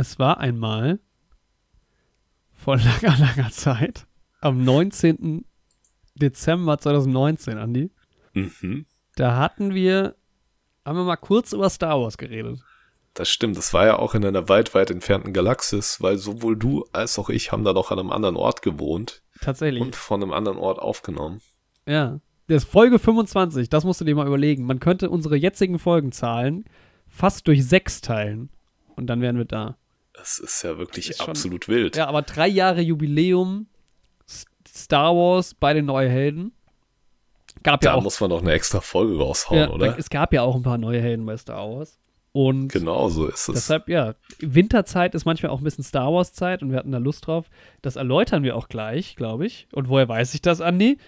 Es war einmal vor langer, langer Zeit, am 19. Dezember 2019, Andi. Mhm. Da hatten wir, haben wir mal kurz über Star Wars geredet. Das stimmt, das war ja auch in einer weit, weit entfernten Galaxis, weil sowohl du als auch ich haben da noch an einem anderen Ort gewohnt Tatsächlich. und von einem anderen Ort aufgenommen. Ja. Das ist Folge 25, das musst du dir mal überlegen. Man könnte unsere jetzigen Folgenzahlen fast durch sechs teilen. Und dann wären wir da. Das ist ja wirklich ist schon- absolut wild. Ja, aber drei Jahre Jubiläum Star Wars bei den neue Helden. Gab ja da auch. muss man doch eine extra Folge raushauen, ja, oder? Es gab ja auch ein paar neue Helden bei Star Wars. Und Genau so ist es. deshalb, ja, Winterzeit ist manchmal auch ein bisschen Star Wars Zeit und wir hatten da Lust drauf. Das erläutern wir auch gleich, glaube ich. Und woher weiß ich das, Andi?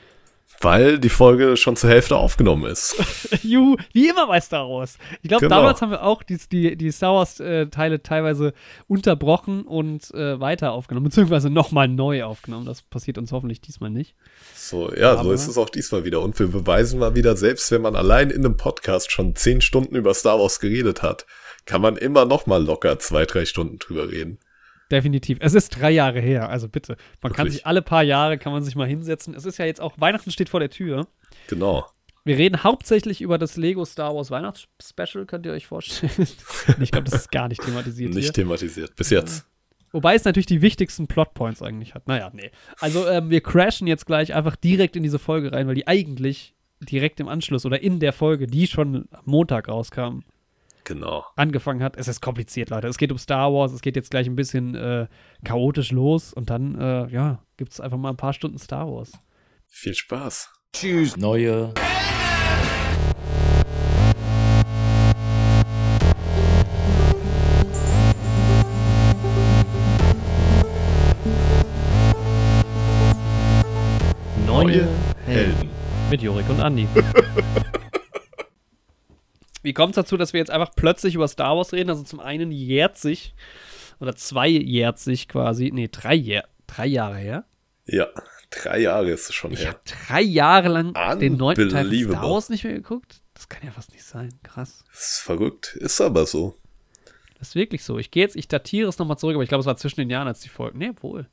Weil die Folge schon zur Hälfte aufgenommen ist. Juhu, wie immer bei Star Wars. Ich glaube, Genau. damals haben wir auch die, die, die Star Wars-Teile teilweise unterbrochen und äh, weiter aufgenommen, beziehungsweise nochmal neu aufgenommen. Das passiert uns hoffentlich diesmal nicht. So, ja, so Aber- ist es auch diesmal wieder. Und wir beweisen mal wieder, selbst wenn man allein in einem Podcast schon zehn Stunden über Star Wars geredet hat, kann man immer noch mal locker zwei, drei Stunden drüber reden. Definitiv. Es ist drei Jahre her, also bitte. Man kann Wirklich? sich alle paar Jahre, kann man sich mal hinsetzen. Es ist ja jetzt auch, Weihnachten steht vor der Tür. Genau. Wir reden hauptsächlich über das Lego Star Wars Weihnachtsspecial, könnt ihr euch vorstellen. ich glaube, das ist gar nicht thematisiert Nicht hier. thematisiert. Bis jetzt. Wobei es natürlich die wichtigsten Plotpoints eigentlich hat. Naja, nee. Also ähm, wir crashen jetzt gleich einfach direkt in diese Folge rein, weil die eigentlich direkt im Anschluss oder in der Folge, die schon am Montag rauskam, Genau. angefangen hat. Es ist kompliziert, Leute. Es geht um Star Wars, es geht jetzt gleich ein bisschen äh, chaotisch los und dann, äh, ja, gibt es einfach mal ein paar Stunden Star Wars. Viel Spaß. Neue Neue Helden. Mit Jorik und Andi. Wie kommt es dazu, dass wir jetzt einfach plötzlich über Star Wars reden? Also zum einen jährt sich, oder zwei jährt sich quasi, nee, drei, Jahr, drei Jahre her. Ja, drei Jahre ist es schon Ich her. habe drei Jahre lang den neunten Teil von. Star Wars nicht mehr geguckt. Das kann ja fast nicht sein. Krass. Das ist verrückt. Ist aber so. Das ist wirklich so. Ich gehe jetzt, ich datiere es nochmal zurück, aber ich glaube, es war zwischen den Jahren, als die Folgen. Nee, wohl.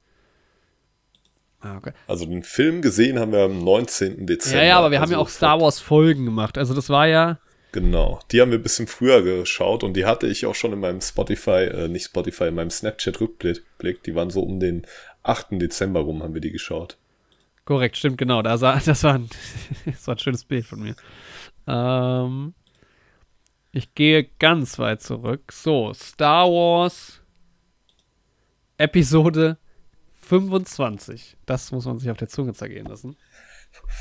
Ah, okay. Also den Film gesehen haben wir am 19. Dezember. Ja, ja, aber wir haben ja also auch Star Wars Folgen gemacht. Also das war ja. Genau, die haben wir ein bisschen früher geschaut und die hatte ich auch schon in meinem Spotify, äh, nicht Spotify, in meinem Snapchat-Rückblick. Die waren so um den 8. Dezember rum, haben wir die geschaut. Korrekt, stimmt, genau. Da sah, das, war ein, das war ein schönes Bild von mir. Ähm, ich gehe ganz weit zurück. So, Star Wars Episode 25. Das muss man sich auf der Zunge zergehen lassen.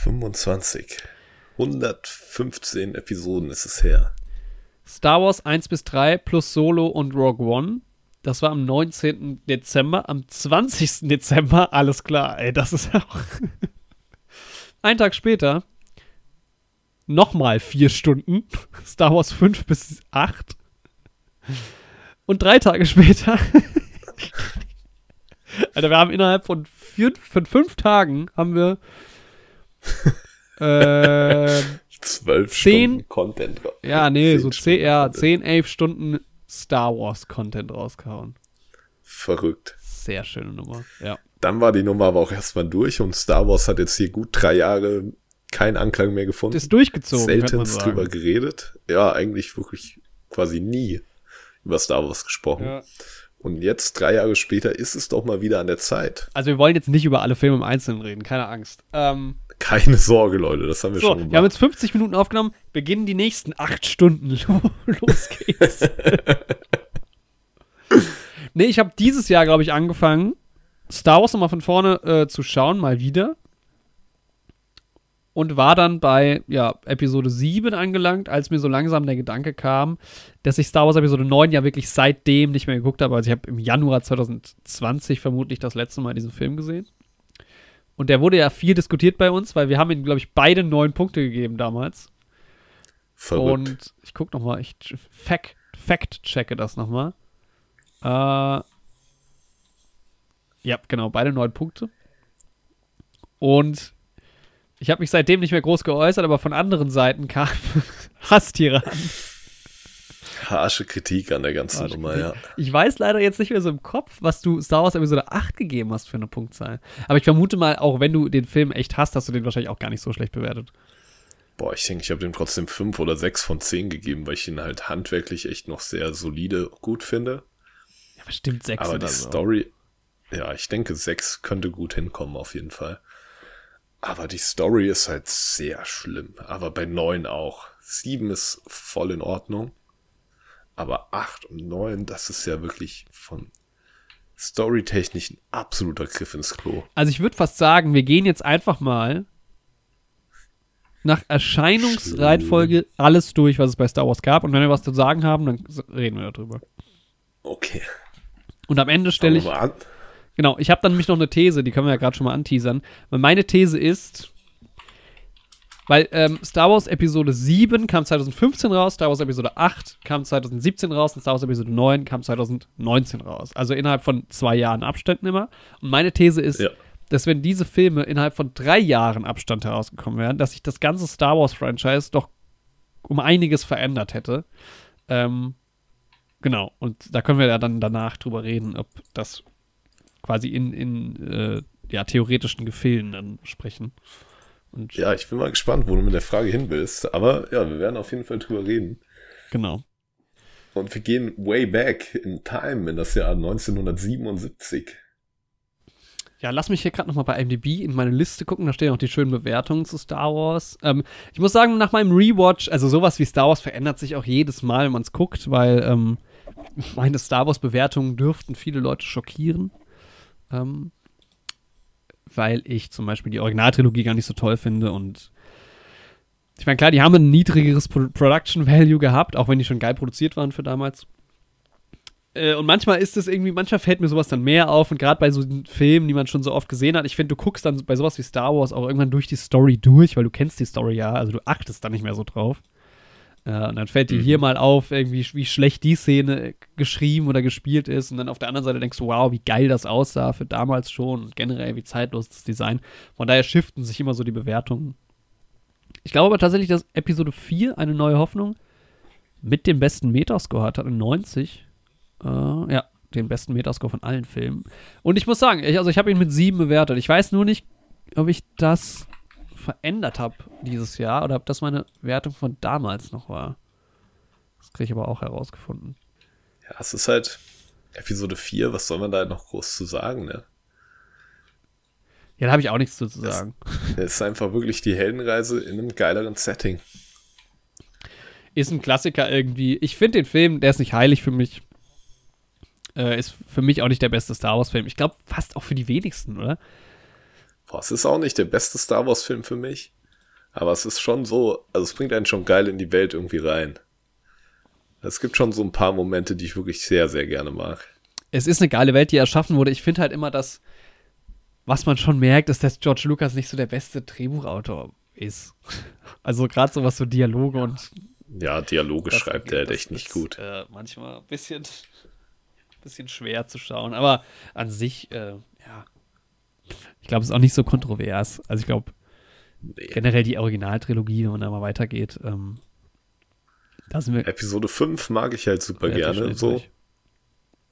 25. 115 Episoden ist es her. Star Wars 1 bis 3 plus Solo und Rogue One. Das war am 19. Dezember. Am 20. Dezember, alles klar, ey, das ist auch. Ein Tag später, nochmal vier Stunden. Star Wars 5 bis 8. Und drei Tage später. Alter, wir haben innerhalb von, vier, von fünf Tagen haben wir. Äh, Zwölf Zehn- Stunden Content. ja, nee, Zehn so Stunden 10, ja, Content. 10, 11 Stunden Star Wars-Content rausgehauen. Verrückt. Sehr schöne Nummer. Ja. Dann war die Nummer aber auch erstmal durch und Star Wars hat jetzt hier gut drei Jahre keinen Anklang mehr gefunden. Ist durchgezogen, Seltenst sagen. drüber geredet. Ja, eigentlich wirklich quasi nie über Star Wars gesprochen. Ja. Und jetzt, drei Jahre später, ist es doch mal wieder an der Zeit. Also wir wollen jetzt nicht über alle Filme im Einzelnen reden, keine Angst. Ähm, Keine Sorge, Leute, das haben wir so, schon gemacht. wir haben jetzt 50 Minuten aufgenommen, beginnen die nächsten 8 Stunden. Los geht's. nee, ich habe dieses Jahr, glaube ich, angefangen, Star Wars nochmal von vorne äh, zu schauen, mal wieder. Und war dann bei ja, Episode 7 angelangt, als mir so langsam der Gedanke kam, dass ich Star Wars Episode 9 ja wirklich seitdem nicht mehr geguckt habe. Also ich habe im Januar 2020 vermutlich das letzte Mal diesen Film gesehen. Und der wurde ja viel diskutiert bei uns, weil wir haben ihm, glaube ich, beide neun Punkte gegeben damals. Verrückt. Und ich gucke nochmal, ich fact, fact checke das nochmal. Äh, ja, genau, beide neun Punkte. Und ich habe mich seitdem nicht mehr groß geäußert, aber von anderen Seiten kamen Hasstiere an. Harsche Kritik an der ganzen Harsche Nummer, Kritik. ja. Ich weiß leider jetzt nicht mehr so im Kopf, was du Star Wars Episode 8 gegeben hast für eine Punktzahl. Aber ich vermute mal, auch wenn du den Film echt hast, hast du den wahrscheinlich auch gar nicht so schlecht bewertet. Boah, ich denke, ich habe dem trotzdem fünf oder sechs von zehn gegeben, weil ich ihn halt handwerklich echt noch sehr solide gut finde. Ja, bestimmt 6 Aber die so. Story, ja, ich denke, sechs könnte gut hinkommen, auf jeden Fall. Aber die Story ist halt sehr schlimm. Aber bei neun auch. Sieben ist voll in Ordnung. Aber acht und neun, das ist ja wirklich von storytechnisch ein absoluter Griff ins Klo. Also ich würde fast sagen, wir gehen jetzt einfach mal nach Erscheinungsreihenfolge alles durch, was es bei Star Wars gab. Und wenn wir was zu sagen haben, dann reden wir darüber. Okay. Und am Ende stelle ich, genau, ich habe dann nämlich noch eine These, die können wir ja gerade schon mal anteasern. Weil meine These ist, weil ähm, Star Wars Episode 7 kam 2015 raus, Star Wars Episode 8 kam 2017 raus und Star Wars Episode 9 kam 2019 raus. Also innerhalb von zwei Jahren Abständen immer. Und meine These ist, Ja. dass wenn diese Filme innerhalb von drei Jahren Abstand herausgekommen wären, dass sich das ganze Star Wars-Franchise doch um einiges verändert hätte. Ähm, genau, und da können wir ja dann danach drüber reden, ob das quasi in, in äh, ja, theoretischen Gefilden dann sprechen. Und Ja, ich bin mal gespannt, wo du mit der Frage hin willst. Aber ja, wir werden auf jeden Fall drüber reden. genau. Und wir gehen way back in time, in das Jahr 1977. Ja, lass mich hier gerade nochmal bei IMDb in meine Liste gucken. Da stehen auch die schönen Bewertungen zu Star Wars. Ähm, ich muss sagen, nach meinem Rewatch, also sowas wie Star Wars verändert sich auch jedes Mal, wenn man es guckt, weil ähm, meine Star Wars-Bewertungen dürften viele Leute schockieren. Ähm, weil ich zum Beispiel die Originaltrilogie gar nicht so toll finde und ich meine, klar, die haben ein niedrigeres Pro Production Value gehabt, auch wenn die schon geil produziert waren für damals. Äh, und manchmal ist es irgendwie, manchmal fällt mir sowas dann mehr auf und gerade bei so Filmen, die man schon so oft gesehen hat, ich finde, du guckst dann bei sowas wie Star Wars auch irgendwann durch die Story durch, weil du kennst die Story ja, also du achtest da nicht mehr so drauf. Äh, und dann fällt dir Mhm. hier mal auf, irgendwie, wie schlecht die Szene geschrieben oder gespielt ist. Und dann auf der anderen Seite denkst du, wow, wie geil das aussah für damals schon und generell wie zeitlos das Design. Von daher shiften sich immer so die Bewertungen. Ich glaube aber tatsächlich, dass Episode 4, eine neue Hoffnung, mit dem besten Metascore hat, hat eine 90. Äh, ja, den besten Metascore von allen Filmen. Und ich muss sagen, ich, also ich habe ihn mit 7 bewertet. Ich weiß nur nicht, ob ich das verändert habe dieses Jahr oder ob das meine Wertung von damals noch war. Das kriege ich aber auch herausgefunden. Ja, es ist halt Episode 4, was soll man da noch groß zu sagen, ne? Ja, da habe ich auch nichts zu sagen. Es ist einfach wirklich die Heldenreise in einem geileren Setting. Ist ein Klassiker irgendwie. Ich finde den Film, der ist nicht heilig für mich. Äh, ist für mich auch nicht der beste Star Wars-Film. Ich glaube, fast auch für die wenigsten, oder? Boah, es ist auch nicht der beste Star Wars-Film für mich. Aber es ist schon so, also es bringt einen schon geil in die Welt irgendwie rein. Es gibt schon so ein paar Momente, die ich wirklich sehr, sehr gerne mag. Es ist eine geile Welt, die erschaffen wurde. Ich finde halt immer, dass, was man schon merkt, ist, dass George Lucas nicht so der beste Drehbuchautor ist. Also gerade so was so Dialoge und Ja, Dialoge schreibt er halt echt nicht ist, gut. Äh, manchmal ein bisschen, bisschen schwer zu schauen, aber an sich, äh, ja. Ich glaube, es ist auch nicht so kontrovers. Also ich glaube, generell die Originaltrilogie, wenn man da mal weitergeht, ähm, da sind wir Episode 5 mag ich halt super gerne. So. durch.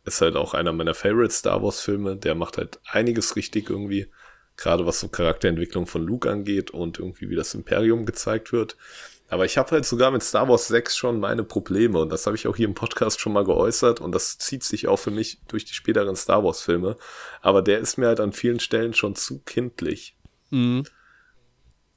Ist halt auch einer meiner Favorite Star Wars Filme. Der macht halt einiges richtig irgendwie. Gerade was so Charakterentwicklung von Luke angeht und irgendwie wie das Imperium gezeigt wird. Aber ich habe halt sogar mit Star Wars 6 schon meine Probleme und das habe ich auch hier im Podcast schon mal geäußert und das zieht sich auch für mich durch die späteren Star Wars Filme. Aber der ist mir halt an vielen Stellen schon zu kindlich. Mhm.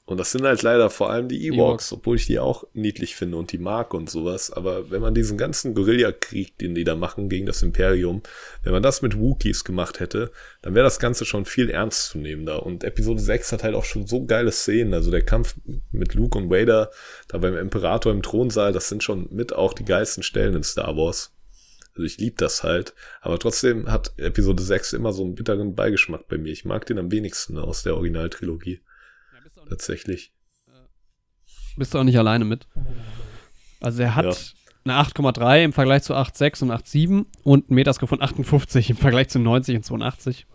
Und das sind halt leider vor allem die Ewoks, obwohl ich die auch niedlich finde und die mag und sowas. Aber wenn man diesen ganzen Guerillakrieg, den die da machen gegen das Imperium, wenn man das mit Wookiees gemacht hätte, dann wäre das Ganze schon viel ernstzunehmender. Und Episode 6 hat halt auch schon so geile Szenen. Also der Kampf mit Luke und Vader, da beim Imperator im Thronsaal, das sind schon mit auch die geilsten Stellen in Star Wars. Also ich liebe das halt. Aber trotzdem hat Episode 6 immer so einen bitteren Beigeschmack bei mir. Ich mag den am wenigsten aus der Originaltrilogie. Tatsächlich. Bist du auch nicht alleine mit. Also er hat eine 8,3 im Vergleich zu 8,6 und 8,7 und einen Metascore von 58 im Vergleich zu 90 und 82.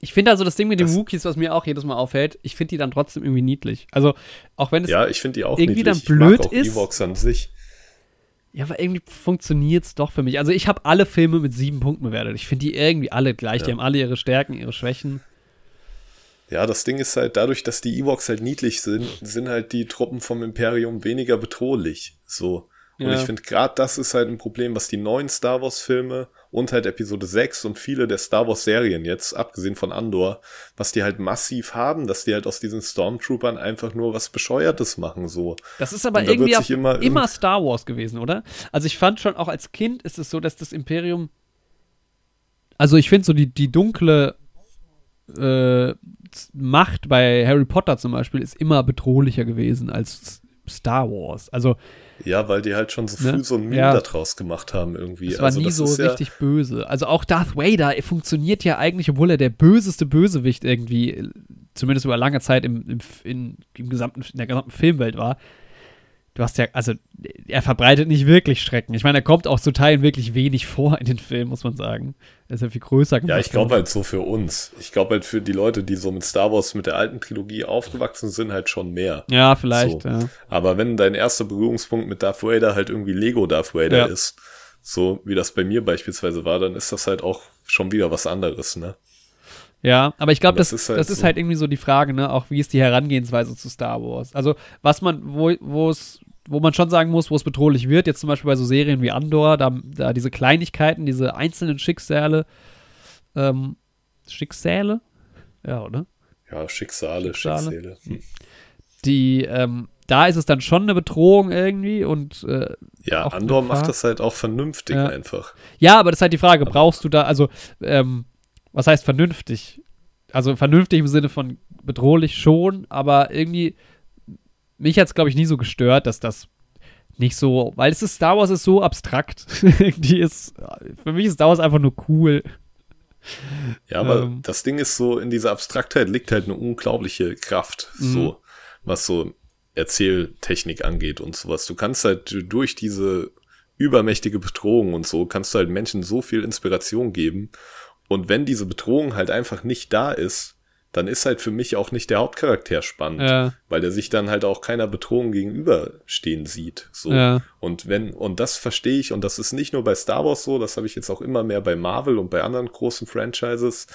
Ich finde also das Ding mit den Das- Wookies, was mir auch jedes Mal auffällt, ich finde die dann trotzdem irgendwie niedlich. Also auch wenn es Ja, ich finde die auch irgendwie niedlich. dann blöd ich mag auch ist. Ewoks an sich. Ja, aber irgendwie funktioniert es doch für mich. Also ich habe alle Filme mit sieben Punkten bewertet. Ich finde die irgendwie alle gleich. Ja. Die haben alle ihre Stärken, ihre Schwächen. Ja, das Ding ist halt, dadurch, dass die Ewoks halt niedlich sind, sind halt die Truppen vom Imperium weniger bedrohlich. So. Und ja. ich finde, gerade das ist halt ein Problem, was die neuen Star Wars-Filme und halt Episode 6 und viele der Star Wars-Serien jetzt, abgesehen von Andor, was die halt massiv haben, dass die halt aus diesen Stormtroopern einfach nur was Bescheuertes machen, so. Das ist aber irgendwie auch immer, immer Star Wars gewesen, oder? Also ich fand schon auch als Kind ist es so, dass das Imperium also ich finde so die, die dunkle äh, Macht bei Harry Potter zum Beispiel ist immer bedrohlicher gewesen als Star Wars. Also ja, weil die halt schon so früh ne? so ein Meme ja. daraus gemacht haben irgendwie. Es war also, nie so richtig ja böse. Also auch Darth Vader funktioniert ja eigentlich, obwohl er der böseste Bösewicht irgendwie, zumindest über lange Zeit im, im, in, im gesamten, in der gesamten Filmwelt war, du hast ja, also er verbreitet nicht wirklich Schrecken. Ich meine, er kommt auch zu Teilen wirklich wenig vor in den Filmen, muss man sagen. Er ist ja viel größer gemacht. Ja, ich glaube halt so für uns. Ich glaube halt für die Leute, die so mit Star Wars, mit der alten Trilogie aufgewachsen sind, halt schon mehr. Ja, vielleicht. So. Ja. Aber wenn dein erster Berührungspunkt mit Darth Vader halt irgendwie Lego Darth Vader ja. ist, so wie das bei mir beispielsweise war, dann ist das halt auch schon wieder was anderes, ne? Ja, aber ich glaube, das, das, ist, halt, das ist halt irgendwie so die Frage, ne, auch wie ist die Herangehensweise zu Star Wars? Also, was man, wo, wo es wo man schon sagen muss, wo es bedrohlich wird, jetzt zum Beispiel bei so Serien wie Andor, da, da diese Kleinigkeiten, diese einzelnen Schicksale, ähm, Schicksale? Ja, oder? Ja, Schicksale, Schicksale. Schicksale. Hm. Die, ähm, da ist es dann schon eine Bedrohung irgendwie und äh, ja, Andor macht das halt auch vernünftig ja. einfach. Ja, aber das ist halt die Frage, brauchst du da, also, ähm, was heißt vernünftig? Also vernünftig im Sinne von bedrohlich schon, aber irgendwie mich hat es, glaube ich, nie so gestört, dass das nicht so, weil es ist Star Wars ist so abstrakt. Die ist, für mich ist Star Wars einfach nur cool. Ja, aber ähm, das Ding ist so, in dieser Abstraktheit liegt halt eine unglaubliche Kraft, mhm. so, was so Erzähltechnik angeht und sowas. Du kannst halt durch diese übermächtige Bedrohung und so, kannst du halt Menschen so viel Inspiration geben. Und wenn diese Bedrohung halt einfach nicht da ist, dann ist halt für mich auch nicht der Hauptcharakter spannend, ja. weil der sich dann halt auch keiner Bedrohung gegenüberstehen sieht. So. Ja. Und wenn, und das verstehe ich, und das ist nicht nur bei Star Wars so, das habe ich jetzt auch immer mehr bei Marvel und bei anderen großen Franchises,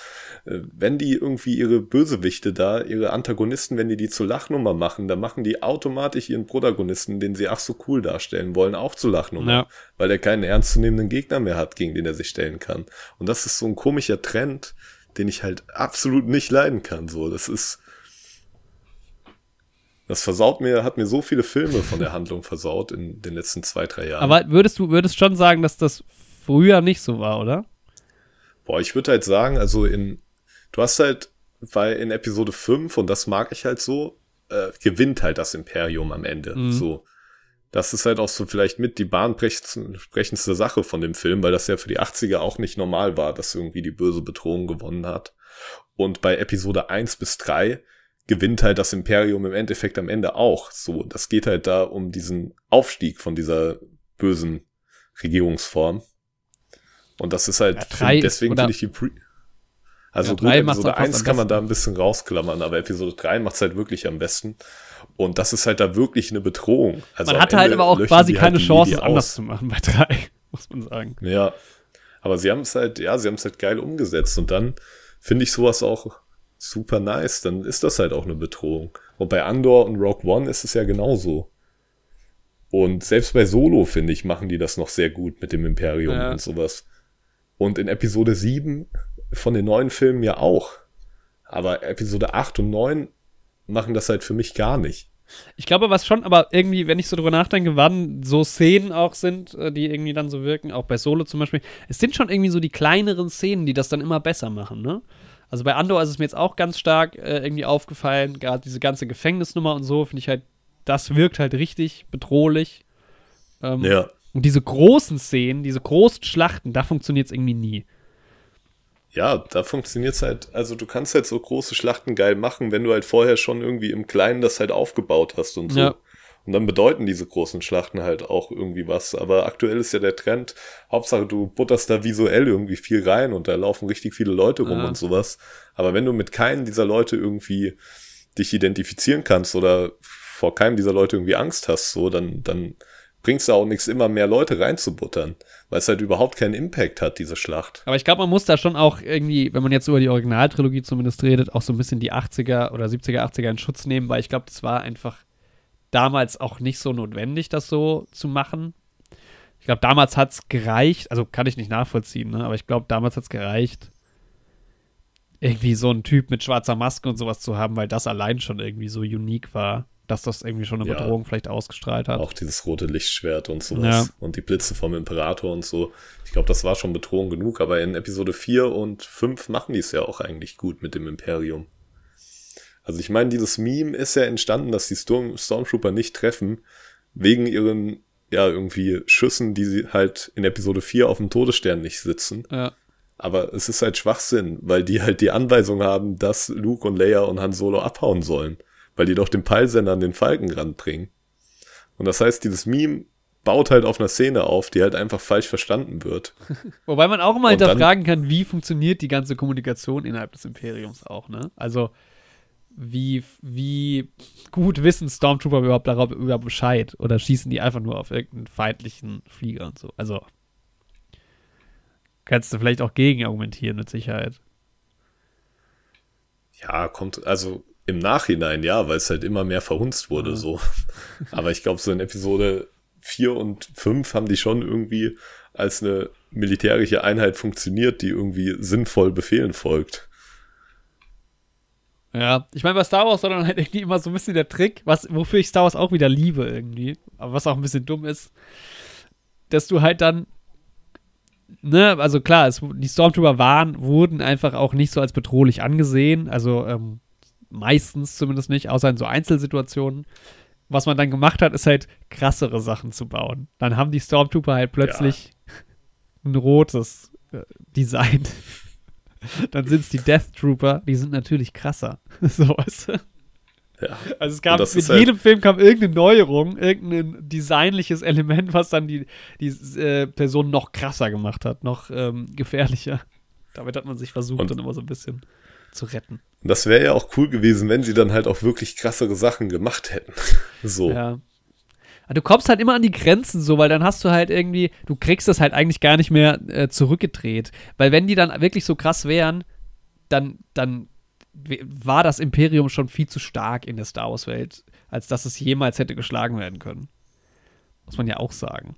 äh, wenn die irgendwie ihre Bösewichte da, ihre Antagonisten, wenn die die zur Lachnummer machen, dann machen die automatisch ihren Protagonisten, den sie ach so cool darstellen wollen, auch zur Lachnummer, ja. weil er keinen ernstzunehmenden Gegner mehr hat, gegen den er sich stellen kann. Und das ist so ein komischer Trend, den ich halt absolut nicht leiden kann. So, das ist. Das versaut mir, hat mir so viele Filme von der Handlung versaut in den letzten zwei, drei Jahren. Aber würdest du, würdest schon sagen, dass das früher nicht so war, oder? Boah, ich würde halt sagen, also in, du hast halt, weil in Episode 5, und das mag ich halt so, äh, gewinnt halt das Imperium am Ende. Mhm. So das ist halt auch so vielleicht mit die bahnbrechendste Sache von dem Film, weil das ja für die 80er auch nicht normal war, dass irgendwie die böse Bedrohung gewonnen hat. Und bei Episode 1 bis 3 gewinnt halt das Imperium im Endeffekt am Ende auch. So, das geht halt da um diesen Aufstieg von dieser bösen Regierungsform. Und das ist halt, ja, find, deswegen finde ich die Pre also ja, gut, Episode 1 kann man da ein bisschen rausklammern, aber Episode 3 macht es halt wirklich am besten. Und das ist halt da wirklich eine Bedrohung. Also man hatte halt aber auch quasi keine halt Chance, es anders zu machen bei 3, muss man sagen. Ja. Aber sie haben es halt, ja, sie haben es halt geil umgesetzt. Und dann finde ich sowas auch super nice. Dann ist das halt auch eine Bedrohung. Und bei Andor und Rogue One ist es ja genauso. Und selbst bei Solo, finde ich, machen die das noch sehr gut mit dem Imperium ja. und sowas. Und in Episode 7 von den neuen Filmen ja auch. Aber Episode 8 und 9 machen das halt für mich gar nicht. Ich glaube, was schon, aber irgendwie, wenn ich so drüber nachdenke, wann so Szenen auch sind, äh, die irgendwie dann so wirken, auch bei Solo zum Beispiel, es sind schon irgendwie so die kleineren Szenen, die das dann immer besser machen, ne? Also bei Andor ist es mir jetzt auch ganz stark äh, irgendwie aufgefallen, gerade diese ganze Gefängnisnummer und so, finde ich halt, das wirkt halt richtig bedrohlich. Ähm, ja. Und diese großen Szenen, diese großen Schlachten, da funktioniert es irgendwie nie ja, da funktioniert's halt, also du kannst halt so große Schlachten geil machen, wenn du halt vorher schon irgendwie im Kleinen das halt aufgebaut hast und so. Ja. Und dann bedeuten diese großen Schlachten halt auch irgendwie was. Aber aktuell ist ja der Trend, Hauptsache du butterst da visuell irgendwie viel rein und da laufen richtig viele Leute rum ja. und sowas. Aber wenn du mit keinem dieser Leute irgendwie dich identifizieren kannst oder vor keinem dieser Leute irgendwie Angst hast, so, dann, dann bringt's da auch nichts, immer mehr Leute reinzubuttern, weil es halt überhaupt keinen Impact hat, diese Schlacht. Aber ich glaube, man muss da schon auch irgendwie, wenn man jetzt über die Originaltrilogie zumindest redet, auch so ein bisschen die 80er oder 70er, 80er in Schutz nehmen, weil ich glaube, das war einfach damals auch nicht so notwendig, das so zu machen. Ich glaube, damals hat es gereicht, also kann ich nicht nachvollziehen, ne? aber ich glaube, damals hat es gereicht, irgendwie so einen Typ mit schwarzer Maske und sowas zu haben, weil das allein schon irgendwie so unique war, dass das irgendwie schon eine Ja. Bedrohung vielleicht ausgestrahlt hat. Auch dieses rote Lichtschwert und sowas. Ja. Und die Blitze vom Imperator und so. Ich glaube, das war schon Bedrohung genug, aber in Episode 4 und 5 machen die es ja auch eigentlich gut mit dem Imperium. Also ich meine, dieses Meme ist ja entstanden, dass die Storm Stormtrooper nicht treffen, wegen ihren, ja, irgendwie Schüssen, die sie halt in Episode 4 auf dem Todesstern nicht sitzen. Ja. Aber es ist halt Schwachsinn, weil die halt die Anweisung haben, dass Luke und Leia und Han Solo abhauen sollen. Weil die doch den Peilsender an den Falken ranbringen. Und das heißt, dieses Meme baut halt auf einer Szene auf, die halt einfach falsch verstanden wird. Wobei man auch immer Und dann- hinterfragen kann, wie funktioniert die ganze Kommunikation innerhalb des Imperiums auch, ne? Also, wie, wie gut wissen Stormtrooper überhaupt darüber über Bescheid? Oder schießen die einfach nur auf irgendeinen feindlichen Flieger und so? Also, kannst du vielleicht auch gegen argumentieren, mit Sicherheit. Ja, kommt, also im Nachhinein, ja, weil es halt immer mehr verhunzt wurde, Ja. so. Aber ich glaube, so in Episode 4 und 5 haben die schon irgendwie als eine militärische Einheit funktioniert, die irgendwie sinnvoll Befehlen folgt. Ja, ich meine, bei Star Wars war dann halt irgendwie immer so ein bisschen der Trick, was, wofür ich Star Wars auch wieder liebe irgendwie, aber was auch ein bisschen dumm ist, dass du halt dann, ne, also klar, es, die Stormtrooper waren, wurden einfach auch nicht so als bedrohlich angesehen, also ähm, meistens zumindest nicht, außer in so Einzelsituationen. Was man dann gemacht hat, ist halt krassere Sachen zu bauen. Dann haben die Stormtrooper halt plötzlich ein rotes äh, Design. Dann sind es die Death Trooper, die sind natürlich krasser. so, weißt du? Ja. Also es gab mit halt- jedem Film kam irgendeine Neuerung, irgendein designliches Element, was dann die, die äh, Person noch krasser gemacht hat, noch ähm, gefährlicher. Damit hat man sich versucht, Und- dann immer so ein bisschen zu retten. Und das wäre ja auch cool gewesen, wenn sie dann halt auch wirklich krassere Sachen gemacht hätten. so. Ja. Aber du kommst halt immer an die Grenzen so, weil dann hast du halt irgendwie, du kriegst das halt eigentlich gar nicht mehr äh, zurückgedreht. Weil wenn die dann wirklich so krass wären, dann, dann war das Imperium schon viel zu stark in der Star Wars-Welt, als dass es jemals hätte geschlagen werden können. Muss man ja auch sagen.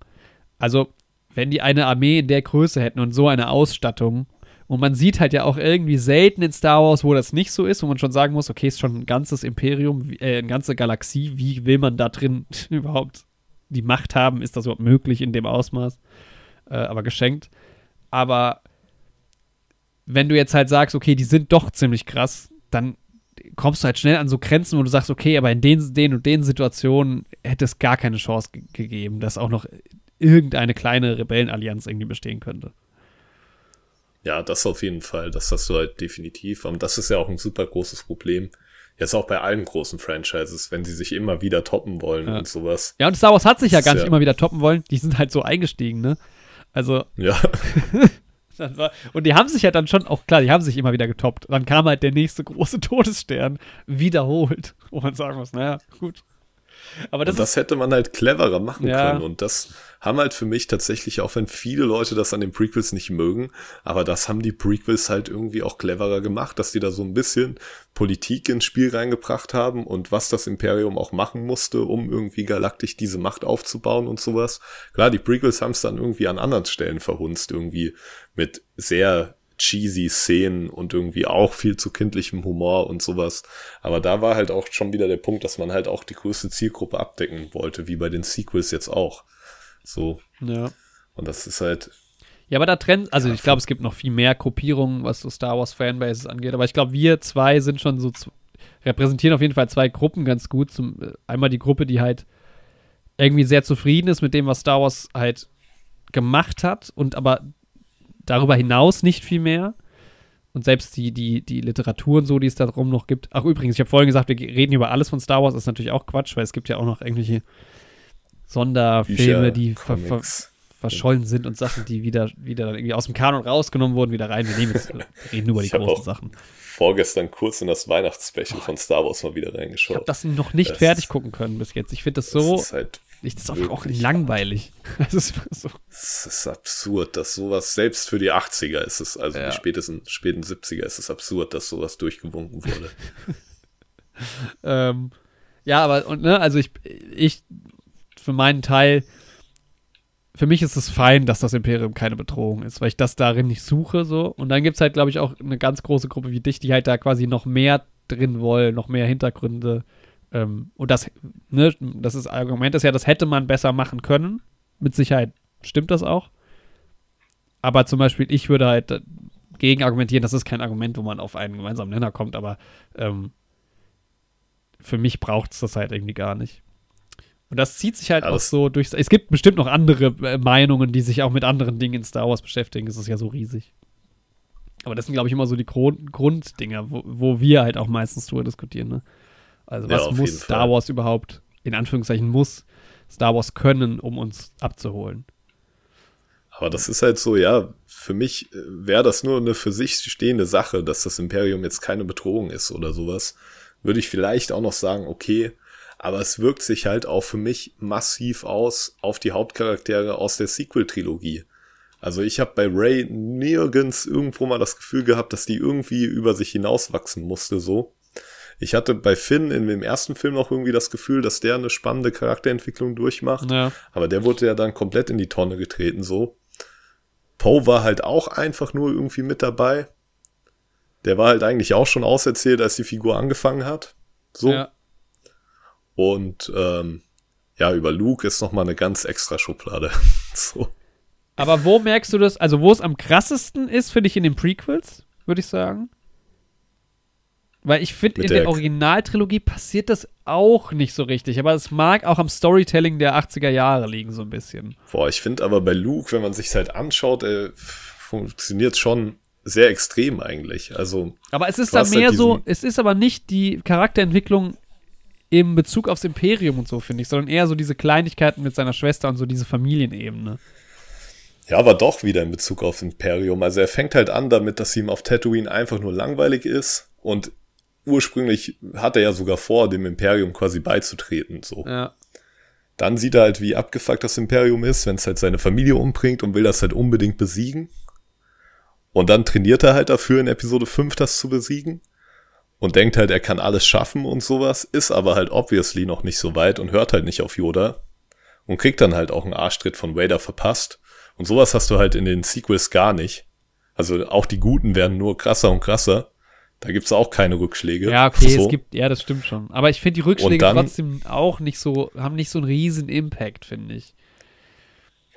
Also, wenn die eine Armee in der Größe hätten und so eine Ausstattung, und man sieht halt ja auch irgendwie selten in Star Wars, wo das nicht so ist, wo man schon sagen muss, okay, ist schon ein ganzes Imperium, äh, eine ganze Galaxie, wie will man da drin überhaupt die Macht haben? Ist das überhaupt möglich in dem Ausmaß? Äh, aber geschenkt. Aber wenn du jetzt halt sagst, okay, die sind doch ziemlich krass, dann kommst du halt schnell an so Grenzen, wo du sagst, okay, aber in den, den und den Situationen hätte es gar keine Chance ge gegeben, dass auch noch irgendeine kleine Rebellenallianz irgendwie bestehen könnte. Ja, das auf jeden Fall. Das hast du halt definitiv. Und das ist ja auch ein super großes Problem. Jetzt auch bei allen großen Franchises, wenn sie sich immer wieder toppen wollen Ja. und sowas. Ja, und Star Wars hat sich ja gar nicht ja- immer wieder toppen wollen. Die sind halt so eingestiegen, ne? Also, Ja, war, und die haben sich ja dann schon, auch klar, die haben sich immer wieder getoppt. Dann kam halt der nächste große Todesstern wiederholt, wo man sagen muss, naja, gut. Aber das, und das hätte man halt cleverer machen Ja. können. Und das haben halt für mich tatsächlich, auch wenn viele Leute das an den Prequels nicht mögen, aber das haben die Prequels halt irgendwie auch cleverer gemacht, dass die da so ein bisschen Politik ins Spiel reingebracht haben und was das Imperium auch machen musste, um irgendwie galaktisch diese Macht aufzubauen und sowas. Klar, die Prequels haben es dann irgendwie an anderen Stellen verhunzt, irgendwie mit sehr cheesy Szenen und irgendwie auch viel zu kindlichem Humor und sowas. Aber da war halt auch schon wieder der Punkt, dass man halt auch die größte Zielgruppe abdecken wollte, wie bei den Sequels jetzt auch. So. ja. Und das ist halt, Ja, aber da trennt, also Ja, ich glaube, es gibt noch viel mehr Gruppierungen, was so Star Wars Fanbases angeht, aber ich glaube, wir zwei sind schon so, repräsentieren auf jeden Fall zwei Gruppen ganz gut. Zum, äh, einmal die Gruppe, die halt irgendwie sehr zufrieden ist mit dem, was Star Wars halt gemacht hat und aber darüber hinaus nicht viel mehr. Und selbst die, die, die Literatur und so, die es darum noch gibt. Ach, übrigens, ich habe vorhin gesagt, wir reden über alles von Star Wars, ist natürlich auch Quatsch, weil es gibt ja auch noch irgendwelche Sonderfilme, Bücher, die ver ver verschollen sind und Sachen, die wieder, wieder dann irgendwie aus dem Kanon rausgenommen wurden, wieder rein. Wir nehmen jetzt, reden nur über die großen Sachen. vorgestern kurz in das Weihnachtsspecial von Star Wars mal wieder Ich habe reingeschaut. das noch nicht Das- fertig gucken können bis jetzt. Ich finde das so, Das ist halt Das ist doch auch langweilig. Das ist so. Das ist absurd, dass sowas, selbst für die 80er ist es, also ja. die spätesten, späten 70er ist es absurd, dass sowas durchgewunken wurde. ähm, ja, aber, und, ne, also ich, ich, für meinen Teil, für mich ist es fein, dass das Imperium keine Bedrohung ist, weil ich das darin nicht suche, so. Und dann gibt es halt, glaube ich, auch eine ganz große Gruppe wie dich, die halt da quasi noch mehr drin wollen, noch mehr Hintergründe. Ähm, und das, ne, das ist Argument ist ja, das hätte man besser machen können. Mit Sicherheit stimmt das auch. Aber zum Beispiel, ich würde halt gegen argumentieren, das ist kein Argument, wo man auf einen gemeinsamen Nenner kommt, aber ähm, für mich braucht es das halt irgendwie gar nicht. Und das zieht sich halt auch so durch. Es gibt bestimmt noch andere äh, Meinungen, die sich auch mit anderen Dingen in Star Wars beschäftigen. Es ist ja so riesig. Aber das sind, glaube ich, immer so die Grund Grunddinger, wo, wo, wir halt auch meistens drüber diskutieren. Ne? Also, was ja, muss Star Wars überhaupt, in Anführungszeichen, muss Star Wars können, um uns abzuholen? Aber das ist halt so, ja, für mich äh, wäre das nur eine für sich stehende Sache, dass das Imperium jetzt keine Bedrohung ist oder sowas würde ich vielleicht auch noch sagen, okay, aber es wirkt sich halt auch für mich massiv aus auf die Hauptcharaktere aus der Sequel-Trilogie. Also ich habe bei Ray nirgends irgendwo mal das Gefühl gehabt, dass die irgendwie über sich hinauswachsen musste, so. Ich hatte bei Finn in dem ersten Film noch irgendwie das Gefühl, dass der eine spannende Charakterentwicklung durchmacht. Ja. Aber der wurde ja dann komplett in die Tonne getreten, so. Poe war halt auch einfach nur irgendwie mit dabei der war halt eigentlich auch schon auserzählt, als die Figur angefangen hat. So. Ja. Und ähm, ja, über Luke ist nochmal eine ganz extra Schublade. so. Aber wo merkst du das? Also, wo es am krassesten ist, finde ich in den Prequels, würde ich sagen. Weil ich finde, in der, der Originaltrilogie passiert das auch nicht so richtig. Aber es mag auch am Storytelling der 80er Jahre liegen, so ein bisschen. Boah, ich finde aber bei Luke, wenn man sich halt anschaut, äh, funktioniert schon sehr extrem eigentlich. Also, aber es ist da mehr halt so, es ist aber nicht die Charakterentwicklung im Bezug aufs Imperium und so, finde ich, sondern eher so diese Kleinigkeiten mit seiner Schwester und so diese Familienebene. Ja, aber doch wieder in Bezug aufs Imperium. Also er fängt halt an damit, dass ihm auf Tatooine einfach nur langweilig ist und ursprünglich hat er ja sogar vor, dem Imperium quasi beizutreten, so. Ja. Dann sieht er halt, wie abgefuckt das Imperium ist, wenn es halt seine Familie umbringt und will das halt unbedingt besiegen. Und dann trainiert er halt dafür in Episode 5 das zu besiegen und denkt halt, er kann alles schaffen und sowas, ist aber halt obviously noch nicht so weit und hört halt nicht auf Yoda und kriegt dann halt auch einen Arschtritt von Vader verpasst. Und sowas hast du halt in den Sequels gar nicht. Also auch die Guten werden nur krasser und krasser. Da gibt's auch keine Rückschläge. Ja, okay, so. es gibt, ja, das stimmt schon. Aber ich finde die Rückschläge dann, trotzdem auch nicht so, haben nicht so einen riesen Impact, finde ich.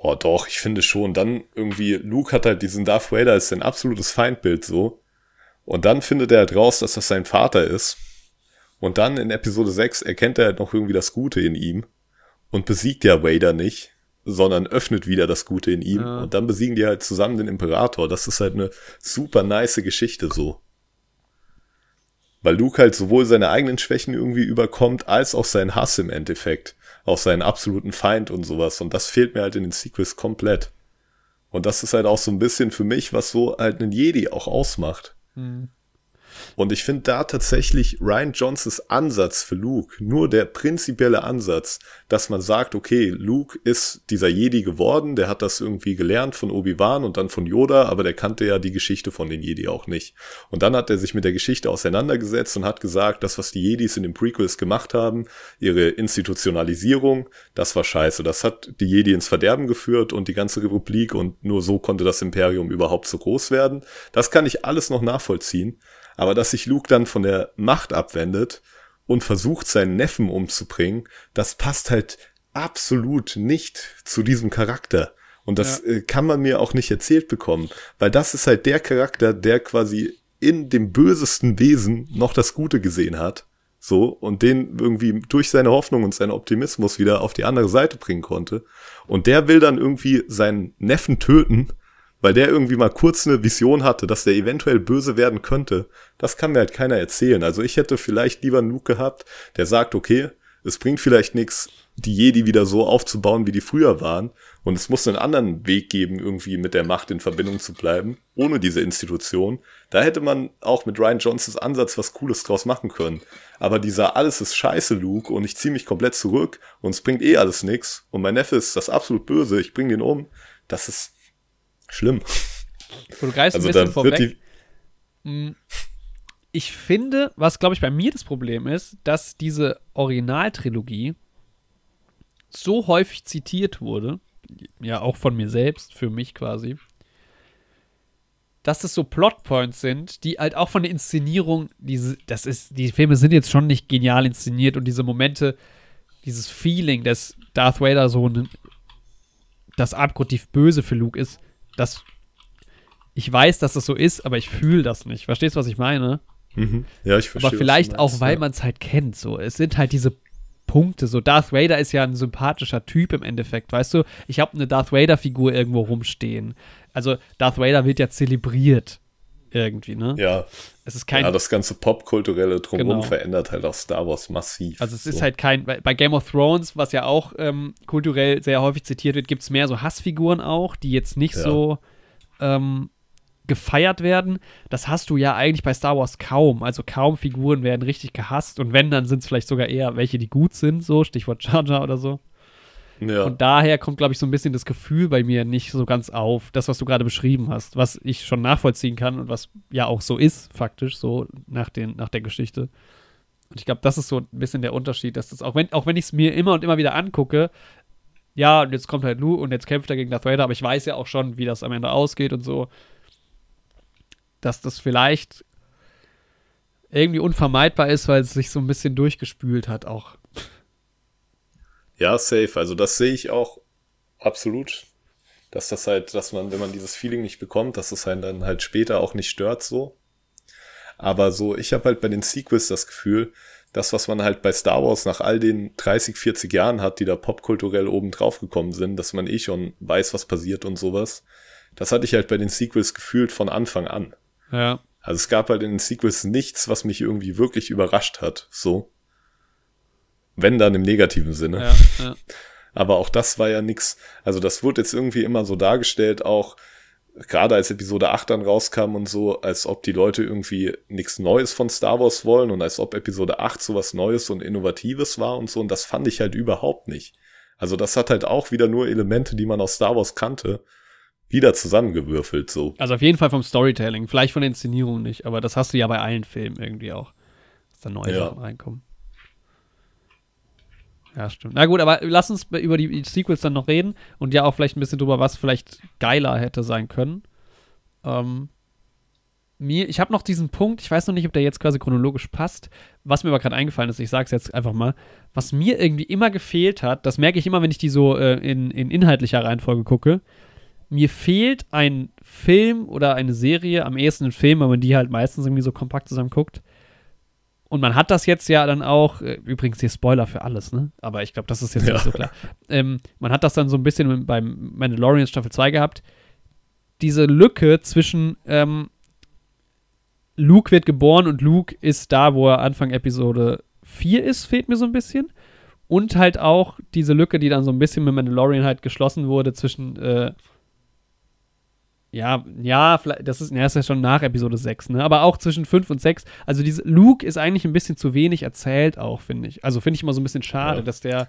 Boah, doch, ich finde schon. Dann irgendwie, Luke hat halt diesen Darth Vader ist ein absolutes Feindbild so. Und dann findet er halt raus, dass das sein Vater ist. Und dann in Episode 6 erkennt er halt noch irgendwie das Gute in ihm und besiegt ja Vader nicht, sondern öffnet wieder das Gute in ihm. Ja. Und dann besiegen die halt zusammen den Imperator. Das ist halt eine super nice Geschichte so. Weil Luke halt sowohl seine eigenen Schwächen irgendwie überkommt, als auch seinen Hass im Endeffekt auf seinen absoluten Feind und sowas. Und das fehlt mir halt in den Sequels komplett. Und das ist halt auch so ein bisschen für mich, was so halt einen Jedi auch ausmacht. Mhm. Und ich finde da tatsächlich Ryan Johnsons Ansatz für Luke, nur der prinzipielle Ansatz, dass man sagt, okay, Luke ist dieser Jedi geworden, der hat das irgendwie gelernt von Obi-Wan und dann von Yoda, aber der kannte ja die Geschichte von den Jedi auch nicht. Und dann hat er sich mit der Geschichte auseinandergesetzt und hat gesagt, das, was die Jedis in den Prequels gemacht haben, ihre Institutionalisierung, das war scheiße. Das hat die Jedi ins Verderben geführt und die ganze Republik und nur so konnte das Imperium überhaupt so groß werden. Das kann ich alles noch nachvollziehen. Aber dass sich Luke dann von der Macht abwendet und versucht, seinen Neffen umzubringen, das passt halt absolut nicht zu diesem Charakter. Und das ja. Äh, kann man mir auch nicht erzählt bekommen, weil das ist halt der Charakter, der quasi in dem bösesten Wesen noch das Gute gesehen hat. So, und den irgendwie durch seine Hoffnung und seinen Optimismus wieder auf die andere Seite bringen konnte. Und der will dann irgendwie seinen Neffen töten, weil der irgendwie mal kurz eine Vision hatte, dass der eventuell böse werden könnte. Das kann mir halt keiner erzählen. Also ich hätte vielleicht lieber einen Luke gehabt, der sagt, okay, es bringt vielleicht nichts, die Jedi wieder so aufzubauen, wie die früher waren. Und es muss einen anderen Weg geben, irgendwie mit der Macht in Verbindung zu bleiben, ohne diese Institution. Da hätte man auch mit Ryan Johnsons Ansatz was Cooles draus machen können. Aber dieser alles ist scheiße Luke und ich ziehe mich komplett zurück und es bringt eh alles nix und mein Neffe ist das absolut böse, ich bring den um, das ist schlimm. Du greifst also ein bisschen vorweg. Mm, ich finde, was glaube ich bei mir das Problem ist, dass diese Originaltrilogie so häufig zitiert wurde, ja auch von mir selbst, für mich quasi, dass das so Plotpoints sind, die halt auch von der Inszenierung, diese, das ist, die Filme sind jetzt schon nicht genial inszeniert und diese Momente, dieses Feeling, dass Darth Vader so ein, das abgrundtief böse für Luke ist, das ich weiß, dass das so ist, aber ich fühle das nicht. Verstehst du, was ich meine? Mhm. Ja, ich verstehe. Aber vielleicht meinst, auch, weil ja. man es halt kennt. So, es sind halt diese Punkte. So, Darth Vader ist ja ein sympathischer Typ im Endeffekt, weißt du? Ich habe eine Darth Vader-Figur irgendwo rumstehen. Also, Darth Vader wird ja zelebriert irgendwie, ne? Ja. Es ist kein. Ja, das ganze popkulturelle Drumherum genau. verändert halt auch Star Wars massiv. Also, es so. ist halt kein. Bei, Game of Thrones, was ja auch ähm, kulturell sehr häufig zitiert wird, gibt es mehr so Hassfiguren auch, die jetzt nicht ja. so. Ähm, gefeiert werden. Das hast du ja eigentlich bei Star Wars kaum. Also kaum Figuren werden richtig gehasst. Und wenn, dann sind es vielleicht sogar eher welche, die gut sind, so, Stichwort Jar Jar oder so. Ja. Und daher kommt, glaube ich, so ein bisschen das Gefühl bei mir nicht so ganz auf, das, was du gerade beschrieben hast, was ich schon nachvollziehen kann und was ja auch so ist, faktisch, so nach, den, nach der Geschichte. Und ich glaube, das ist so ein bisschen der Unterschied, dass das, auch wenn, auch wenn ich es mir immer und immer wieder angucke, ja, und jetzt kommt halt Lu und jetzt kämpft er gegen Darth Vader, aber ich weiß ja auch schon, wie das am Ende ausgeht und so dass das vielleicht irgendwie unvermeidbar ist, weil es sich so ein bisschen durchgespült hat auch. Ja, safe. Also das sehe ich auch absolut. Dass das halt, dass man, wenn man dieses Feeling nicht bekommt, dass es einen dann halt später auch nicht stört so. Aber so, ich habe halt bei den Sequels das Gefühl, das, was man halt bei Star Wars nach all den 30, 40 Jahren hat, die da popkulturell oben drauf gekommen sind, dass man eh schon weiß, was passiert und sowas. Das hatte ich halt bei den Sequels gefühlt von Anfang an. Ja. Also es gab halt in den Sequels nichts, was mich irgendwie wirklich überrascht hat, so. Wenn dann im negativen Sinne. Ja, ja. Aber auch das war ja nix. Also das wurde jetzt irgendwie immer so dargestellt, auch gerade als Episode 8 dann rauskam und so, als ob die Leute irgendwie nichts Neues von Star Wars wollen und als ob Episode 8 so was Neues und Innovatives war und so. Und das fand ich halt überhaupt nicht. Also das hat halt auch wieder nur Elemente, die man aus Star Wars kannte wieder zusammengewürfelt so. Also auf jeden Fall vom Storytelling, vielleicht von der Inszenierung nicht, aber das hast du ja bei allen Filmen irgendwie auch, dass da neue ja. Sachen reinkommen. Ja, stimmt. Na gut, aber lass uns über die Sequels dann noch reden und ja auch vielleicht ein bisschen drüber, was vielleicht geiler hätte sein können. Ähm, mir, ich habe noch diesen Punkt, ich weiß noch nicht, ob der jetzt quasi chronologisch passt, was mir aber gerade eingefallen ist, ich sage es jetzt einfach mal, was mir irgendwie immer gefehlt hat, das merke ich immer, wenn ich die so äh, in, in inhaltlicher Reihenfolge gucke, mir fehlt ein Film oder eine Serie, am ehesten ein Film, weil man die halt meistens irgendwie so kompakt zusammen guckt. Und man hat das jetzt ja dann auch, äh, übrigens hier Spoiler für alles, ne? Aber ich glaube, das ist jetzt ja. nicht so klar. Ähm, man hat das dann so ein bisschen beim Mandalorian Staffel 2 gehabt. Diese Lücke zwischen ähm, Luke wird geboren und Luke ist da, wo er Anfang Episode 4 ist, fehlt mir so ein bisschen. Und halt auch diese Lücke, die dann so ein bisschen mit Mandalorian halt geschlossen wurde zwischen äh, ja, ja, das ist, ja, das ist ja schon nach Episode 6, ne? Aber auch zwischen 5 und 6. Also, diese Luke ist eigentlich ein bisschen zu wenig erzählt, auch, finde ich. Also, finde ich immer so ein bisschen schade, ja. dass der.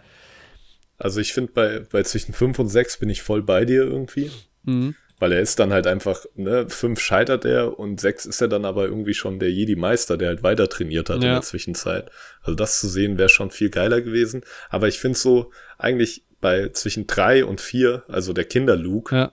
Also, ich finde, bei, bei zwischen 5 und 6 bin ich voll bei dir irgendwie. Mhm. Weil er ist dann halt einfach, ne, 5 scheitert er und 6 ist er dann aber irgendwie schon der Jedi-Meister, der halt weiter trainiert hat ja. in der Zwischenzeit. Also, das zu sehen wäre schon viel geiler gewesen. Aber ich finde so, eigentlich bei zwischen 3 und 4, also der Kinder-Luke, ja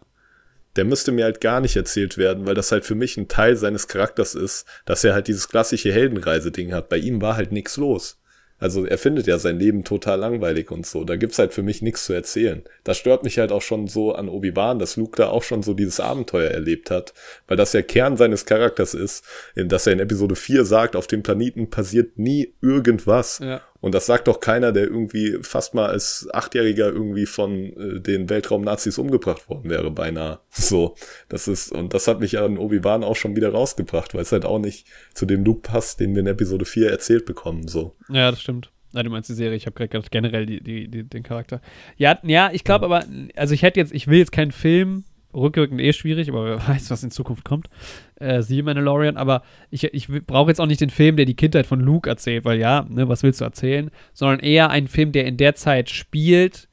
der müsste mir halt gar nicht erzählt werden, weil das halt für mich ein Teil seines Charakters ist, dass er halt dieses klassische Heldenreise-Ding hat. Bei ihm war halt nichts los. Also er findet ja sein Leben total langweilig und so. Da gibt's halt für mich nichts zu erzählen. Das stört mich halt auch schon so an Obi-Wan, dass Luke da auch schon so dieses Abenteuer erlebt hat, weil das ja Kern seines Charakters ist, dass er in Episode 4 sagt, auf dem Planeten passiert nie irgendwas. Ja. Und das sagt doch keiner, der irgendwie fast mal als Achtjähriger irgendwie von äh, den Weltraum-Nazis umgebracht worden wäre, beinahe. So, das ist, und das hat mich an Obi-Wan auch schon wieder rausgebracht, weil es halt auch nicht zu dem Loop passt, den wir in Episode 4 erzählt bekommen, so. Ja, das stimmt. Nein, du meinst die Serie, ich habe gerade gedacht, generell die, die, die, den Charakter. Ja, ja ich glaube aber, also ich hätte jetzt, ich will jetzt keinen Film, rückwirkend eh schwierig, aber wer weiß, was in Zukunft kommt. Äh, sie Mandalorian, aber ich, ich brauche jetzt auch nicht den Film, der die Kindheit von Luke erzählt, weil ja, ne, was willst du erzählen? Sondern eher einen Film, der in der Zeit spielt,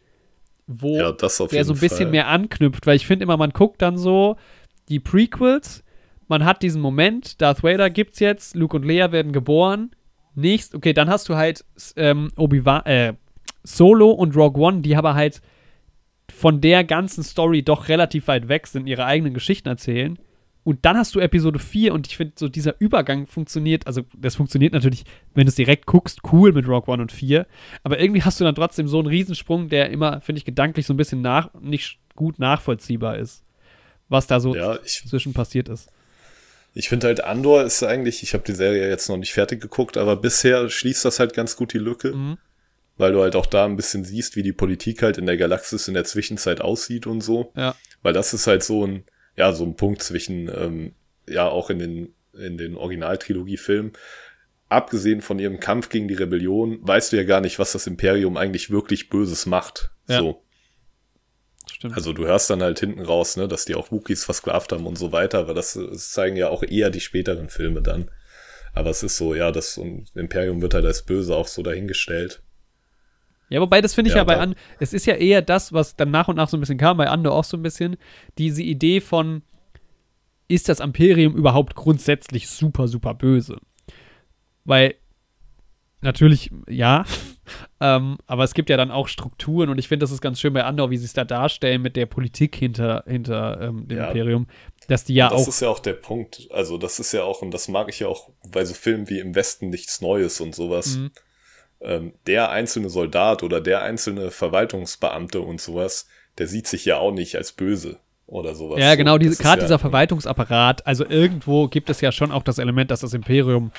wo Ja, der so ein bisschen Fall. mehr anknüpft, weil ich finde immer, man guckt dann so die Prequels, man hat diesen Moment, Darth Vader gibt's jetzt, Luke und Leia werden geboren. Nächst, okay, dann hast du halt ähm, Obi-Wan, äh, Solo und Rogue One, die aber halt von der ganzen Story doch relativ weit weg sind, ihre eigenen Geschichten erzählen. Und dann hast du Episode 4 und ich finde, so dieser Übergang funktioniert, also das funktioniert natürlich, wenn du es direkt guckst, cool mit Rogue One und 4, aber irgendwie hast du dann trotzdem so einen Riesensprung, der immer, finde ich, gedanklich so ein bisschen nach, nicht gut nachvollziehbar ist, was da so Ja, ich, zwischen passiert ist. ich finde halt Andor ist eigentlich, ich habe die Serie jetzt noch nicht fertig geguckt, aber bisher schließt das halt ganz gut die Lücke, Mhm. Weil du halt auch da ein bisschen siehst, wie die Politik halt in der Galaxis in der Zwischenzeit aussieht und so. Ja. Weil das ist halt so ein, ja, so ein Punkt zwischen, ähm, ja, auch in den, in den Originaltrilogie-Filmen. Abgesehen von ihrem Kampf gegen die Rebellion, weißt du ja gar nicht, was das Imperium eigentlich wirklich Böses macht. Ja. So. Stimmt. Also du hörst dann halt hinten raus, ne, dass die auch Wookies versklavt haben und so weiter, aber das, das zeigen ja auch eher die späteren Filme dann. Aber es ist so, ja, das Imperium wird halt als böse auch so dahingestellt. Ja, wobei das finde ich ja, Ja, bei An, es ist ja eher das, was dann nach und nach so ein bisschen kam, bei Ando auch so ein bisschen, diese Idee von, ist das Imperium überhaupt grundsätzlich super, super böse? Weil, natürlich, ja, ähm, aber es gibt ja dann auch Strukturen und ich finde, das ist ganz schön bei Andor, wie sie es da darstellen mit der Politik hinter, hinter ähm, dem Ja. Imperium, dass die ja das auch, ist ja auch der Punkt. Also das ist ja auch, und das mag ich ja auch bei so Filmen wie Im Westen nichts Neues und sowas. Mhm. Ähm, der einzelne Soldat oder der einzelne Verwaltungsbeamte und sowas, der sieht sich ja auch nicht als böse oder sowas. ja, genau, diese, gerade ja, dieser Verwaltungsapparat, also irgendwo gibt es ja schon auch das Element, dass das Imperium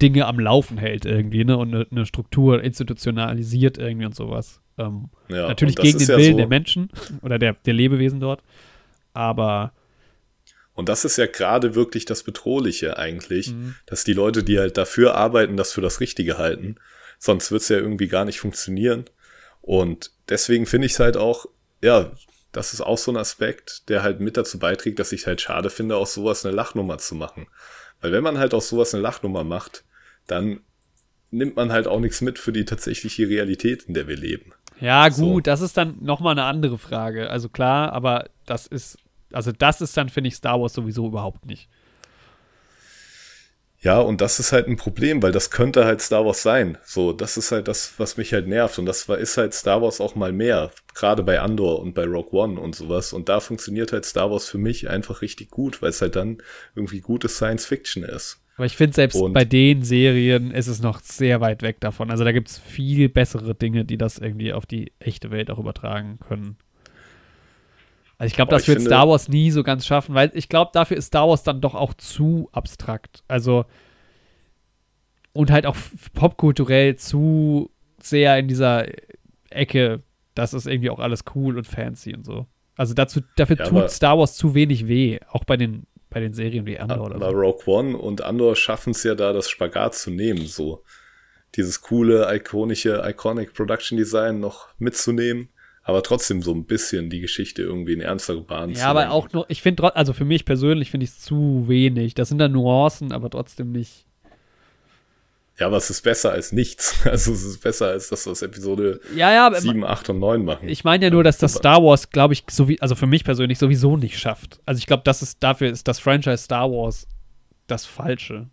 Dinge am Laufen hält irgendwie, ne, und eine, eine Struktur institutionalisiert irgendwie und sowas. Ähm, Ja, natürlich gegen den ja Willen so, der Menschen oder der, der Lebewesen dort. Aber Und das ist ja gerade wirklich das Bedrohliche eigentlich, Mhm. dass die Leute, die halt dafür arbeiten, das für das Richtige halten, sonst wird's ja irgendwie gar nicht funktionieren. Und deswegen finde ich es halt auch, ja, das ist auch so ein Aspekt, der halt mit dazu beiträgt, dass ich halt schade finde, aus sowas eine Lachnummer zu machen. Weil wenn man halt aus sowas eine Lachnummer macht, dann nimmt man halt auch nichts mit für die tatsächliche Realität, in der wir leben. ja, gut, So. das ist dann nochmal eine andere Frage. Also klar, aber das ist, also das ist dann, finde ich, Star Wars sowieso überhaupt nicht. Ja, und das ist halt ein Problem, weil das könnte halt Star Wars sein. So, das ist halt das, was mich halt nervt. Und das war, ist halt Star Wars auch mal mehr. Gerade bei Andor und bei Rogue One und sowas. Und da funktioniert halt Star Wars für mich einfach richtig gut, weil es halt dann irgendwie gute Science Fiction ist. Aber ich finde, selbst Und- bei den Serien ist es noch sehr weit weg davon. Also da gibt es viel bessere Dinge, die das irgendwie auf die echte Welt auch übertragen können. Also ich glaube, Aber das ich wird finde- Star Wars nie so ganz schaffen, weil ich glaube, dafür ist Star Wars dann doch auch zu abstrakt. Also und halt auch popkulturell zu sehr in dieser Ecke, das ist irgendwie auch alles cool und fancy und so. Also dazu, dafür Ja, tut aber- Star Wars zu wenig weh, auch bei den, bei den Serien wie Andor oder Aber so. Rogue One und Andor schaffen es ja da, das Spagat zu nehmen. So, dieses coole, ikonische, iconic Production Design noch mitzunehmen. Aber trotzdem so ein bisschen die Geschichte irgendwie in ernstere Bahnen zu Ja, aber auch nur, ich finde, also für mich persönlich finde ich es zu wenig. Das sind dann Nuancen, aber trotzdem nicht. Ja, aber es ist besser als nichts. Also es ist besser als das, was Episode Ja, ja, aber 7, 8 und 9 machen. ich meine ja nur, dass das Star Wars, glaube ich, so wie, also für mich persönlich sowieso nicht schafft. Also ich glaube, das ist, dafür ist das Franchise Star Wars das Falsche.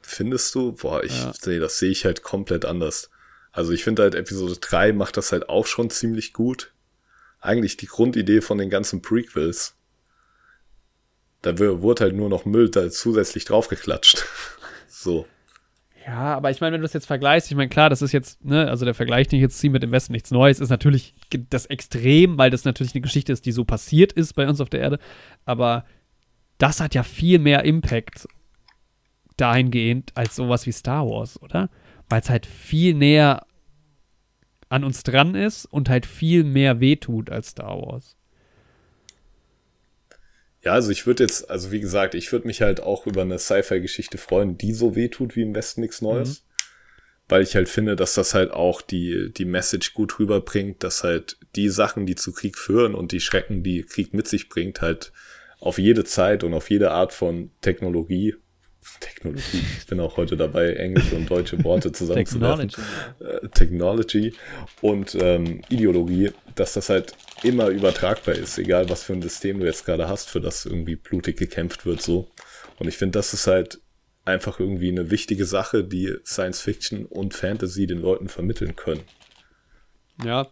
Findest du? Boah, ich, Ja. nee, das sehe ich halt komplett anders. Also ich finde halt Episode 3 macht das halt auch schon ziemlich gut. Eigentlich die Grundidee von den ganzen Prequels. Da wurde halt nur noch Müll da zusätzlich draufgeklatscht. so. Ja, aber ich meine, wenn du das jetzt vergleichst, ich meine, klar, das ist jetzt, ne, also der Vergleich, den ich jetzt ziehe mit dem Westen nichts Neues, ist natürlich das Extrem, weil das natürlich eine Geschichte ist, die so passiert ist bei uns auf der Erde. Aber das hat ja viel mehr Impact dahingehend als sowas wie Star Wars, oder? Weil es halt viel näher an uns dran ist und halt viel mehr wehtut als Star Wars. Ja, also ich würde jetzt, also wie gesagt, ich würde mich halt auch über eine Sci-Fi-Geschichte freuen, die so wehtut wie im Westen nichts Neues. weil ich halt finde, dass das halt auch die, die Message gut rüberbringt, dass halt die Sachen, die zu Krieg führen und die Schrecken, die Krieg mit sich bringt, halt auf jede Zeit und auf jede Art von Technologie, Technologie, ich bin auch heute dabei, englische und deutsche Worte zusammenzuwerfen, Technology, äh, Technology und ähm, Ideologie, dass das halt immer übertragbar ist, egal was für ein System du jetzt gerade hast, für das irgendwie blutig gekämpft wird, so. Und ich finde, das ist halt einfach irgendwie eine wichtige Sache, die Science Fiction und Fantasy den Leuten vermitteln können. Ja.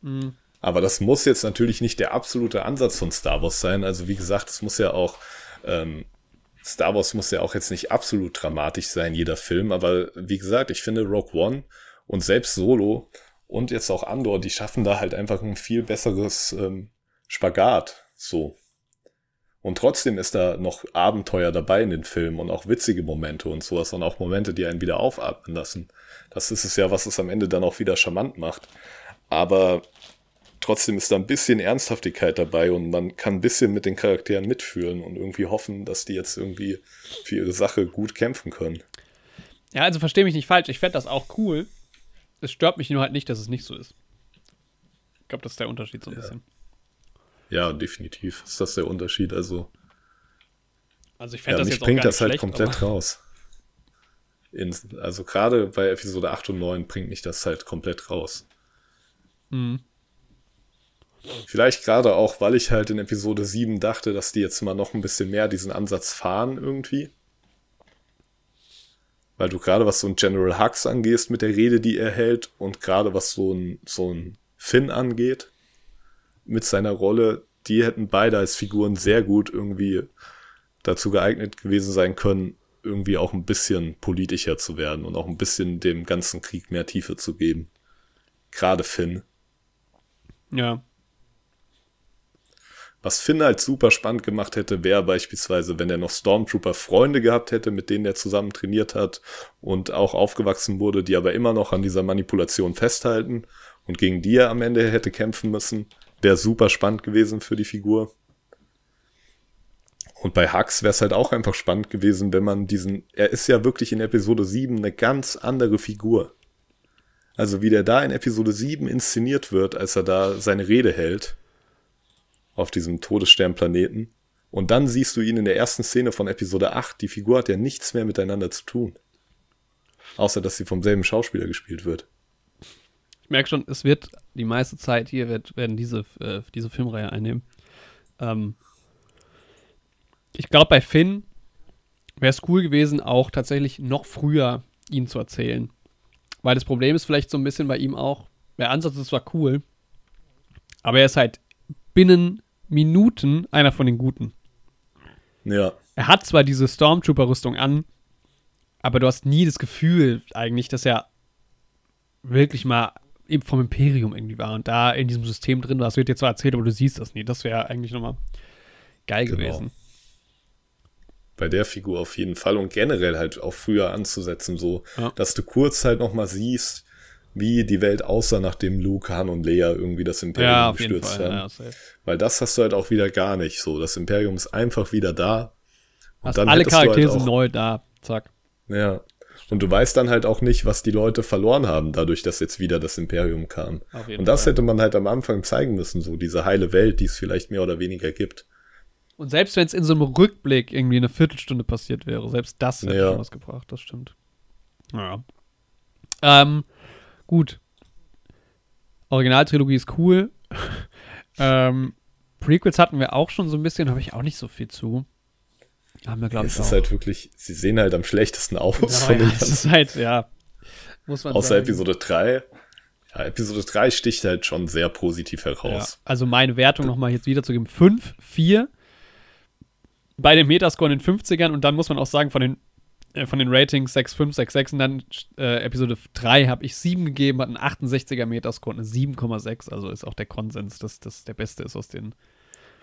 Mhm. Aber das muss jetzt natürlich nicht der absolute Ansatz von Star Wars sein. Also wie gesagt, es muss ja auch, ähm, Star Wars muss ja auch jetzt nicht absolut dramatisch sein, jeder Film. Aber wie gesagt, ich finde Rogue One und selbst Solo und jetzt auch Andor, die schaffen da halt einfach ein viel besseres ähm, Spagat. So. Und trotzdem ist da noch Abenteuer dabei in den Filmen und auch witzige Momente und sowas und auch Momente, die einen wieder aufatmen lassen. Das ist es ja, was es am Ende dann auch wieder charmant macht. Aber trotzdem ist da ein bisschen Ernsthaftigkeit dabei und man kann ein bisschen mit den Charakteren mitfühlen und irgendwie hoffen, dass die jetzt irgendwie für ihre Sache gut kämpfen können. Ja, also verstehe mich nicht falsch. Ich fände das auch cool. Es stört mich nur halt nicht, dass es nicht so ist. Ich glaube, das ist der Unterschied so ein ja. bisschen. Ja, definitiv ist das der Unterschied. Also, also ich fände ja, das jetzt bringt das halt schlecht, komplett raus. In, also gerade bei Episode 8 und 9 bringt mich das halt komplett raus. Mhm. Vielleicht gerade auch, weil ich halt in Episode 7 dachte, dass die jetzt mal noch ein bisschen mehr diesen Ansatz fahren irgendwie. Weil du gerade was so ein General Hux angehst mit der Rede, die er hält und gerade was so ein, so ein Finn angeht, mit seiner Rolle, die hätten beide als Figuren sehr gut irgendwie dazu geeignet gewesen sein können, irgendwie auch ein bisschen politischer zu werden und auch ein bisschen dem ganzen Krieg mehr Tiefe zu geben. Gerade Finn. Ja. Was Finn halt super spannend gemacht hätte, wäre beispielsweise, wenn er noch Stormtrooper-Freunde gehabt hätte, mit denen er zusammen trainiert hat und auch aufgewachsen wurde, die aber immer noch an dieser Manipulation festhalten und gegen die er am Ende hätte kämpfen müssen. Wäre super spannend gewesen für die Figur. Und bei Hux wäre es halt auch einfach spannend gewesen, wenn man diesen, er ist ja wirklich in Episode 7 eine ganz andere Figur. Also wie der da in Episode 7 inszeniert wird, als er da seine Rede hält auf diesem Todessternplaneten. Und dann siehst du ihn in der ersten Szene von Episode 8. Die Figur hat ja nichts mehr miteinander zu tun. Außer, dass sie vom selben Schauspieler gespielt wird. Ich merke schon, es wird die meiste Zeit hier wird, werden diese, äh, diese Filmreihe einnehmen. Ähm, ich glaube, bei Finn wäre es cool gewesen, auch tatsächlich noch früher ihn zu erzählen. Weil das Problem ist vielleicht so ein bisschen bei ihm auch, der Ansatz ist zwar cool, aber er ist halt binnen Minuten einer von den Guten. Ja. Er hat zwar diese Stormtrooper-Rüstung an, aber du hast nie das Gefühl eigentlich, dass er wirklich mal eben vom Imperium irgendwie war und da in diesem System drin war. Das wird dir zwar erzählt, aber du siehst das nie. Das wäre eigentlich nochmal geil genau. gewesen. Bei der Figur auf jeden Fall und generell halt auch früher anzusetzen, so, ja. dass du kurz halt nochmal siehst, wie die Welt aussah, nachdem Luke, Han und Leia irgendwie das Imperium ja, gestürzt haben. Ja, Weil das hast du halt auch wieder gar nicht so. Das Imperium ist einfach wieder da. Und dann alle halt Charaktere halt sind neu da. Zack. Ja. Und du weißt dann halt auch nicht, was die Leute verloren haben, dadurch, dass jetzt wieder das Imperium kam. Und das Fall. hätte man halt am Anfang zeigen müssen, so diese heile Welt, die es vielleicht mehr oder weniger gibt. Und selbst wenn es in so einem Rückblick irgendwie eine Viertelstunde passiert wäre, selbst das hätte ja. schon was gebracht, das stimmt. Ja. Ähm, gut. Originaltrilogie ist cool. ähm, Prequels hatten wir auch schon so ein bisschen, habe ich auch nicht so viel zu. Haben wir, glaube ich. Es ist halt wirklich, sie sehen halt am schlechtesten aus. Ja, von ja, es ist halt, ja. Muss man Außer sagen. Episode 3. Ja, Episode 3 sticht halt schon sehr positiv heraus. Ja, also meine Wertung nochmal jetzt wiederzugeben: 5, 4. Bei den Metascore in den 50ern und dann muss man auch sagen, von den, von den Ratings 6, 5, 6, 6 und dann äh, Episode 3 habe ich 7 gegeben, hat einen 68er Metascore und eine 7,6. Also ist auch der Konsens, dass das der beste ist aus den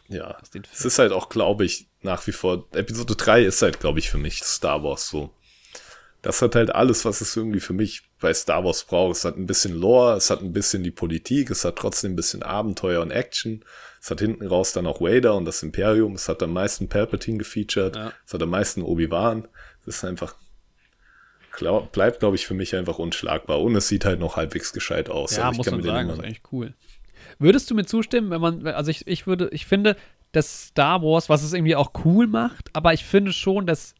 ja, es ist halt auch, glaube ich, nach wie vor, Episode 3 ist halt, glaube ich, für mich Star Wars so. Das hat halt alles, was es irgendwie für mich bei Star Wars braucht. Es hat ein bisschen Lore, es hat ein bisschen die Politik, es hat trotzdem ein bisschen Abenteuer und Action. Es hat hinten raus dann auch Vader und das Imperium. Es hat am meisten Palpatine gefeatured. Ja. Es hat am meisten Obi-Wan. Ist einfach glaub, bleibt, glaube ich, für mich einfach unschlagbar. Und es sieht halt noch halbwegs gescheit aus. Ja, also muss man sagen, das ist eigentlich cool. Würdest du mir zustimmen, wenn man, also ich, ich würde, ich finde, dass Star Wars, was es irgendwie auch cool macht, aber ich finde schon, dass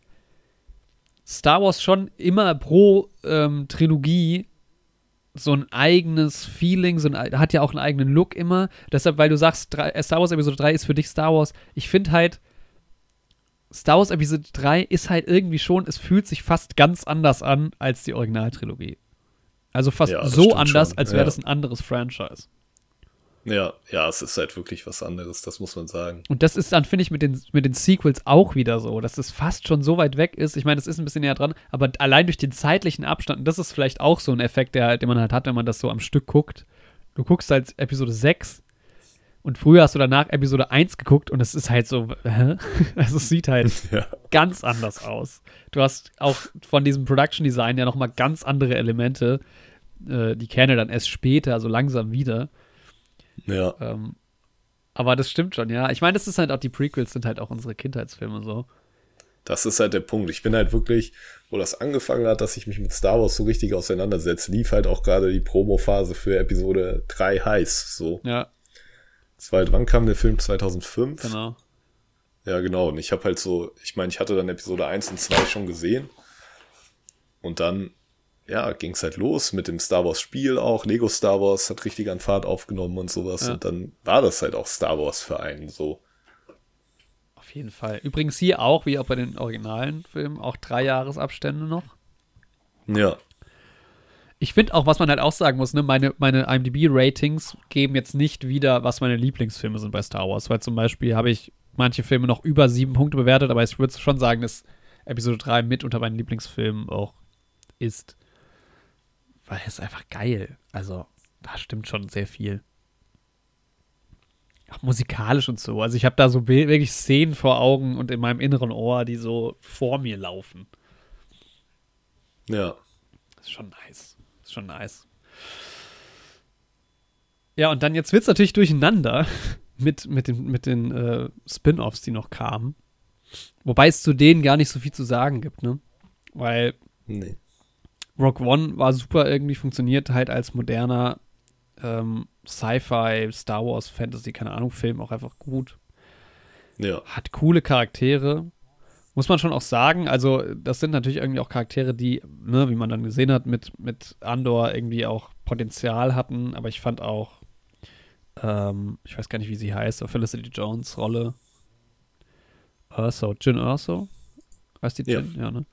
Star Wars schon immer pro ähm, Trilogie so ein eigenes Feeling, so ein, hat ja auch einen eigenen Look immer. Deshalb, weil du sagst, äh, Star Wars Episode 3 ist für dich Star Wars. Ich finde halt, Star Wars Episode 3 ist halt irgendwie schon, es fühlt sich fast ganz anders an als die Originaltrilogie. Also fast Ja, so anders, schon, als wäre ja. das ein anderes Franchise. Ja, ja, es ist halt wirklich was anderes, das muss man sagen. Und das ist dann, finde ich, mit den, mit den Sequels auch wieder so, dass es fast schon so weit weg ist. Ich meine, das ist ein bisschen näher dran, aber allein durch den zeitlichen Abstand, und das ist vielleicht auch so ein Effekt, der, den man halt hat, wenn man das so am Stück guckt. Du guckst halt Episode 6 und früher hast du danach Episode 1 geguckt und es ist halt so, hä? Also es sieht halt Ja, ganz anders aus. Du hast auch von diesem Production Design ja nochmal ganz andere Elemente. Äh, die kennen wir dann erst später, so langsam wieder. ja, Ähm, aber das stimmt schon, ja. Ich meine, das ist halt auch, die Prequels sind halt auch unsere Kindheitsfilme so. das ist halt der Punkt. Ich bin halt wirklich, wo das angefangen hat, dass ich mich mit Star Wars so richtig auseinandersetze, lief halt auch gerade die Promo-Phase für Episode 3 heiß. So. Ja, Halt, wann kam der Film? 2005? genau. Ja, genau. Und ich habe halt so, ich meine, ich hatte dann Episode 1 und 2 schon gesehen. Und dann, ja, ging es halt los mit dem Star Wars Spiel auch. Lego Star Wars hat richtig an Fahrt aufgenommen und sowas. Ja. Und dann war das halt auch Star Wars für einen so. Auf jeden Fall. Übrigens hier auch, wie auch bei den originalen Filmen, auch drei Jahresabstände noch. Ja, Ich finde auch, was man halt auch sagen muss, ne, meine, meine IMDb-Ratings geben jetzt nicht wieder, was meine Lieblingsfilme sind bei Star Wars. Weil zum Beispiel habe ich manche Filme noch über sieben Punkte bewertet, aber ich würde schon sagen, dass Episode 3 mit unter meinen Lieblingsfilmen auch ist. Weil es einfach geil. Also, da stimmt schon sehr viel. Auch musikalisch und so. Also ich habe da so wirklich Szenen vor Augen und in meinem inneren Ohr, die so vor mir laufen. ja. Das ist schon nice. Schon nice. Ja, und dann jetzt wird es natürlich durcheinander mit, mit den, mit den äh, Spin-Offs, die noch kamen. Wobei es zu denen gar nicht so viel zu sagen gibt, ne? Weil Nee. Rock One war super irgendwie, funktioniert halt als moderner ähm, Sci-Fi, Star Wars, Fantasy, keine Ahnung, Film auch einfach gut. Ja. Hat coole Charaktere. Muss man schon auch sagen, also das sind natürlich irgendwie auch Charaktere, die, ne, wie man dann gesehen hat, mit, mit Andor irgendwie auch Potenzial hatten, aber ich fand auch, ähm, ich weiß gar nicht, wie sie heißt, aber Felicity Jones Rolle. Urso, Jin Urso? Heißt die Ja. Jin? Ja, ne?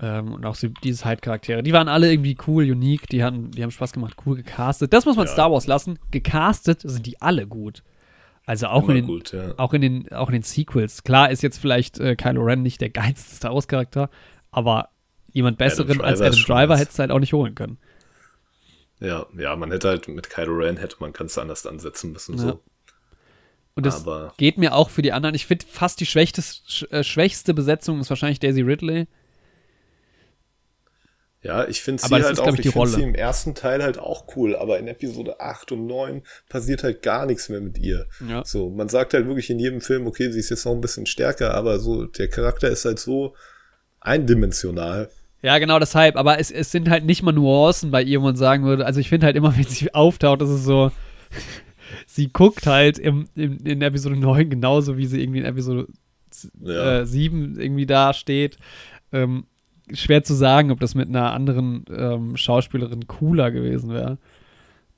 Ähm, und auch diese Side-Charaktere, die waren alle irgendwie cool, unique, die, hatten, die haben Spaß gemacht, cool gecastet. Das muss man Ja. Star Wars lassen. Gecastet sind die alle gut. Also auch in den, gut, ja. auch in den, auch in den Sequels. Klar ist jetzt vielleicht äh, Kylo Ren nicht der geilste Star Wars Charakter, aber jemand besseren als Driver ist Adam Driver hättest du halt auch nicht holen können. Ja, ja, man hätte halt mit Kylo Ren hätte man ganz anders ansetzen müssen. Ja. So. Und das Aber geht mir auch für die anderen. Ich finde fast die schwächste, sch, äh, schwächste Besetzung ist wahrscheinlich Daisy Ridley. Ja, ich finde sie halt ist, auch, ich, die ich finde Rolle. sie im ersten Teil halt auch cool, aber in Episode 8 und 9 passiert halt gar nichts mehr mit ihr. Ja. So, man sagt halt wirklich in jedem Film, okay, sie ist jetzt noch ein bisschen stärker, aber so, der Charakter ist halt so eindimensional. Ja, genau deshalb. Aber es, es sind halt nicht mal Nuancen bei ihr, wo man sagen würde. Also ich finde halt immer, wenn sie auftaucht, ist es so. sie guckt halt im, im, in Episode 9 genauso, wie sie irgendwie in Episode Ja. äh, 7 irgendwie da steht. Ähm, schwer zu sagen, ob das mit einer anderen ähm, Schauspielerin cooler gewesen wäre.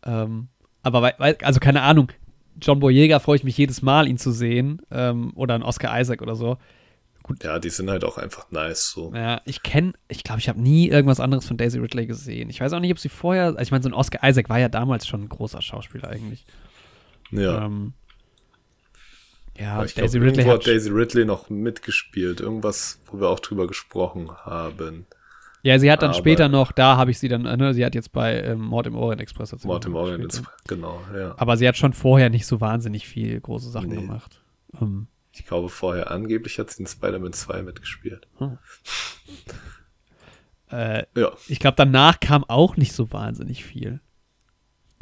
Ähm, aber, wei- wei- also keine Ahnung. John Boyega freue ich mich jedes Mal, ihn zu sehen. Ähm, oder ein Oscar Isaac oder so. Ja, die sind halt auch einfach nice, so. Ja, ich kenne, ich glaube, ich habe nie irgendwas anderes von Daisy Ridley gesehen. Ich weiß auch nicht, ob sie vorher, also ich meine, so ein Oscar Isaac war ja damals schon ein großer Schauspieler eigentlich. Ja. Ähm, ja, ich Daisy glaube, Ridley irgendwo hat, Daisy Ridley noch mitgespielt. Irgendwas, wo wir auch drüber gesprochen haben. ja, sie hat dann aber- später noch, da habe ich sie dann, ne, sie hat jetzt bei ähm, Mord im Orient Express sie Mord im Orient, gespielt, ins- genau, ja. Aber sie hat schon vorher nicht so wahnsinnig viel große Sachen Nee. gemacht. Ähm, Ich glaube, vorher angeblich hat sie in Spider-Man 2 mitgespielt. äh, Ja, ich glaube, danach kam auch nicht so wahnsinnig viel.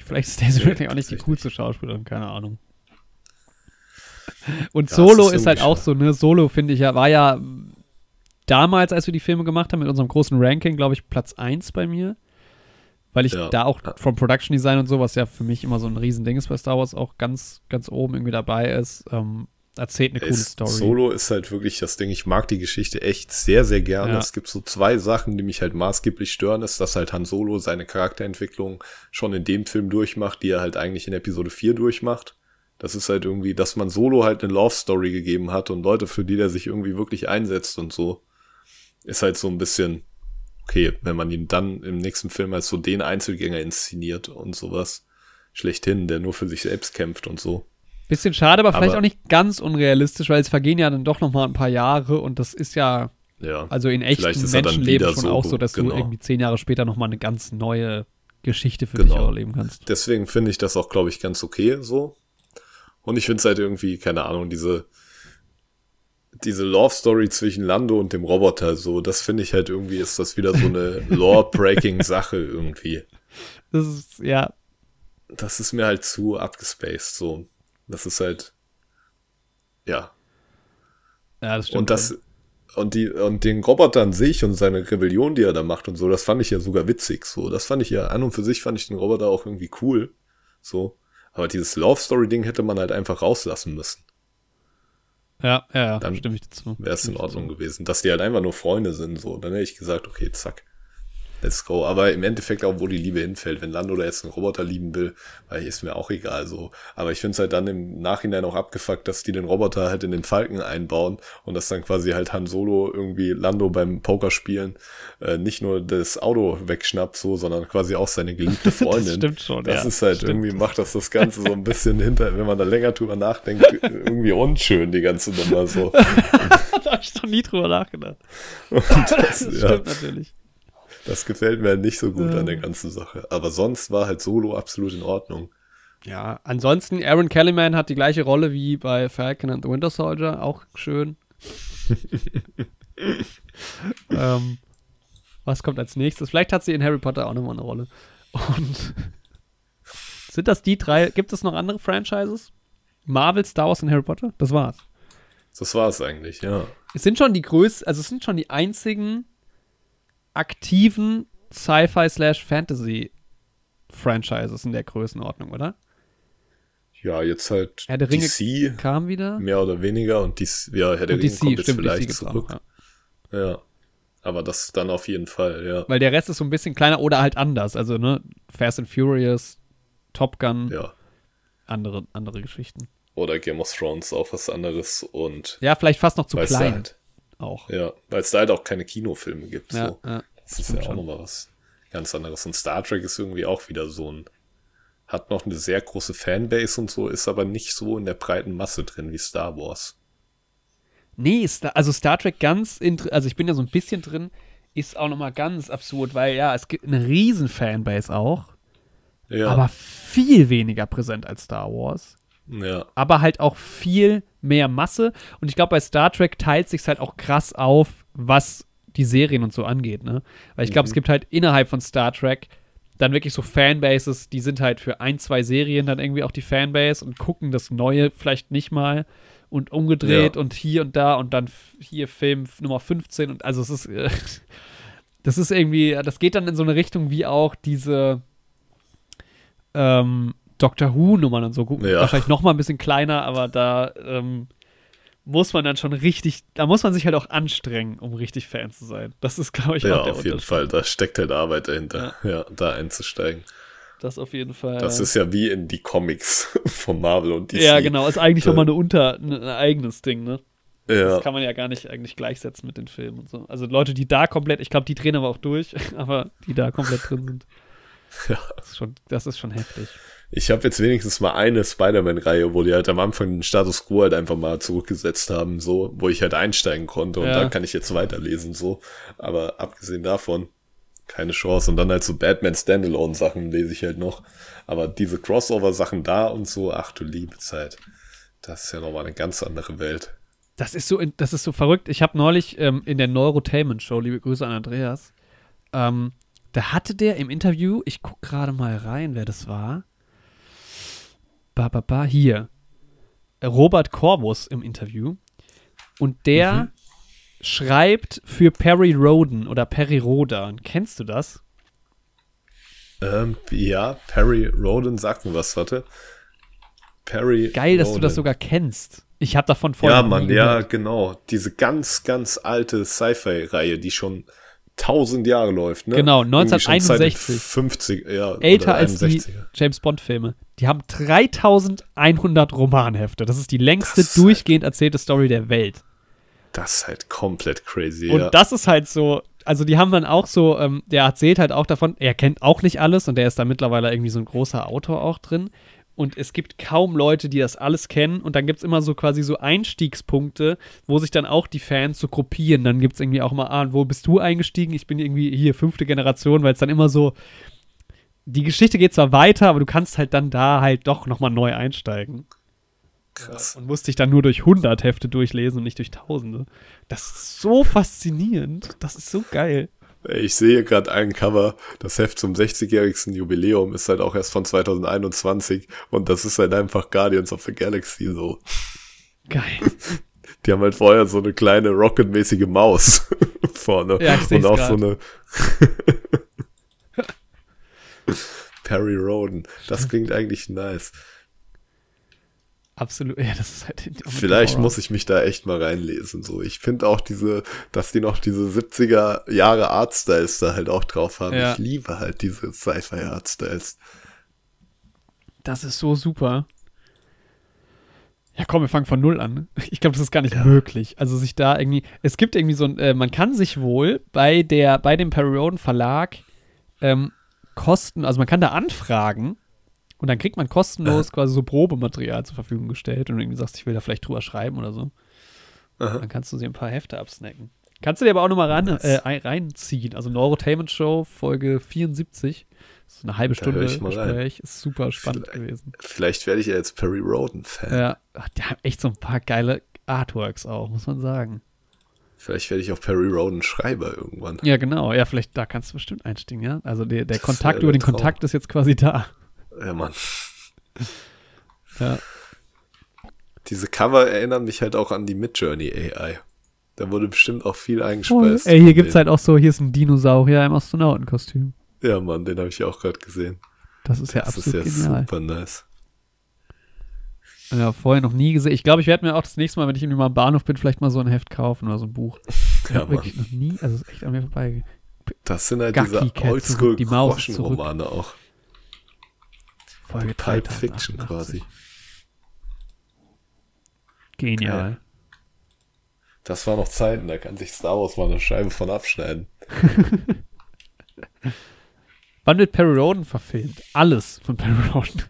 Vielleicht ist Daisy Nee, Ridley auch nicht die coolste Schauspielerin, keine Ahnung. Und Ja, Solo ist ist, halt auch so, ne? Solo finde ich ja, war ja, damals, als wir die Filme gemacht haben, mit unserem großen Ranking, glaube ich, Platz 1 bei mir. Weil ich Ja. da auch vom Production Design und so, was ja für mich immer so ein Riesending ist bei Star Wars, auch ganz, ganz oben irgendwie dabei ist. Ähm, erzählt eine coole Story. Solo ist halt wirklich das Ding, ich mag die Geschichte echt sehr, sehr gerne. Ja. Es gibt so zwei Sachen, die mich halt maßgeblich stören, ist, dass halt Han Solo seine Charakterentwicklung schon in dem Film durchmacht, die er halt eigentlich in Episode 4 durchmacht. Das ist halt irgendwie, dass man Solo halt eine Love Story gegeben hat und Leute, für die der sich irgendwie wirklich einsetzt und so, ist halt so ein bisschen, okay, wenn man ihn dann im nächsten Film als so den Einzelgänger inszeniert und sowas, schlechthin, der nur für sich selbst kämpft und so. Bisschen schade, aber vielleicht Aber- auch nicht ganz unrealistisch, weil es vergehen ja dann doch noch mal ein paar Jahre und das ist ja Ja. also in echten Vielleicht Menschenleben schon so, auch so, dass genau. du irgendwie zehn Jahre später noch mal eine ganz neue Geschichte für Genau. dich auch erleben kannst. Deswegen finde ich das auch, glaube ich, ganz okay so. Und ich finde es halt irgendwie, keine Ahnung, diese, diese Love Story zwischen Lando und dem Roboter, so, das finde ich halt irgendwie, ist das wieder so eine Lore-Breaking Sache irgendwie. Das ist, ja, Das ist mir halt zu abgespaced, so. Das ist halt, ja. ja, das stimmt. Und das, und die, und den Roboter an sich und seine Rebellion, die er da macht und so, das fand ich ja sogar witzig, so. Das fand ich ja, an und für sich fand ich den Roboter auch irgendwie cool, so. Aber dieses Love Story Ding hätte man halt einfach rauslassen müssen. Ja, ja, ja, Dann stimme ich dazu. Wäre es in Ordnung dazu. gewesen. Dass die halt einfach nur Freunde sind, so. Dann hätte ich gesagt, okay, zack. Let's go. Aber im Endeffekt auch, wo die Liebe hinfällt. Wenn Lando da jetzt einen Roboter lieben will, weil ist mir auch egal, so. Aber ich finde es halt dann im Nachhinein auch abgefuckt, dass die den Roboter halt in den Falken einbauen und dass dann quasi halt Han Solo irgendwie Lando beim Pokerspielen äh, nicht nur das Auto wegschnappt, so, sondern quasi auch seine geliebte Freundin. Das stimmt schon, Das ja. ist halt Stimmt. irgendwie, macht das das Ganze so ein bisschen hinter, wenn man da länger drüber nachdenkt, irgendwie unschön, die ganze Nummer so. da habe ich noch nie drüber nachgedacht. Und das, Das ja, stimmt natürlich. Das gefällt mir nicht so gut Ja. an der ganzen Sache. Aber sonst war halt Solo absolut in Ordnung. Ja, ansonsten, Aaron Kellyman hat die gleiche Rolle wie bei Falcon and the Winter Soldier, auch schön. ähm, was kommt als nächstes? Vielleicht hat sie in Harry Potter auch nochmal eine Rolle. Und sind das die drei? Gibt es noch andere Franchises? Marvel, Star Wars und Harry Potter? Das war's. Das war es eigentlich, ja. Es sind schon die größten, also es sind schon die einzigen aktiven Sci-Fi slash Fantasy Franchises in der Größenordnung, oder? Ja, jetzt halt Herr der Ringe DC, Kam wieder. mehr oder weniger. Und dies, ja, Herr der Ringe DC, kommt jetzt stimmt, vielleicht auch zurück. noch, ja. Ja. Aber das dann auf jeden Fall, ja. Weil der Rest ist so ein bisschen kleiner oder halt anders. Also, ne, Fast and Furious, Top Gun, Ja. andere, andere Geschichten. Oder Game of Thrones auch was anderes und Ja, vielleicht fast noch zu klein halt, auch. ja, weil es da halt auch keine Kinofilme gibt. Ja, so. ja. Das ist ja auch nochmal was ganz anderes. Und Star Trek ist irgendwie auch wieder so ein, hat noch eine sehr große Fanbase und so, ist aber nicht so in der breiten Masse drin wie Star Wars. Nee, also Star Trek ganz, also ich bin ja so ein bisschen drin, ist auch nochmal ganz absurd, weil ja, es gibt eine riesen Fanbase auch, Ja, aber viel weniger präsent als Star Wars. ja, aber halt auch viel mehr Masse. Und ich glaube, bei Star Trek teilt sich halt auch krass auf, was die Serien und so angeht, ne? Weil ich glaube, es gibt halt innerhalb von Star Trek dann wirklich so Fanbases, die sind halt für ein, zwei Serien dann irgendwie auch die Fanbase und gucken das Neue vielleicht nicht mal und umgedreht Ja. und hier und da und dann hier Film Nummer 15 und also es ist äh, das ist irgendwie, das geht dann in so eine Richtung wie auch diese ähm, Doctor Who-Nummern und so. Gut, Ja. Wahrscheinlich noch mal ein bisschen kleiner, aber da ähm, muss man dann schon richtig, da muss man sich halt auch anstrengen, um richtig Fan zu sein. Das ist, glaube ich, ja, auch der auf jeden. Fall. Da steckt halt Arbeit dahinter, ja, da einzusteigen. Das auf jeden Fall. Das ist ja wie in die Comics von Marvel und DC. ja, genau, ist eigentlich nochmal eine Unter, ein, ein eigenes Ding, ne? Ja, Das kann man ja gar nicht eigentlich gleichsetzen mit den Filmen und so. Also Leute, die da komplett, ich glaube, die drehen aber auch durch, aber die da komplett drin sind. Ja. Das ist schon, das ist schon heftig. Ich habe jetzt wenigstens mal eine Spider-Man-Reihe, wo die halt am Anfang den Status Quo halt einfach mal zurückgesetzt haben, so, wo ich halt einsteigen konnte und Ja. da kann ich jetzt weiterlesen, so. Aber abgesehen davon, keine Chance. Und dann halt so Batman Standalone-Sachen lese ich halt noch. Aber diese Crossover-Sachen da und so, ach du liebe Zeit. Das ist ja nochmal eine ganz andere Welt. Das ist so, das ist so verrückt. Ich habe neulich ähm, in der Neurotainment Show, liebe Grüße an Andreas, ähm, da hatte der im Interview, ich guck gerade mal rein, wer das war. Ba, ba, ba, hier. Robert Corvus im Interview. Und der schreibt für Perry Roden oder Perry Rodan. Kennst du das? Ähm, ja, Perry Roden sagt mir was, warte. Perry. Geil, dass du das Roden. sogar kennst. Ich habe davon vorher Ja, Mann, ja, genau. Diese ganz, ganz alte Sci-Fi-Reihe, die schon tausend Jahre läuft, ne? Genau, Irgendwie schon seit den 1961. 50, ja. Älter als die 61er. James Bond-Filme. Die haben 3100 Romanhefte. Das ist die längste ist halt- durchgehend erzählte Story der Welt. Das ist halt komplett crazy, Und ja. das ist halt so, also die haben dann auch so, ähm, der erzählt halt auch davon, er kennt auch nicht alles und der ist da mittlerweile irgendwie so ein großer Autor auch drin. Und es gibt kaum Leute, die das alles kennen. Und dann gibt es immer so quasi so Einstiegspunkte, wo sich dann auch die Fans so gruppieren. Dann gibt es irgendwie auch mal, ah, wo bist du eingestiegen? Ich bin irgendwie hier fünfte Generation, weil es dann immer so, die Geschichte geht zwar weiter, aber du kannst halt dann da halt doch nochmal neu einsteigen. Krass. Und musst dich dann nur durch 100 Hefte durchlesen und nicht durch Tausende. Das ist so faszinierend. Das ist so geil. Ich sehe gerade ein Cover, das Heft zum 60-jährigsten Jubiläum ist halt auch erst von 2021 und das ist halt einfach Guardians of the Galaxy so. Geil. Die haben halt vorher so eine kleine Rocket-mäßige Maus vorne Ja, ich und auch grad. so eine Perry Roden. Das klingt eigentlich nice. Absolut. Ja, das ist halt. Vielleicht muss ich mich da echt mal reinlesen. So, ich finde auch diese, dass die noch diese 70er Jahre Artstyles da halt auch drauf haben. Ja. Ich liebe halt diese Sci-Fi Artstyles. Das ist so super. Ja, komm, wir fangen von Null an. Ich glaube, das ist gar nicht möglich. Also sich da irgendwie. Es gibt irgendwie so ein. Äh, man kann sich wohl bei der, bei dem Perry Roden Verlag ähm, Kosten, also man kann da anfragen und dann kriegt man kostenlos quasi so Probematerial zur Verfügung gestellt und irgendwie sagst, ich will da vielleicht drüber schreiben oder so. Aha. Dann kannst du sie ein paar Hefte absnacken. Kannst du dir aber auch nochmal ran, äh, ein- reinziehen. Also Neurotainment Show, Folge 74. Das ist eine halbe Stunde. Gespräch. Ist super spannend Vielleicht- gewesen. Vielleicht werde ich ja jetzt Perry Roden-Fan. Ja, die haben echt so ein paar geile Artworks auch, muss man sagen. Vielleicht werde ich auch Perry Roden-Schreiber irgendwann. Ja, genau. Ja, vielleicht da kannst du bestimmt einsteigen, ja. Also der, der Kontakt über den Traum. Kontakt ist jetzt quasi da. Ja, Mann. Ja. Diese Cover erinnern mich halt auch an die Midjourney AI. Da wurde bestimmt auch viel Voll. eingespeist. Ey, hier gibt's denen. halt auch so, hier ist ein Dinosaurier im Astronautenkostüm. Ja, Mann, den habe ich auch gerade gesehen. Das ist ja Das ist absolut ja genial. super nice. Ja, vorher noch nie gesehen. Ich glaube, ich werde mir auch das nächste Mal, wenn ich irgendwie mal am Bahnhof bin, vielleicht mal so ein Heft kaufen oder so ein Buch. Ja, habe wirklich noch nie, also es ist echt an mir vorbei. Das sind halt Gucky diese ist. Oldschool-Groschenromane auch. Folge Pulp 3088. Fiction quasi. Genial. Das war noch Zeiten, da kann sich Star Wars mal eine Scheibe von abschneiden. Wann wird Perry Roden verfilmt? Alles von Perry Roden.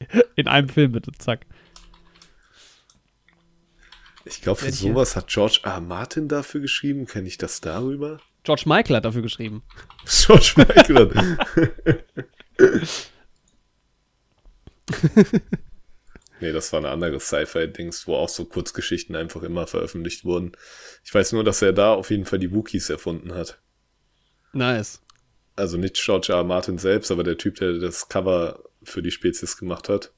In einem Film bitte, zack. Ich glaube, für sowas hat George R. Martin dafür geschrieben. Kenne ich das darüber? George Michael hat dafür geschrieben. George Michael. nee, das war eine andere Sci-Fi-Dings, wo auch so Kurzgeschichten einfach immer veröffentlicht wurden. Ich weiß nur, dass er da auf jeden Fall die Wookies erfunden hat. Nice. Also nicht George R. R. Martin selbst, aber der Typ, der das Cover für die Spezies gemacht hat.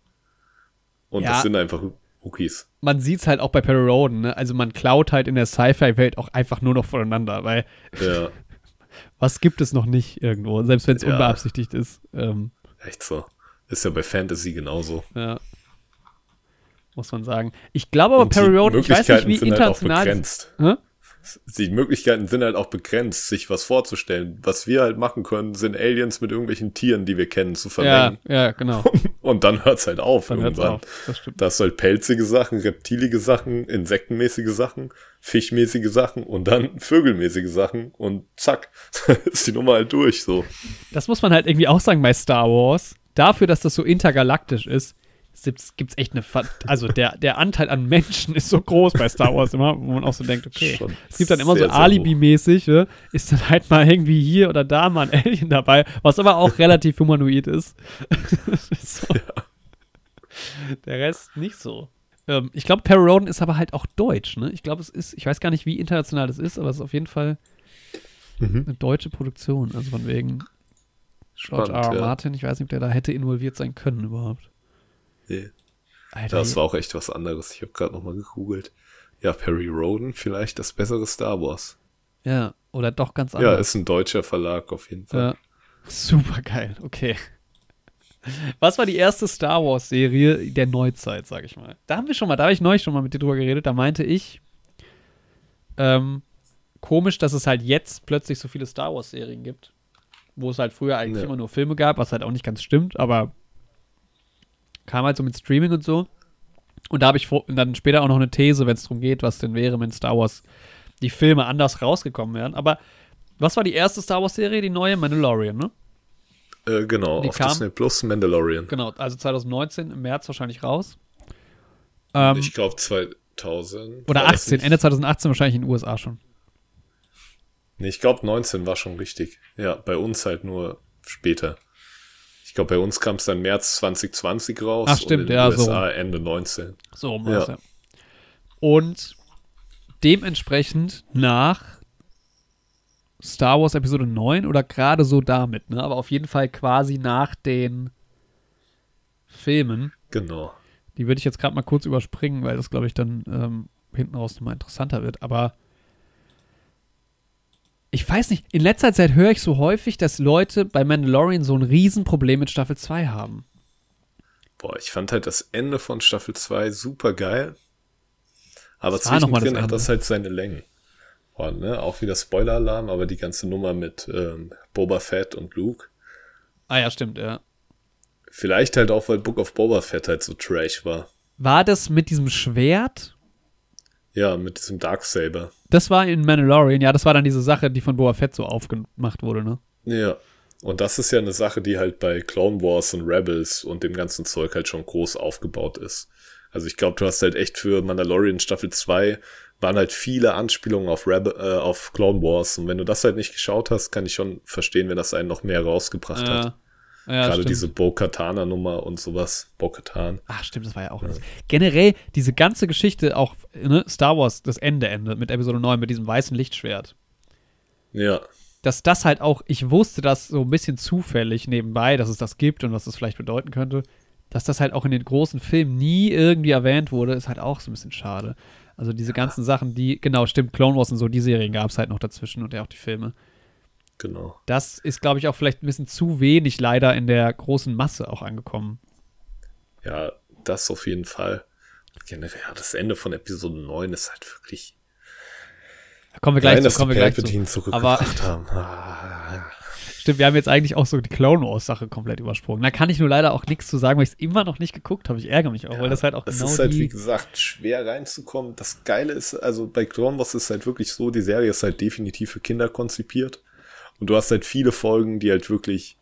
Und Ja. das sind einfach Wookies. Man sieht's halt auch bei Perry Roden, ne? Also man klaut halt in der Sci-Fi-Welt auch einfach nur noch voneinander, weil Ja, was gibt es noch nicht irgendwo, selbst wenn es Ja. unbeabsichtigt ist. Ähm, echt so. Ist ja bei Fantasy genauso. ja. Muss man sagen. Ich glaube aber Perry die Roden, ich weiß nicht, Möglichkeiten wie sind halt auch international. begrenzt. Hä? Die Möglichkeiten sind halt auch begrenzt, sich was vorzustellen. Was wir halt machen können, sind Aliens mit irgendwelchen Tieren, die wir kennen, zu ja, vermengen. ja, genau. Und dann hört's halt auf Dann irgendwann. auf. Das stimmt. Das halt pelzige Sachen, reptilige Sachen, insektenmäßige Sachen, fischmäßige Sachen und dann vögelmäßige Sachen und zack, ist die Nummer halt durch so. Das muss man halt irgendwie auch sagen bei Star Wars. Dafür, dass das so intergalaktisch ist, gibt's, gibt's echt eine. Also der, der Anteil an Menschen ist so groß bei Star Wars immer, wo man auch so denkt, okay. Schon es gibt dann immer sehr, so Alibi-mäßig, ne? ist dann halt mal irgendwie hier oder da mal ein Alien dabei, was aber auch relativ humanoid ist. So. Der Rest nicht so. Ähm, ich glaube, Perry Roden ist aber halt auch deutsch, ne? Ich glaube, es ist, ich weiß gar nicht, wie international das ist, aber es ist auf jeden Fall Mhm. eine deutsche Produktion. Also von wegen George R. R. ja. Martin, ich weiß nicht, ob der da hätte involviert sein können überhaupt. Nee. Alter, Das war auch echt was anderes. Ich habe gerade nochmal gegoogelt. Ja, Perry Roden, vielleicht das bessere Star Wars. Ja, oder doch ganz anders. Ja, ist ein deutscher Verlag auf jeden Fall. Ja. Super geil, okay. Was war die erste Star Wars-Serie der Neuzeit, sag ich mal? Da haben wir schon mal, da habe ich neulich schon mal mit dir drüber geredet, da meinte ich, ähm, komisch, dass es halt jetzt plötzlich so viele Star Wars-Serien gibt, wo es halt früher eigentlich Ja. immer nur Filme gab, was halt auch nicht ganz stimmt, aber kam halt so mit Streaming und so. Und da habe ich vor, dann später auch noch eine These, wenn es darum geht, was denn wäre, wenn Star Wars die Filme anders rausgekommen wären. Aber was war die erste Star Wars-Serie, die neue Mandalorian, ne? Äh, genau, Die auf kam- Disney Plus Mandalorian. Genau, also 2019 im März wahrscheinlich raus. Ähm, ich glaube 2000. oder war das 18, nicht? Ende 2018 wahrscheinlich in den USA schon. Nee, ich glaube 19 war schon richtig. Ja, bei uns halt nur später. Ich glaube, bei uns kam es dann März 2020 raus. Ach, stimmt, und in ja, so. USA Ende 19. So Ja. war's, ja. Und dementsprechend nach Star Wars Episode 9 oder gerade so damit, ne? Aber auf jeden Fall quasi nach den Filmen. Genau. Die würde ich jetzt gerade mal kurz überspringen, weil das, glaube ich, dann ähm, hinten raus nochmal interessanter wird. Aber ich weiß nicht, in letzter Zeit höre ich so häufig, dass Leute bei Mandalorian so ein Riesenproblem mit Staffel 2 haben. Boah, ich fand halt das Ende von Staffel 2 super geil. Aber zwischendrin hat das halt seine Längen. Boah, ne? Auch wieder Spoiler-Alarm, aber die ganze Nummer mit ähm, Boba Fett und Luke. Ah ja, stimmt, ja. Vielleicht halt auch, weil Book of Boba Fett halt so trash war. War das mit diesem Schwert? Ja, mit diesem Darksaber. Das war in Mandalorian, ja, das war dann diese Sache, die von Boba Fett so aufgemacht wurde, ne? Ja. Und das ist ja eine Sache, die halt bei Clone Wars und Rebels und dem ganzen Zeug halt schon groß aufgebaut ist. Also ich glaube, du hast halt echt für Mandalorian Staffel 2 waren halt viele Anspielungen auf, Rebel, äh, auf Clone Wars. Und wenn du das halt nicht geschaut hast, kann ich schon verstehen, wenn das einen noch mehr rausgebracht hat. Ja, ja Gerade diese Bo-Katana-Nummer und sowas. Bo-Katan. Ach, stimmt, das war ja auch das. Generell, diese ganze Geschichte, auch ne, Star Wars, das Ende endet mit Episode 9, mit diesem weißen Lichtschwert. Ja. Dass das halt auch, ich wusste das so ein bisschen zufällig nebenbei, dass es das gibt und was das vielleicht bedeuten könnte. Dass das halt auch in den großen Filmen nie irgendwie erwähnt wurde, ist halt auch so ein bisschen schade. Also diese ganzen Sachen, die, genau, stimmt, Clone Wars und so, die Serien gab es halt noch dazwischen und ja auch die Filme. Genau. Das ist, glaube ich, auch vielleicht ein bisschen zu wenig leider in der großen Masse auch angekommen. Ja, das auf jeden Fall. Generell, ja, das Ende von Episode 9 ist halt wirklich Da kommen wir gleich Nein, zu, kommen wir gleich zu. Palpatine zurückgebracht haben. Ah, Stimmt, wir haben jetzt eigentlich auch so die Clone Wars Sache komplett übersprungen. Da kann ich nur leider auch nichts zu sagen, weil ich es immer noch nicht geguckt habe. Ich ärgere mich auch, weil das halt auch es genau ist halt, wie gesagt, schwer reinzukommen. Das Geile ist, also bei Clone Wars ist halt wirklich so, die Serie ist halt definitiv für Kinder konzipiert. Und du hast halt viele Folgen, die halt wirklich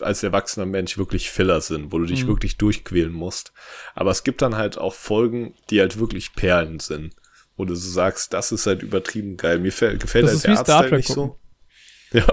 als erwachsener Mensch wirklich Filler sind, wo du dich Mhm. wirklich durchquälen musst. Aber es gibt dann halt auch Folgen, die halt wirklich Perlen sind. Wo du so sagst, das ist halt übertrieben geil. Mir fä- gefällt Das halt ist der Trek nicht gucken. so. Ja.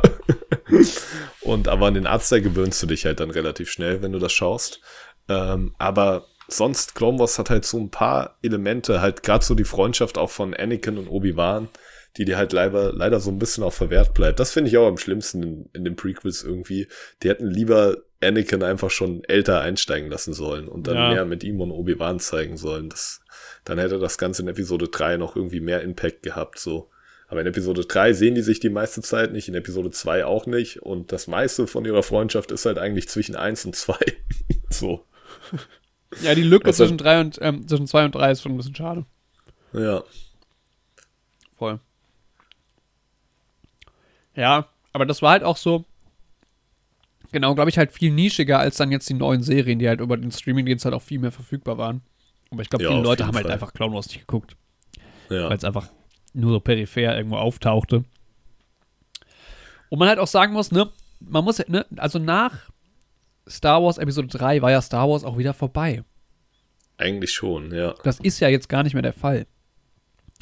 Und aber an den Artstyle gewöhnst du dich halt dann relativ schnell, wenn du das schaust. Ähm, aber sonst, Clone Wars hat halt so ein paar Elemente, halt gerade so die Freundschaft auch von Anakin und Obi-Wan, die dir halt leider, leider so ein bisschen auch verwehrt bleibt. Das finde ich auch am schlimmsten in, in den Prequels irgendwie. Die hätten lieber Anakin einfach schon älter einsteigen lassen sollen und dann Ja. mehr mit ihm und Obi-Wan zeigen sollen. Das, dann hätte das Ganze in Episode 3 noch irgendwie mehr Impact gehabt, so. Aber in Episode 3 sehen die sich die meiste Zeit nicht, in Episode 2 auch nicht. Und das meiste von ihrer Freundschaft ist halt eigentlich zwischen 1 und 2. so. Ja, die Lücke Also- zwischen drei und ähm, zwischen zwei und drei ist schon ein bisschen schade. Ja. Voll. Ja, aber das war halt auch so, genau, glaube ich, halt viel nischiger als dann jetzt die neuen Serien, die halt über den Streamingdienst halt auch viel mehr verfügbar waren. Aber ich glaube, Ja, viele Leute haben halt Fall. einfach Clown Wars nicht geguckt, Ja. weil es einfach nur so peripher irgendwo auftauchte. Und man halt auch sagen muss, ne, man muss, ne, also nach Star Wars Episode 3 war ja Star Wars auch wieder vorbei. Eigentlich schon, ja. Das ist ja jetzt gar nicht mehr der Fall.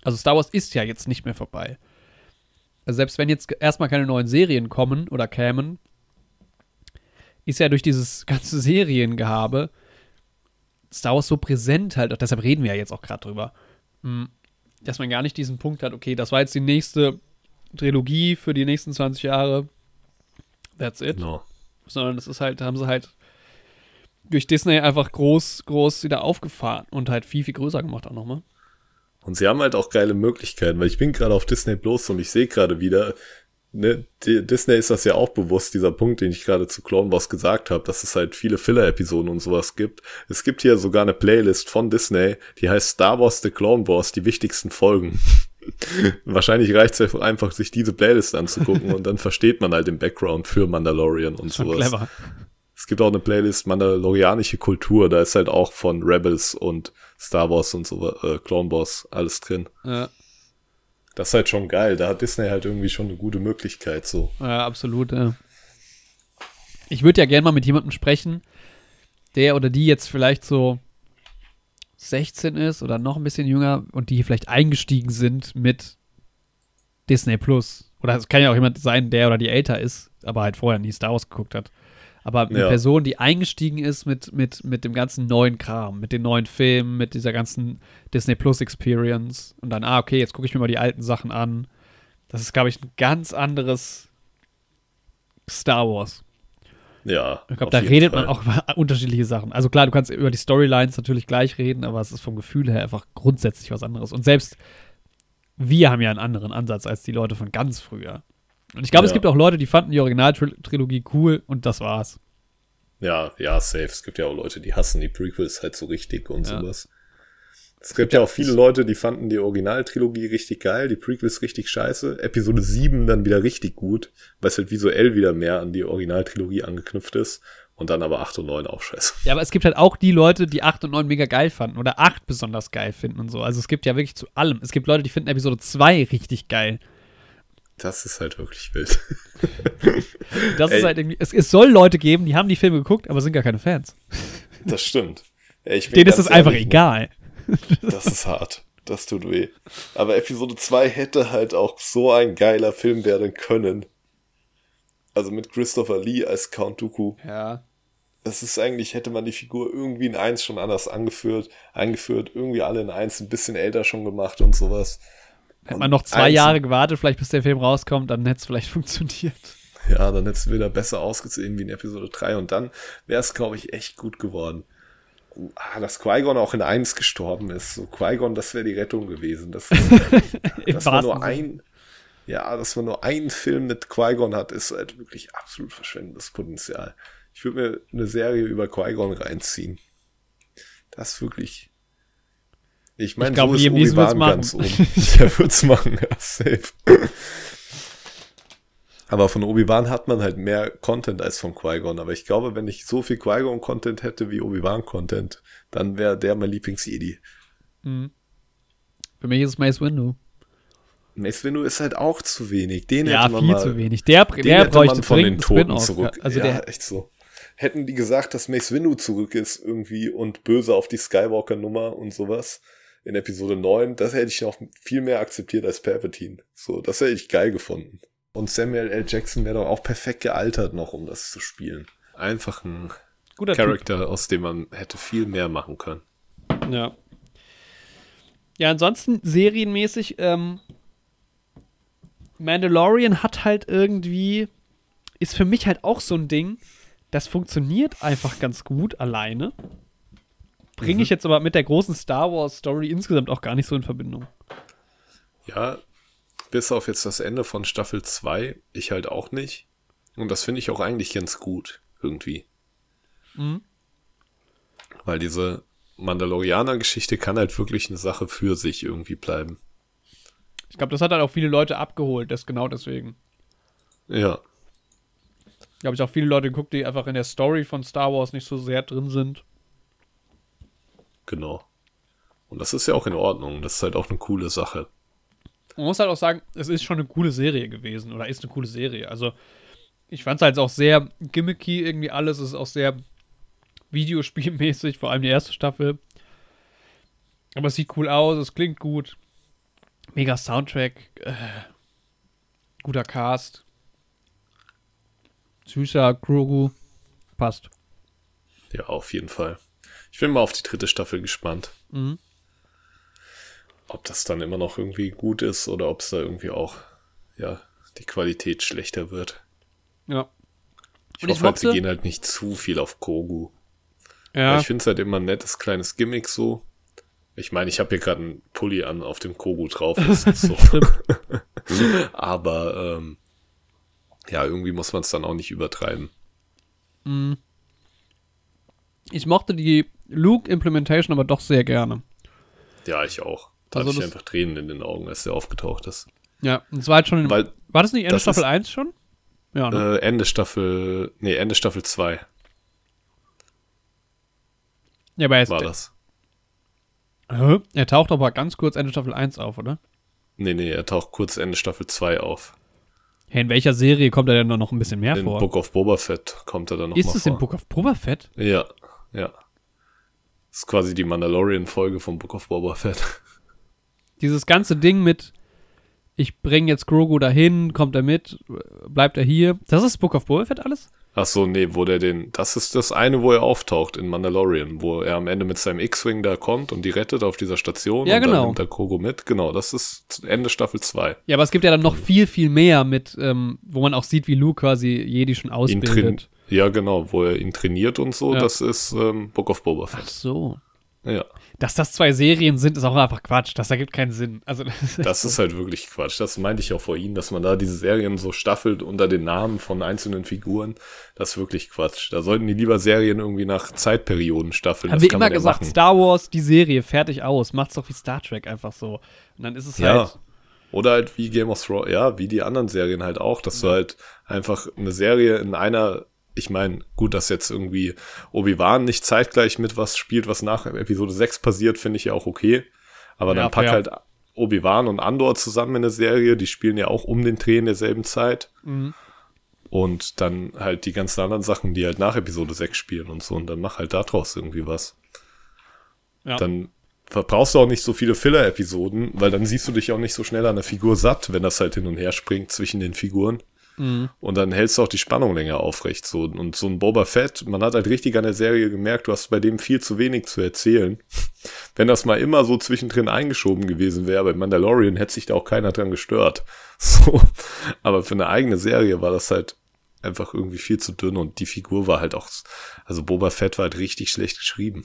Also Star Wars ist ja jetzt nicht mehr vorbei. Also selbst wenn jetzt erstmal keine neuen Serien kommen oder kämen, ist ja durch dieses ganze Seriengehabe Star Wars so präsent halt, auch deshalb reden wir ja jetzt auch gerade drüber, mm, dass man gar nicht diesen Punkt hat, okay, das war jetzt die nächste Trilogie für die nächsten 20 Jahre, that's it Genau. sondern das ist halt, haben sie halt durch Disney einfach groß, groß wieder aufgefahren und halt viel, viel größer gemacht auch nochmal. Und sie haben halt auch geile Möglichkeiten, weil ich bin gerade auf Disney Plus und ich sehe gerade wieder, ne, Disney ist das ja auch bewusst, dieser Punkt, den ich gerade zu Clone Wars gesagt habe, dass es halt viele Filler-Episoden und sowas gibt. Es gibt hier sogar eine Playlist von Disney, die heißt Star Wars The Clone Wars, die wichtigsten Folgen. Wahrscheinlich reicht es einfach, sich diese Playlist anzugucken und dann versteht man halt den Background für Mandalorian und sowas. Clever. Es gibt auch eine Playlist Mandalorianische Kultur, da ist halt auch von Rebels und Star Wars und so, äh, Clone Wars alles drin. Ja. Das ist halt schon geil. Da hat Disney halt irgendwie schon eine gute Möglichkeit so. Ja, absolut, ja. Ich würde ja gerne mal mit jemandem sprechen, der oder die jetzt vielleicht so 16 ist oder noch ein bisschen jünger und die vielleicht eingestiegen sind mit Disney Plus. Oder es kann ja auch jemand sein, der oder die älter ist, aber halt vorher nie Star Wars geguckt hat. Aber eine ja. Person, die eingestiegen ist mit, mit, mit dem ganzen neuen Kram, mit den neuen Filmen, mit dieser ganzen Disney Plus Experience und dann, ah, okay, jetzt gucke ich mir mal die alten Sachen an. Das ist, glaube ich, ein ganz anderes Star Wars. Ja. Ich glaube, da redet Fall. man auch über unterschiedliche Sachen. Also klar, du kannst über die Storylines natürlich gleich reden, aber es ist vom Gefühl her einfach grundsätzlich was anderes. Und selbst wir haben ja einen anderen Ansatz als die Leute von ganz früher. Und ich glaube, ja. es gibt auch Leute, die fanden die Originaltrilogie cool und das war's. Ja, ja, safe. Es gibt ja auch Leute, die hassen die Prequels halt so richtig und ja. sowas. Es gibt ja auch viele Leute, die fanden die Originaltrilogie richtig geil, die Prequels richtig scheiße, Episode 7 dann wieder richtig gut, weil es halt visuell wieder mehr an die Originaltrilogie angeknüpft ist und dann aber 8 und 9 auch scheiße. Ja, aber es gibt halt auch die Leute, die 8 und 9 mega geil fanden oder 8 besonders geil finden und so. Also es gibt ja wirklich zu allem. Es gibt Leute, die finden Episode 2 richtig geil. Das ist halt wirklich wild. das ist halt irgendwie, es, es soll Leute geben, die haben die Filme geguckt, aber sind gar keine Fans. Das stimmt. Ey, Denen ist es einfach egal. Das ist hart. Das tut weh. Aber Episode 2 hätte halt auch so ein geiler Film werden können. Also mit Christopher Lee als Count Dooku. Ja. Das ist eigentlich, hätte man die Figur irgendwie in 1 schon anders angeführt, eingeführt, irgendwie alle in 1 ein bisschen älter schon gemacht und sowas. Hätte man noch zwei Jahre gewartet, vielleicht bis der Film rauskommt, dann hätte es vielleicht funktioniert. Ja, dann hätte es wieder besser ausgesehen wie in Episode 3 und dann wäre es, glaube ich, echt gut geworden ah, dass Qui-Gon auch in eins gestorben ist. So Qui-Gon, das wäre die Rettung gewesen. Das, dass man nur ein, ja, dass man nur einen Film mit Qui-Gon hat, ist halt wirklich absolut verschwendendes Potenzial. Ich würde mir eine Serie über Qui-Gon reinziehen. Das ist wirklich. Ich meine, so ist Obi-Wan ganz oben. Der wird's machen, ja, safe. Aber von Obi-Wan hat man halt mehr Content als von Qui-Gon. Aber ich glaube, wenn ich so viel Qui-Gon-Content hätte wie Obi-Wan-Content, dann wäre der mein Lieblings-Jedi. Mhm. Für mich ist es Mace Windu. Mace Windu ist halt auch zu wenig. Den ja, hätte man viel mal, zu wenig. Der, der bräuchte von den Toten zurück. Also ja, der, echt so. Hätten die gesagt, dass Mace Windu zurück ist irgendwie und böse auf die Skywalker-Nummer und sowas in Episode 9, das hätte ich noch viel mehr akzeptiert als Palpatine. So, das hätte ich geil gefunden. Und Samuel L. Jackson wäre doch auch perfekt gealtert noch, um das zu spielen. Einfach ein Guter Charakter, typ. aus dem man hätte viel mehr machen können. Ja. Ja, ansonsten serienmäßig, ähm, Mandalorian hat halt irgendwie, ist für mich halt auch so ein Ding, das funktioniert einfach ganz gut alleine. Bringe mhm. ich jetzt aber mit der großen Star Wars Story insgesamt auch gar nicht so in Verbindung. Ja, bis auf jetzt das Ende von Staffel 2, ich halt auch nicht. Und das finde ich auch eigentlich ganz gut, irgendwie. Mhm. Weil diese Mandalorianer-Geschichte kann halt wirklich eine Sache für sich irgendwie bleiben. Ich glaube, das hat halt auch viele Leute abgeholt, das genau deswegen. Ja. Ich habe ich auch viele Leute geguckt, die einfach in der Story von Star Wars nicht so sehr drin sind. Genau. Und das ist ja auch in Ordnung. Das ist halt auch eine coole Sache man muss halt auch sagen, es ist schon eine coole Serie gewesen oder ist eine coole Serie. Also, ich fand es halt auch sehr gimmicky irgendwie alles. Es ist auch sehr Videospielmäßig, vor allem die erste Staffel. Aber es sieht cool aus, es klingt gut. Mega Soundtrack. Äh, guter Cast. Süßer Grogu. Passt. Ja, auf jeden Fall. Ich bin mal auf die dritte Staffel gespannt. Mhm ob das dann immer noch irgendwie gut ist oder ob es da irgendwie auch, ja, die Qualität schlechter wird. Ja. Ich hoffe halt, sie gehen halt nicht zu viel auf Kogu. Ja. Ich finde es halt immer ein nettes kleines Gimmick so. Ich meine, ich habe hier gerade einen Pulli an, auf dem Kogu drauf ist. So. Aber ähm, ja, irgendwie muss man es dann auch nicht übertreiben. Ich mochte die Luke-Implementation aber doch sehr gerne. Ja, ich auch. Da Also hatte ich einfach Tränen in den Augen, als der aufgetaucht ist. Ja, und es war halt schon in, Weil War das nicht Ende das Staffel ist- 1 schon? Ja, ne? äh, Ende Staffel, nee, Ende Staffel 2 ja, aber er, ist, war das. Hä? er taucht aber ganz kurz Ende Staffel 1 auf, oder? Nee, nee, er taucht kurz Ende Staffel 2 auf. Hey, in welcher Serie kommt er denn noch ein bisschen mehr In vor? Book of Boba Fett kommt er dann noch ist es vor. in Book of Boba Fett? Ja, ja. Das ist quasi die Mandalorian-Folge vom Book of Boba Fett. Dieses ganze Ding mit, ich bringe jetzt Grogu dahin, kommt er mit, bleibt er hier. Das ist Book of Boba Fett alles? Ach so, nee, wo der den, das ist das eine, wo er auftaucht in Mandalorian, wo er am Ende mit seinem X-Wing da kommt und die rettet auf dieser Station Ja, und genau. dann nimmt er Grogu mit. Genau, das ist Ende Staffel 2. Ja, aber es gibt ja dann noch viel, viel mehr mit, ähm, wo man auch sieht, wie Luke quasi Jedi schon Ihn ausbildet. train- ja, genau, wo er ihn trainiert und so, Ja. das ist ähm, Book of Boba Ach Fett. so. Ja, Dass das zwei Serien sind, ist auch einfach Quatsch. Das ergibt keinen Sinn. Also, das ist halt wirklich Quatsch. Das meinte ich auch vor Ihnen, dass man da diese Serien so staffelt unter den Namen von einzelnen Figuren. Das ist wirklich Quatsch. Da sollten die lieber Serien irgendwie nach Zeitperioden staffeln. Haben das wir immer ja gesagt, machen. Star Wars, die Serie, fertig aus. Macht's doch wie Star Trek einfach so. Und dann ist es Ja. halt. Oder halt wie Game of Thrones, ja, wie die anderen Serien halt auch, dass du halt einfach eine Serie in einer, ich meine, gut, dass jetzt irgendwie Obi-Wan nicht zeitgleich mit was spielt, was nach Episode 6 passiert, finde ich ja auch okay. Aber Ja, dann pack fair. halt Obi-Wan und Andor zusammen in eine Serie, die spielen ja auch um den Dreh in derselben Zeit. Mhm. Und dann halt die ganzen anderen Sachen, die halt nach Episode 6 spielen und so, und dann mach halt da draus irgendwie was. Ja. Dann verbrauchst du auch nicht so viele Filler-Episoden, weil dann siehst du dich auch nicht so schnell an der Figur satt, wenn das halt hin und her springt zwischen den Figuren. Mhm. Und dann hältst du auch die Spannung länger aufrecht. So. Und so ein Boba Fett, man hat halt richtig an der Serie gemerkt, du hast bei dem viel zu wenig zu erzählen. Wenn das mal immer so zwischendrin eingeschoben gewesen wäre, bei Mandalorian hätte sich da auch keiner dran gestört. So. Aber für eine eigene Serie war das halt einfach irgendwie viel zu dünn und die Figur war halt auch, also Boba Fett war halt richtig schlecht geschrieben.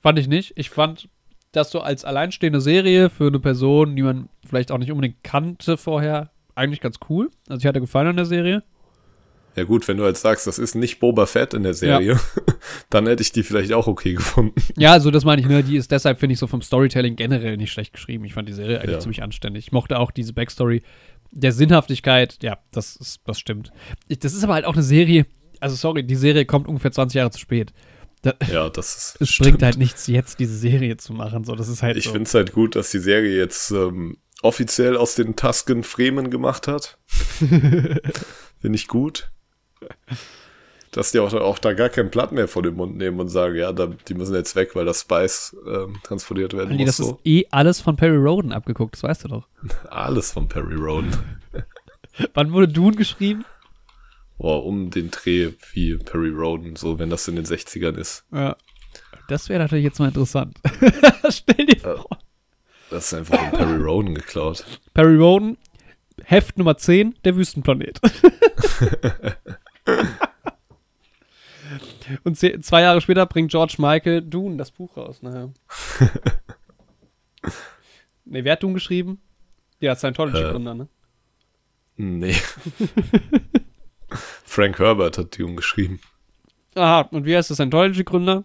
Fand ich nicht. Ich fand, dass du als alleinstehende Serie für eine Person, die man vielleicht auch nicht unbedingt kannte vorher, eigentlich ganz cool. Also ich hatte gefallen an der Serie. Ja gut, wenn du halt sagst, das ist nicht Boba Fett in der Serie, dann hätte ich die vielleicht auch okay gefunden. Ja, also das meine ich, ne, die ist deshalb, finde ich, so vom Storytelling generell nicht schlecht geschrieben. Ich fand die Serie eigentlich Ja. ziemlich anständig. Ich mochte auch diese Backstory der Sinnhaftigkeit, ja, das ist, das stimmt. Ich, das ist aber halt auch eine Serie, also sorry, die Serie kommt ungefähr 20 Jahre zu spät. Da, Ja, das ist. es bringt halt nichts, jetzt diese Serie zu machen. So, das ist halt Ich so. finde es halt gut, dass die Serie jetzt ähm, offiziell aus den Tusken Fremen gemacht hat. finde ich gut. Dass die auch, auch da gar kein Blatt mehr vor den Mund nehmen und sagen, ja, da, die müssen jetzt weg, weil das Spice ähm, transportiert werden Andi, muss. das ist So. eh alles von Perry Roden abgeguckt, das weißt du doch. Alles von Perry Roden. Wann wurde Dune geschrieben? Boah, um den Dreh wie Perry Roden, so wenn das in den 60ern ist. Ja. Das wäre natürlich jetzt mal interessant. Stell dir Äh. vor. Das ist einfach von Perry Roden geklaut. Perry Roden, Heft Nummer 10, der Wüstenplanet. Und zwei Jahre später bringt George Michael Dune das Buch raus. Naja. ne, wer hat Dune geschrieben? Ja, Scientology-Gründer, ne? Nee. Frank Herbert hat die umgeschrieben. Aha, und wie heißt der Scientology-Gründer?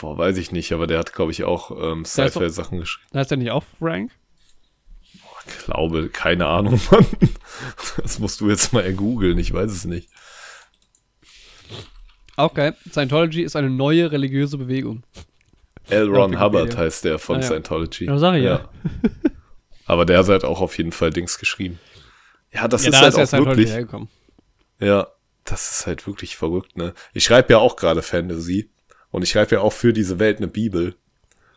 Boah, weiß ich nicht, aber der hat, glaube ich, auch ähm, Sci-Fi-Sachen geschrieben. Heißt der nicht auch Frank? Ich glaube, keine Ahnung, Mann. Das musst du jetzt mal ergoogeln, ich weiß es nicht. Okay, Scientology ist eine neue religiöse Bewegung. L. Ron. Hubbard heißt der von Ah, ja. Scientology. Ja, sag ich ja. Aber der hat halt auch auf jeden Fall Dings geschrieben. Ja, das ja, ist da halt ist ja auch Scientology wirklich. hergekommen. Ja, das ist halt wirklich verrückt, ne? Ich schreibe ja auch gerade Fantasy und ich schreibe ja auch für diese Welt eine Bibel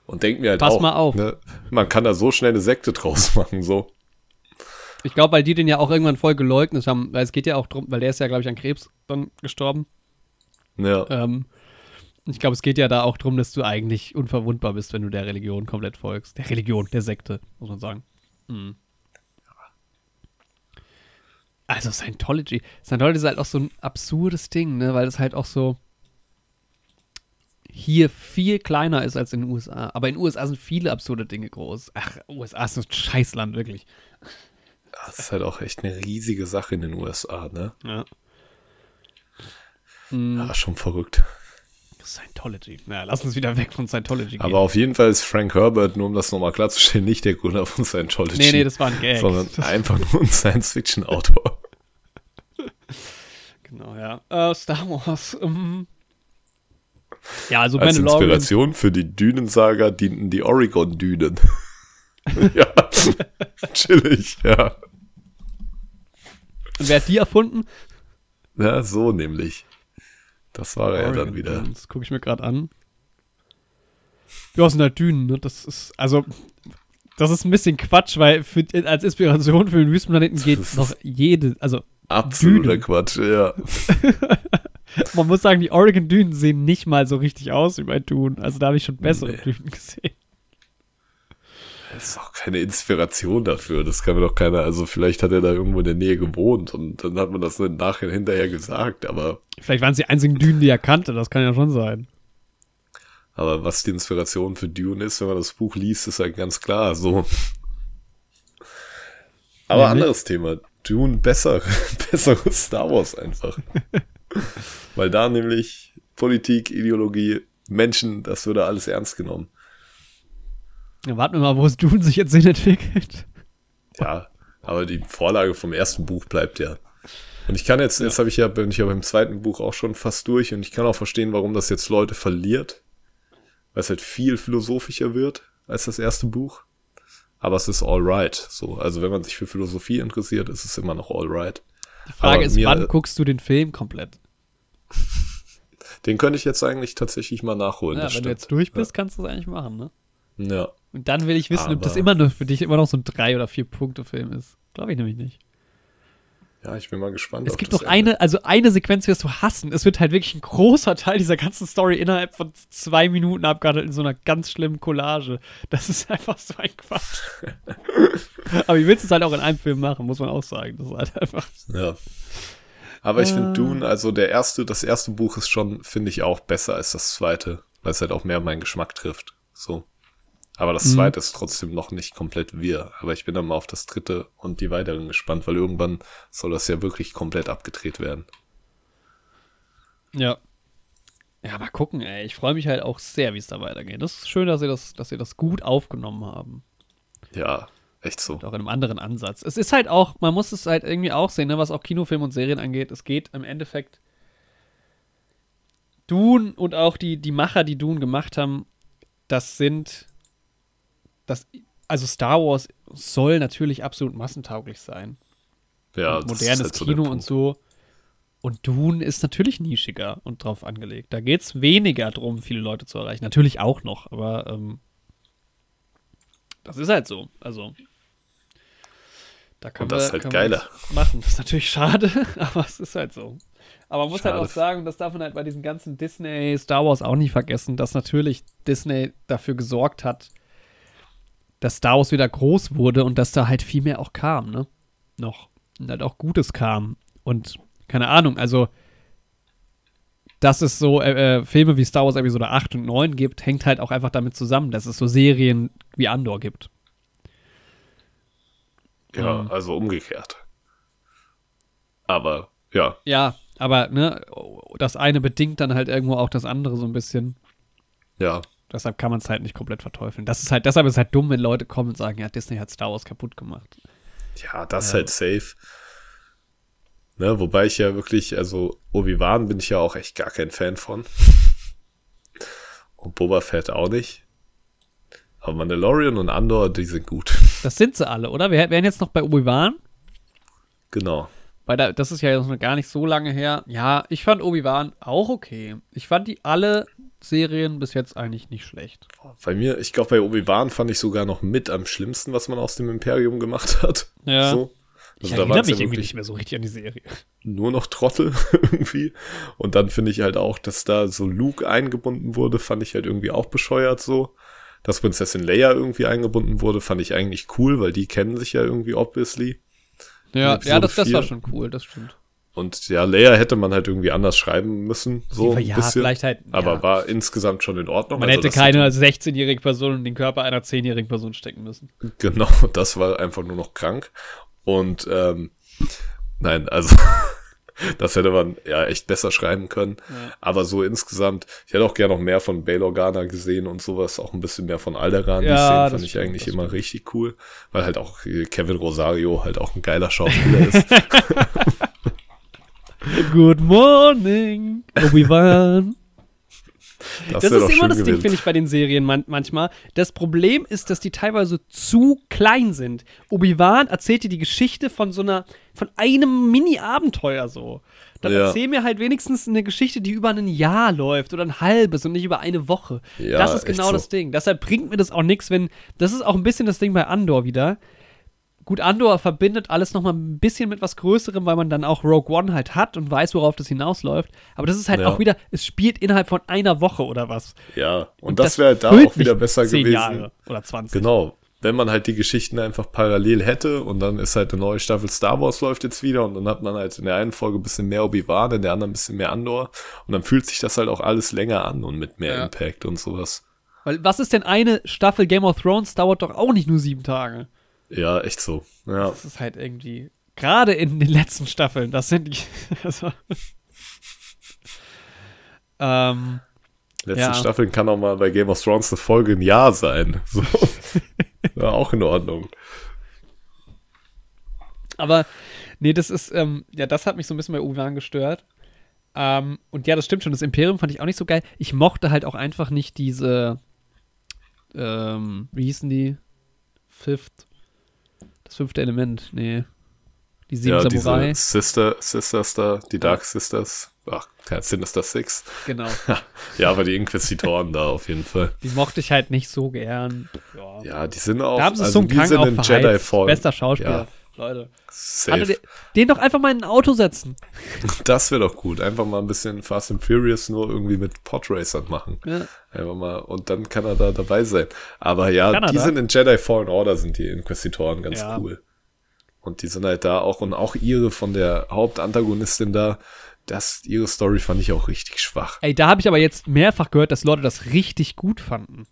und denk mir halt Pass auch, mal auf. Ne, man kann da so schnell eine Sekte draus machen, so. Ich glaube, weil die den ja auch irgendwann voll geleugnet haben, weil es geht ja auch drum, weil der ist ja, glaube ich, an Krebs dann gestorben. Ja, Ähm, ich glaube, es geht ja da auch drum, dass du eigentlich unverwundbar bist, wenn du der Religion komplett folgst. Der Religion, der Sekte, muss man sagen. Mhm. Also Scientology. Scientology ist halt auch so ein absurdes Ding, ne? Weil das halt auch so. Hier viel kleiner ist als in den USA. Aber in den USA sind viele absurde Dinge groß. Ach, USA ist ein Scheißland, wirklich. Das ist halt auch echt eine riesige Sache in den USA, ne? Ja. Ja, schon verrückt. Scientology. Na, lass uns wieder weg von Scientology gehen. Aber auf jeden Fall ist Frank Herbert, nur um das nochmal klarzustellen, nicht der Gründer von Scientology. nee, nee, das war ein Gag. sondern einfach nur ein Science-Fiction-Autor. Genau, ja. Äh, Star Wars. ähm. Ja, also Als. Inspiration für die Dünensaga dienten die Oregon-Dünen. ja, chillig, ja. Und wer hat die erfunden? Ja, so nämlich. Das war er ja dann Oregon wieder. Dunes, gucke ich mir gerade an. Ja, das sind halt Dünen, ne? Das ist, also, das ist ein bisschen Quatsch, weil für, als Inspiration für den Wüstenplaneten geht Das noch jede, also, Absoluter Dünen. Quatsch, ja. man muss sagen, die Oregon-Dünen sehen nicht mal so richtig aus wie bei Dune. Also, da habe ich schon bessere Nee. Dünen gesehen. Das ist auch keine Inspiration dafür. Das kann mir doch keiner. Also, vielleicht hat er da irgendwo in der Nähe gewohnt und dann hat man das dann nachher hinterher gesagt. Aber, Vielleicht waren es die einzigen Dünen, die er kannte, das kann ja schon sein. aber was die Inspiration für Dune ist, wenn man das Buch liest, ist halt ganz klar so. Aber Ja, ne? anderes Thema. Dune besser, besseres Star Wars einfach. Weil da nämlich Politik, Ideologie, Menschen, das würde alles ernst genommen. Ja, warten wir mal, wo es Dune sich jetzt hin entwickelt. Ja, aber die Vorlage vom ersten Buch bleibt ja. Und ich kann jetzt, jetzt habe ich ja, bin ich ja beim zweiten Buch auch schon fast durch und ich kann auch verstehen, warum das jetzt Leute verliert. Weil es halt viel philosophischer wird als das erste Buch. Aber es ist alright. So, also wenn man sich für Philosophie interessiert, ist es immer noch alright. Die Frage Aber ist, mir- wann guckst du den Film komplett? Den könnte ich jetzt eigentlich tatsächlich mal nachholen. Ja, wenn du jetzt durch bist, kannst du es eigentlich machen, ne? Ja. Und dann will ich wissen, ob das Aber- immer nur für dich immer noch so ein drei oder vier Punkte Film ist. Glaube ich nämlich nicht. Ja, ich bin mal gespannt. Es gibt noch Ende. eine, also eine Sequenz wirst du hassen. Es wird halt wirklich ein großer Teil dieser ganzen Story innerhalb von zwei Minuten abgehandelt in so einer ganz schlimmen Collage. Das ist einfach so ein Quatsch. Aber ich will es halt auch in einem Film machen, muss man auch sagen. Das ist halt einfach. Ja. Aber ich Äh. finde Dune, also der erste, das erste Buch ist schon, finde ich, auch besser als das zweite, weil es halt auch mehr meinen Geschmack trifft. So. Aber das Mhm. zweite ist trotzdem noch nicht komplett wir. Aber ich bin dann mal auf das dritte und die weiteren gespannt, weil irgendwann soll das ja wirklich komplett abgedreht werden. Ja. Ja, mal gucken, ey. Ich freue mich halt auch sehr, wie es da weitergeht. Das ist schön, dass sie das, dass sie das gut aufgenommen haben. Ja, echt so. Und auch in einem anderen Ansatz. Es ist halt auch, man muss es halt irgendwie auch sehen, ne, was auch Kinofilm und Serien angeht. Es geht im Endeffekt Dune und auch die, die Macher, die Dune gemacht haben, das sind das, also Star Wars soll natürlich absolut massentauglich sein. Ja, und das ist modernes halt so Kino und so. Und Dune ist natürlich nischiger und drauf angelegt. Da geht es weniger darum, viele Leute zu erreichen. Natürlich auch noch, aber ähm, das ist halt so. Also, da können Und das wir, ist halt geiler. machen. Das ist natürlich schade, aber es ist halt so. Aber man muss halt Schade. auch sagen, das darf man halt bei diesem ganzen Disney, Star Wars auch nicht vergessen, dass natürlich Disney dafür gesorgt hat, dass Star Wars wieder groß wurde und dass da halt viel mehr auch kam, ne? Noch. Und halt auch Gutes kam. Und keine Ahnung, also dass es so äh, äh, Filme wie Star Wars Episode 8 und 9 gibt, hängt halt auch einfach damit zusammen, dass es so Serien wie Andor gibt. Ja, Mhm. also umgekehrt. Aber, ja, Ja, aber ne, das eine bedingt dann halt irgendwo auch das andere so ein bisschen. ja. Deshalb kann man es halt nicht komplett verteufeln. Das ist halt, deshalb ist es halt dumm, wenn Leute kommen und sagen, ja, Disney hat Star Wars kaputt gemacht. Ja, das Ja. halt safe. Ne, wobei ich ja wirklich, also Obi-Wan bin ich ja auch echt gar kein Fan von. Und Boba Fett auch nicht. Aber Mandalorian und Andor, die sind gut. Das sind sie alle, oder? Wir wären jetzt noch bei Obi-Wan. Genau. Weil da, das ist ja jetzt noch gar nicht so lange her. Ja, ich fand Obi-Wan auch okay. Ich fand die alle Serien bis jetzt eigentlich nicht schlecht. Bei mir, ich glaube, bei Obi-Wan fand ich sogar noch mit am schlimmsten, was man aus dem Imperium gemacht hat. Ja. So. Ich Also da erinnere mich ja irgendwie nicht mehr so richtig an die Serie. nur noch Trottel irgendwie. Und dann finde ich halt auch, dass da so Luke eingebunden wurde, fand ich halt irgendwie auch bescheuert so. Dass Prinzessin Leia irgendwie eingebunden wurde, fand ich eigentlich cool, weil die kennen sich ja irgendwie obviously. Ja, ja das, das war schon cool, das stimmt. Und ja, Leia hätte man halt irgendwie anders schreiben müssen, so Ja, ein bisschen. vielleicht halt, Aber ja. war insgesamt schon in Ordnung. Man Also hätte keine 16-jährige Person in den Körper einer 10-jährigen Person stecken müssen. Genau, das war einfach nur noch krank. Und ähm, nein, also das hätte man ja echt besser schreiben können. Ja. Aber so insgesamt, ich hätte auch gerne noch mehr von Bail Organa gesehen und sowas, auch ein bisschen mehr von Alderan. Ja, Die Szenen fand ich stimmt, eigentlich immer richtig cool, weil halt auch Kevin Rosario halt auch ein geiler Schauspieler ist. Good morning, Obi-Wan. Das, wär ist immer das Ding, gewesen. finde ich, bei den Serien man manchmal. Das Problem ist, dass die teilweise zu klein sind. Obi-Wan erzählt dir die Geschichte von so einer, von einem Mini-Abenteuer so. Dann Ja. erzähl mir halt wenigstens eine Geschichte, die über ein Jahr läuft oder ein halbes und nicht über eine Woche. Ja, das ist genau so. das Ding. Deshalb bringt mir das auch nichts, wenn. Das ist auch ein bisschen das Ding bei Andor wieder. Gut, Andor verbindet alles nochmal ein bisschen mit was Größerem, weil man dann auch Rogue One halt hat und weiß, worauf das hinausläuft. Aber das ist halt Ja. auch wieder, es spielt innerhalb von einer Woche oder was. Ja, und, das wäre halt da auch wieder besser 10 gewesen. Jahre oder 20. Genau. Wenn man halt die Geschichten einfach parallel hätte und dann ist halt eine neue Staffel Star Wars läuft jetzt wieder und dann hat man halt in der einen Folge ein bisschen mehr Obi-Wan, in der anderen ein bisschen mehr Andor und dann fühlt sich das halt auch alles länger an und mit mehr Ja. Impact und sowas. Weil was ist denn eine Staffel Game of Thrones dauert doch auch nicht nur sieben Tage. Ja, echt so. Ja, Das ist halt irgendwie, gerade in den letzten Staffeln, das sind die, also, ähm, letzte Ja. Staffeln kann auch mal bei Game of Thrones eine Folge ein Jahr sein. So. ja, auch in Ordnung. Aber nee, das ist, ähm, ja, das hat mich so ein bisschen bei Obi-Wan gestört. Ähm, und ja, das stimmt schon, das Imperium fand ich auch nicht so geil. Ich mochte halt auch einfach nicht diese, ähm, wie hießen die? Fifth, das fünfte Element, nee. Die sieben ja, Samurai. diese Sister, Sisters da, die Dark Sisters. Ach, Sinister Six. Genau. Ja, aber die Inquisitoren da auf jeden Fall. Die mochte ich halt nicht so gern. Ja. Ja, die sind auch. da haben sie also Sun Kang auch in. Jedi Fallen. Bester Schauspieler. Ja. Leute. Safe. Den, den doch einfach mal in ein Auto setzen. Das wäre doch gut. Einfach mal ein bisschen Fast and Furious nur irgendwie mit Podracern machen. Ja. Einfach mal, und dann kann er da dabei sein. Aber ja, Kann er die sind in Jedi Fallen Order, sind die Inquisitoren ganz Ja. cool. Und die sind halt da auch, und auch ihre von der Hauptantagonistin da, das, ihre Story fand ich auch richtig schwach. Ey, da habe ich aber jetzt mehrfach gehört, dass Leute das richtig gut fanden.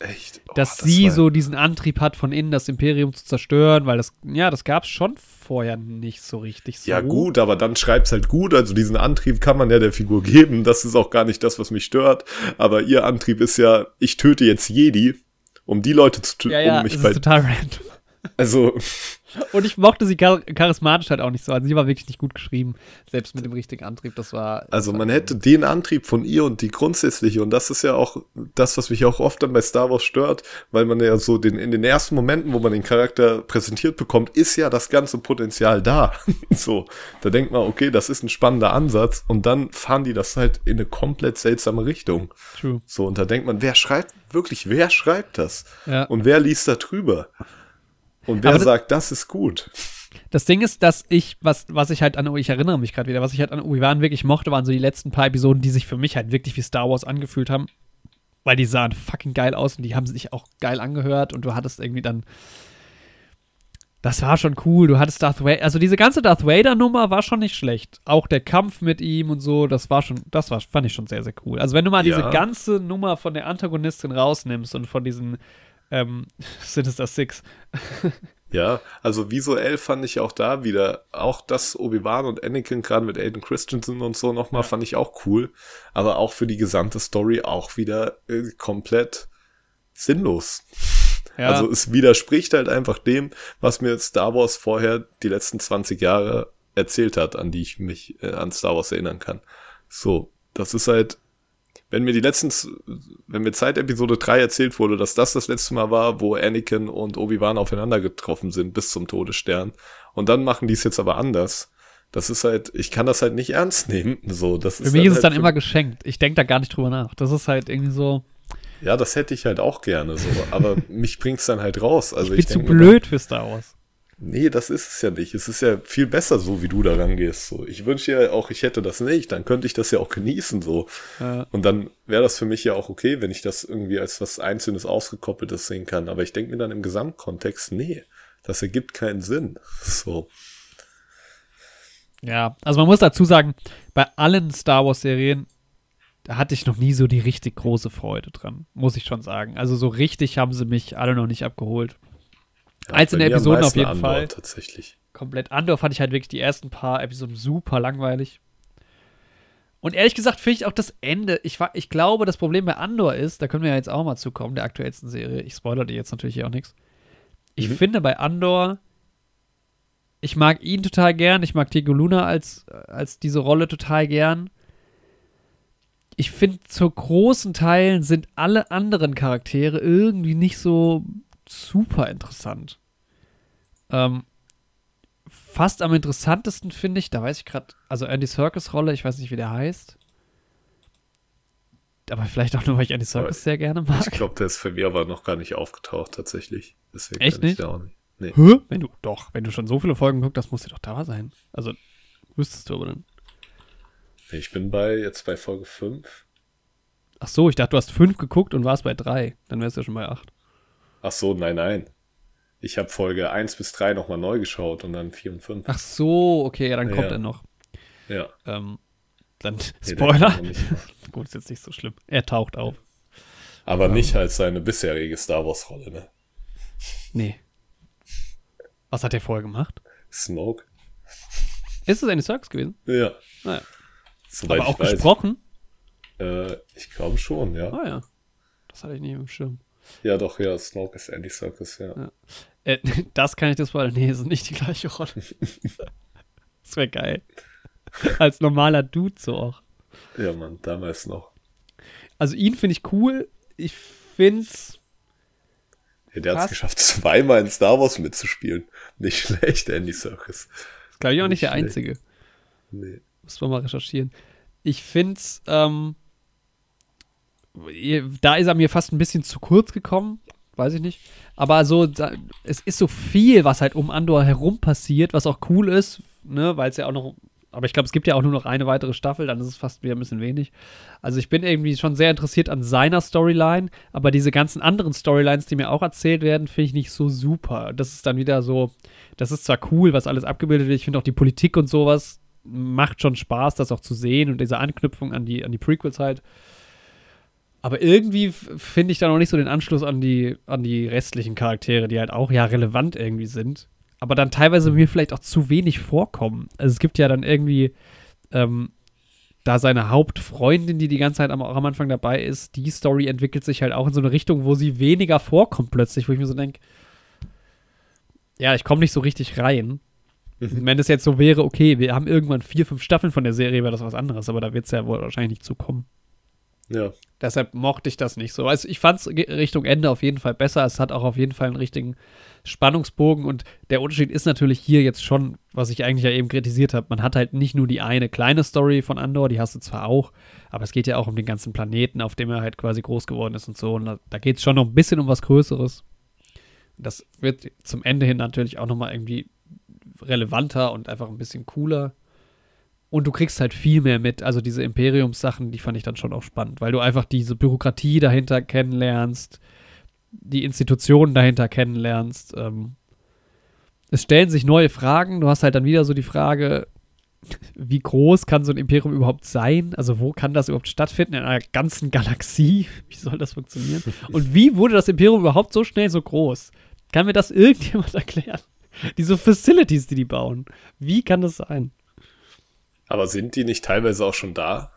Echt. Oh, dass das sie war- so diesen Antrieb hat, von innen das Imperium zu zerstören, weil das, ja, das gab es schon vorher nicht so richtig so. Ja, gut, aber dann schreibt's halt gut. Also diesen Antrieb kann man ja der Figur geben. Das ist auch gar nicht das, was mich stört. Aber ihr Antrieb ist ja, ich töte jetzt Jedi, um die Leute zu töten, Ja, ja, um mich bei. total random. Also, Und ich mochte sie char charismatisch halt auch nicht so. Also sie war wirklich nicht gut geschrieben, selbst mit dem richtigen Antrieb. Das war. also das man war- hätte den Antrieb von ihr und die grundsätzliche, und das ist ja auch das, was mich auch oft dann bei Star Wars stört, weil man ja so den, in den ersten Momenten, wo man den Charakter präsentiert bekommt, ist ja das ganze Potenzial da. so, da denkt man, okay, das ist ein spannender Ansatz, und dann fahren die das halt in eine komplett seltsame Richtung. True. So, und da denkt man, wer schreibt, wirklich, wer schreibt das? Ja. Und wer liest da drüber? Und wer das- sagt, das ist gut? Das Ding ist, dass ich, was, was ich halt an, ich erinnere mich gerade wieder, was ich halt an Obi-Wan wirklich mochte, waren so die letzten paar Episoden, die sich für mich halt wirklich wie Star Wars angefühlt haben. Weil die sahen fucking geil aus und die haben sich auch geil angehört und du hattest irgendwie dann. Das war schon cool. Du hattest Darth Vader. Also diese ganze Darth Vader-Nummer war schon nicht schlecht. Auch der Kampf mit ihm und so, das war schon, das war, fand ich schon sehr, sehr cool. Also wenn du mal diese Ja. ganze Nummer von der Antagonistin rausnimmst und von diesen ähm, Sinister Six, Ja, also visuell fand ich auch da wieder, auch das Obi-Wan und Anakin, gerade mit Aiden Christensen und so nochmal, fand ich auch cool. Aber auch für die gesamte Story auch wieder äh, komplett sinnlos. ja, Also es widerspricht halt einfach dem, was mir Star Wars vorher die letzten 20 Jahre erzählt hat, an die ich mich äh, an Star Wars erinnern kann. So, das ist halt, wenn mir die letzten, wenn mir Zeit Episode 3 erzählt wurde, dass das das letzte Mal war, wo Anakin und Obi-Wan aufeinander getroffen sind bis zum Todesstern und dann machen die es jetzt aber anders. Das ist halt, ich kann das halt nicht ernst nehmen. So, das für ist mich ist es halt dann für- immer geschenkt. Ich denke da gar nicht drüber nach. Das ist halt irgendwie so. Ja, das hätte ich halt auch gerne so, aber mich bringt's dann halt raus. Also Ich bin zu denk mir dann- blöd für Star Wars. Nee, das ist es ja nicht. Es ist ja viel besser so, wie du da rangehst. So. Ich wünsche ja auch, ich hätte das nicht. Dann könnte ich das ja auch genießen. so. Ja. Und dann wäre das für mich ja auch okay, wenn ich das irgendwie als was Einzelnes ausgekoppeltes sehen kann. Aber ich denke mir dann im Gesamtkontext, nee, das ergibt keinen Sinn. So. Ja, also man muss dazu sagen, bei allen Star Wars-Serien, da hatte ich noch nie so die richtig große Freude dran, muss ich schon sagen. Also so richtig haben sie mich alle noch nicht abgeholt. Einzelne Episoden auf jeden Andor, Fall. Tatsächlich. Komplett Andor fand ich halt wirklich die ersten paar Episoden super langweilig. Und ehrlich gesagt finde ich auch das Ende, ich, ich glaube, das Problem bei Andor ist, da können wir ja jetzt auch mal zukommen, der aktuellsten Serie. Ich spoilere dir jetzt natürlich hier auch nichts. Ich Mhm. finde bei Andor, ich mag ihn total gern, ich mag Diego Luna als, als diese Rolle total gern. Ich finde, zu großen Teilen sind alle anderen Charaktere irgendwie nicht so super interessant. Ähm, fast am interessantesten finde ich, da weiß ich gerade, also Andy Serkis Rolle, ich weiß nicht, wie der heißt. Aber vielleicht auch nur, weil ich Andy Serkis Aber sehr gerne mag. Ich glaube, der ist für mich aber noch gar nicht aufgetaucht, tatsächlich. Deswegen Echt nicht? auch nicht. Nee. Hä? Wenn du, doch, wenn du schon so viele Folgen guckst, das muss dir doch da sein. Also, wüsstest du aber dann. Ich bin bei jetzt bei Folge 5. Ach so, ich dachte, du hast fünf geguckt und warst bei drei. Dann wärst du ja schon bei acht. Ach so, nein, nein. Ich habe Folge 1 bis 3 nochmal neu geschaut und dann 4 und 5. Ach so, okay, ja, dann Ja. kommt er noch. Ja. Ähm, dann, Nee, Spoiler. machen. Gut, ist jetzt nicht so schlimm. Er taucht auf. Aber nicht als seine bisherige Star Wars-Rolle, ne? Nee. Was hat er vorher gemacht? Smoke. Ist es eine Serkis gewesen? Ja. Naja. Soweit Aber auch ich weiß. gesprochen? Äh, ich glaube schon, ja. Ah ja. Das hatte ich nicht im Schirm. Ja, doch, ja, Snoke ist Andy Serkis, ja. Ja. Äh, das kann ich das spoilern. Nee, ist nicht die gleiche Rolle. das wäre geil. Als normaler Dude so auch. Ja, Mann, damals noch. Also ihn finde ich cool. Ich find's. Ja, der hat es geschafft, zweimal in Star Wars mitzuspielen. Nicht schlecht, Andy Serkis. Glaube ich auch nicht Nicht der schlecht. Einzige. Nee. Muss man mal recherchieren. Ich find's, ähm, da ist er mir fast ein bisschen zu kurz gekommen. Weiß ich nicht. Aber so, da, es ist so viel, was halt um Andor herum passiert, was auch cool ist, ne, weil es ja auch noch, aber ich glaube, es gibt ja auch nur noch eine weitere Staffel, dann ist es fast wieder ein bisschen wenig. Also ich bin irgendwie schon sehr interessiert an seiner Storyline, aber diese ganzen anderen Storylines, die mir auch erzählt werden, finde ich nicht so super. Das ist dann wieder so, das ist zwar cool, was alles abgebildet wird, ich finde auch die Politik und sowas macht schon Spaß, das auch zu sehen und diese Anknüpfung an die, an die Prequels halt. Aber irgendwie finde ich da noch nicht so den Anschluss an die, an die restlichen Charaktere, die halt auch ja relevant irgendwie sind. Aber dann teilweise mir vielleicht auch zu wenig vorkommen. Also es gibt ja dann irgendwie ähm, da seine Hauptfreundin, die die ganze Zeit am, auch am Anfang dabei ist, die Story entwickelt sich halt auch in so eine Richtung, wo sie weniger vorkommt plötzlich, wo ich mir so denke, ja, ich komme nicht so richtig rein. Mhm. Wenn es jetzt so wäre, okay, wir haben irgendwann vier, fünf Staffeln von der Serie, wäre das was anderes, aber da wird es ja wohl wahrscheinlich nicht zukommen. Ja. Deshalb mochte ich das nicht so. Also ich fand es Richtung Ende auf jeden Fall besser. Es hat auch auf jeden Fall einen richtigen Spannungsbogen und der Unterschied ist natürlich hier jetzt schon, was ich eigentlich ja eben kritisiert habe. Man hat halt nicht nur die eine kleine Story von Andor, die hast du zwar auch, aber es geht ja auch um den ganzen Planeten, auf dem er halt quasi groß geworden ist und so. Und da, da geht es schon noch ein bisschen um was Größeres. Das wird zum Ende hin natürlich auch nochmal irgendwie relevanter und einfach ein bisschen cooler. Und du kriegst halt viel mehr mit. Also diese Imperiums-Sachen, die fand ich dann schon auch spannend, weil du einfach diese Bürokratie dahinter kennenlernst, die Institutionen dahinter kennenlernst. Ähm, es stellen sich neue Fragen. Du hast halt dann wieder so die Frage, wie groß kann so ein Imperium überhaupt sein? Also wo kann das überhaupt stattfinden in einer ganzen Galaxie? Wie soll das funktionieren? Und wie wurde das Imperium überhaupt so schnell so groß? Kann mir das irgendjemand erklären? Diese Facilities, die die bauen. Wie kann das sein? Aber sind die nicht teilweise auch schon da?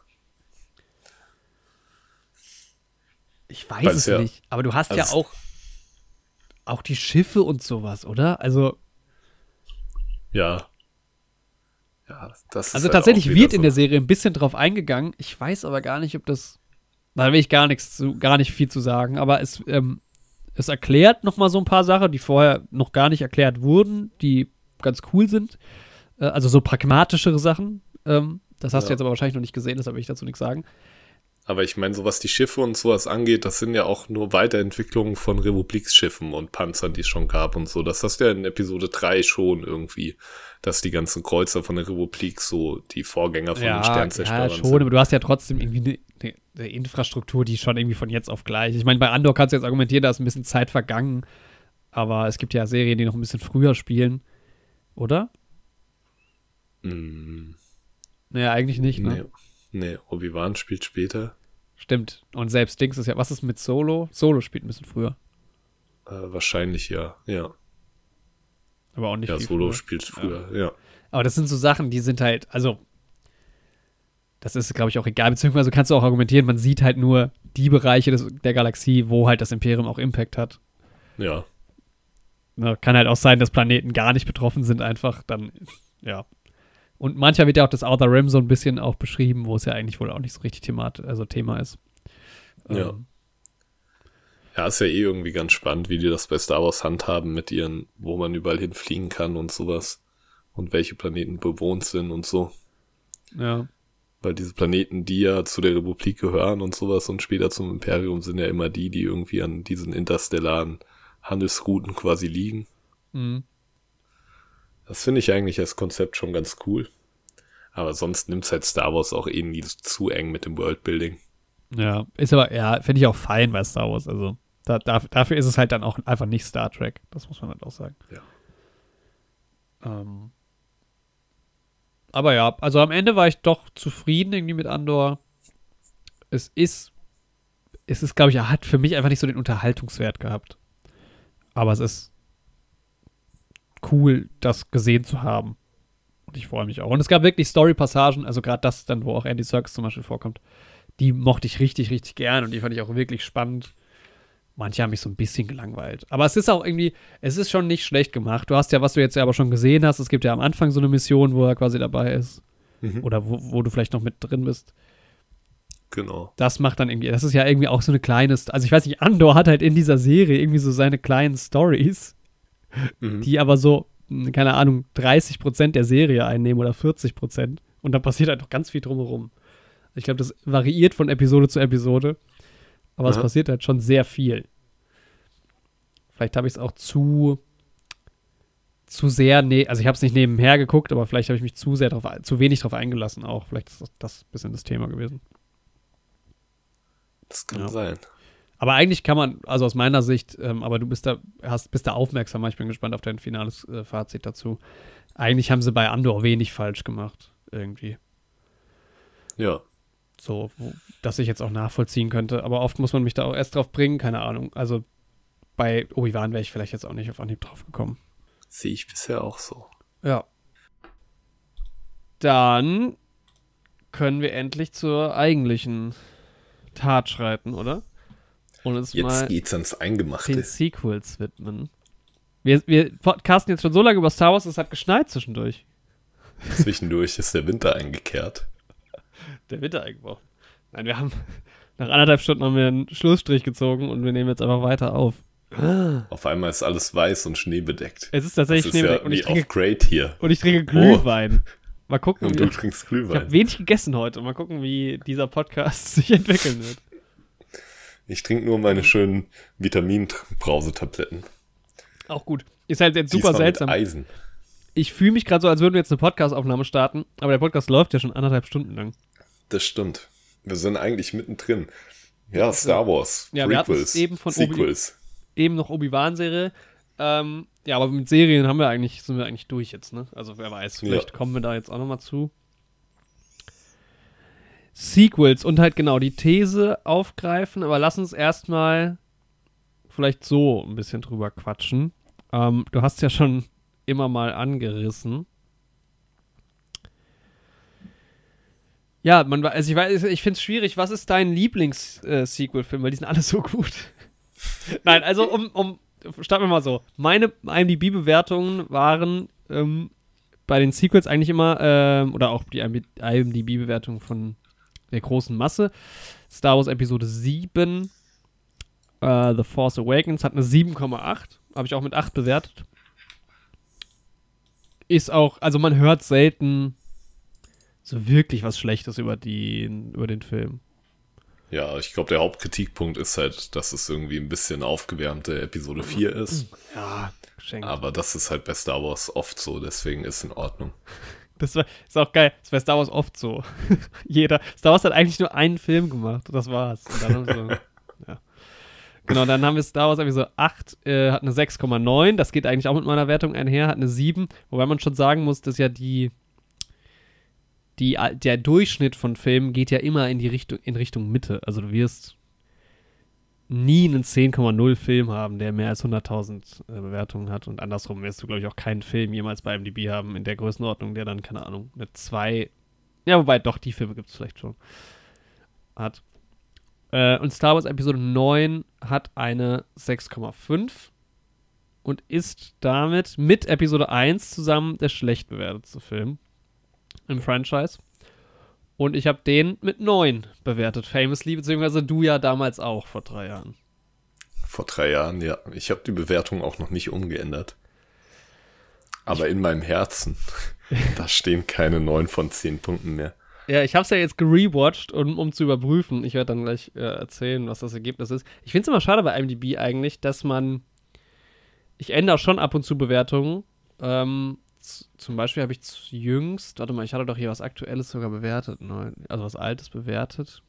Ich weiß Weil es ja- nicht. Aber du hast ja also- auch, auch die Schiffe und sowas, oder? Also, Ja. Ja, das ist also halt tatsächlich wird in so. der Serie ein bisschen drauf eingegangen. Ich weiß aber gar nicht, ob das. Da will ich gar nichts zu, gar nicht viel zu sagen. Aber es, ähm, es erklärt noch mal so ein paar Sachen, die vorher noch gar nicht erklärt wurden, die ganz cool sind. Äh, also so pragmatischere Sachen. Ähm, das hast du Ja. jetzt aber wahrscheinlich noch nicht gesehen, deshalb will ich dazu nichts sagen. Aber ich meine, so was die Schiffe und sowas angeht, das sind ja auch nur Weiterentwicklungen von Republiksschiffen und Panzern, die es schon gab und so. Das hast du ja in Episode 3 schon irgendwie, dass die ganzen Kreuzer von der Republik so die Vorgänger von den ja, Sternzerstörern schon, sind. aber du hast ja trotzdem irgendwie eine, eine Infrastruktur, die schon irgendwie von jetzt auf gleich. Ich meine, bei Andor kannst du jetzt argumentieren, da ist ein bisschen Zeit vergangen, aber es gibt ja Serien, die noch ein bisschen früher spielen, oder? Mm, Naja, eigentlich nicht, ne? nee, nee Obi-Wan spielt später. Stimmt. Und selbst Dings ist ja, was ist mit Solo? Solo spielt ein bisschen früher. Äh, wahrscheinlich ja, ja. Aber auch nicht Ja, Solo früher. spielt früher, ja. Aber das sind so Sachen, die sind halt, also, das ist, glaube ich, auch egal. Beziehungsweise kannst du auch argumentieren, man sieht halt nur die Bereiche des, der Galaxie, wo halt das Imperium auch Impact hat. Ja, Ne, kann halt auch sein, dass Planeten gar nicht betroffen sind, einfach dann, ja. Und manchmal wird ja auch das Outer Rim so ein bisschen auch beschrieben, wo es ja eigentlich wohl auch nicht so richtig Themat, also Thema ist. Ja. Ähm, Ja, ist ja eh irgendwie ganz spannend, wie die das bei Star Wars handhaben mit ihren, wo man überall hinfliegen kann und sowas. Und welche Planeten bewohnt sind und so. ja. Weil diese Planeten, die ja zu der Republik gehören und sowas und später zum Imperium, sind ja immer die, die irgendwie an diesen interstellaren Handelsrouten quasi liegen. Mhm. Das finde ich eigentlich als Konzept schon ganz cool. Aber sonst nimmt halt Star Wars auch nie zu eng mit dem Worldbuilding. Ja, ist aber, ja, finde ich auch fein bei Star Wars. Also, da, da, dafür ist es halt dann auch einfach nicht Star Trek. Das muss man halt auch sagen. Ja. Ähm, aber ja, also am Ende war ich doch zufrieden irgendwie mit Andor. Es ist, es ist, glaube ich, er hat für mich einfach nicht so den Unterhaltungswert gehabt. Aber es ist cool, das gesehen zu haben. Und ich freue mich auch. Und es gab wirklich Story-Passagen, also gerade das dann, wo auch Andy Serkis zum Beispiel vorkommt, die mochte ich richtig, richtig gern und die fand ich auch wirklich spannend. Manche haben mich so ein bisschen gelangweilt. Aber es ist auch irgendwie, es ist schon nicht schlecht gemacht. Du hast ja, was du jetzt ja aber schon gesehen hast, es gibt ja am Anfang so eine Mission, wo er quasi dabei ist. Mhm. Oder wo, wo du vielleicht noch mit drin bist. Genau. Das macht dann irgendwie, das ist ja irgendwie auch so eine kleine, also ich weiß nicht, Andor hat halt in dieser Serie irgendwie so seine kleinen Stories, Mhm. die aber so, keine Ahnung, 30% der Serie einnehmen oder 40%. Und da passiert halt noch ganz viel drumherum. Ich glaube, das variiert von Episode zu Episode. Aber es Aha. passiert halt schon sehr viel. Vielleicht habe ich es auch zu zu sehr, nee, also ich habe es nicht nebenher geguckt, aber vielleicht habe ich mich zu sehr drauf, zu wenig drauf eingelassen auch. Vielleicht ist das, das ein bisschen das Thema gewesen. Das kann Ja. sein. Aber eigentlich kann man, also aus meiner Sicht, ähm, aber du bist da, hast, bist da aufmerksam, ich bin gespannt auf dein finales äh, Fazit dazu. Eigentlich haben sie bei Andor wenig falsch gemacht, irgendwie. Ja. So, wo, dass ich jetzt auch nachvollziehen könnte. Aber oft muss man mich da auch erst drauf bringen, keine Ahnung. Also bei Obi-Wan wäre ich vielleicht jetzt auch nicht auf Anhieb drauf gekommen. Sehe ich bisher auch so. Ja. Dann können wir endlich zur eigentlichen Tat schreiten, oder? Und uns Jetzt mal geht's ans Eingemachte. den Sequels widmen. Wir, wir podcasten jetzt schon so lange über Star Wars, es hat geschneit zwischendurch. Zwischendurch ist der Winter eingekehrt. Der Winter eingebrochen. Nein, wir haben nach anderthalb Stunden haben wir einen Schlussstrich gezogen und wir nehmen jetzt einfach weiter auf. Auf einmal ist alles weiß und schneebedeckt. Es ist Das tatsächlich ist Schneebedeckt ja und, ich wie trinke, Great hier. und ich trinke Glühwein. Mal gucken, Und wie, du trinkst ich habe Glühwein. wenig gegessen heute. Mal gucken, wie dieser Podcast sich entwickeln wird. Ich trinke nur meine schönen Vitaminbrausetabletten. Auch gut. Ist halt jetzt super Diesmal seltsam. Mit Eisen. Ich fühle mich gerade so, als würden wir jetzt eine Podcast-Aufnahme starten, aber der Podcast läuft ja schon anderthalb Stunden lang. Das stimmt. Wir sind eigentlich mittendrin. Ja, Star Wars. Ja, wir Prequels. eben von Obi- Sequels. Eben noch Obi-Wan-Serie. Ähm, ja, aber mit Serien haben wir eigentlich, sind wir eigentlich durch jetzt, ne? Also wer weiß, vielleicht Ja. kommen wir da jetzt auch nochmal zu. Sequels und halt genau die These aufgreifen, aber lass uns erstmal vielleicht so ein bisschen drüber quatschen. Ähm, du hast ja schon immer mal angerissen. Ja, man, also ich weiß, ich finde es schwierig. Was ist dein Lieblings-Sequel-Film? Weil die sind alle so gut. Nein, also um, um, starten wir mal so. Meine IMDb-Bewertungen waren ähm, bei den Sequels eigentlich immer, ähm, oder auch die IMDb-Bewertung von der großen Masse. Star Wars Episode 7, äh, The Force Awakens, hat eine 7,8. Habe ich auch mit 8 bewertet. Ist auch, also man hört selten so wirklich was Schlechtes über, die, über den Film. Ja, ich glaube, der Hauptkritikpunkt ist halt, dass es irgendwie ein bisschen aufgewärmte Episode 4 ist. Ja, geschenkt. Aber das ist halt bei Star Wars oft so, deswegen ist in Ordnung. Das war, ist auch geil. Das war Star Wars oft so. Jeder. Star Wars hat eigentlich nur einen Film gemacht. Das war's. Und dann haben sie, ja. Genau, dann haben wir Star Wars Episode 8, äh, hat eine 6,9. Das geht eigentlich auch mit meiner Wertung einher, hat eine 7. Wobei man schon sagen muss, dass ja die, die, der Durchschnitt von Filmen geht ja immer in die Richtung, in Richtung Mitte. Also du wirst nie einen 10,0 Film haben, der mehr als 100.000 äh, Bewertungen hat. Und andersrum wirst du, glaube ich, auch keinen Film jemals bei MDB haben in der Größenordnung, der dann, keine Ahnung, eine 2. Ja, wobei doch, die Filme gibt es vielleicht schon. Hat. Äh, und Star Wars Episode 9 hat eine 6,5 und ist damit mit Episode 1 zusammen der schlecht bewertetste Film im Franchise. Und ich habe den mit 9 bewertet, famously, beziehungsweise du ja damals auch vor drei Jahren. Vor drei Jahren, ja. Ich habe die Bewertung auch noch nicht umgeändert. Aber in meinem Herzen, da stehen keine 9 von 10 Punkten mehr. Ja, ich habe es ja jetzt gerewatcht, um, um zu überprüfen. Ich werde dann gleich äh, erzählen, was das Ergebnis ist. Ich finde es immer schade bei IMDb eigentlich, dass man. Ich ändere schon ab und zu Bewertungen. Ähm, zum Beispiel habe ich jüngst, warte mal, ich hatte doch hier was Aktuelles sogar bewertet, ne? also was Altes bewertet.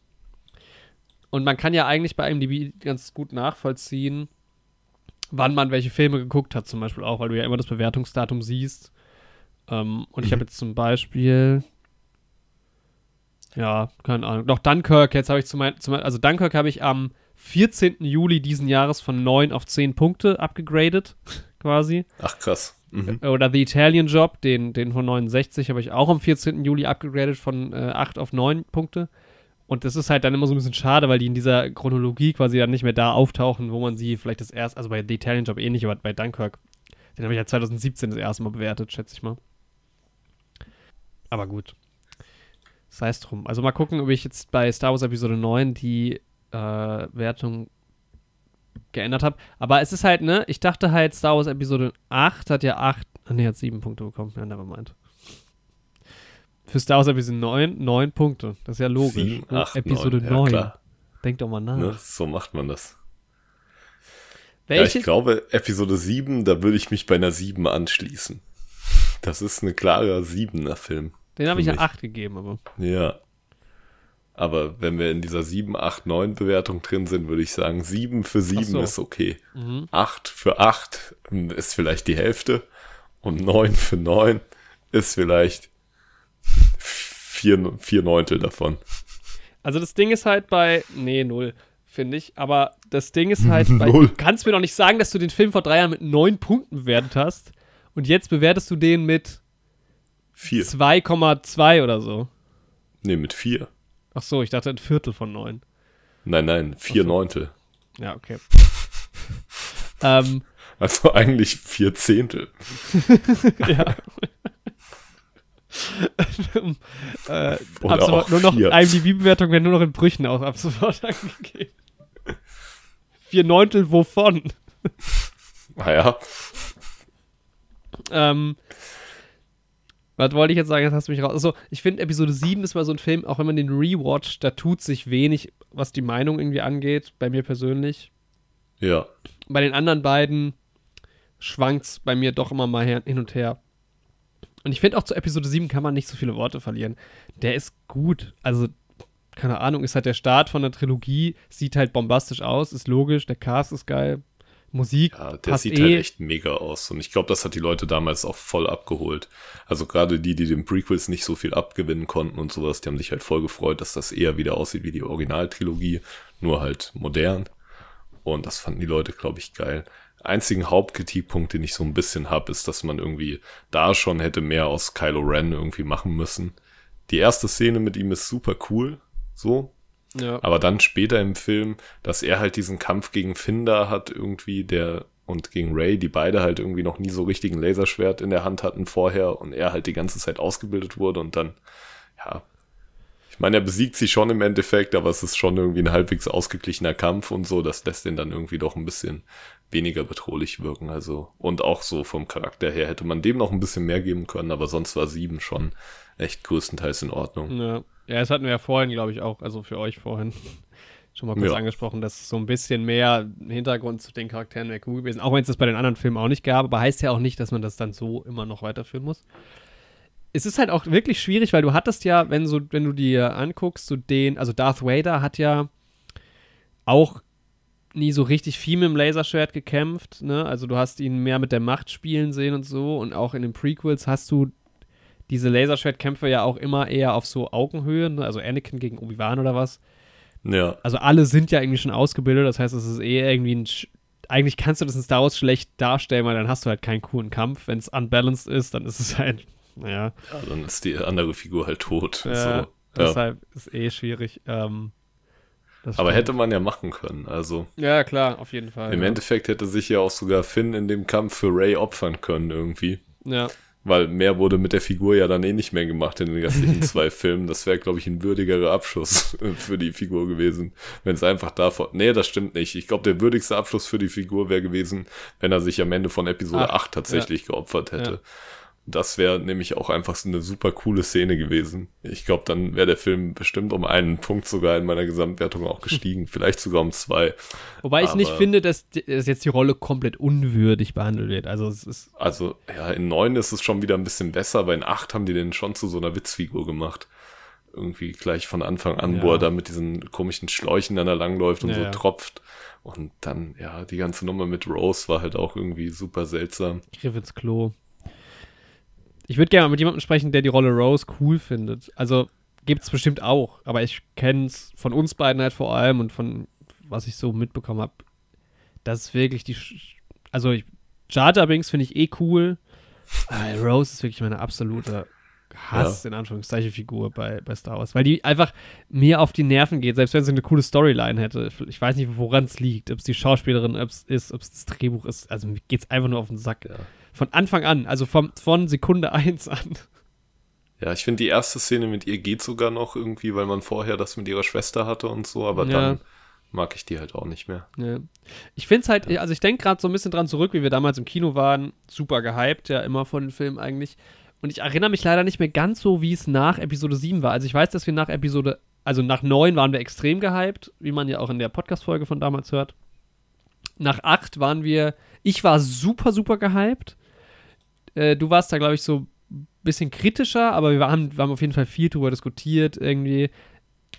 Und man kann ja eigentlich bei IMDb ganz gut nachvollziehen, wann man welche Filme geguckt hat, zum Beispiel auch, weil du ja immer das Bewertungsdatum siehst. Ähm, und mhm. ich habe jetzt zum Beispiel, ja, keine Ahnung, doch Dunkirk, jetzt habe ich zum, zum also Dunkirk habe ich am 14. Juli diesen Jahres von 9 auf 10 Punkte abgegradet, quasi. Ach krass. Mhm. Oder The Italian Job, den, den von 69 habe ich auch am 14. Juli abgegradet von äh, 8 auf 9 Punkte. Und das ist halt dann immer so ein bisschen schade, weil die in dieser Chronologie quasi dann nicht mehr da auftauchen, wo man sie vielleicht das erste, also bei The Italian Job ähnlich, aber bei Dunkirk, den habe ich ja 2017 das erste Mal bewertet, schätze ich mal. Aber gut. Sei es drum. Also mal gucken, ob ich jetzt bei Star Wars Episode 9 die äh, Wertung geändert habe. Aber es ist halt, ne, ich dachte halt, Star Wars Episode 8 hat ja 8, ne, hat 7 Punkte bekommen. Ja, never mind. Für Star Wars Episode 9, 9 Punkte. Das ist ja logisch. 7, 8, Episode 9. 9. Ja, Denk doch mal nach. Ne, so macht man das. Welche? Ja, ich glaube, Episode 7, da würde ich mich bei einer 7 anschließen. Das ist ein klarer 7er Film. Den habe ich ja 8 gegeben, aber. Ja. Aber wenn wir in dieser 7, 8, 9 Bewertung drin sind, würde ich sagen, 7 für 7 so. ist okay. Mhm. 8 für 8 ist vielleicht die Hälfte. Und 9 für 9 ist vielleicht 4, 4 Neuntel davon. Also das Ding ist halt bei, nee, 0, finde ich. Aber das Ding ist halt, bei, du kannst mir doch nicht sagen, dass du den Film vor drei Jahren mit 9 Punkten bewertet hast. Und jetzt bewertest du den mit 2,2 oder so. Nee, mit 4. Ach so, ich dachte ein Viertel von neun. Nein, nein, vier so. Neuntel. Ja, okay. ähm, also eigentlich vier Zehntel. ja. äh, ab sofort nur noch IMDb-Bewertung werden nur noch in Brüchen auch ab sofort angegeben. Vier Neuntel wovon? Naja. ähm, was wollte ich jetzt sagen? Jetzt hast du mich raus. Also, ich finde, Episode 7 ist mal so ein Film, auch wenn man den rewatcht, da tut sich wenig, was die Meinung irgendwie angeht, bei mir persönlich. Ja. Bei den anderen beiden schwankt es bei mir doch immer mal hin und her. Und ich finde auch zu Episode 7 kann man nicht so viele Worte verlieren. Der ist gut. Also, keine Ahnung, ist halt der Start von der Trilogie, sieht halt bombastisch aus, ist logisch, der Cast ist geil. Musik. Ja, der sieht halt eh. halt echt mega aus. Und ich glaube, das hat die Leute damals auch voll abgeholt. Also gerade die, die den Prequels nicht so viel abgewinnen konnten und sowas, die haben sich halt voll gefreut, dass das eher wieder aussieht wie die Originaltrilogie, nur halt modern. Und das fanden die Leute, glaube ich, geil. Einzigen Hauptkritikpunkt, den ich so ein bisschen habe, ist, dass man irgendwie da schon hätte mehr aus Kylo Ren irgendwie machen müssen. Die erste Szene mit ihm ist super cool, so, ja. Aber dann später im Film, dass er halt diesen Kampf gegen Finder hat, irgendwie, der und gegen Ray, die beide halt irgendwie noch nie so richtigen Laserschwert in der Hand hatten vorher und er halt die ganze Zeit ausgebildet wurde und dann, ja. Ich meine, er besiegt sie schon im Endeffekt, aber es ist schon irgendwie ein halbwegs ausgeglichener Kampf und so. Das lässt den dann irgendwie doch ein bisschen weniger bedrohlich wirken. Also, und auch so vom Charakter her hätte man dem noch ein bisschen mehr geben können, aber sonst war sieben schon echt größtenteils in Ordnung. Ja. Ja, das hatten wir ja vorhin, glaube ich, auch, also für euch vorhin schon mal kurz ja. angesprochen, dass so ein bisschen mehr Hintergrund zu den Charakteren wäre cool gewesen. Auch wenn es das bei den anderen Filmen auch nicht gab, aber heißt ja auch nicht, dass man das dann so immer noch weiterführen muss. Es ist halt auch wirklich schwierig, weil du hattest ja, wenn, so, wenn du dir anguckst, so den, also Darth Vader hat ja auch nie so richtig viel mit dem Laserschwert gekämpft, ne? Also du hast ihn mehr mit der Macht spielen sehen und so und auch in den Prequels hast du diese Laserschwertkämpfe ja auch immer eher auf so Augenhöhe, ne? also Anakin gegen Obi-Wan oder was. Ja. Also alle sind ja irgendwie schon ausgebildet, das heißt, es ist eh irgendwie ein. Eigentlich kannst du das in Star Wars schlecht darstellen, weil dann hast du halt keinen coolen Kampf. Wenn es unbalanced ist, dann ist es halt, naja. Ja, dann ist die andere Figur halt tot. Ja, so. ja. Deshalb ist eh schwierig. Ähm, das Aber hätte man ja machen können. Also Ja, klar, auf jeden Fall. im ja. Endeffekt hätte sich ja auch sogar Finn in dem Kampf für Ray opfern können irgendwie. Ja. Weil mehr wurde mit der Figur ja dann eh nicht mehr gemacht in den restlichen zwei Filmen. Das wäre, glaube ich, ein würdigerer Abschluss für die Figur gewesen. Wenn es einfach davon. Nee, das stimmt nicht. Ich glaube, der würdigste Abschluss für die Figur wäre gewesen, wenn er sich am Ende von Episode Ach, 8 tatsächlich geopfert hätte. Ja. Das wäre nämlich auch einfach so eine super coole Szene gewesen. Ich glaube, dann wäre der Film bestimmt um einen Punkt sogar in meiner Gesamtwertung auch gestiegen. Vielleicht sogar um zwei. Wobei ich nicht Aber- finde, dass, dass jetzt die Rolle komplett unwürdig behandelt wird. Also es ist. Also, ja, in neun ist es schon wieder ein bisschen besser, aber in acht haben die den schon zu so einer Witzfigur gemacht. Irgendwie gleich von Anfang an, Ja. wo er da mit diesen komischen Schläuchen dann da langläuft und Ja, so ja. tropft. Und dann, ja, die ganze Nummer mit Rose war halt auch irgendwie super seltsam. Griff ins Klo. Ich würde gerne mal mit jemandem sprechen, der die Rolle Rose cool findet. Also gibt es bestimmt auch, aber ich kenne es von uns beiden halt vor allem und von was ich so mitbekommen habe. Das ist wirklich die. Sch also ich, Jar Binks finde ich eh cool. Aber Rose ist wirklich meine absolute Hass, in Anführungszeichen, Figur bei, bei Star Wars. Weil die einfach mir auf die Nerven geht, selbst wenn sie eine coole Storyline hätte. Ich weiß nicht, woran es liegt. Ob es die Schauspielerin ob es ist, ob es das Drehbuch ist. Also mir geht es einfach nur auf den Sack. Ja. Von Anfang an, also vom, von Sekunde 1 an. Ja, ich finde die erste Szene mit ihr geht sogar noch irgendwie, weil man vorher das mit ihrer Schwester hatte und so, aber Ja. dann mag ich die halt auch nicht mehr. Ja. Ich finde es halt, also ich denke gerade so ein bisschen dran zurück, wie wir damals im Kino waren. Super gehypt, ja, immer von den Filmen eigentlich. Und ich erinnere mich leider nicht mehr ganz so, wie es nach Episode 7 war. Also ich weiß, dass wir nach Episode, also nach 9 waren wir extrem gehypt, wie man ja auch in der Podcast-Folge von damals hört. Nach 8 waren wir, ich war super, super gehypt. Äh, du warst da, glaube ich, so ein bisschen kritischer, aber wir haben, wir haben auf jeden Fall viel drüber diskutiert irgendwie.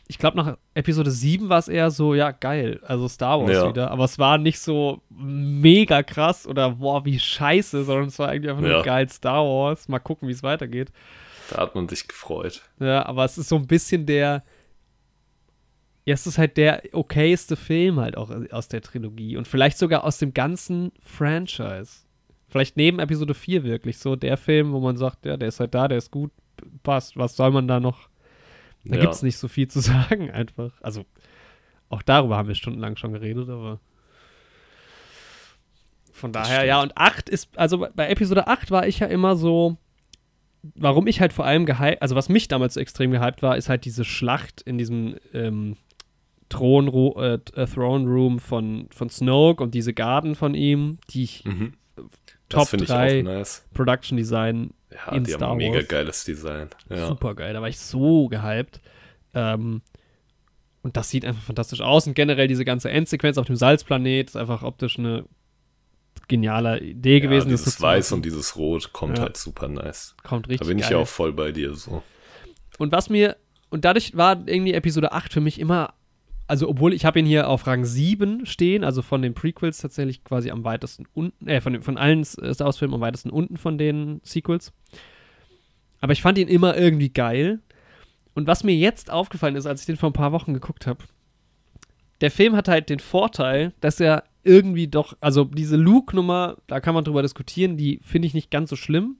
Ich glaube, nach Episode 7 war es eher so, ja, geil, also Star Wars Ja. wieder. Aber es war nicht so mega krass oder boah, wie scheiße, sondern es war eigentlich einfach nur Ja. geil Star Wars. Mal gucken, wie es weitergeht. Da hat man sich gefreut. Ja, aber es ist so ein bisschen der. Ja, es ist halt der okayste Film halt auch aus der Trilogie und vielleicht sogar aus dem ganzen Franchise. Vielleicht neben Episode 4 wirklich so der Film, wo man sagt, ja, der ist halt da, der ist gut, passt. Was soll man da noch? Da Ja. gibt es nicht so viel zu sagen einfach. Also auch darüber haben wir stundenlang schon geredet, aber von daher, ja, und 8 ist, also bei Episode 8 war ich ja immer so, warum ich halt vor allem gehypt, also was mich damals so extrem gehypt war, ist halt diese Schlacht in diesem ähm, Thron äh, Throne Room von, von Snoke und diese Garden von ihm, die ich Mhm. Top das finde ich 3 auch nice. Production Design Ja, in die Star haben ein mega Wars. geiles Design. Ja. super geil. Da war ich so gehypt. Ähm, und das sieht einfach fantastisch aus. Und generell diese ganze Endsequenz auf dem Salzplanet ist einfach optisch eine geniale Idee gewesen. ja, das dieses Weiß und dieses Rot kommt Ja. halt super nice. kommt Da richtig bin ich ja auch voll bei dir so. Und was mir, und dadurch war irgendwie Episode 8 für mich immer, also obwohl ich habe ihn hier auf Rang 7 stehen, also von den Prequels tatsächlich quasi am weitesten unten, äh, von, den- von allen äh, Star Wars Filmen am weitesten unten von den Sequels. Aber ich fand ihn immer irgendwie geil. Und was mir jetzt aufgefallen ist, als ich den vor ein paar Wochen geguckt habe, der Film hat halt den Vorteil, dass er irgendwie doch, also diese Luke-Nummer, da kann man drüber diskutieren, die finde ich nicht ganz so schlimm.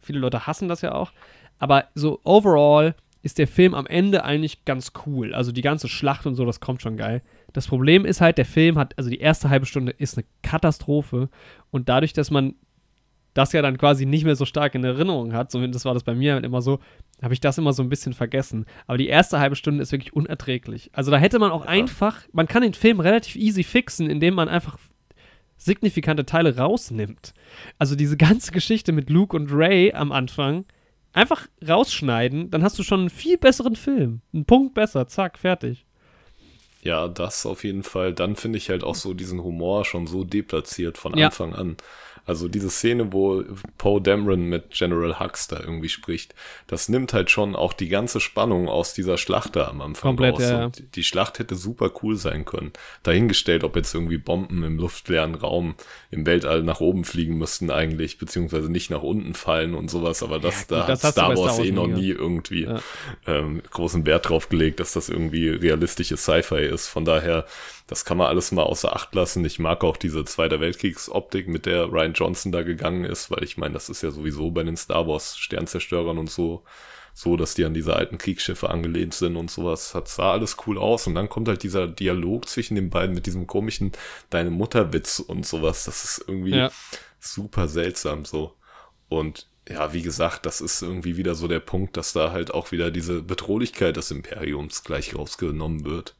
Viele Leute hassen das ja auch. Aber so overall ist der Film am Ende eigentlich ganz cool. Also die ganze Schlacht und so, das kommt schon geil. Das Problem ist halt, der Film hat, also die erste halbe Stunde ist eine Katastrophe. Und dadurch, dass man das ja dann quasi nicht mehr so stark in Erinnerung hat, zumindest war das bei mir halt immer so, habe ich das immer so ein bisschen vergessen. Aber die erste halbe Stunde ist wirklich unerträglich. Also da hätte man auch Ja. einfach, man kann den Film relativ easy fixen, indem man einfach signifikante Teile rausnimmt. Also diese ganze Geschichte mit Luke und Ray am Anfang einfach rausschneiden, dann hast du schon einen viel besseren Film. Einen Punkt besser, zack, fertig. Ja, das auf jeden Fall. Dann finde ich halt auch so diesen Humor schon so deplatziert von Ja. Anfang an. Also diese Szene, wo Poe Dameron mit General Hux da irgendwie spricht, das nimmt halt schon auch die ganze Spannung aus dieser Schlacht da am Anfang Komplett, raus. ja, Und die Schlacht hätte super cool sein können. Dahingestellt, ob jetzt irgendwie Bomben im luftleeren Raum im Weltall nach oben fliegen müssten eigentlich, beziehungsweise nicht nach unten fallen und sowas. Aber das, Ja, gut, da das hat Star Wars eh noch nie, nie irgendwie Ja. ähm, großen Wert drauf gelegt, dass das irgendwie realistisches Sci-Fi ist. Von daher, das kann man alles mal außer Acht lassen. Ich mag auch diese Zweiter Weltkriegsoptik, mit der Ryan Johnson da gegangen ist, weil ich meine, das ist ja sowieso bei den Star Wars Sternzerstörern und so, so, dass die an diese alten Kriegsschiffe angelehnt sind und sowas. Das sah alles cool aus. Und dann kommt halt dieser Dialog zwischen den beiden mit diesem komischen Deine Mutter-Witz und sowas. Das ist irgendwie Ja. super seltsam so. Und ja, wie gesagt, das ist irgendwie wieder so der Punkt, dass da halt auch wieder diese Bedrohlichkeit des Imperiums gleich rausgenommen wird.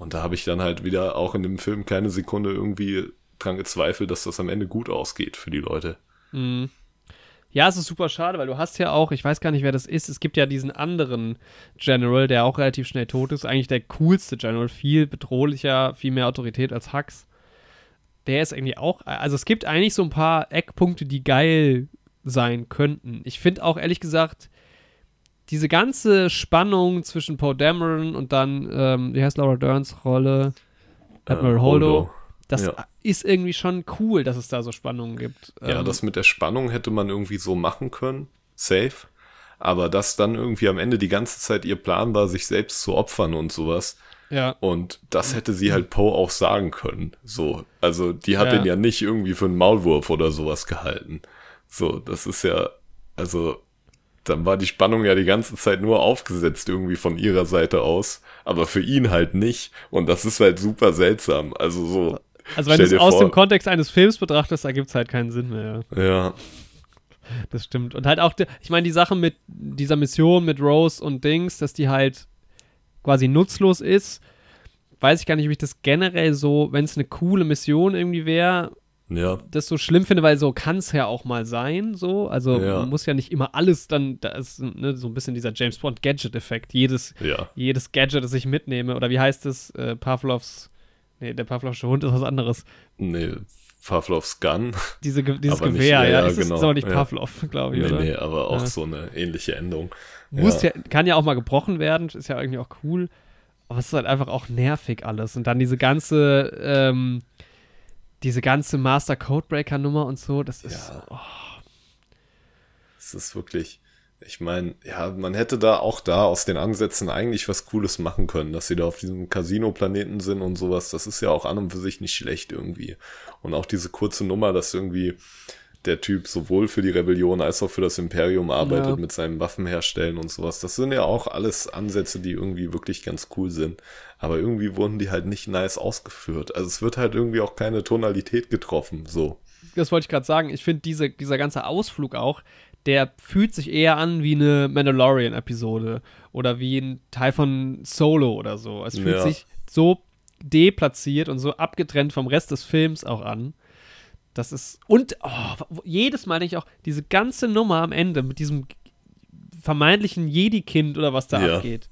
Und da habe ich dann halt wieder auch in dem Film keine Sekunde irgendwie dran gezweifelt, dass das am Ende gut ausgeht für die Leute. Mhm. Ja, es ist super schade, weil du hast ja auch, ich weiß gar nicht, wer das ist, es gibt ja diesen anderen General, der auch relativ schnell tot ist, eigentlich der coolste General, viel bedrohlicher, viel mehr Autorität als Hux. Der ist irgendwie auch, also es gibt eigentlich so ein paar Eckpunkte, die geil sein könnten. Ich finde auch ehrlich gesagt, diese ganze Spannung zwischen Poe Dameron und dann, ähm, wie heißt Laura Derns Rolle? Admiral Äh, Holdo. Das Ja. ist irgendwie schon cool, dass es da so Spannungen gibt. Ja, Ähm, das mit der Spannung hätte man irgendwie so machen können. Safe. Aber dass dann irgendwie am Ende die ganze Zeit ihr Plan war, sich selbst zu opfern und sowas. ja. Und das hätte sie halt Poe auch sagen können. So. Also, die hat Ja. den ja nicht irgendwie für einen Maulwurf oder sowas gehalten. So, das ist ja, also, dann war die Spannung ja die ganze Zeit nur aufgesetzt irgendwie von ihrer Seite aus, aber für ihn halt nicht. Und das ist halt super seltsam. Also so. Also wenn du es aus vor- dem Kontext eines Films betrachtest, da gibt es halt keinen Sinn mehr. Ja. Das stimmt. Und halt auch, ich meine, die Sache mit dieser Mission mit Rose und Dings, dass die halt quasi nutzlos ist, weiß ich gar nicht, ob ich das generell so, wenn es eine coole Mission irgendwie wäre, ja, das so schlimm finde, weil so kann es ja auch mal sein, so. Also Ja. man muss ja nicht immer alles dann, da ist ne, so ein bisschen dieser James Bond Gadget-Effekt. Jedes, ja. jedes Gadget, das ich mitnehme, oder wie heißt es, äh, Pavlovs, nee, der Pavlovsche Hund ist was anderes. Nee, Pavlovs Gun. Diese, dieses Aber nicht- Gewehr, ja, ja, ja, ist, genau, ist aber nicht. Pavlov, glaube ich, Nee, oder? nee, aber auch so eine ähnliche Endung. Muss ja. kann ja auch mal gebrochen werden, ist ja irgendwie auch cool. Aber es ist halt einfach auch nervig alles. Und dann diese ganze, ähm, diese ganze Master Codebreaker Nummer und so, das ist. Ja. Oh, Es ist wirklich, ich meine, ja, man hätte da auch da aus den Ansätzen eigentlich was Cooles machen können, dass sie da auf diesem Casino-Planeten sind und sowas. Das ist ja auch an und für sich nicht schlecht irgendwie. Und auch diese kurze Nummer, dass irgendwie der Typ sowohl für die Rebellion als auch für das Imperium arbeitet Ja. mit seinem Waffenherstellen und sowas. Das sind ja auch alles Ansätze, die irgendwie wirklich ganz cool sind. Aber irgendwie wurden die halt nicht nice ausgeführt. Also es wird halt irgendwie auch keine Tonalität getroffen, so. das wollte ich gerade sagen. Ich finde, diese, dieser ganze Ausflug auch, der fühlt sich eher an wie eine Mandalorian-Episode oder wie ein Teil von Solo oder so. Es fühlt Ja. sich so deplatziert und so abgetrennt vom Rest des Films auch an. Das ist. Und oh, jedes Mal denke ich auch, diese ganze Nummer am Ende mit diesem vermeintlichen Jedi-Kind oder was da Ja. abgeht.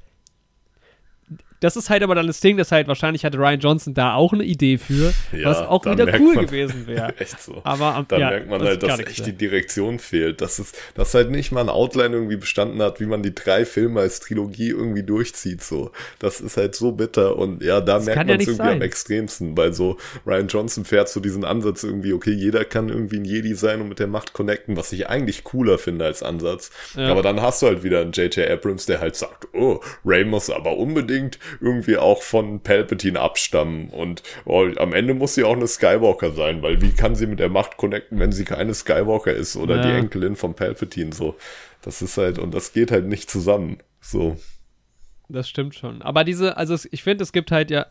Das ist halt aber dann das Ding, das halt wahrscheinlich hatte Ryan Johnson da auch eine Idee für, Ja, was auch wieder cool man- gewesen wäre. Echt so. Aber am, Da ja, merkt man das halt, dass echt mehr. die Direktion fehlt. Dass, es, dass halt nicht mal ein Outline irgendwie bestanden hat, wie man die drei Filme als Trilogie irgendwie durchzieht. So, Das ist halt so bitter. Und ja, da Das merkt ja man es nicht irgendwie am sein. extremsten, weil so Ryan Johnson fährt so diesen Ansatz irgendwie, okay, jeder kann irgendwie ein Jedi sein und mit der Macht connecten, was ich eigentlich cooler finde als Ansatz. Ja. Aber dann hast du halt wieder einen J.J. Abrams, der halt sagt, oh, Ray muss aber unbedingt irgendwie auch von Palpatine abstammen und oh, am Ende muss sie auch eine Skywalker sein, weil wie kann sie mit der Macht connecten, wenn sie keine Skywalker ist oder Ja. die Enkelin von Palpatine so. Das ist halt, und das geht halt nicht zusammen. So. Das stimmt schon. Aber diese, also ich finde, es gibt halt ja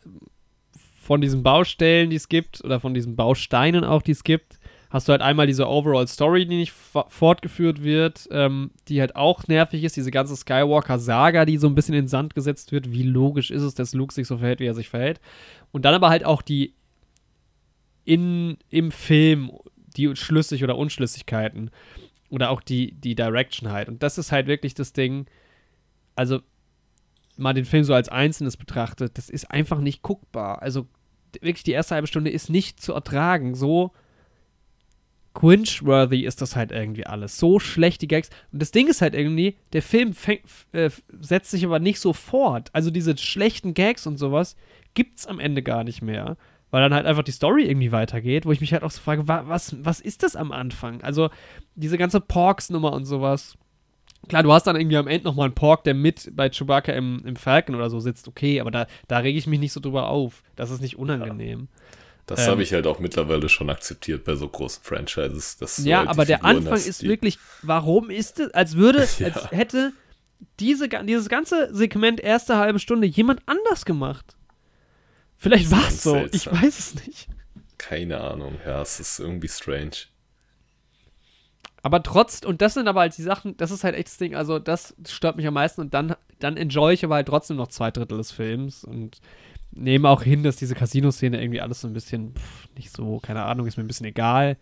von diesen Baustellen, die es gibt, oder von diesen Bausteinen auch, die es gibt, hast du halt einmal diese Overall Story, die nicht fo- fortgeführt wird, ähm, die halt auch nervig ist, diese ganze Skywalker-Saga, die so ein bisschen in den Sand gesetzt wird. Wie logisch ist es, dass Luke sich so verhält, wie er sich verhält? Und dann aber halt auch die in, im Film, die Schlüssig- oder Unschlüssigkeiten. Oder auch die, die Direction halt. Und das ist halt wirklich das Ding. Also, mal den Film so als Einzelnes betrachtet, das ist einfach nicht guckbar. Also, wirklich die erste halbe Stunde ist nicht zu ertragen. So cringe-worthy ist das halt irgendwie alles. So schlecht die Gags. Und das Ding ist halt irgendwie, der Film fäng, äh, setzt sich aber nicht so fort. Also diese schlechten Gags und sowas gibt's am Ende gar nicht mehr. Weil dann halt einfach die Story irgendwie weitergeht, wo ich mich halt auch so frage, wa was, was ist das am Anfang? Also diese ganze Porks-Nummer und sowas. Klar, du hast dann irgendwie am Ende nochmal einen Pork, der mit bei Chewbacca im, im Falcon oder so sitzt, okay, aber da, da rege ich mich nicht so drüber auf. Das ist nicht unangenehm. Ja. Das ähm, habe ich halt auch mittlerweile schon akzeptiert bei so großen Franchises. Dass ja, halt aber der Anfang hast, ist wirklich, warum ist es, als würde, ja. als hätte diese, dieses ganze Segment erste halbe Stunde jemand anders gemacht. Vielleicht war es so, seltsam. ich weiß es nicht. Keine Ahnung, ja, es ist irgendwie strange. Aber trotz, und das sind aber halt die Sachen, das ist halt echt das Ding, also das stört mich am meisten und dann, dann enjoy ich aber halt trotzdem noch zwei Drittel des Films und nehme auch hin, dass diese Casino-Szene irgendwie alles so ein bisschen, pff, nicht so, keine Ahnung, ist mir ein bisschen egal.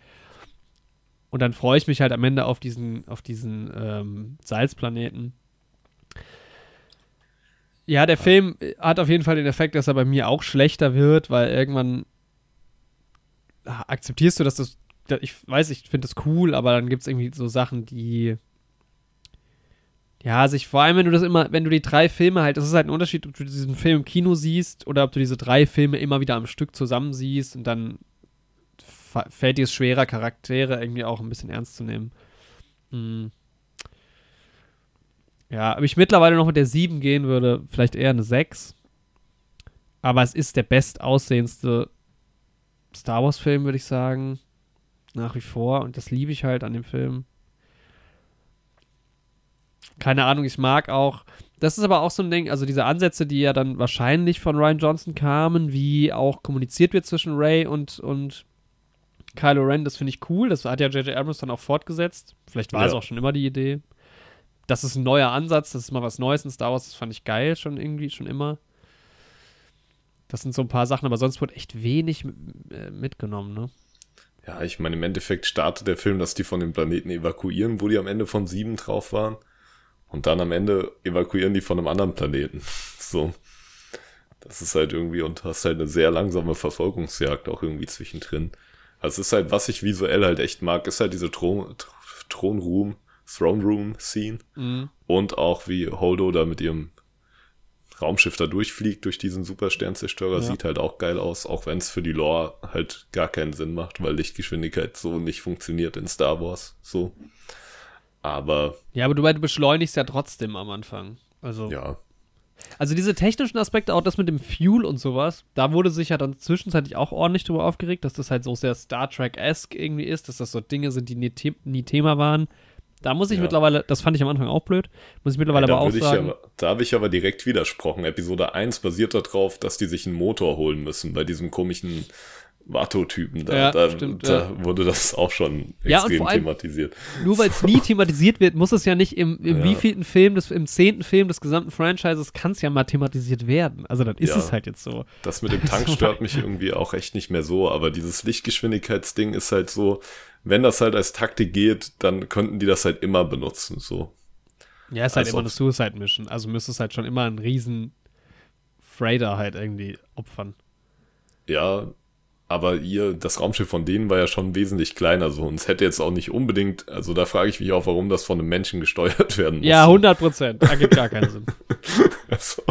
Und dann freue ich mich halt am Ende auf diesen, auf diesen ähm, Salzplaneten. Ja, der Film hat auf jeden Fall den Effekt, dass er bei mir auch schlechter wird, weil irgendwann akzeptierst du, dass das, ich weiß, ich finde das cool, aber dann gibt es irgendwie so Sachen, die ja, sich vor allem, wenn du das immer, wenn du die drei Filme halt, das ist halt ein Unterschied, ob du diesen Film im Kino siehst oder ob du diese drei Filme immer wieder am Stück zusammen siehst und dann fällt dir es schwerer, Charaktere irgendwie auch ein bisschen ernst zu nehmen. Hm. Ja, ob ich mittlerweile noch mit der 7 gehen würde, vielleicht eher eine 6. Aber es ist der bestaussehendste Star Wars-Film, würde ich sagen. Nach wie vor. Und das liebe ich halt an dem Film keine Ahnung, ich mag auch. Das ist aber auch so ein Ding, also diese Ansätze, die ja dann wahrscheinlich von Ryan Johnson kamen, wie auch kommuniziert wird zwischen Ray und, und Kylo Ren, das finde ich cool. Das hat ja J.J. Abrams dann auch fortgesetzt. Vielleicht war ja. es auch schon immer die Idee. Das ist ein neuer Ansatz, das ist mal was Neues in Star Wars, das fand ich geil schon irgendwie, schon immer. Das sind so ein paar Sachen, aber sonst wurde echt wenig äh, mitgenommen, ne? Ja, ich meine, im Endeffekt startet der Film, dass die von dem Planeten evakuieren, wo die am Ende von sieben drauf waren. Und dann am Ende evakuieren die von einem anderen Planeten. So. Das ist halt irgendwie und hast halt eine sehr langsame Verfolgungsjagd auch irgendwie zwischendrin. Also es ist halt, was ich visuell halt echt mag, ist halt diese Thron, Thronroom, Throne Room Scene. Mhm. Und auch wie Holdo da mit ihrem Raumschiff da durchfliegt durch diesen Supersternzerstörer. Ja. Sieht halt auch geil aus, auch wenn es für die Lore halt gar keinen Sinn macht, weil Lichtgeschwindigkeit so nicht funktioniert in Star Wars. So. Aber. Ja, aber du, du beschleunigst ja trotzdem am Anfang. Also. Ja. Also diese technischen Aspekte, auch das mit dem Fuel und sowas, da wurde sich ja dann zwischenzeitlich auch ordentlich drüber aufgeregt, dass das halt so sehr Star Trek-esque irgendwie ist, dass das so Dinge sind, die nie, The nie Thema waren. Da muss ich ja. mittlerweile, das fand ich am Anfang auch blöd, muss ich mittlerweile ja, aber auch sagen. Aber, da habe ich aber direkt widersprochen. Episode 1 basiert darauf, dass die sich einen Motor holen müssen bei diesem komischen Vato-Typen da. Ja, da, stimmt, da ja. wurde das auch schon ja, extrem thematisiert. Nur weil es nie thematisiert wird, muss es ja nicht im, im wievielten Film, des, im zehnten Film des gesamten Franchises, kann es ja mal thematisiert werden. Also dann ist es halt jetzt so. Das mit dem Tank stört mich irgendwie auch echt nicht mehr so, aber dieses Lichtgeschwindigkeitsding ist halt so, wenn das halt als Taktik geht, dann könnten die das halt immer benutzen, so. Ja, ist halt immer eine Suicide Mission. Also müsste es halt schon immer einen riesen Freighter halt irgendwie opfern. Ja, aber ihr, das Raumschiff von denen war ja schon wesentlich kleiner so und es hätte jetzt auch nicht unbedingt, also da frage ich mich auch, warum das von einem Menschen gesteuert werden muss. Ja, 100 Prozent, da gibt gar keinen Sinn. also,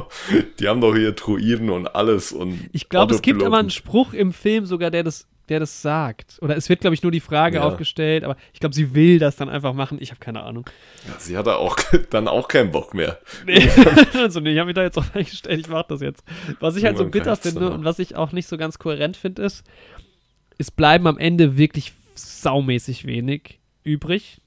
die haben doch hier Druiden und alles und Ich glaube, es gibt aber einen Spruch im Film sogar, der das der das sagt. Oder es wird, glaube ich, nur die Frage ja. aufgestellt, aber ich glaube, sie will das dann einfach machen. Ich habe keine Ahnung. Ja, sie hat da auch dann auch keinen Bock mehr. Nee, also nee, ich habe mich da jetzt auch eingestellt, ich mache das jetzt. Was ich halt so bitter finde und was ich auch nicht so ganz kohärent finde, ist, es bleiben am Ende wirklich saumäßig wenig übrig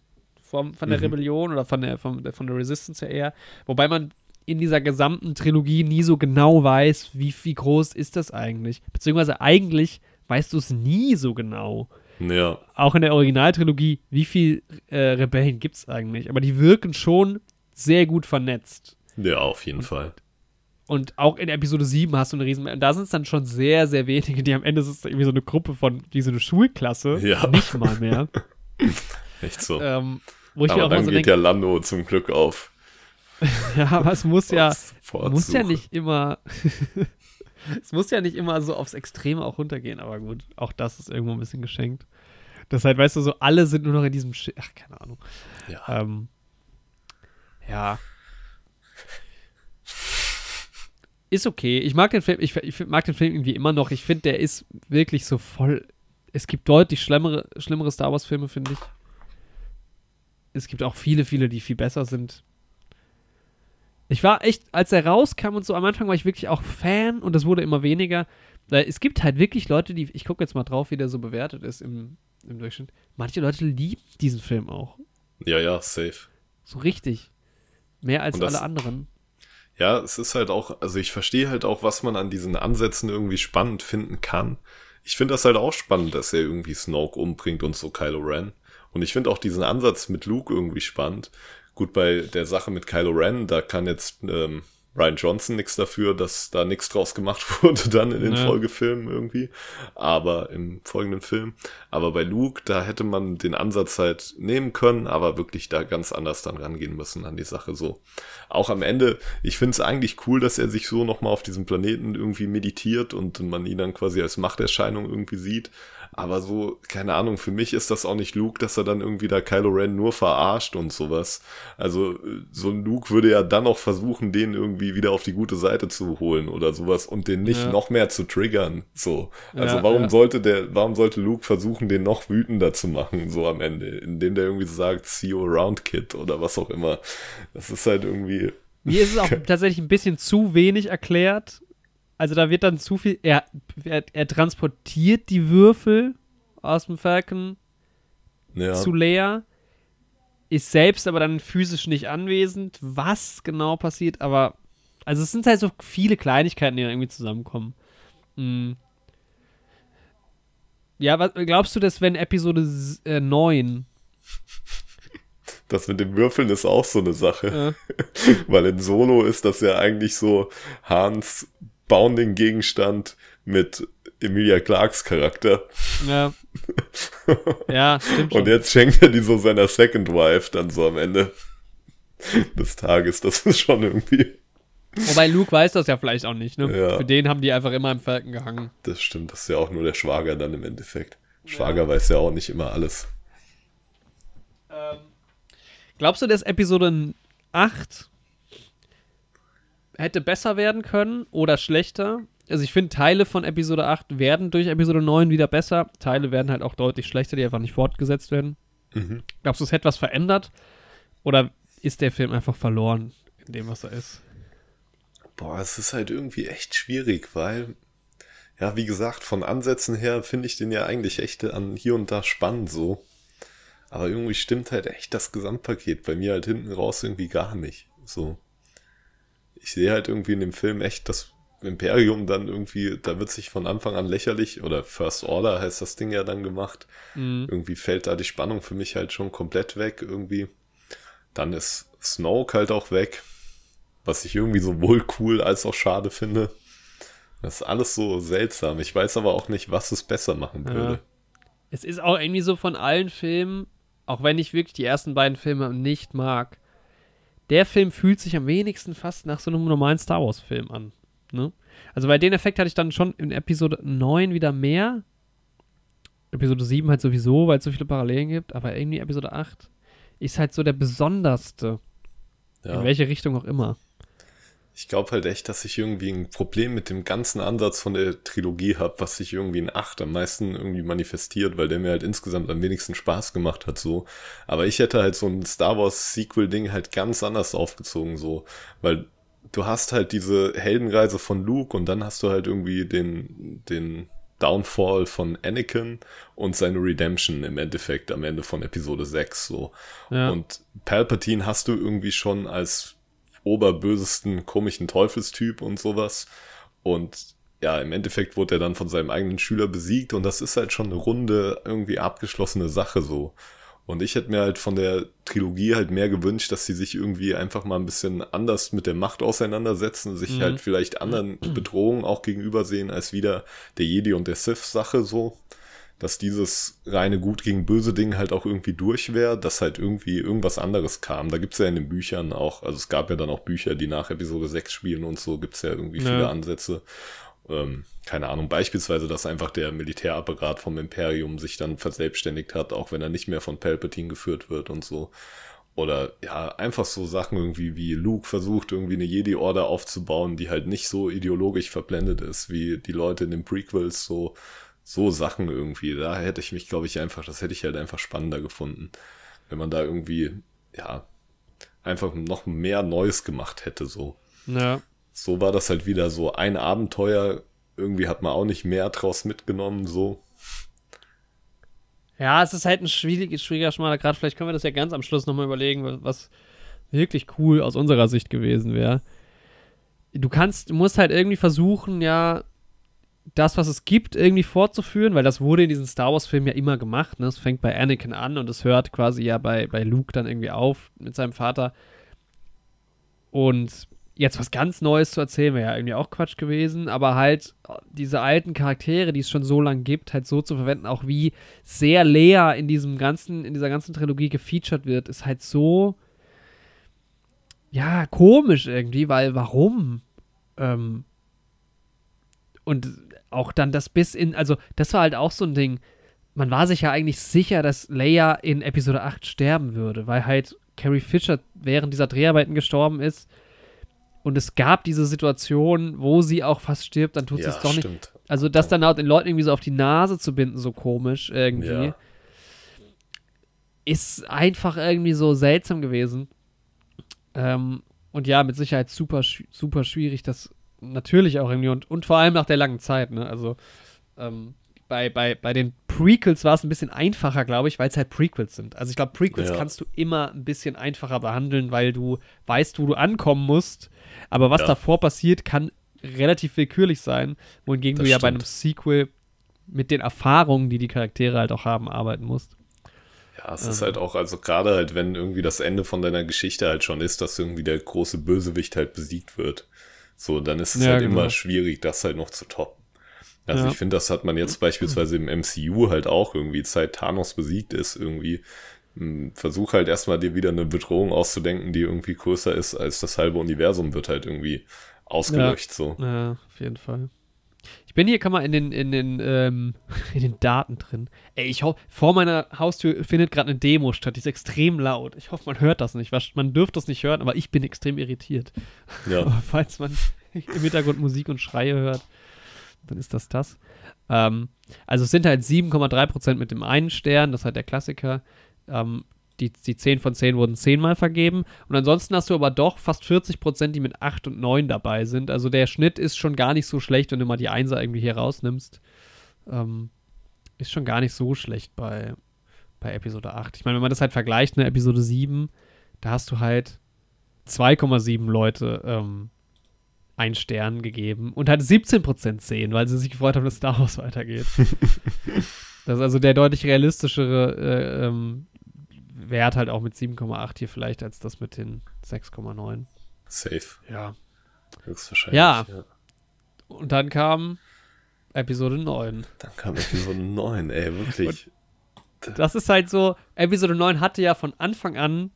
vom, von der mhm. Rebellion oder von der, von, von der Resistance her eher. Wobei man in dieser gesamten Trilogie nie so genau weiß, wie, wie groß ist das eigentlich. Beziehungsweise eigentlich weißt du es nie so genau. Ja. Auch in der Originaltrilogie, wie viele äh, Rebellen gibt es eigentlich? Aber die wirken schon sehr gut vernetzt. Ja, auf jeden und, Fall. Und auch in Episode 7 hast du eine riesen. Und da sind es dann schon sehr, sehr wenige, die am Ende ist irgendwie so eine Gruppe von, wie so eine Schulklasse. Ja. Nicht mal mehr. Echt so. Ähm, wo ich aber mir auch dann so geht denke, ja Lando zum Glück auf. ja, aber es muss ja, muss ja nicht immer es muss ja nicht immer so aufs Extreme auch runtergehen, aber gut, auch das ist irgendwo ein bisschen geschenkt. Das halt, weißt du, so alle sind nur noch in diesem Sch Ach, keine Ahnung. Ja. Ähm, ja. Ist okay. Ich mag den Film, ich, ich mag den Film irgendwie immer noch. Ich finde, der ist wirklich so voll. Es gibt deutlich schlimmere, schlimmere Star Wars-Filme, finde ich. Es gibt auch viele, viele, die viel besser sind. Ich war echt, als er rauskam und so, am Anfang war ich wirklich auch Fan und es wurde immer weniger. Weil es gibt halt wirklich Leute, die, ich gucke jetzt mal drauf, wie der so bewertet ist im, im Durchschnitt. Manche Leute lieben diesen Film auch. Ja, ja, safe. So richtig. Mehr als das- alle anderen. Ja, es ist halt auch, also ich verstehe halt auch, was man an diesen Ansätzen irgendwie spannend finden kann. Ich finde das halt auch spannend, dass er irgendwie Snoke umbringt und so Kylo Ren. Und ich finde auch diesen Ansatz mit Luke irgendwie spannend. Gut, bei der Sache mit Kylo Ren, da kann jetzt ähm, Ryan Johnson nichts dafür, dass da nichts draus gemacht wurde dann in den Ja. Folgefilmen irgendwie. Aber im folgenden Film. Aber bei Luke, da hätte man den Ansatz halt nehmen können, aber wirklich da ganz anders dann rangehen müssen an die Sache so. Auch am Ende, ich finde es eigentlich cool, dass er sich so nochmal auf diesem Planeten irgendwie meditiert und man ihn dann quasi als Machterscheinung irgendwie sieht. Aber so, keine Ahnung, für mich ist das auch nicht Luke, dass er dann irgendwie da Kylo Ren nur verarscht und sowas. Also, äh, so ein Luke würde ja dann auch versuchen, den irgendwie wieder auf die gute Seite zu holen oder sowas und den nicht Ja. noch mehr zu triggern. So. Also, Ja, warum ja. sollte der, warum sollte Luke versuchen, den noch wütender zu machen, so am Ende, indem der irgendwie sagt, see you around, Kid oder was auch immer. Das ist halt irgendwie, Mir ist es auch tatsächlich ein bisschen zu wenig erklärt. Also da wird dann zu viel. Er, er, er transportiert die Würfel aus dem Falcon ja. zu Leia, ist selbst aber dann physisch nicht anwesend. Was genau passiert, aber. Also es sind halt so viele Kleinigkeiten, die dann irgendwie zusammenkommen. Mm. Ja, was glaubst du, dass wenn Episode äh, 9 Das mit dem Würfeln ist auch so eine Sache. äh, Weil in Solo ist das ja eigentlich so Hans Bounding-Gegenstand mit Emilia Clarks Charakter. ja. ja, stimmt schon. Und jetzt schenkt er die so seiner Second Wife dann so am Ende des Tages. Das ist schon irgendwie. Wobei Luke weiß das ja vielleicht auch nicht, ne? Ja. Für den haben die einfach immer im Falken gehangen. Das stimmt, das ist ja auch nur der Schwager dann im Endeffekt. Schwager weiß ja auch nicht immer alles. Glaubst du, dass Episode 8 hätte besser werden können oder schlechter? Also ich finde, Teile von Episode 8 werden durch Episode 9 wieder besser. Teile werden halt auch deutlich schlechter, die einfach nicht fortgesetzt werden. Mhm. Glaubst du, es hätte was verändert? Oder ist der Film einfach verloren in dem, was er ist? Boah, es ist halt irgendwie echt schwierig, weil, ja, wie gesagt, von Ansätzen her finde ich den ja eigentlich echt an hier und da spannend so. Aber irgendwie stimmt halt echt das Gesamtpaket bei mir halt hinten raus irgendwie gar nicht. So. Ich sehe halt irgendwie in dem Film echt das Imperium dann irgendwie, da wird sich von Anfang an lächerlich, oder First Order heißt das Ding ja dann gemacht. Mhm. Irgendwie fällt da die Spannung für mich halt schon komplett weg irgendwie. Dann ist Snoke halt auch weg, was ich irgendwie sowohl cool als auch schade finde. Das ist alles so seltsam. Ich weiß aber auch nicht, was es besser machen Ja. würde. Es ist auch irgendwie so von allen Filmen, auch wenn ich wirklich die ersten beiden Filme nicht mag, der Film fühlt sich am wenigsten fast nach so einem normalen Star Wars-Film an. Ne? Also bei den Effekt hatte ich dann schon in Episode 9 wieder mehr. Episode 7 halt sowieso, weil es so viele Parallelen gibt, aber irgendwie Episode 8 ist halt so der besonderste. Ja. In welche Richtung auch immer. Ich glaube halt echt, dass ich irgendwie ein Problem mit dem ganzen Ansatz von der Trilogie habe, was sich irgendwie in 8 am meisten irgendwie manifestiert, weil der mir halt insgesamt am wenigsten Spaß gemacht hat, so. Aber ich hätte halt so ein Star Wars Sequel-Ding halt ganz anders aufgezogen, so. Weil du hast halt diese Heldenreise von Luke und dann hast du halt irgendwie den, den Downfall von Anakin und seine Redemption im Endeffekt am Ende von Episode 6, so. Ja. Und Palpatine hast du irgendwie schon als oberbösesten komischen Teufelstyp und sowas. Und ja, im Endeffekt wurde er dann von seinem eigenen Schüler besiegt und das ist halt schon eine runde, irgendwie abgeschlossene Sache so. Und ich hätte mir halt von der Trilogie halt mehr gewünscht, dass sie sich irgendwie einfach mal ein bisschen anders mit der Macht auseinandersetzen, sich Mhm. halt vielleicht anderen Bedrohungen auch gegenüber sehen als wieder der Jedi und der Sith-Sache so. Dass dieses reine Gut gegen Böse Ding halt auch irgendwie durch wäre, dass halt irgendwie irgendwas anderes kam. Da gibt's ja in den Büchern auch, also es gab ja dann auch Bücher, die nach Episode 6 spielen und so, gibt's ja irgendwie Ja. viele Ansätze. ähm, keine Ahnung, beispielsweise, dass einfach der Militärapparat vom Imperium sich dann verselbstständigt hat, auch wenn er nicht mehr von Palpatine geführt wird und so. Oder ja, einfach so Sachen irgendwie wie Luke versucht, irgendwie eine Jedi-Order aufzubauen, die halt nicht so ideologisch verblendet ist, wie die Leute in den Prequels, so, so Sachen irgendwie. Da hätte ich mich, glaube ich, einfach, das hätte ich halt einfach spannender gefunden. Wenn man da irgendwie, ja, einfach noch mehr Neues gemacht hätte, so. Ja. So war das halt wieder so ein Abenteuer. Irgendwie hat man auch nicht mehr draus mitgenommen, so. Ja, es ist halt ein schwieriger, schwieriger schmaler Grad. Vielleicht können wir das ja ganz am Schluss nochmal überlegen, was wirklich cool aus unserer Sicht gewesen wäre. Du kannst, du musst halt irgendwie versuchen, ja, das, was es gibt, irgendwie fortzuführen, weil das wurde in diesen Star Wars-Filmen ja immer gemacht. Ne? Fängt bei Anakin an und es hört quasi ja bei, bei Luke dann irgendwie auf mit seinem Vater. Und jetzt was ganz Neues zu erzählen, wäre ja irgendwie auch Quatsch gewesen, aber halt diese alten Charaktere, die es schon so lange gibt, halt so zu verwenden, auch wie sehr Lea in diesem ganzen, in dieser ganzen Trilogie gefeatured wird, ist halt so, ja, komisch irgendwie, weil warum? Ähm, und auch dann das bis in, also das war halt auch so ein Ding, man war sich ja eigentlich sicher, dass Leia in Episode 8 sterben würde, weil halt Carrie Fisher während dieser Dreharbeiten gestorben ist und es gab diese Situation, wo sie auch fast stirbt, dann tut ja, sie es doch stimmt. nicht. Also das dann auch den Leuten irgendwie so auf die Nase zu binden, so komisch irgendwie, ja. ist einfach irgendwie so seltsam gewesen. Ähm, und ja, mit Sicherheit super, super schwierig, das natürlich auch irgendwie und, und vor allem nach der langen Zeit, ne? Also ähm, bei, bei, bei den Prequels war es ein bisschen einfacher, glaube ich, weil es halt Prequels sind. Also ich glaube, Prequels ja. kannst du immer ein bisschen einfacher behandeln, weil du weißt, wo du ankommen musst. Aber was ja. davor passiert, kann relativ willkürlich sein, wohingegen das du ja bei einem Sequel mit den Erfahrungen, die die Charaktere halt auch haben, arbeiten musst. Ja, es ähm. ist halt auch, also gerade halt, wenn irgendwie das Ende von deiner Geschichte halt schon ist, dass irgendwie der große Bösewicht halt besiegt wird. So, dann ist es ja, halt genau. immer schwierig, das halt noch zu toppen. Also ja. ich finde, das hat man jetzt beispielsweise im MCU halt auch irgendwie, seit Thanos besiegt ist, irgendwie. Hm, versuch halt erstmal dir wieder eine Bedrohung auszudenken, die irgendwie größer ist als das halbe Universum, wird halt irgendwie ausgelöscht. Ja. So. Ja, auf jeden Fall. Ich bin hier, kann man in den, in den, ähm, in den Daten drin. Ey, ich hoffe, vor meiner Haustür findet gerade eine Demo statt, die ist extrem laut. Ich hoffe, man hört das nicht. Man dürfte das nicht hören, aber ich bin extrem irritiert. Ja. falls man im Hintergrund Musik und Schreie hört dann ist das das. Ähm, also es sind halt 7,3% mit dem einen Stern, das ist halt der Klassiker. Ähm, die, die 10 von 10 wurden 10 Mal vergeben. Und ansonsten hast du aber doch fast 40%, die mit 8 und 9 dabei sind. Also der Schnitt ist schon gar nicht so schlecht, wenn du mal die Einser irgendwie hier rausnimmst. Ähm, ist schon gar nicht so schlecht bei, bei Episode 8. Ich meine, wenn man das halt vergleicht, ne, Episode 7, da hast du halt 2,7 Leute ähm, einen Stern gegeben und hat 17% sehen, weil sie sich gefreut haben, dass Star Wars weitergeht. das ist also der deutlich realistischere äh, ähm, Wert halt auch mit 7,8 hier vielleicht als das mit den 6,9. Safe. Ja. Höchstwahrscheinlich. Ja. ja. Und dann kam Episode 9. Dann kam Episode 9, ey, wirklich. Und das ist halt so, Episode 9 hatte ja von Anfang an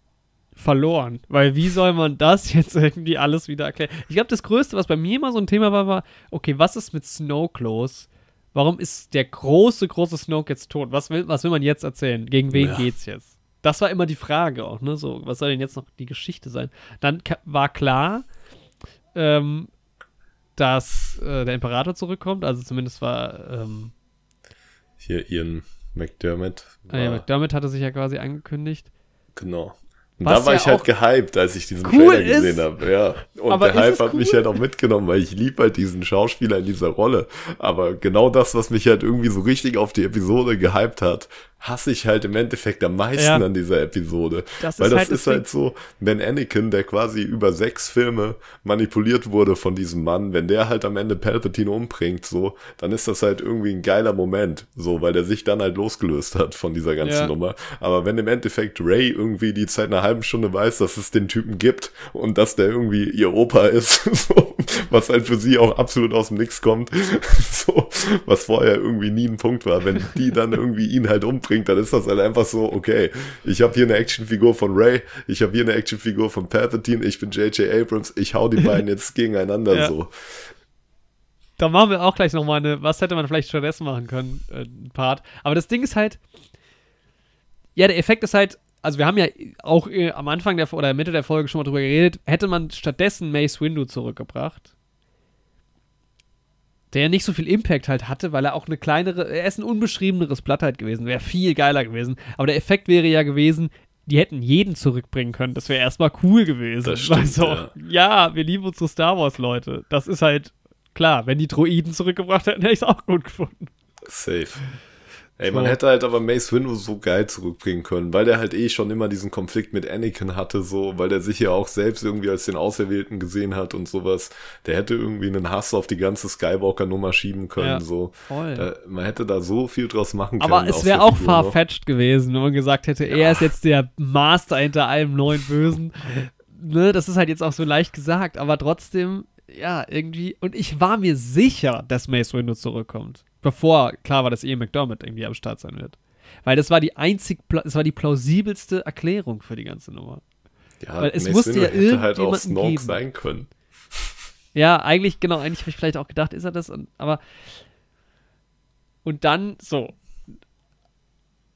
verloren. Weil wie soll man das jetzt irgendwie alles wieder erklären? Ich glaube, das Größte, was bei mir immer so ein Thema war, war, okay, was ist mit Snoke los? Warum ist der große, große Snoke jetzt tot? Was will, was will man jetzt erzählen? Gegen wen ja. geht's jetzt? Das war immer die Frage auch, ne? So, was soll denn jetzt noch die Geschichte sein? Dann war klar, ähm, dass äh, der Imperator zurückkommt, also zumindest war ähm, hier Ian McDermott. Ah, ja, McDermott hatte sich ja quasi angekündigt. Genau. Und da war ja ich halt gehypt, als ich diesen cool Trailer gesehen habe. Ja. Und aber der Hype hat cool? mich halt auch mitgenommen, weil ich liebe halt diesen Schauspieler in dieser Rolle. Aber genau das, was mich halt irgendwie so richtig auf die Episode gehypt hat, hasse ich halt im Endeffekt am meisten ja. an dieser Episode. Das Weil das halt ist halt so, wenn Anakin, der quasi über sechs Filme manipuliert wurde von diesem Mann, wenn der halt am Ende Palpatine umbringt, so, dann ist das halt irgendwie ein geiler Moment, so, weil der sich dann halt losgelöst hat von dieser ganzen ja. Nummer. Aber wenn im Endeffekt Ray irgendwie die Zeit einer halben Stunde weiß, dass es den Typen gibt und dass der irgendwie ihr Opa ist, so, was halt für sie auch absolut aus dem Nix kommt, so, was vorher irgendwie nie ein Punkt war, wenn die dann irgendwie ihn halt umbringt, bringt, dann ist das halt einfach so, okay, ich habe hier eine Actionfigur von Ray, ich habe hier eine Actionfigur von Palpatine, ich bin J.J. Abrams, ich hau die beiden jetzt gegeneinander ja. so. da machen wir auch gleich nochmal eine, was hätte man vielleicht stattdessen machen können, äh, Part. Aber das Ding ist halt, ja, der Effekt ist halt, also wir haben ja auch äh, am Anfang der oder Mitte der Folge schon mal drüber geredet, hätte man stattdessen Mace Windu zurückgebracht, der nicht so viel Impact halt hatte, weil er auch eine kleinere, er ist ein unbeschriebeneres Blatt halt gewesen, wäre viel geiler gewesen. Aber der Effekt wäre ja gewesen, die hätten jeden zurückbringen können. Das wäre erstmal cool gewesen. Das stimmt, also, ja. ja, wir lieben unsere Star Wars-Leute. Das ist halt klar. Wenn die Droiden zurückgebracht hätten, hätte ich es auch gut gefunden. Safe. Ey, man So. hätte halt aber Mace Windu so geil zurückbringen können, weil der halt eh schon immer diesen Konflikt mit Anakin hatte, so, weil der sich ja auch selbst irgendwie als den Auserwählten gesehen hat und sowas. Der hätte irgendwie einen Hass auf die ganze Skywalker-Nummer schieben können, Ja, so. Voll. Da, man hätte da so viel draus machen können. Aber es wäre auch noch. farfetched gewesen, wenn man gesagt hätte, er ist jetzt der Master hinter allem neuen Bösen. ne, das ist halt jetzt auch so leicht gesagt, aber trotzdem, ja, irgendwie. Und ich war mir sicher, dass Mace Windu zurückkommt. Bevor klar war, dass Ian McDermott irgendwie am Start sein wird. Weil das war die einzig, das war die plausibelste Erklärung für die ganze Nummer. Ja, weil es Mace musste ja hätte halt auch Snoke geben. sein können. Ja, eigentlich, genau, eigentlich habe ich vielleicht auch gedacht, ist er das? Und, aber. Und dann, so.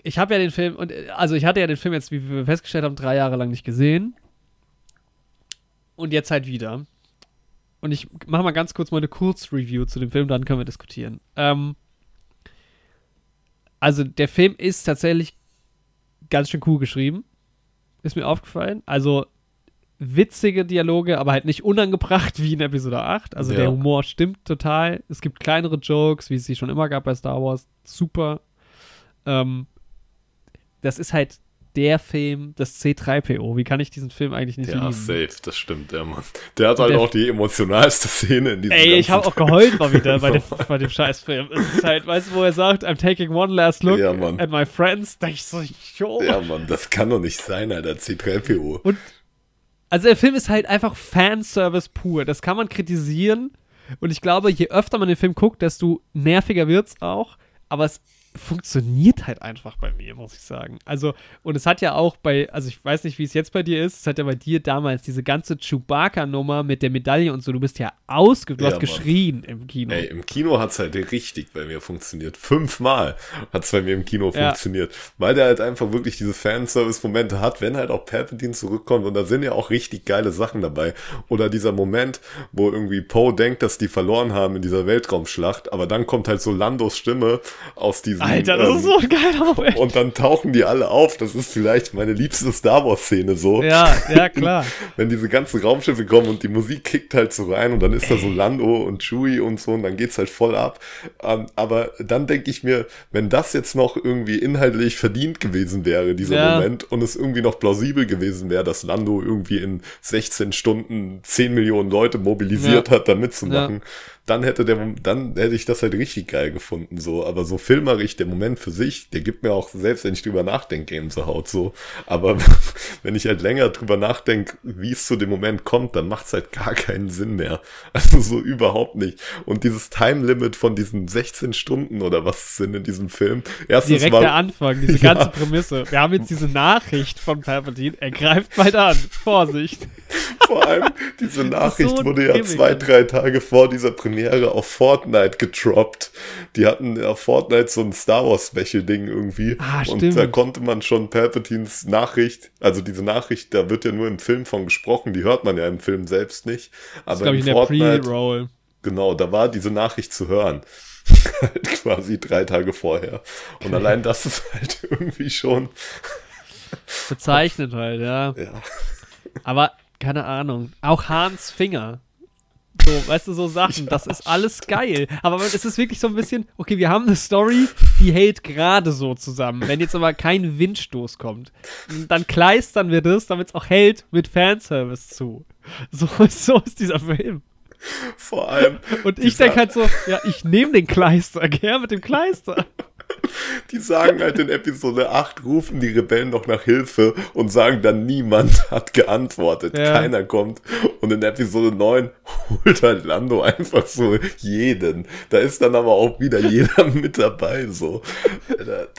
Ich habe ja den Film, und also ich hatte ja den Film jetzt, wie wir festgestellt haben, drei Jahre lang nicht gesehen. Und jetzt halt wieder. Und ich mache mal ganz kurz mal eine Kurzreview zu dem Film, dann können wir diskutieren. Ähm, also der Film ist tatsächlich ganz schön cool geschrieben. Ist mir aufgefallen. Also witzige Dialoge, aber halt nicht unangebracht wie in Episode 8. Also Ja. der Humor stimmt total. Es gibt kleinere Jokes, wie es sie schon immer gab bei Star Wars. Super. Ähm, das ist halt der Film des C3PO. Wie kann ich diesen Film eigentlich nicht Ja, lieben? safe, das stimmt, ja, Mann. Der hat Und halt der- auch die emotionalste Szene in diesem Ey, ich habe auch geheult mal wieder bei dem, Film. bei dem Scheißfilm. Es ist halt, weißt du, wo er sagt, I'm taking one last look Ja, at my friends. Da ich so, jo. Ja, Mann, das kann doch nicht sein, Alter, C3PO. Also der Film ist halt einfach Fanservice pur. Das kann man kritisieren. Und ich glaube, je öfter man den Film guckt, desto nerviger wird's auch. Aber es funktioniert halt einfach bei mir, muss ich sagen. Also, und es hat ja auch bei, also ich weiß nicht, wie es jetzt bei dir ist, es hat ja bei dir damals diese ganze Chewbacca-Nummer mit der Medaille und so, du bist ja ausge, du Ja, hast Mann. geschrien im Kino. Ey, im Kino hat's halt richtig bei mir funktioniert. Fünfmal hat's bei mir im Kino Ja. funktioniert. Weil der halt einfach wirklich diese Fanservice-Momente hat, wenn halt auch Palpatine zurückkommt und da sind ja auch richtig geile Sachen dabei. Oder dieser Moment, wo irgendwie Poe denkt, dass die verloren haben in dieser Weltraumschlacht, aber dann kommt halt so Landos Stimme aus diesem Alter, das ähm, ist so ein geiler Moment. und dann tauchen die alle auf. Das ist vielleicht meine liebste Star Wars-Szene so. Ja, ja, klar. Wenn diese ganzen Raumschiffe kommen und die Musik kickt halt so rein und dann ist da so Lando und Chewie und so und dann geht's halt voll ab. Ähm, aber dann denke ich mir, wenn das jetzt noch irgendwie inhaltlich verdient gewesen wäre, dieser Ja. Moment, und es irgendwie noch plausibel gewesen wäre, dass Lando irgendwie in 16 Stunden 10 Millionen Leute mobilisiert Ja. hat, da mitzumachen, dann hätte der, dann hätte ich das halt richtig geil gefunden, so. Aber so filmerisch, der Moment für sich, der gibt mir auch, selbst wenn ich drüber nachdenke, Gänsehaut, so. Aber wenn ich halt länger drüber nachdenke, wie es zu dem Moment kommt, dann macht's halt gar keinen Sinn mehr. Also so überhaupt nicht. Und dieses Time Limit von diesen 16 Stunden oder was es sind in diesem Film. Erstens Direkt mal, der Anfang, diese Ja. ganze Prämisse. Wir haben jetzt diese Nachricht von Palpatine. Er greift bald an. Vorsicht. Vor allem, diese Nachricht so wurde ja zwei, drei Tage vor dieser Premiere auf Fortnite gedroppt. Die hatten auf Fortnite so ein Star Wars Special-Ding irgendwie. Ah, und stimmt. da konnte man schon Palpatines Nachricht, also diese Nachricht, da wird ja nur im Film von gesprochen, die hört man ja im Film selbst nicht. Das ist, Aber glaube ich, in in Fortnite, Pre-Roll. genau, da war diese Nachricht zu hören. Halt Quasi drei Tage vorher. Und allein das ist halt irgendwie schon, Bezeichnet halt, ja. ja. Aber keine Ahnung. Auch Hans Finger. So, weißt du, so Sachen, das ist alles geil. Aber es ist wirklich so ein bisschen, okay, wir haben eine Story, die hält gerade so zusammen. Wenn jetzt aber kein Windstoß kommt, dann kleistern wir das, damit es auch hält, mit Fanservice zu. So, so ist dieser Film. Vor allem, Und ich denke halt so, ja, ich nehme den Kleister, gern mit dem Kleister. Die sagen halt in Episode 8, rufen die Rebellen noch nach Hilfe und sagen dann, niemand hat geantwortet, Ja. keiner kommt. Und in Episode 9 holt halt Lando einfach so jeden. Da ist dann aber auch wieder jeder mit dabei, so. Das,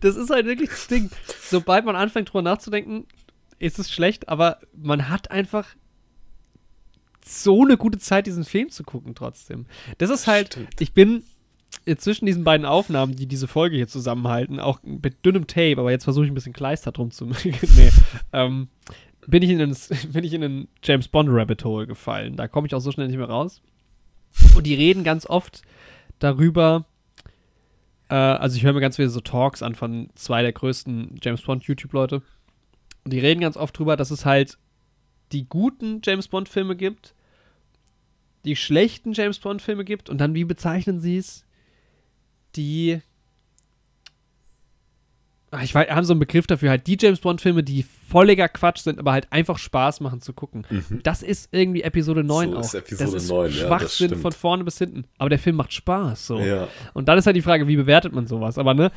Das ist halt wirklich das Ding. Sobald man anfängt, drüber nachzudenken, ist es schlecht, aber man hat einfach so eine gute Zeit, diesen Film zu gucken trotzdem. Das ist halt, Stimmt. ich bin zwischen diesen beiden Aufnahmen, die diese Folge hier zusammenhalten, auch mit dünnem Tape, aber jetzt versuche ich ein bisschen Kleister drum zu nee, ähm, bin ich in einen, bin ich in einen James Bond Rabbit Hole gefallen. Da komme ich auch so schnell nicht mehr raus. Und die reden ganz oft darüber, äh, also ich höre mir ganz viele so Talks an von zwei der größten James Bond YouTube-Leute. Und die reden ganz oft drüber, dass es halt die guten James Bond-Filme gibt, die schlechten James Bond-Filme gibt und dann, wie bezeichnen sie es? Die. Ah, Ich weiß, haben so einen Begriff dafür, halt die James Bond-Filme, die völliger Quatsch sind, aber halt einfach Spaß machen zu gucken. Das ist irgendwie Episode 9 So auch. ist Episode das ist 9, ja, das Schwachsinn stimmt. von vorne bis hinten. Aber der Film macht Spaß. So. Ja. Und dann ist halt die Frage, wie bewertet man sowas? Aber ne,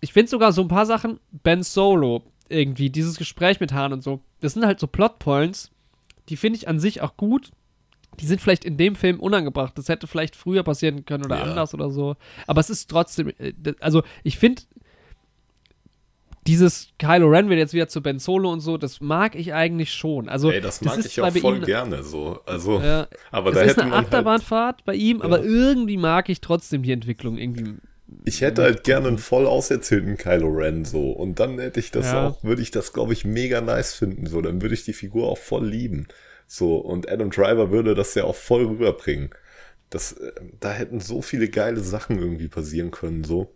ich finde sogar so ein paar Sachen, Ben Solo, irgendwie, dieses Gespräch mit Hahn und so, das sind halt so Plotpoints, die finde ich an sich auch gut. Die sind vielleicht in dem Film unangebracht. Das hätte vielleicht früher passieren können oder Ja. anders oder so. Aber es ist trotzdem, äh, das- also ich finde, dieses Kylo Ren wird jetzt wieder zu Ben Solo und so, das mag ich eigentlich schon. Also, Ey, das mag ist ich auch voll ihm- gerne so. Also, Ja, aber da ist hätte eine man halt, Achterbahnfahrt bei ihm, aber irgendwie mag ich trotzdem die Entwicklung irgendwie. ich hätte halt gerne einen voll auserzählten Kylo Ren so und dann hätte ich das Ja. auch, würde ich das glaube ich mega nice finden so, dann würde ich die Figur auch voll lieben. So und Adam Driver würde das ja auch voll rüberbringen. Das, äh, da hätten so viele geile Sachen irgendwie passieren können so.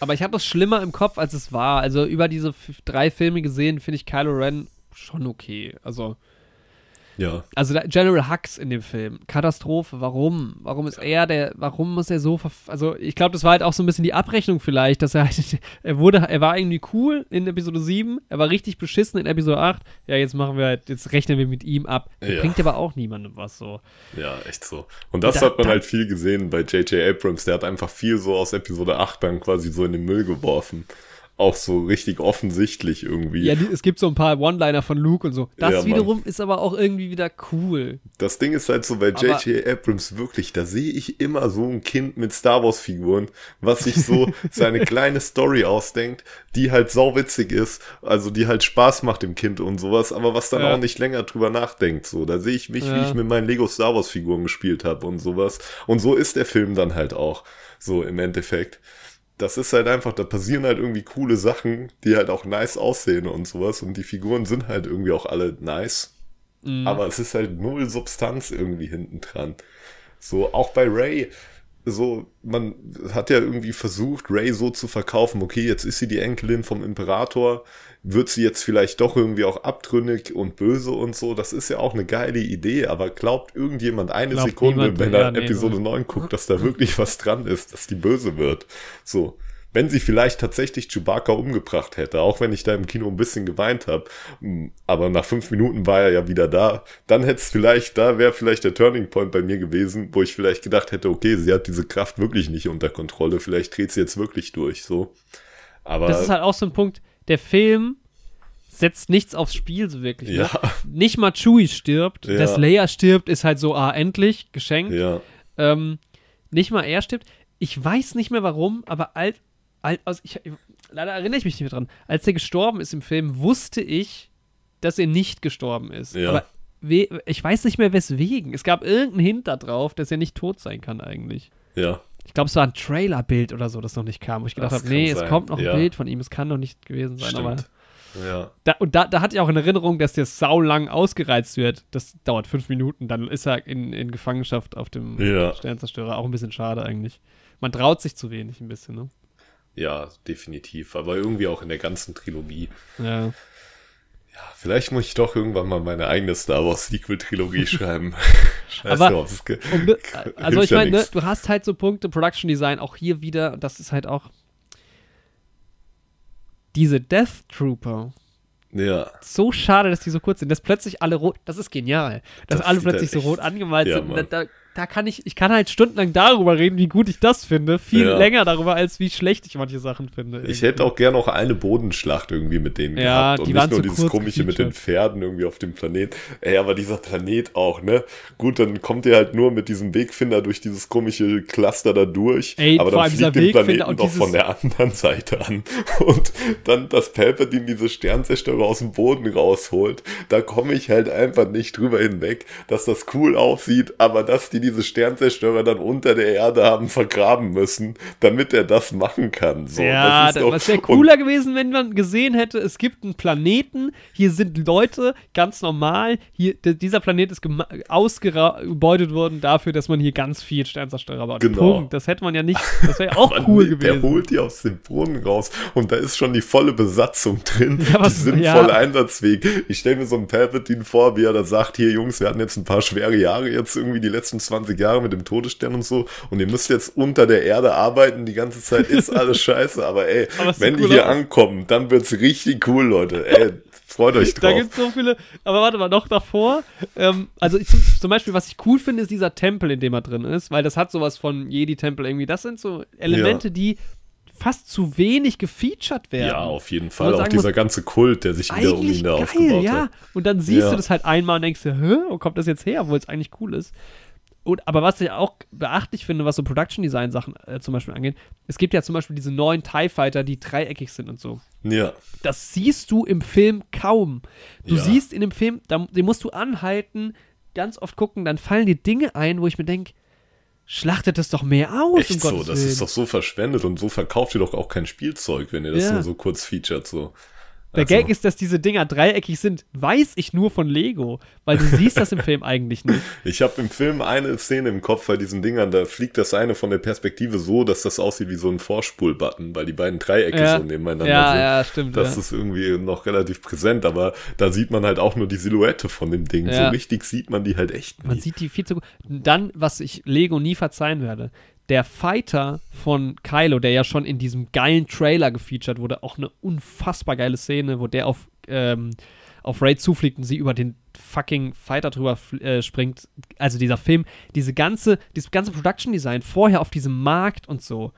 Aber ich habe das schlimmer im Kopf, als es war. Also über diese drei Filme gesehen, finde ich Kylo Ren schon okay. Also, Ja. also General Hux in dem Film. Katastrophe. Warum? Warum ist er der, warum muss er so, also ich glaube, das war halt auch so ein bisschen die Abrechnung vielleicht, dass er halt, er wurde, er war irgendwie cool in Episode 7, er war richtig beschissen in Episode 8. Ja, jetzt machen wir halt, jetzt rechnen wir mit ihm ab. Ja. Bringt aber auch niemandem was so. Ja, echt so. Und das Da- hat man da- halt viel gesehen bei J.J. Abrams. Der hat einfach viel so aus Episode 8 dann quasi so in den Müll geworfen. Auch so richtig offensichtlich irgendwie. Ja, es gibt so ein paar One-Liner von Luke und so. Das Ja, wiederum ist aber auch irgendwie wieder cool. Das Ding ist halt so bei J.J. Abrams wirklich, da sehe ich immer so ein Kind mit Star Wars Figuren, was sich so seine kleine Story ausdenkt, die halt sauwitzig ist, also die halt Spaß macht dem Kind und sowas, aber was dann Ja. auch nicht länger drüber nachdenkt. So, da sehe ich mich, wie Ja. ich mit meinen Lego Star Wars Figuren gespielt habe und sowas. Und so ist der Film dann halt auch, so im Endeffekt. Das ist halt einfach, da passieren halt irgendwie coole Sachen, die halt auch nice aussehen und sowas. Und die Figuren sind halt irgendwie auch alle nice. Mhm. Aber es ist halt null Substanz irgendwie hinten dran. So, auch bei Ray, so, man hat ja irgendwie versucht, Ray so zu verkaufen, okay, jetzt ist sie die Enkelin vom Imperator, wird sie jetzt vielleicht doch irgendwie auch abtrünnig und böse und so, das ist ja auch eine geile Idee, aber glaubt irgendjemand eine Glaubt Sekunde, niemand, wenn ja, er nee, Episode so. 9 guckt, dass da wirklich was dran ist, dass die böse wird. So. Wenn sie vielleicht tatsächlich Chewbacca umgebracht hätte, auch wenn ich da im Kino ein bisschen geweint habe, aber nach fünf Minuten war er ja wieder da, dann hätte es vielleicht, da wäre vielleicht der Turning Point bei mir gewesen, wo ich vielleicht gedacht hätte, okay, sie hat diese Kraft wirklich nicht unter Kontrolle, vielleicht dreht sie jetzt wirklich durch, so. Aber Das ist halt auch so ein Punkt, der Film setzt nichts aufs Spiel so wirklich. Ne? ja, Nicht mal Chewie stirbt, Ja. dass Leia stirbt, ist halt so, ah, endlich, geschenkt. ja, Ähm, nicht mal er stirbt. Ich weiß nicht mehr warum, aber alt, aus, ich, leider erinnere ich mich nicht mehr dran. Als er gestorben ist im Film, wusste ich, dass er nicht gestorben ist. Ja. Aber ich weiß nicht mehr weswegen. Es gab irgendeinen Hint da drauf, dass er nicht tot sein kann eigentlich. ja, Ich glaube, es war ein Trailerbild oder so, das noch nicht kam, wo ich gedacht habe, nee, kann es sein, kommt noch ein ja. Bild von ihm, es kann doch nicht gewesen sein. Aber stimmt. Ja, da, und da, da hatte ich auch in Erinnerung, dass der sau lang ausgereizt wird. Das dauert fünf Minuten, dann ist er in, in Gefangenschaft auf dem Ja. Sternzerstörer. Auch ein bisschen schade eigentlich. Man traut sich zu wenig ein bisschen, ne? Ja, definitiv. Aber irgendwie auch in der ganzen Trilogie. Ja. Vielleicht muss ich doch irgendwann mal meine eigene Star Wars Sequel-Trilogie schreiben. Scheiß Aber drauf, Um, ne- also ich ja meine, ne, du hast halt so Punkte, Production Design, auch hier wieder, das ist halt auch diese Death Trooper. Ja, So schade, dass die so kurz sind, dass plötzlich alle rot, das ist genial, dass Das alle sieht plötzlich halt so rot angemalt ja, sind. Da, da da kann ich, ich kann halt stundenlang darüber reden, wie gut ich das finde. Viel Ja. länger darüber, als wie schlecht ich manche Sachen finde. Ich irgendwie. hätte auch gerne noch eine Bodenschlacht irgendwie mit denen Ja, gehabt und nicht nur dieses komische mit den. Pferden irgendwie auf dem Planet. Ey, aber dieser Planet auch, ne? Gut, dann kommt ihr halt nur mit diesem Wegfinder durch dieses komische Cluster da durch, Ey, aber dann fliegt den Wegfinder Planeten doch von der anderen Seite an. Und dann, dass Palpatine diese Sternzerstörer aus dem Boden rausholt, da komme ich halt einfach nicht drüber hinweg, dass das cool aussieht, aber dass die diese Sternzerstörer dann unter der Erde haben vergraben müssen, damit er das machen kann. So, ja, das ist doch- das wäre cooler gewesen, wenn man gesehen hätte, es gibt einen Planeten, hier sind Leute, ganz normal, hier, dieser Planet ist ausgebeutet worden dafür, dass man hier ganz viel Sternzerstörer baut. Genau. Punkt. Das hätte man ja nicht, das wäre ja auch cool nee, gewesen. Der holt die aus dem Brunnen raus und da ist schon die volle Besatzung drin. Ja, was- die sind ja. voll einsatzfähig. Ich stelle mir so einen Palpatine vor, wie er da sagt, hier Jungs, wir hatten jetzt ein paar schwere Jahre, jetzt irgendwie die letzten 20 Jahre mit dem Todesstern und so und ihr müsst jetzt unter der Erde arbeiten, die ganze Zeit ist alles scheiße, aber ey, Aber wenn die hier aus. ankommen, dann wird's richtig cool, Leute. Ey, freut euch Da drauf. gibt es so viele, aber warte mal, noch davor. Ähm, also ich, zum, Beispiel, was ich cool finde, ist dieser Tempel, in dem er drin ist, weil das hat sowas von Jedi-Tempel irgendwie. Das sind so Elemente, die fast zu wenig gefeatured werden. Ja, auf jeden Fall. Auch dieser muss, ganze Kult, der sich wieder um ihn da geil, aufgebaut ja. hat. Und dann siehst Ja. du das halt einmal und denkst dir, hä, wo kommt das jetzt her, obwohl es eigentlich cool ist. Und, aber was ich auch beachtlich finde, was so Production Design Sachen äh, zum Beispiel angeht, es gibt ja zum Beispiel diese neuen TIE Fighter, die dreieckig sind und so. Ja. Das siehst du im Film kaum. Du Ja. siehst in dem Film, da, den musst du anhalten, ganz oft gucken, dann fallen dir Dinge ein, wo ich mir denke, schlachtet es doch mehr aus, Echt um so, Gottes das Willen. ist doch so verschwendet und so verkauft ihr doch auch kein Spielzeug, wenn ihr das Ja. nur so kurz featured so. Der Also, Gag ist, dass diese Dinger dreieckig sind, weiß ich nur von Lego, weil du siehst das im Film eigentlich nicht. Ich habe im Film eine Szene im Kopf bei diesen Dingern, da fliegt das eine von der Perspektive so, dass das aussieht wie so ein Vorspulbutton, weil die beiden Dreiecke Ja. so nebeneinander Ja, sind. ja, stimmt. Das ja. ist irgendwie noch relativ präsent, aber da sieht man halt auch nur die Silhouette von dem Ding. So richtig sieht man die halt echt Man nie. sieht die viel zu gut. Dann, was ich Lego nie verzeihen werde, der Fighter von Kylo, der ja schon in diesem geilen Trailer gefeatured wurde, auch eine unfassbar geile Szene, wo der auf, ähm, auf Raid zufliegt und sie über den fucking Fighter drüber äh, springt. Also dieser Film, diese ganze, dieses ganze Production Design vorher auf diesem Markt und so,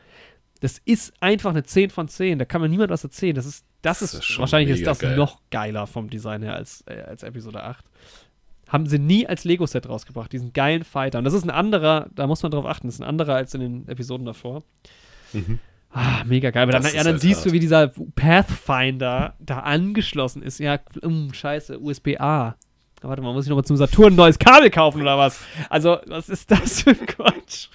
das ist einfach eine 10 von 10. Da kann mir niemand was erzählen. Das ist, das, Das ist, ist wahrscheinlich ist das geil. noch geiler vom Design her als, äh, als Episode 8 haben sie nie als Lego-Set rausgebracht, diesen geilen Fighter. Und das ist ein anderer, da muss man drauf achten, das ist ein anderer als in den Episoden davor. Mhm. Ah, mega geil. Aber dann, ja, dann halt siehst hart. du, wie dieser Pathfinder da angeschlossen ist. Ja, um, scheiße, USB-A. Warte mal, muss ich nochmal zum Saturn ein neues Kabel kaufen oder was? Also, was ist das für ein Quatsch?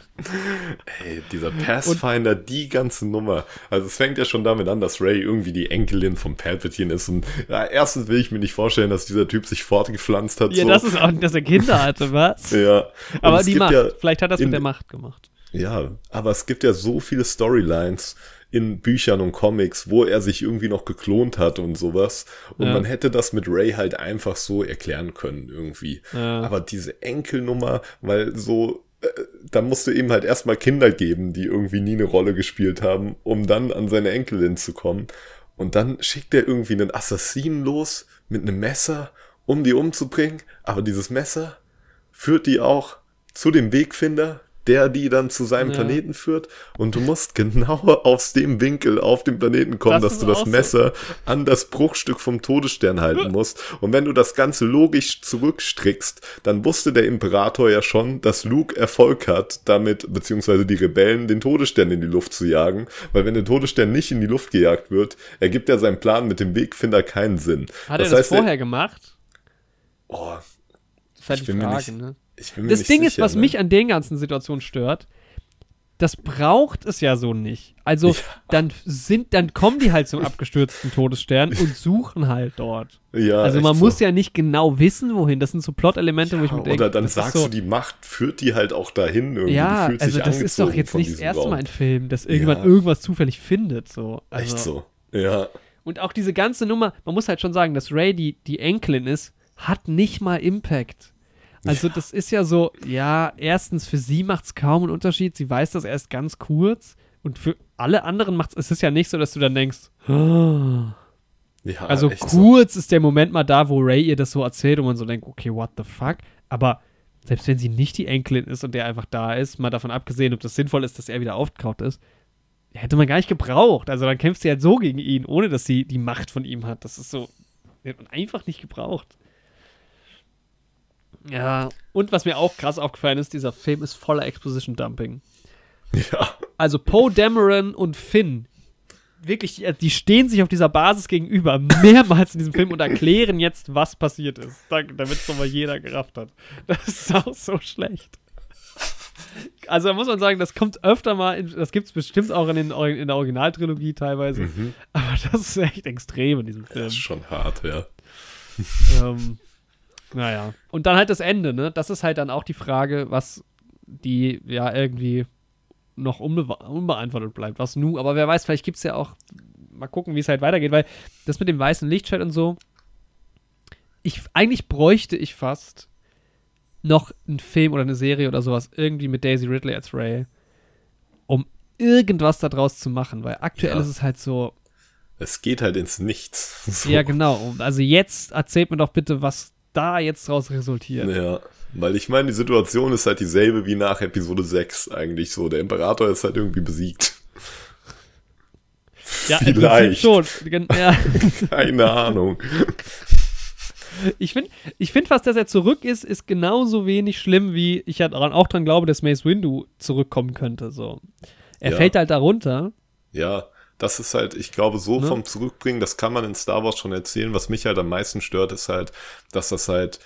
Ey, dieser Pathfinder, die ganze Nummer. Also es fängt ja schon damit an, dass Ray irgendwie die Enkelin von Palpatine ist. Und ja, erstens will ich mir nicht vorstellen, dass dieser Typ sich fortgepflanzt hat. Ja, so. das ist auch, dass er Kinder hatte, was? Ja. Und Aber es die Macht. Ja, Vielleicht hat er das in- mit der Macht gemacht. ja, aber es gibt ja so viele Storylines in Büchern und Comics, wo er sich irgendwie noch geklont hat und sowas. Und Ja. man hätte das mit Ray halt einfach so erklären können irgendwie. Ja. Aber diese Enkelnummer, weil so, da musst du ihm halt erstmal Kinder geben, die irgendwie nie eine Rolle gespielt haben, um dann an seine Enkelin zu kommen. Und dann schickt er irgendwie einen Assassinen los mit einem Messer, um die umzubringen. Aber dieses Messer führt die auch zu dem Wegfinder, der die dann zu seinem Ja. Planeten führt. Und du musst genau aus dem Winkel auf dem Planeten kommen, Das dass du das auch so. Messer an das Bruchstück vom Todesstern halten musst. Und wenn du das Ganze logisch zurückstrickst, dann wusste der Imperator ja schon, dass Luke Erfolg hat, damit, beziehungsweise die Rebellen, den Todesstern in die Luft zu jagen. Weil wenn der Todesstern nicht in die Luft gejagt wird, ergibt ja sein Plan mit dem Wegfinder keinen Sinn. Hat er das heißt, vorher gemacht? oh, Das ist halt Ich die Frage, ne? Das Ding ist, sicher, was ne? mich an den ganzen Situationen stört, das braucht es ja so nicht. Also Ja. dann sind, dann kommen die halt zum abgestürzten Todesstern und suchen halt dort. Ja, also man so. muss ja nicht genau wissen, wohin. Das sind so Plot-Elemente, wo ich mir denke, Oder dann ist sagst so, du, die Macht führt die halt auch dahin irgendwie. ja, also das ist doch jetzt nicht das erste Raum. Mal ein Film, dass irgendwann Ja. irgendwas zufällig findet. So. Also, Echt so. Ja. Und auch diese ganze Nummer, man muss halt schon sagen, dass Ray die, die Enkelin ist, hat nicht mal Impact. Also das ist ja so, ja, erstens für sie macht es kaum einen Unterschied, sie weiß das erst ganz kurz und für alle anderen macht es, es ist ja nicht so, dass du dann denkst, "Ah." ja also echt so. kurz ist der Moment mal da, wo Ray ihr das so erzählt und man so denkt, okay, what the fuck, aber selbst wenn sie nicht die Enkelin ist und der einfach da ist, mal davon abgesehen, ob das sinnvoll ist, dass er wieder aufgetaucht ist, hätte man gar nicht gebraucht. Also dann kämpft sie halt so gegen ihn, ohne dass sie die Macht von ihm hat. Das ist so, hätte man einfach nicht gebraucht. Ja, und was mir auch krass aufgefallen ist, dieser Film ist voller Exposition Dumping. Ja. Also Poe Dameron und Finn, wirklich, die, die stehen sich auf dieser Basis gegenüber mehrmals in diesem Film und erklären jetzt, was passiert ist, damit es nochmal jeder gerafft hat. Das ist auch so schlecht. Also da muss man sagen, das kommt öfter mal, in, das gibt es bestimmt auch in, den, in der Originaltrilogie teilweise, Mhm. aber das ist echt extrem in diesem Film. Das ist schon hart, ja. ähm, naja. Und dann halt das Ende, ne? Das ist halt dann auch die Frage, was die ja irgendwie noch unbe unbeantwortet bleibt. Was nu, aber wer weiß, vielleicht gibt es ja auch, mal gucken, wie es halt weitergeht, weil das mit dem weißen Lichtschwert und so, ich, eigentlich bräuchte ich fast noch einen Film oder eine Serie oder sowas irgendwie mit Daisy Ridley als Ray, um irgendwas daraus zu machen, weil aktuell Ja. ist es halt so, Es geht halt ins Nichts. So. ja genau, also jetzt erzählt mir doch bitte, was da jetzt draus resultiert. Ja, weil ich meine, die Situation ist halt dieselbe wie nach Episode 6 eigentlich so. Der Imperator ist halt irgendwie besiegt. Ja, Vielleicht. schon. Ja. Keine Ahnung. Ich finde ich find fast, dass er zurück ist, ist genauso wenig schlimm, wie ich daran auch dran glaube, dass Mace Windu zurückkommen könnte. So. Er Ja. fällt halt darunter. Ja, das ist halt, ich glaube, so Ne? vom Zurückbringen, das kann man in Star Wars schon erzählen. Was mich halt am meisten stört, ist halt, dass das halt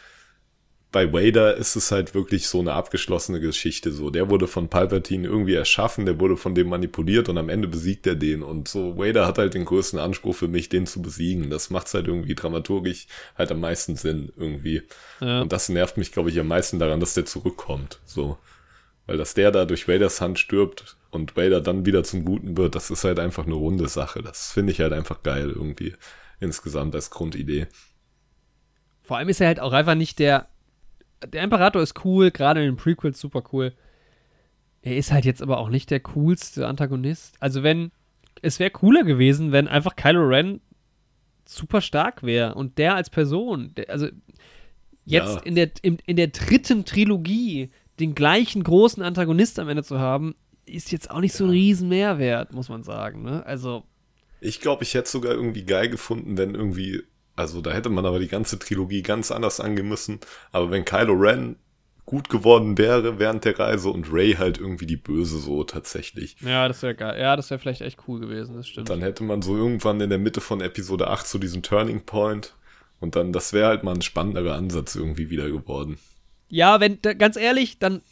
bei Vader ist es halt wirklich so eine abgeschlossene Geschichte. So, der wurde von Palpatine irgendwie erschaffen, der wurde von dem manipuliert und am Ende besiegt er den. Und so, Vader hat halt den größten Anspruch für mich, den zu besiegen. Das macht's halt irgendwie dramaturgisch halt am meisten Sinn irgendwie. Ja. Und das nervt mich, glaube ich, am meisten daran, dass der zurückkommt. So. Weil dass der da durch Vaders Hand stirbt und Vader dann wieder zum Guten wird, das ist halt einfach eine runde Sache. Das finde ich halt einfach geil irgendwie insgesamt als Grundidee. Vor allem ist er halt auch einfach nicht der. Der Imperator ist cool, gerade in den Prequels super cool. Er ist halt jetzt aber auch nicht der coolste Antagonist. Also, wenn. Es wäre cooler gewesen, wenn einfach Kylo Ren super stark wäre und der als Person. Der, also, jetzt Ja. in, der, in, in der dritten Trilogie den gleichen großen Antagonist am Ende zu haben, ist jetzt auch nicht so ein riesen Mehrwert, muss man sagen. Ne? Also, Ich glaube, ich hätte sogar irgendwie geil gefunden, wenn irgendwie, also da hätte man aber die ganze Trilogie ganz anders angehen müssen. Aber wenn Kylo Ren gut geworden wäre während der Reise und Ray halt irgendwie die Böse so tatsächlich. ja, das wäre geil. Ja, das wäre vielleicht echt cool gewesen, das stimmt. Dann hätte man so irgendwann in der Mitte von Episode 8 so diesen Turning Point. Und dann, das wäre halt mal ein spannenderer Ansatz irgendwie wieder geworden. Ja, wenn, ganz ehrlich, dann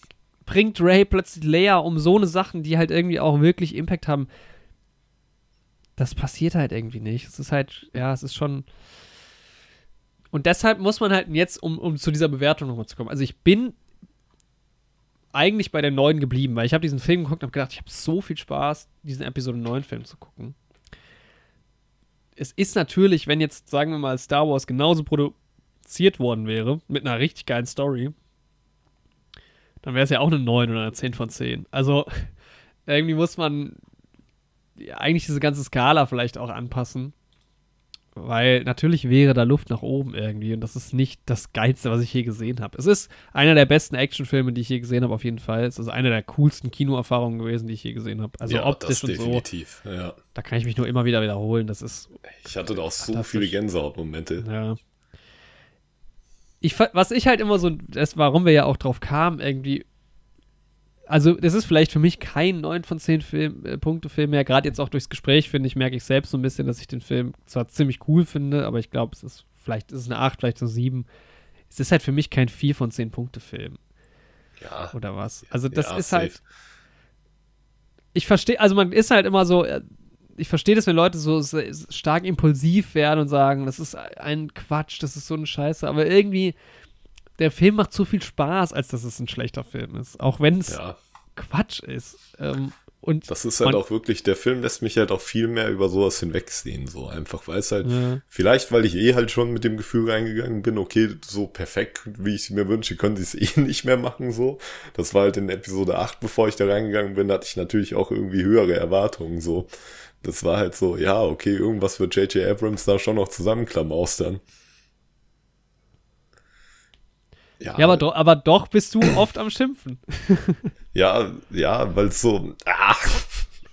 bringt Ray plötzlich Leia um so eine Sachen, die halt irgendwie auch wirklich Impact haben. Das passiert halt irgendwie nicht. Es ist halt, ja, es ist schon. Und deshalb muss man halt jetzt, um, um zu dieser Bewertung nochmal zu kommen. Also ich bin eigentlich bei der neuen geblieben, weil ich habe diesen Film geguckt und habe gedacht, ich habe so viel Spaß, diesen Episode 9 Film zu gucken. Es ist natürlich, wenn jetzt, sagen wir mal, Star Wars genauso produziert worden wäre, mit einer richtig geilen Story, dann wäre es ja auch eine 9 oder eine 10 von 10. Also irgendwie muss man ja, eigentlich diese ganze Skala vielleicht auch anpassen. Weil natürlich wäre da Luft nach oben irgendwie und das ist nicht das Geilste, was ich je gesehen habe. Es ist einer der besten Actionfilme, die ich je gesehen habe, auf jeden Fall. Es ist eine der coolsten Kinoerfahrungen gewesen, die ich je gesehen habe. Also optisch und so. definitiv. Ja. Da kann ich mich nur immer wieder wiederholen. Das ist Ich hatte da auch so viele Gänsehautmomente. Ja. Ich, was ich halt immer so, das, warum wir ja auch drauf kamen, irgendwie, also das ist vielleicht für mich kein 9 von 10 Film, äh, Punkte Film mehr, gerade jetzt auch durchs Gespräch, finde ich, merke ich selbst so ein bisschen, dass ich den Film zwar ziemlich cool finde, aber ich glaube, es ist, vielleicht ist es eine 8, vielleicht so 7. Es ist halt für mich kein 4 von 10 Punkte Film Ja. oder was. Also das ja, ist safe. halt, ich verstehe, also man ist halt immer so, äh, ich verstehe das, wenn Leute so stark impulsiv werden und sagen, das ist ein Quatsch, das ist so eine Scheiße, aber irgendwie, der Film macht zu viel Spaß, als dass es ein schlechter Film ist. Auch wenn es Ja, Quatsch ist. Ähm, und das ist halt auch wirklich, der Film lässt mich halt auch viel mehr über sowas hinwegsehen, so einfach, weil es halt, Ja. vielleicht weil ich eh halt schon mit dem Gefühl reingegangen bin, okay, so perfekt, wie ich es mir wünsche, können sie es eh nicht mehr machen, so. Das war halt in Episode 8, bevor ich da reingegangen bin, hatte ich natürlich auch irgendwie höhere Erwartungen, so. Das war halt so, ja, okay, irgendwas wird J.J. Abrams da schon noch zusammenklamaustern. Ja, ja aber, do, aber doch bist du oft am Schimpfen. ja, ja, weil es so, ach,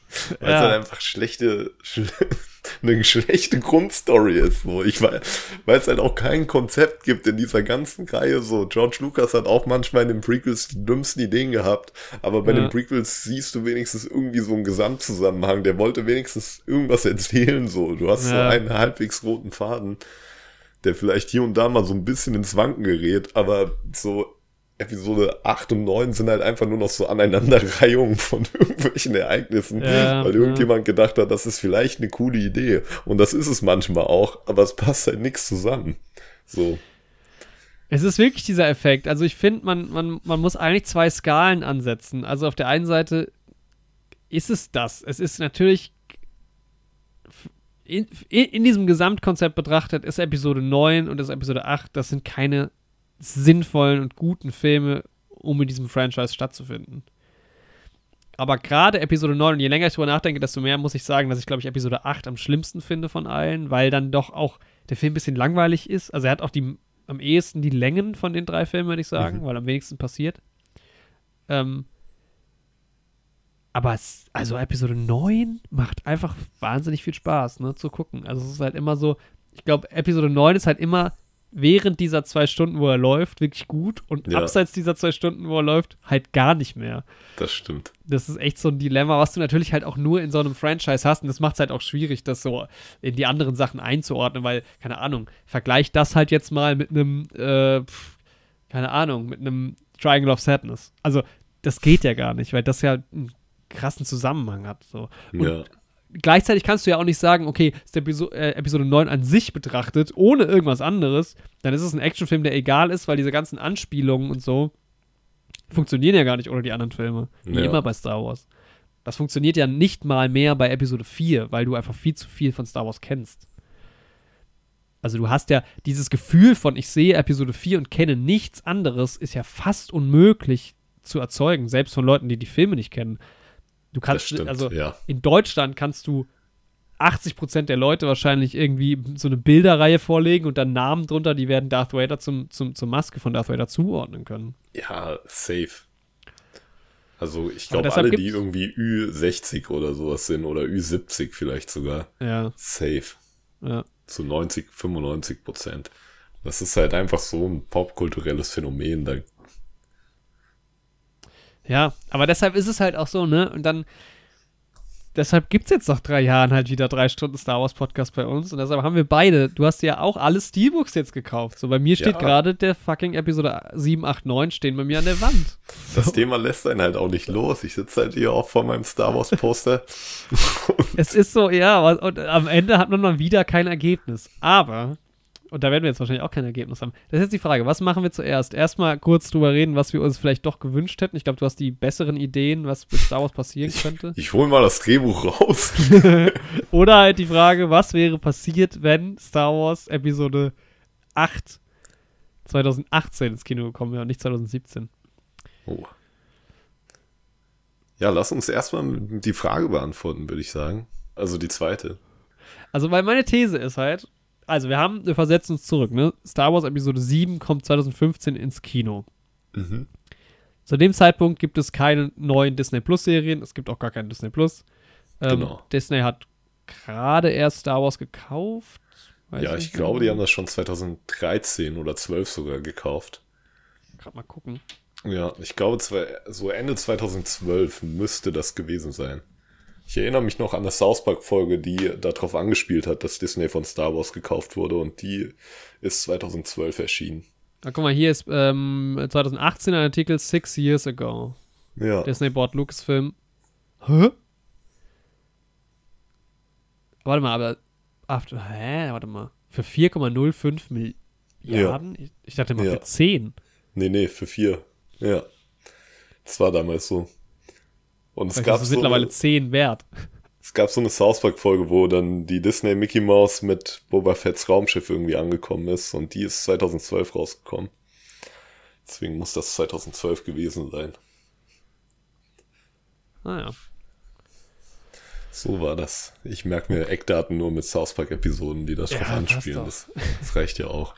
weil es halt einfach schlechte, schle eine schlechte Grundstory ist. So. Ich weiß, weil es halt auch kein Konzept gibt in dieser ganzen Reihe. So, George Lucas hat auch manchmal in den Prequels die dümmsten Ideen gehabt, aber bei ja. den Prequels siehst du wenigstens irgendwie so einen Gesamtzusammenhang. Der wollte wenigstens irgendwas erzählen. So, du hast ja. so einen halbwegs roten Faden, der vielleicht hier und da mal so ein bisschen ins Wanken gerät, aber so Episode 8 und 9 sind halt einfach nur noch so Aneinanderreihungen von irgendwelchen Ereignissen, ja, weil irgendjemand ja. gedacht hat, das ist vielleicht eine coole Idee. Und das ist es manchmal auch, aber es passt halt nichts zusammen. So. Es ist wirklich dieser Effekt. Also ich finde, man, man, man muss eigentlich zwei Skalen ansetzen. Also auf der einen Seite ist es das. Es ist natürlich in, in, diesem Gesamtkonzept betrachtet, ist Episode 9 und ist Episode 8, das sind keine sinnvollen und guten Filme, um in diesem Franchise stattzufinden. Aber gerade Episode 9, und je länger ich darüber nachdenke, desto mehr muss ich sagen, dass ich, glaube ich, Episode 8 am schlimmsten finde von allen, weil dann doch auch der Film ein bisschen langweilig ist. Also er hat auch die, am ehesten die Längen von den drei Filmen, würde ich sagen, mhm. weil am wenigsten passiert. Ähm, aber es, also Episode 9 macht einfach wahnsinnig viel Spaß, ne, zu gucken. Also es ist halt immer so, ich glaube, Episode 9 ist halt immer während dieser zwei Stunden, wo er läuft, wirklich gut und ja. abseits dieser zwei Stunden, wo er läuft, halt gar nicht mehr. Das stimmt. Das ist echt so ein Dilemma, was du natürlich halt auch nur in so einem Franchise hast und das macht es halt auch schwierig, das so in die anderen Sachen einzuordnen, weil, keine Ahnung, vergleich das halt jetzt mal mit einem, äh, keine Ahnung, mit einem Triangle of Sadness. Also, das geht ja gar nicht, weil das ja einen krassen Zusammenhang hat. So. Und ja gleichzeitig kannst du ja auch nicht sagen, okay, ist Episo äh, Episode 9 an sich betrachtet, ohne irgendwas anderes, dann ist es ein Actionfilm, der egal ist, weil diese ganzen Anspielungen und so funktionieren ja gar nicht ohne die anderen Filme. Wie ja. immer bei Star Wars. Das funktioniert ja nicht mal mehr bei Episode 4, weil du einfach viel zu viel von Star Wars kennst. Also du hast ja dieses Gefühl von, ich sehe Episode 4 und kenne nichts anderes, ist ja fast unmöglich zu erzeugen, selbst von Leuten, die die Filme nicht kennen. Du kannst, stimmt, also ja. in Deutschland kannst du 80% der Leute wahrscheinlich irgendwie so eine Bilderreihe vorlegen und dann Namen drunter, die werden Darth Vader zum, zum, zur Maske von Darth Vader zuordnen können. Ja, safe. Also ich glaube alle, die irgendwie Ü60 oder sowas sind oder Ü70 vielleicht sogar. Ja. Safe. Ja. Zu 90, 95 Prozent. Das ist halt einfach so ein popkulturelles Phänomen. Da ja, aber deshalb ist es halt auch so, ne? Und dann, deshalb gibt es jetzt nach drei Jahren halt wieder drei Stunden Star Wars Podcast bei uns. Und deshalb haben wir beide, du hast ja auch alle Steelbooks jetzt gekauft. So, bei mir steht ja. gerade der fucking Episode 7, 8, 9 stehen bei mir an der Wand. Das so. Thema lässt einen halt auch nicht los. Ich sitze halt hier auch vor meinem Star Wars Poster. es ist so, ja, und am Ende hat man mal wieder kein Ergebnis. Aber und da werden wir jetzt wahrscheinlich auch kein Ergebnis haben. Das ist jetzt die Frage, was machen wir zuerst? Erstmal kurz drüber reden, was wir uns vielleicht doch gewünscht hätten. Ich glaube, du hast die besseren Ideen, was mit Star Wars passieren könnte. Ich, ich hole mal das Drehbuch raus. Oder halt die Frage, was wäre passiert, wenn Star Wars Episode 8 2018 ins Kino gekommen wäre und nicht 2017? Oh. Ja, lass uns erstmal die Frage beantworten, würde ich sagen. Also die zweite. Also, weil meine These ist halt, also wir haben, wir versetzen uns zurück, ne? Star Wars Episode 7 kommt 2015 ins Kino. Mhm. Zu dem Zeitpunkt gibt es keine neuen Disney Plus Serien, es gibt auch gar keinen Disney Plus. Ähm, genau. Disney hat gerade erst Star Wars gekauft. ja, ich glaube, die haben das schon 2013 oder 12 sogar gekauft. Gerade mal gucken. Ja, ich glaube, so Ende 2012 müsste das gewesen sein. Ich erinnere mich noch an eine South Park-Folge, die darauf angespielt hat, dass Disney von Star Wars gekauft wurde und die ist 2012 erschienen. Na, guck mal, hier ist ähm, 2018 ein Artikel Six Years Ago. Ja. Disney bought Lucasfilm. Hä? Warte mal, aber. After, hä? Warte mal. Für 4,05 Milliarden? Ja. Ich, ich, dachte mal ja. für 10. Nee, nee, für 4. Ja. Das war damals so. Und es gab ist so mittlerweile eine, 10 wert. Es gab so eine South Park Folge, wo dann die Disney Mickey Mouse mit Boba Fett's Raumschiff irgendwie angekommen ist und die ist 2012 rausgekommen. Deswegen muss das 2012 gewesen sein. Ah ja. So war das. Ich merke mir Eckdaten nur mit South Park Episoden, die das ja, drauf anspielen. Das, das reicht ja auch.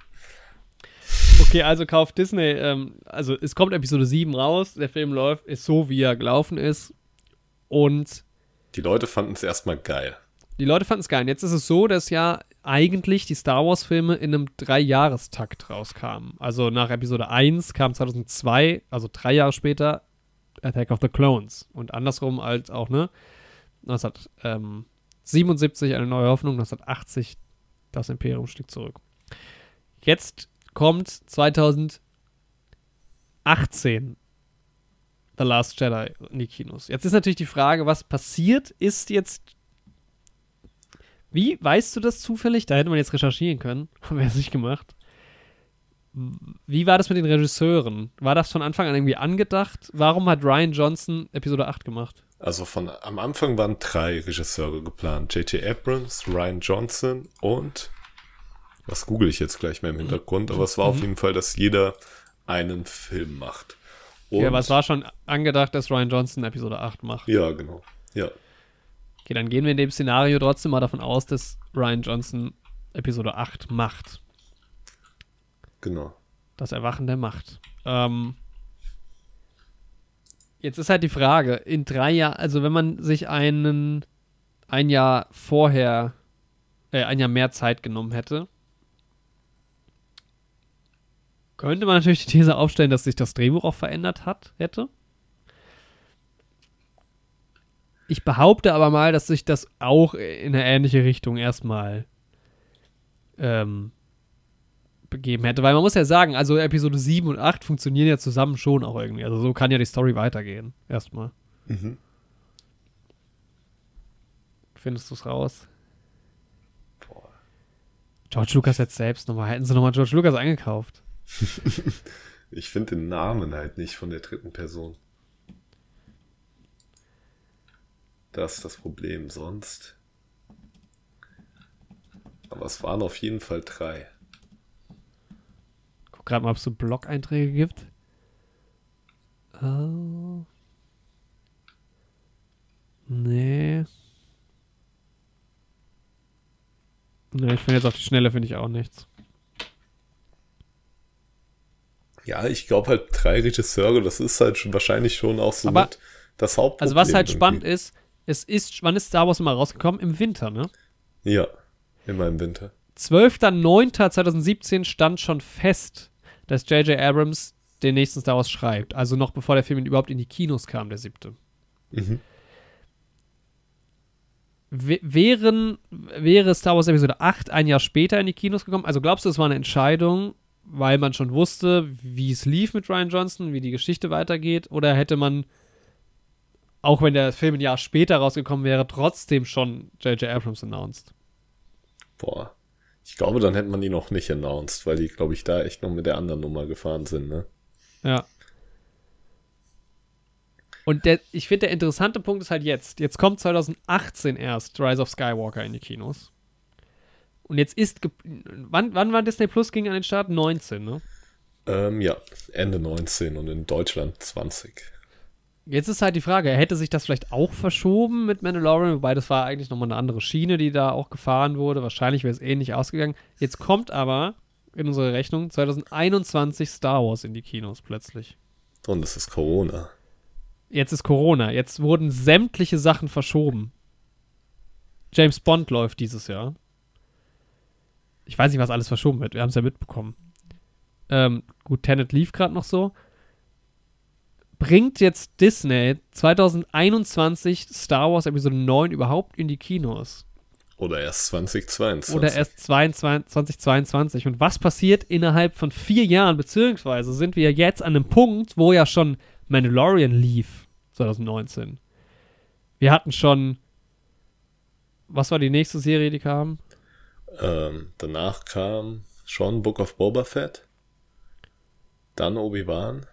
Okay, also kauft Disney, ähm, also es kommt Episode 7 raus, der Film läuft, ist so, wie er gelaufen ist. Und Die Leute fanden es erstmal geil. die Leute fanden es geil. Und jetzt ist es so, dass ja eigentlich die Star Wars-Filme in einem Dreijahrestakt rauskamen. Also nach Episode 1 kam 2002, also drei Jahre später, Attack of the Clones. Und andersrum als auch, ne? 1977 eine neue Hoffnung, 1980 das Imperium stieg zurück. Jetzt kommt 2018 The Last Jedi in die Kinos. Jetzt ist natürlich die Frage, was passiert ist jetzt. Wie weißt du das zufällig? Da hätte man jetzt recherchieren können. Haben wir es nicht gemacht. Wie war das mit den Regisseuren? War das von Anfang an irgendwie angedacht? Warum hat Ryan Johnson Episode 8 gemacht? Also von am Anfang waren drei Regisseure geplant. J.J. Abrams, Ryan Johnson und was google ich jetzt gleich mal im Hintergrund, aber es war auf jeden Fall, dass jeder einen Film macht. Und, ja, aber es war schon angedacht, dass Ryan Johnson Episode 8 macht. Ja, genau. Ja. Okay, dann gehen wir in dem Szenario trotzdem mal davon aus, dass Ryan Johnson Episode 8 macht. Genau. Das Erwachen der Macht. Ähm, jetzt ist halt die Frage, in drei Jahren, also wenn man sich einen ein Jahr vorher, äh, ein Jahr mehr Zeit genommen hätte, könnte man natürlich die These aufstellen, dass sich das Drehbuch auch verändert hat, hätte. Ich behaupte aber mal, dass sich das auch in eine ähnliche Richtung erstmal ähm, begeben hätte. Weil man muss ja sagen, also Episode 7 und 8 funktionieren ja zusammen schon auch irgendwie. Also so kann ja die Story weitergehen. Erstmal. Mhm. Findest du es raus? Boah. George Lucas jetzt selbst nochmal. Hätten sie nochmal George Lucas eingekauft. Ich finde den Namen halt nicht von der dritten Person. Das ist das Problem. Sonst. Aber es waren auf jeden Fall drei. Guck gerade mal, ob es so Blog-Einträge gibt. Oh. Nee. Nee, ich finde jetzt auf die Schnelle finde ich auch nichts. Ja, ich glaube halt drei Regisseure, das ist halt schon, wahrscheinlich schon auch so Aber- mit das Hauptproblem. Also was halt irgendwie. spannend ist, es ist, wann ist Star Wars immer rausgekommen? Im Winter, ne? Ja, immer im Winter. 12.09.2017 stand schon fest, dass J.J. Abrams den nächsten Star Wars schreibt. Also noch bevor der Film überhaupt in die Kinos kam, der siebte. Mhm. Wären, wäre Star Wars Episode 8 ein Jahr später in die Kinos gekommen? Also glaubst du, es war eine Entscheidung, weil man schon wusste, wie es lief mit Ryan Johnson, wie die Geschichte weitergeht? Oder hätte man, auch wenn der Film ein Jahr später rausgekommen wäre, trotzdem schon J.J. Abrams announced? Boah. Ich glaube, dann hätte man ihn noch nicht announced, weil die, glaube ich, da echt noch mit der anderen Nummer gefahren sind, ne? Ja. Und der, ich finde, der interessante Punkt ist halt jetzt. Jetzt kommt 2018 erst Rise of Skywalker in die Kinos. Und jetzt ist. Wann, wann war Disney Plus ging an den Start? 19, ne? Ähm, ja, Ende 19 und in Deutschland 20. Jetzt ist halt die Frage, hätte sich das vielleicht auch verschoben mit Mandalorian, wobei das war eigentlich nochmal eine andere Schiene, die da auch gefahren wurde. Wahrscheinlich wäre es ähnlich ausgegangen. Jetzt kommt aber in unsere Rechnung 2021 Star Wars in die Kinos plötzlich. Und es ist Corona. Jetzt ist Corona. Jetzt wurden sämtliche Sachen verschoben. James Bond läuft dieses Jahr. Ich weiß nicht, was alles verschoben wird. Wir haben es ja mitbekommen. Ähm, gut, Tenet lief gerade noch so. Bringt jetzt Disney 2021 Star Wars Episode 9 überhaupt in die Kinos? Oder erst 2022. Oder erst 22, 2022? Und was passiert innerhalb von vier Jahren? Beziehungsweise sind wir jetzt an einem Punkt, wo ja schon Mandalorian lief, 2019. Wir hatten schon. Was war die nächste Serie, die kam? Ähm, danach kam schon Book of Boba Fett. Dann Obi-Wan.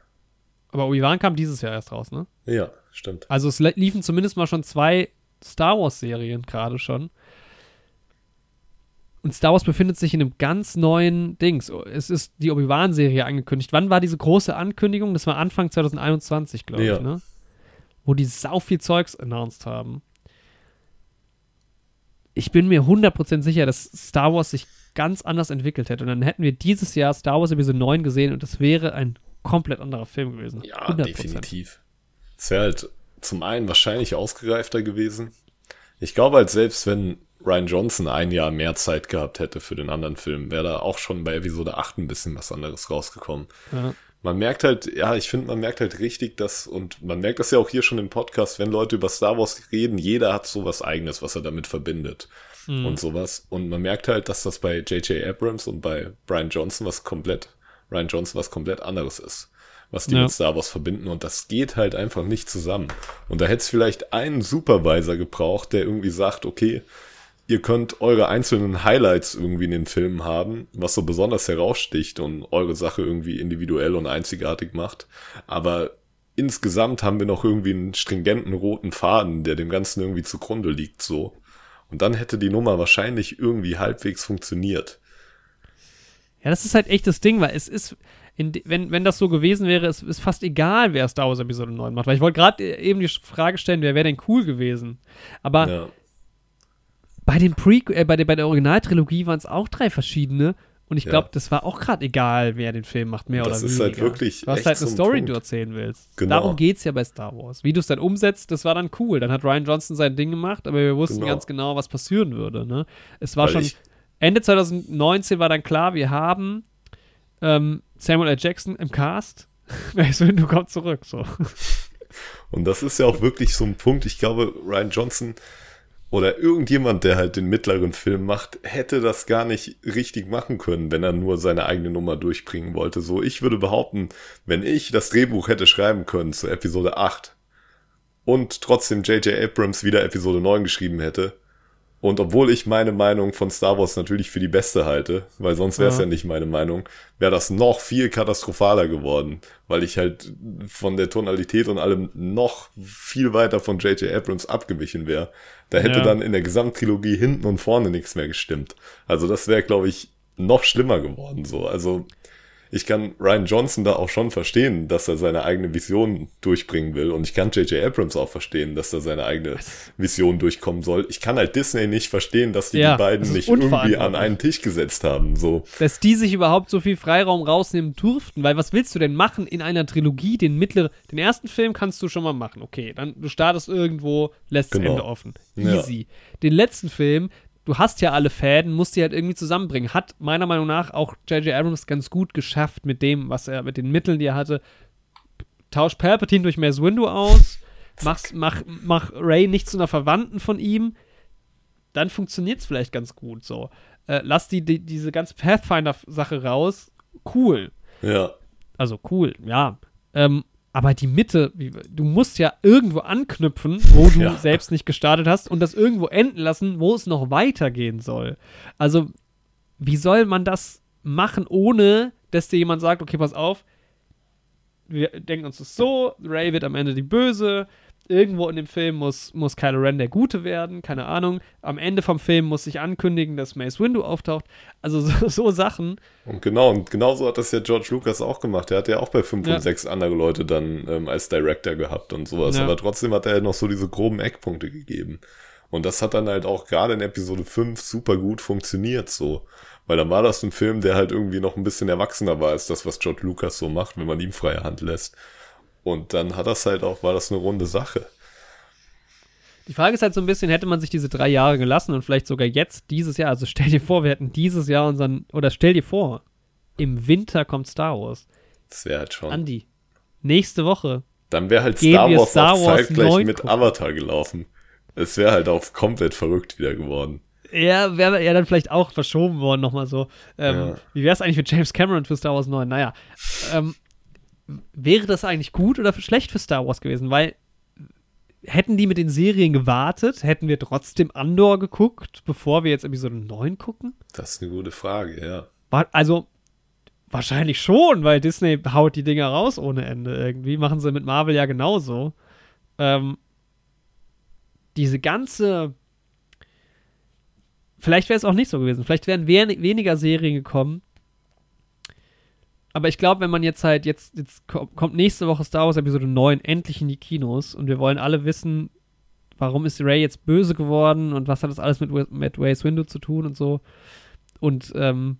Aber Obi-Wan kam dieses Jahr erst raus, ne? Ja, stimmt. Also es liefen zumindest mal schon zwei Star Wars-Serien gerade schon. Und Star Wars befindet sich in einem ganz neuen Dings. Es ist die Obi-Wan-Serie angekündigt. Wann war diese große Ankündigung? Das war Anfang 2021, glaube Ja. ich, ne? Wo die sau viel Zeugs announced haben. Ich bin mir 100% sicher, dass Star Wars sich ganz anders entwickelt hätte. Und dann hätten wir dieses Jahr Star Wars Episode 9 gesehen und das wäre ein komplett anderer Film gewesen. Ja, 100%. definitiv. Es wäre halt zum einen wahrscheinlich ausgereifter gewesen. Ich glaube halt selbst, wenn Ryan Johnson ein Jahr mehr Zeit gehabt hätte für den anderen Film, wäre da auch schon bei Episode 8 ein bisschen was anderes rausgekommen. Ja. Man merkt halt, ja, ich finde, man merkt halt richtig, dass, und man merkt das ja auch hier schon im Podcast, wenn Leute über Star Wars reden, jeder hat so was eigenes, was er damit verbindet mhm. und sowas. Und man merkt halt, dass das bei J.J. Abrams und bei Brian Johnson was komplett, Ryan Johnson was komplett anderes ist was die ja. mit Star Wars verbinden und das geht halt einfach nicht zusammen. Und da hätte es vielleicht einen Supervisor gebraucht, der irgendwie sagt, okay, ihr könnt eure einzelnen Highlights irgendwie in den Filmen haben, was so besonders heraussticht und eure Sache irgendwie individuell und einzigartig macht. Aber insgesamt haben wir noch irgendwie einen stringenten roten Faden, der dem Ganzen irgendwie zugrunde liegt, so. Und dann hätte die Nummer wahrscheinlich irgendwie halbwegs funktioniert. Ja, das ist halt echt das Ding, weil es ist, in, wenn, wenn das so gewesen wäre, es ist fast egal, wer Star Wars Episode 9 macht. Weil ich wollte gerade eben die Frage stellen, wer wäre denn cool gewesen? Aber ja. Bei, den Pre äh, bei, der, bei der Originaltrilogie waren es auch drei verschiedene. Und ich glaube, ja. das war auch gerade egal, wer den Film macht, mehr das oder weniger. Das ist halt wirklich. Du hast halt eine Story, Punkt. die du erzählen willst. Genau. Darum geht es ja bei Star Wars. Wie du es dann umsetzt, das war dann cool. Dann hat Ryan Johnson sein Ding gemacht, aber wir wussten genau. ganz genau, was passieren würde. Ne? Es war Weil schon. Ende 2019 war dann klar, wir haben ähm, Samuel L. Jackson im Cast. Mace Windu kommt zurück. So. Und das ist ja auch wirklich so ein Punkt. Ich glaube, Ryan Johnson oder irgendjemand, der halt den mittleren Film macht, hätte das gar nicht richtig machen können, wenn er nur seine eigene Nummer durchbringen wollte. So, ich würde behaupten, wenn ich das Drehbuch hätte schreiben können zu Episode 8 und trotzdem J.J. Abrams wieder Episode 9 geschrieben hätte, und obwohl ich meine Meinung von Star Wars natürlich für die beste halte, weil sonst wäre es ja. ja. nicht meine Meinung, wäre das noch viel katastrophaler geworden, weil ich halt von der Tonalität und allem noch viel weiter von J.J. Abrams abgewichen wäre. Da hätte ja. dann in der Gesamttrilogie hinten und vorne nichts mehr gestimmt. Also das wäre, glaube ich, noch schlimmer geworden so. Also ich kann Ryan Johnson da auch schon verstehen, dass er seine eigene Vision durchbringen will. Und ich kann J.J. Abrams auch verstehen, dass er seine eigene Vision durchkommen soll. Ich kann halt Disney nicht verstehen, dass die, ja, die beiden nicht irgendwie an einen Tisch gesetzt haben. So. Dass die sich überhaupt so viel Freiraum rausnehmen durften. Weil was willst du denn machen in einer Trilogie? Den mittleren, den ersten Film kannst du schon mal machen. Okay, dann du startest irgendwo, lässt genau. das Ende offen. Easy. Ja. Den letzten Film, du hast ja alle Fäden, musst die halt irgendwie zusammenbringen. Hat meiner Meinung nach auch J.J. Abrams ganz gut geschafft mit dem, was er, mit den Mitteln, die er hatte. Tausch Palpatine durch Mace Windu aus, mach's, mach, mach Ray nicht zu einer Verwandten von ihm, dann funktioniert es vielleicht ganz gut so. Äh, lass die, die, diese ganze Pathfinder-Sache raus, cool. Ja. Also cool, ja. Ähm, aber die Mitte, du musst ja irgendwo anknüpfen, wo du ja. selbst nicht gestartet hast und das irgendwo enden lassen, wo es noch weitergehen soll. Also, wie soll man das machen, ohne dass dir jemand sagt, okay, pass auf, wir denken uns das so, Ray wird am Ende die Böse, irgendwo in dem Film muss, muss Kylo Ren der Gute werden, keine Ahnung. Am Ende vom Film muss sich ankündigen, dass Mace Windu auftaucht. Also so, so Sachen. Und genau, und genauso hat das ja George Lucas auch gemacht. Er hat ja auch bei 5 ja. und 6 andere Leute dann ähm, als Director gehabt und sowas. Ja. Aber trotzdem hat er ja noch so diese groben Eckpunkte gegeben. Und das hat dann halt auch gerade in Episode 5 super gut funktioniert so. Weil dann war das ein Film, der halt irgendwie noch ein bisschen erwachsener war als das, was George Lucas so macht, wenn man ihm freie Hand lässt. Und dann hat das halt auch, war das eine runde Sache. Die Frage ist halt so ein bisschen, hätte man sich diese drei Jahre gelassen und vielleicht sogar jetzt, dieses Jahr, also stell dir vor, wir hätten dieses Jahr unseren, oder stell dir vor, im Winter kommt Star Wars. Das wäre halt schon. Andi, nächste Woche. Dann wäre halt Star Wars, Star Wars auch zeitgleich mit gucken. Avatar gelaufen. Es wäre halt auch komplett verrückt wieder geworden. Ja, wäre ja dann vielleicht auch verschoben worden, nochmal so. Ähm, ja. Wie wäre es eigentlich mit James Cameron für Star Wars 9? Naja. Ähm, wäre das eigentlich gut oder schlecht für Star Wars gewesen? Weil hätten die mit den Serien gewartet, hätten wir trotzdem Andor geguckt, bevor wir jetzt Episode 9 gucken? Das ist eine gute Frage, ja. Also, wahrscheinlich schon, weil Disney haut die Dinger raus ohne Ende irgendwie. Machen sie mit Marvel ja genauso. Ähm, diese ganze. Vielleicht wäre es auch nicht so gewesen. Vielleicht wären weniger Serien gekommen, aber ich glaube, wenn man jetzt halt, jetzt, jetzt kommt nächste Woche Star Wars Episode 9 endlich in die Kinos und wir wollen alle wissen, warum ist Ray jetzt böse geworden und was hat das alles mit, mit Ways Window zu tun und so. Und ähm,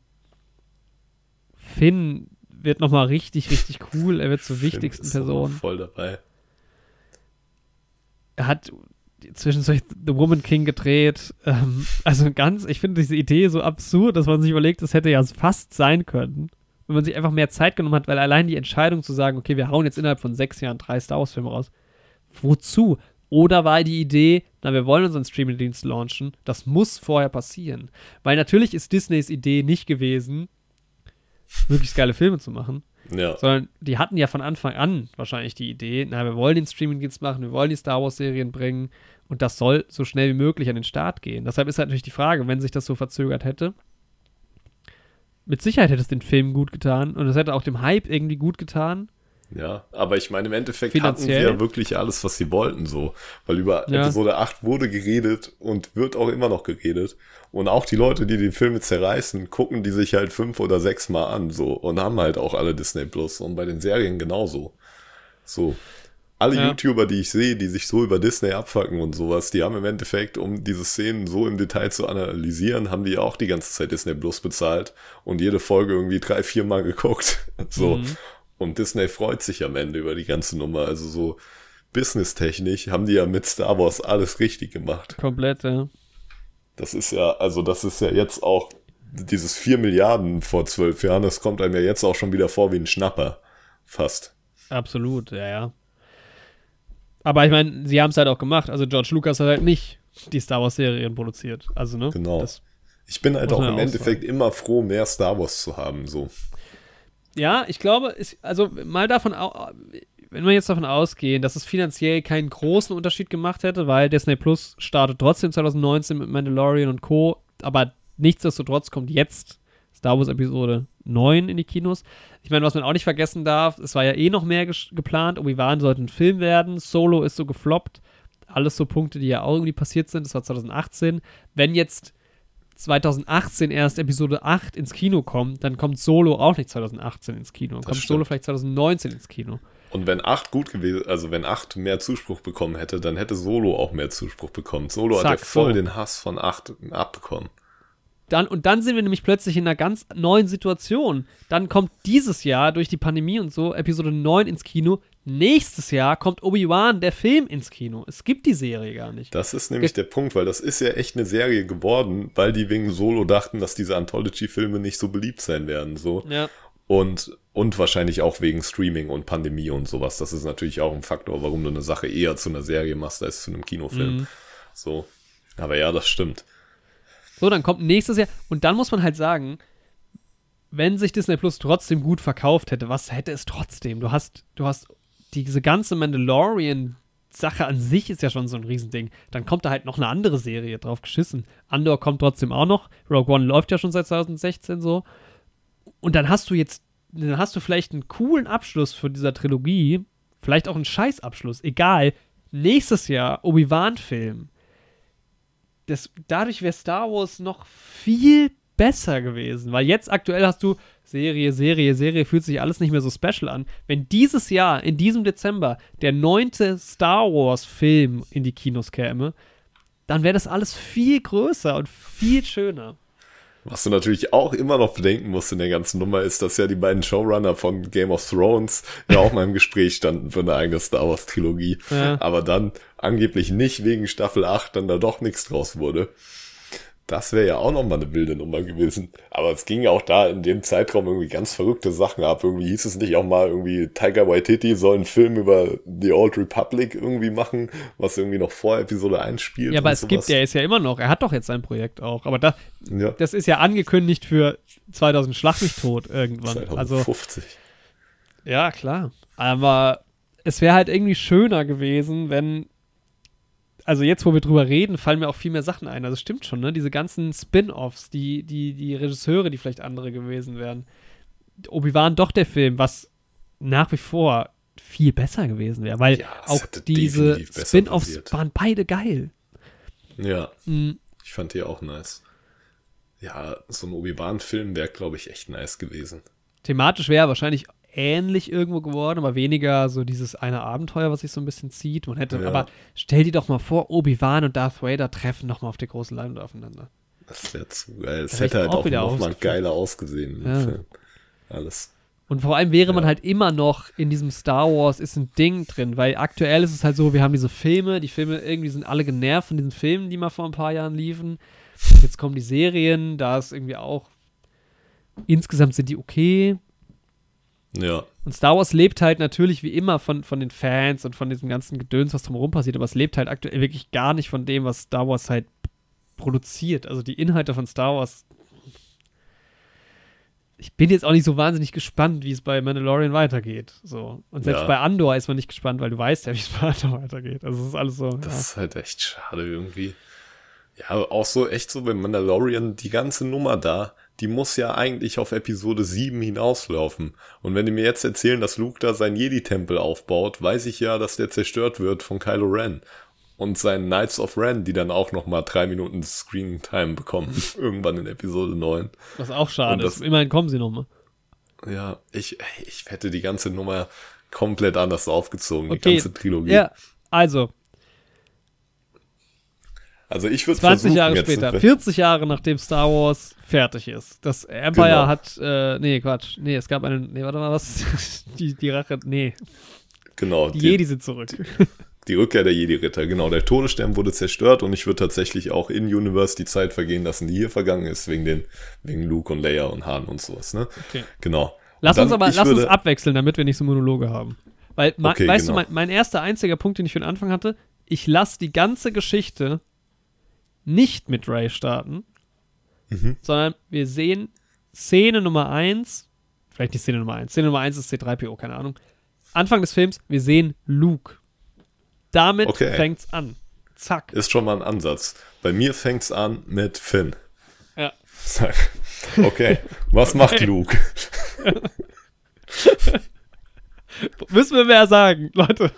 Finn wird nochmal richtig, richtig cool. Er wird zur wichtigsten Finn ist Person. Voll dabei. Er hat zwischendurch The Woman King gedreht. Ähm, also ganz, ich finde diese Idee so absurd, dass man sich überlegt, das hätte ja fast sein können. Wenn man sich einfach mehr Zeit genommen hat, weil allein die Entscheidung zu sagen, okay, wir hauen jetzt innerhalb von sechs Jahren drei Star Wars-Filme raus. Wozu? Oder war die Idee, na, wir wollen unseren Streaming-Dienst launchen, das muss vorher passieren. Weil natürlich ist Disneys Idee nicht gewesen, möglichst geile Filme zu machen, Ja. sondern die hatten ja von Anfang an wahrscheinlich die Idee, na, wir wollen den Streaming-Dienst machen, wir wollen die Star Wars-Serien bringen und das soll so schnell wie möglich an den Start gehen. Deshalb ist halt natürlich die Frage, wenn sich das so verzögert hätte, mit Sicherheit hätte es den Film gut getan und es hätte auch dem Hype irgendwie gut getan. Ja, aber ich meine, im Endeffekt Finanziell? hatten sie ja wirklich alles, was sie wollten, so. Weil über Ja. Episode 8 wurde geredet und wird auch immer noch geredet. Und auch die Leute, die die Filme zerreißen, gucken die sich halt fünf oder sechs Mal an, so. Und haben halt auch alle Disney Plus. Und bei den Serien genauso. So. Alle Ja. YouTuber, die ich sehe, die sich so über Disney abfacken und sowas, die haben im Endeffekt, um diese Szenen so im Detail zu analysieren, haben die auch die ganze Zeit Disney Plus bezahlt und jede Folge irgendwie drei, vier Mal geguckt. So. Mhm. Und Disney freut sich am Ende über die ganze Nummer. Also so businesstechnisch haben die ja mit Star Wars alles richtig gemacht. Komplett, ja. Das ist ja, also das ist ja jetzt auch dieses 4 Milliarden vor zwölf Jahren, das kommt einem ja jetzt auch schon wieder vor wie ein Schnapper. Fast. Absolut, ja, ja. Aber ich meine, sie haben es halt auch gemacht. Also George Lucas hat halt nicht die Star Wars-Serien produziert. Also, ne? Genau. Das, Ich bin halt auch im Endeffekt immer froh, mehr Star Wars zu haben, so. ja, ich glaube, es, also mal davon, wenn wir jetzt davon ausgehen, dass es finanziell keinen großen Unterschied gemacht hätte, weil Disney Plus startet trotzdem 2019 mit Mandalorian und Co., aber nichtsdestotrotz kommt jetzt Star Wars Episode 9 in die Kinos. Ich meine, was man auch nicht vergessen darf, es war ja eh noch mehr geplant. Obi-Wan sollte ein Film werden, Solo ist so gefloppt. Alles so Punkte, die ja auch irgendwie passiert sind. Das war 2018. Wenn jetzt 2018 erst Episode 8 ins Kino kommt, dann kommt Solo auch nicht 2018 ins Kino. Dann kommt Solo stimmt. vielleicht 2019 ins Kino. Und wenn 8 gut gewesen, also wenn 8 mehr Zuspruch bekommen hätte, dann hätte Solo auch mehr Zuspruch bekommen. Solo hat Zack, ja voll so. den Hass von 8 abbekommen. Dann, und dann sind wir nämlich plötzlich in einer ganz neuen Situation. Dann kommt dieses Jahr durch die Pandemie und so Episode 9 ins Kino. Nächstes Jahr kommt Obi-Wan, der Film, ins Kino. Es gibt die Serie gar nicht. Das ist nämlich der Punkt, weil das ist ja echt eine Serie geworden, weil die wegen Solo dachten, dass diese Anthology-Filme nicht so beliebt sein werden, so. Ja. Und, und wahrscheinlich auch wegen Streaming und Pandemie und sowas. Das ist natürlich auch ein Faktor, warum du eine Sache eher zu einer Serie machst als zu einem Kinofilm. Mhm. So. Aber ja, das stimmt. So, dann kommt nächstes Jahr. Und dann muss man halt sagen, wenn sich Disney Plus trotzdem gut verkauft hätte, was hätte es trotzdem? Du hast, du hast diese ganze Mandalorian-Sache an sich ist ja schon so ein Riesending. Dann kommt da halt noch eine andere Serie drauf geschissen. Andor kommt trotzdem auch noch. Rogue One läuft ja schon seit 2016 so. Und dann hast du jetzt, dann hast du vielleicht einen coolen Abschluss für dieser Trilogie. Vielleicht auch einen Scheißabschluss. Egal. Nächstes Jahr Obi-Wan-Film das, dadurch wäre Star Wars noch viel besser gewesen, weil jetzt aktuell hast du Serie, Serie, Serie, fühlt sich alles nicht mehr so special an. Wenn dieses Jahr, in diesem Dezember, der neunte Star Wars-Film in die Kinos käme, dann wäre das alles viel größer und viel schöner. Was du natürlich auch immer noch bedenken musst in der ganzen Nummer ist, dass ja die beiden Showrunner von Game of Thrones ja auch mal im Gespräch standen für eine eigene Star Wars Trilogie. Ja. Aber dann angeblich nicht wegen Staffel 8 dann da doch nichts draus wurde. Das wäre ja auch nochmal eine wilde Nummer gewesen. Aber es ging ja auch da in dem Zeitraum irgendwie ganz verrückte Sachen ab. Irgendwie hieß es nicht auch mal irgendwie, Tiger Waititi soll einen Film über The Old Republic irgendwie machen, was irgendwie noch vor Episode 1 spielt. Ja, aber es sowas. gibt, er ist ja immer noch, er hat doch jetzt sein Projekt auch, aber das, ja, das ist ja angekündigt für 2000 Schlag mich tot irgendwann. Also 2050. Ja, klar. Aber es wäre halt irgendwie schöner gewesen, wenn. Also jetzt, wo wir drüber reden, fallen mir auch viel mehr Sachen ein. Also es stimmt schon, ne? Diese ganzen Spin-offs, die, die, die Regisseure, die vielleicht andere gewesen wären. Obi-Wan doch der Film, was nach wie vor viel besser gewesen wäre, weil Ja, auch diese Spin-offs waren beide geil. Ja, Mhm. ich fand die auch nice. Ja, so ein Obi-Wan-Film wäre, glaube ich, echt nice gewesen. Thematisch wäre wahrscheinlich ähnlich irgendwo geworden, aber weniger so dieses eine Abenteuer, was sich so ein bisschen zieht. Man hätte, Ja. aber stell dir doch mal vor, Obi-Wan und Darth Vader treffen noch mal auf der großen Leinwand aufeinander. Das wäre zu geil. Es Da wär hätte halt auch auch wieder noch mal ausgeflippt. geiler ausgesehen Ja. Alles. Und vor allem wäre man Ja. halt immer noch in diesem Star Wars ist ein Ding drin, weil aktuell ist es halt so, wir haben diese Filme, die Filme irgendwie sind alle genervt von diesen Filmen, die mal vor ein paar Jahren liefen. Jetzt kommen die Serien, da ist irgendwie auch insgesamt sind die okay. Ja. Und Star Wars lebt halt natürlich wie immer von, von den Fans und von diesem ganzen Gedöns, was drumherum passiert, aber es lebt halt aktuell wirklich gar nicht von dem, was Star Wars halt produziert. Also die Inhalte von Star Wars. Ich bin jetzt auch nicht so wahnsinnig gespannt, wie es bei Mandalorian weitergeht. So. Und selbst Ja. bei Andor ist man nicht gespannt, weil du weißt ja, wie es bei Andor weitergeht. Also es ist alles so. Das ja. ist halt echt schade irgendwie. Ja, auch so, echt so, wenn Mandalorian, die ganze Nummer da, die muss ja eigentlich auf Episode 7 hinauslaufen. Und wenn die mir jetzt erzählen, dass Luke da seinen Jedi-Tempel aufbaut, weiß ich ja, dass der zerstört wird von Kylo Ren. Und seinen Knights of Ren, die dann auch noch mal drei Minuten Screen Time bekommen. Irgendwann in Episode 9. Was auch schade das- ist. Immerhin kommen sie nochmal. Ja, ich, ich hätte die ganze Nummer komplett anders aufgezogen, die Okay. ganze Trilogie. Ja, also, Also ich würde 20 versuchen, Jahre später, eine- 40 Jahre nachdem Star Wars fertig ist. Das Empire Genau. hat, äh, nee, Quatsch. Nee, es gab eine, nee, warte mal, was? die, die Rache, nee, genau, die Jedi sind zurück. Die Rückkehr der Jedi-Ritter, genau. Der Todesstern wurde zerstört und ich würde tatsächlich auch in Universe die Zeit vergehen lassen, die hier vergangen ist, wegen den, wegen Luke und Leia und Han und sowas, ne? Okay. Genau. Lass Und uns dann, aber, lass uns würde- abwechseln, damit wir nicht so Monologe haben. Weil, Okay, weißt genau. du, mein, mein erster einziger Punkt, den ich für den Anfang hatte, ich lasse die ganze Geschichte nicht mit Ray starten, Mhm. sondern wir sehen Szene Nummer 1, vielleicht nicht Szene Nummer 1, Szene Nummer 1 ist C3PO, keine Ahnung. Anfang des Films, wir sehen Luke. Damit Okay. fängt's an. Zack. Ist schon mal ein Ansatz. Bei mir fängt's an mit Finn. Ja. Sag, Okay, was macht Luke? Müssen wir mehr sagen, Leute.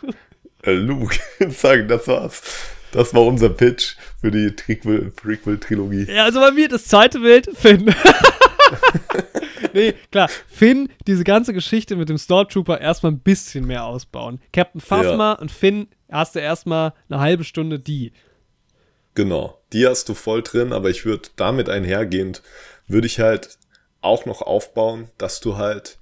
Äh, Luke, sagen, das war's. Das war unser Pitch für die Prequel- Prequel-Trilogie. Ja, also bei mir das zweite Bild, Finn. nee, klar, Finn, diese ganze Geschichte mit dem Stormtrooper erstmal ein bisschen mehr ausbauen. Captain Phasma und Finn hast du erstmal eine halbe Stunde die. Genau, die hast du voll drin, aber ich würde damit einhergehend, würde ich halt auch noch aufbauen, dass du halt,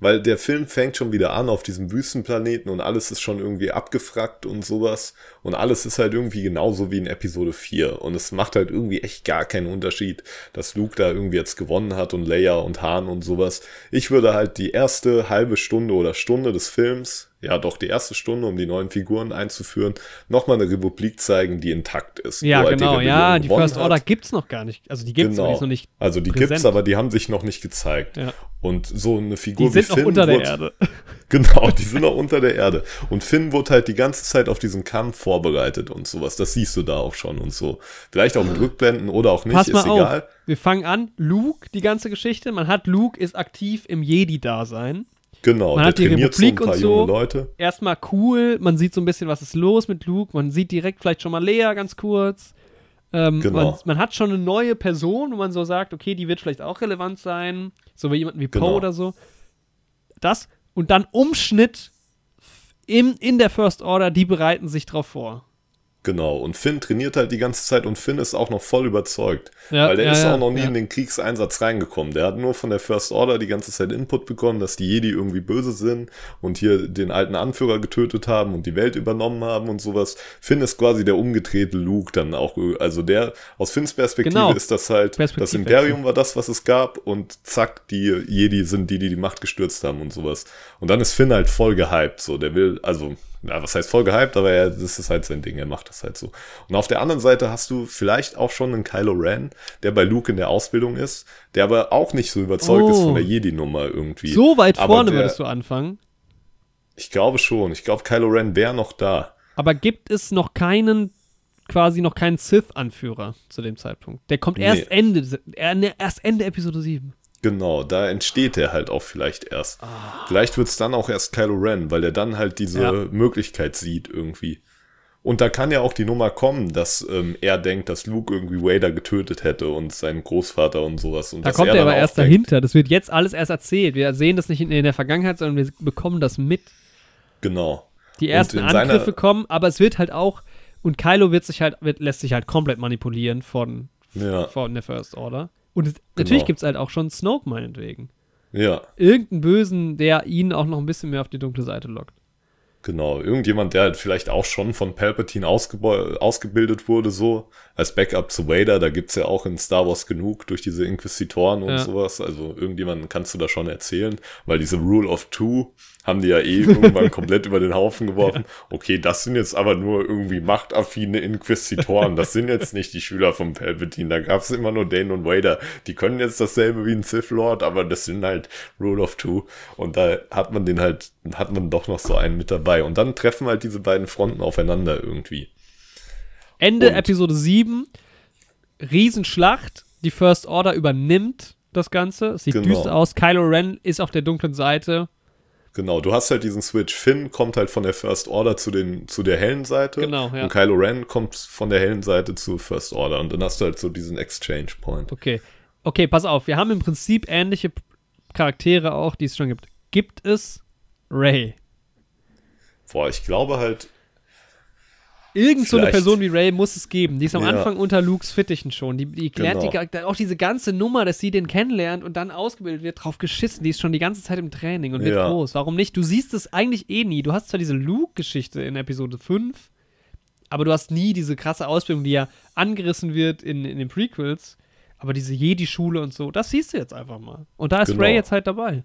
weil der Film fängt schon wieder an auf diesem Wüstenplaneten und alles ist schon irgendwie abgefrackt und sowas und alles ist halt irgendwie genauso wie in Episode 4 und es macht halt irgendwie echt gar keinen Unterschied, dass Luke da irgendwie jetzt gewonnen hat und Leia und Han und sowas. Ich würde halt die erste halbe Stunde oder Stunde des Films ja doch die erste Stunde, um die neuen Figuren einzuführen, nochmal eine Republik zeigen, die intakt ist. Ja, genau, ja, die First hat. Order gibt's noch gar nicht. Also die gibt's Genau. noch nicht, noch. Also die präsent. gibt's, aber die haben sich noch nicht gezeigt. Ja. Und so eine Figur Die sind wie noch Finn unter der wurde- Erde. Genau, die sind noch unter der Erde. Und Finn wurde halt die ganze Zeit auf diesen Kampf vorbereitet und sowas. Das siehst du da auch schon und so. Vielleicht auch mit Rückblenden oder auch nicht, Pass mal ist egal. auf. Wir fangen an. Luke, die ganze Geschichte. Man hat Luke ist aktiv im Jedi-Dasein. Genau, Man der hat die trainiert so ein Republik paar und so. junge Leute. Erstmal cool. Man sieht so ein bisschen, was ist los mit Luke. Man sieht direkt vielleicht schon mal Lea ganz kurz. Ähm, Genau. man, man hat schon eine neue Person, wo man so sagt, okay, die wird vielleicht auch relevant sein. So wie jemanden wie Poe Genau. oder so. Das. Und dann Umschnitt im, in der First Order, die bereiten sich drauf vor. Genau, und Finn trainiert halt die ganze Zeit und Finn ist auch noch voll überzeugt. Ja, weil der ja, ist auch noch nie in den Kriegseinsatz reingekommen. Der hat nur von der First Order die ganze Zeit Input bekommen, dass die Jedi irgendwie böse sind und hier den alten Anführer getötet haben und die Welt übernommen haben und sowas. Finn ist quasi der umgedrehte Luke dann auch. Also der, aus Finns Perspektive Genau. ist das halt, das. Imperium war das, was es gab und zack, die Jedi sind die, die die Macht gestürzt haben und sowas. Und dann ist Finn halt voll gehypt, so. Der will, also, ja, was heißt voll gehypt, aber er, das ist halt sein Ding, er macht das halt so. Und auf der anderen Seite hast du vielleicht auch schon einen Kylo Ren, der bei Luke in der Ausbildung ist, der aber auch nicht so überzeugt ist Oh. von der Jedi-Nummer irgendwie. So weit Aber vorne der- würdest du anfangen. Ich glaube schon. Ich glaube, Kylo Ren wäre noch da. Aber gibt es noch keinen, quasi noch keinen Sith-Anführer zu dem Zeitpunkt? Der kommt erst Nee. Ende, ne, erst Ende Episode 7. Genau, da entsteht er halt auch vielleicht erst. Vielleicht wird's dann auch erst Kylo Ren, weil er dann halt diese Ja. Möglichkeit sieht irgendwie. Und da kann ja auch die Nummer kommen, dass ähm, er denkt, dass Luke irgendwie Vader getötet hätte und seinen Großvater und sowas. Und Da kommt er er aber erst denkt- dahinter. Das wird jetzt alles erst erzählt. Wir sehen das nicht in, in der Vergangenheit, sondern wir bekommen das mit. Genau. Die ersten Angriffe kommen, aber es wird halt auch, und Kylo wird sich halt, wird, lässt sich halt komplett manipulieren von, Ja. von der First Order. Und es, natürlich Genau. gibt es halt auch schon Snoke meinetwegen. Ja, Irgendeinen Bösen, der ihn auch noch ein bisschen mehr auf die dunkle Seite lockt. genau. Irgendjemand, der halt vielleicht auch schon von Palpatine ausgebildet wurde, so als Backup zu Vader. Da gibt's ja auch in Star Wars genug durch diese Inquisitoren und Ja. sowas. Also irgendjemanden kannst du da schon erzählen, weil diese Rule of Two haben die ja eh irgendwann komplett über den Haufen geworfen. Okay, das sind jetzt aber nur irgendwie machtaffine Inquisitoren. Das sind jetzt nicht die Schüler von Palpatine. Da gab's immer nur Dane und Vader. Die können jetzt dasselbe wie ein Sith Lord, aber das sind halt Rule of Two. Und da hat man den halt, hat man doch noch so einen mit dabei. Und dann treffen halt diese beiden Fronten aufeinander irgendwie. Ende Und- Episode 7, Riesenschlacht, die First Order übernimmt das Ganze. Es sieht Genau. düster aus. Kylo Ren ist auf der dunklen Seite. Genau, du hast halt diesen Switch. Finn kommt halt von der First Order zu, den, zu der hellen Seite. Genau, ja. Und Kylo Ren kommt von der hellen Seite zu First Order. Und dann hast du halt so diesen Exchange Point. Okay. Okay, pass auf. Wir haben im Prinzip ähnliche Charaktere auch, die es schon gibt. Gibt es Ray? Boah, ich glaube halt, Irgend so eine. Person wie Ray muss es geben. Die ist am Ja. Anfang unter Lukes Fittichen schon. Die, die klärt Genau. die, Charakter- auch diese ganze Nummer, dass sie den kennenlernt und dann ausgebildet wird, drauf geschissen. Die ist schon die ganze Zeit im Training und wird Ja. groß. Warum nicht? Du siehst es eigentlich eh nie. Du hast zwar diese Luke-Geschichte in Episode 5, aber du hast nie diese krasse Ausbildung, die ja angerissen wird in, in den Prequels. Aber diese Jedi-Schule und so, das siehst du jetzt einfach mal. Und da ist Genau. Ray jetzt halt dabei.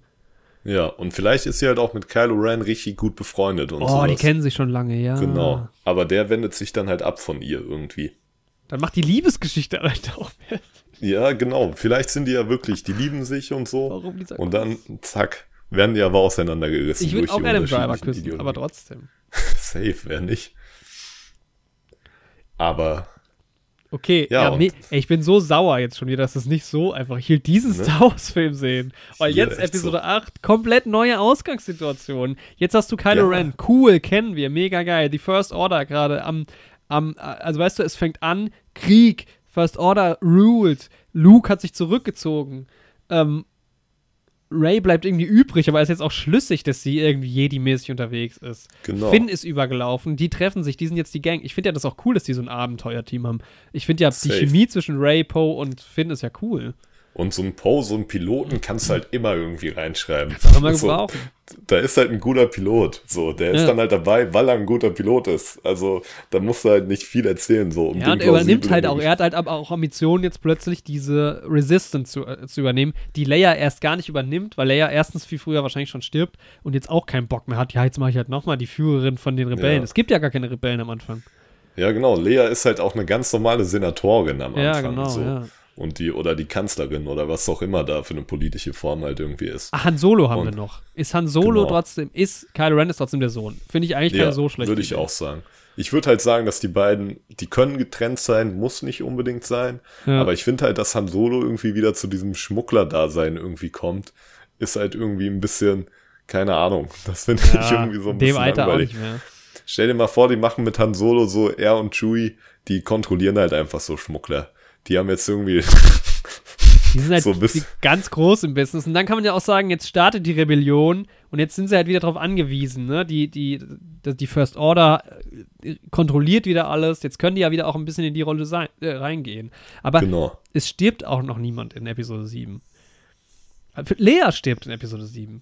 Ja. Und vielleicht ist sie halt auch mit Kylo Ren richtig gut befreundet und Oh, sowas. die kennen sich schon lange, ja. Genau. Aber der wendet sich dann halt ab von ihr irgendwie. Dann macht die Liebesgeschichte halt auch mehr. Ja, genau. Vielleicht sind die ja wirklich, die lieben sich und so. Warum dieser Und dann, zack, werden die aber auseinandergerissen. Ich würde auch Adam Driver küssen, Ideologien. aber trotzdem. Safe, wer nicht. Aber Okay, Ja, ja, me- ey, ich bin so sauer jetzt schon wieder, dass es nicht so einfach. Ich will diesen Ne? Star Wars-Film sehen. Weil jetzt Episode 8, komplett neue Ausgangssituation. Jetzt hast du Kylo Ja. Ren, cool, kennen wir, mega geil. Die First Order gerade am, am, also weißt du, es fängt an, Krieg, First Order ruled, Luke hat sich zurückgezogen. Ähm, Ray bleibt irgendwie übrig, aber ist jetzt auch schlüssig, dass sie irgendwie Jedi-mäßig unterwegs ist. Genau. Finn ist übergelaufen, die treffen sich, die sind jetzt die Gang. Ich finde ja das auch cool, dass die so ein Abenteuerteam haben. Ich finde ja, die Safe. Chemie zwischen Ray, Poe und Finn ist ja cool. Und so ein Poe, so ein Piloten kannst du halt immer irgendwie reinschreiben. Kann man so, gebrauchen. da ist halt ein guter Pilot. So, der ist Ja. dann halt dabei, weil er ein guter Pilot ist. Also, da musst du halt nicht viel erzählen, so. Um Ja, und er übernimmt halt auch, er hat halt aber auch Ambitionen, jetzt plötzlich diese Resistance zu, äh, zu übernehmen, die Leia erst gar nicht übernimmt, weil Leia erstens viel früher wahrscheinlich schon stirbt und jetzt auch keinen Bock mehr hat. Ja, jetzt mache ich halt nochmal die Führerin von den Rebellen. Ja. Es gibt ja gar keine Rebellen am Anfang. Ja, genau. Lea ist halt auch eine ganz normale Senatorin am Ja, Anfang. genau, so. ja. Und die, oder die Kanzlerin oder was auch immer da für eine politische Form halt irgendwie ist. Ach, Han Solo haben Und- wir noch. Ist Han Solo Genau. trotzdem, ist Kylo Ren ist trotzdem der Sohn. Finde ich eigentlich keine so schlechte würde ich auch sagen. Ich würde halt sagen, dass die beiden, die können getrennt sein, muss nicht unbedingt sein. Ja. Aber ich finde halt, dass Han Solo irgendwie wieder zu diesem Schmuggler-Dasein irgendwie kommt, ist halt irgendwie ein bisschen, keine Ahnung. Das finde ich Ja, irgendwie so ein bisschen Alter auch nicht mehr. Stell dir mal vor, die machen mit Han Solo so, er und Chewie, die kontrollieren halt einfach so Schmuggler. Die haben jetzt irgendwie, Die sind halt So ganz groß im Business. Und dann kann man ja auch sagen, jetzt startet die Rebellion und jetzt sind sie halt wieder darauf angewiesen. Ne? Die, die, die First Order äh, kontrolliert wieder alles. Jetzt können die ja wieder auch ein bisschen in die Rolle sein, äh, reingehen. Aber genau. es stirbt auch noch niemand in Episode 7. Lea stirbt in Episode 7.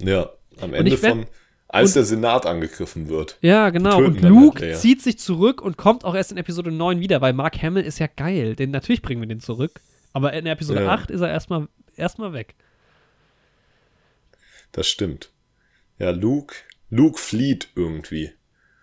Ja, am Ende von, als und- der Senat angegriffen wird. Ja, genau. Und Luke zieht sich zurück und kommt auch erst in Episode 9 wieder, weil Mark Hamill ist ja geil. Denn natürlich bringen wir den zurück. Aber in Episode Ja. 8 ist er erstmal erstmal weg. Das stimmt. Ja, Luke, Luke flieht irgendwie.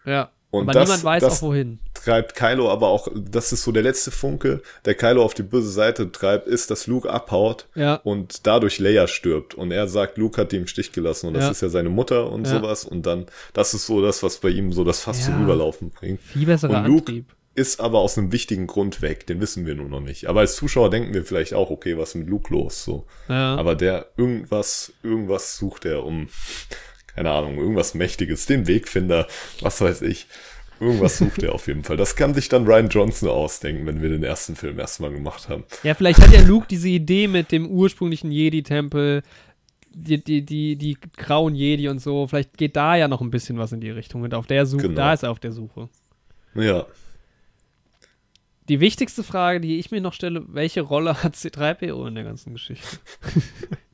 Ja. Und aber das- niemand weiß das- auch wohin. Treibt Kylo aber auch, das ist so der letzte Funke, der Kylo auf die böse Seite treibt, ist, dass Luke abhaut Ja. und dadurch Leia stirbt. Und er sagt, Luke hat die im Stich gelassen und das Ja. ist ja seine Mutter und Ja. sowas. Und dann, das ist so das, was bei ihm so das Fass zum Überlaufen bringt. Viel besserer Und Luke Antrieb. ist aber aus einem wichtigen Grund weg, den wissen wir nur noch nicht. Aber als Zuschauer denken wir vielleicht auch, okay, was ist mit Luke los? So. Aber der irgendwas, irgendwas sucht er um, keine Ahnung, irgendwas Mächtiges, den Wegfinder, was weiß ich. Irgendwas sucht er auf jeden Fall. Das kann sich dann Ryan Johnson ausdenken, wenn wir den ersten Film erstmal gemacht haben. ja, vielleicht hat ja Luke diese Idee mit dem ursprünglichen Jedi-Tempel, die, die, die, die grauen Jedi und so. Vielleicht geht da ja noch ein bisschen was in die Richtung. Und auf der Suche, Genau. da ist er auf der Suche. Ja. die wichtigste Frage, die ich mir noch stelle, welche Rolle hat C3PO in der ganzen Geschichte?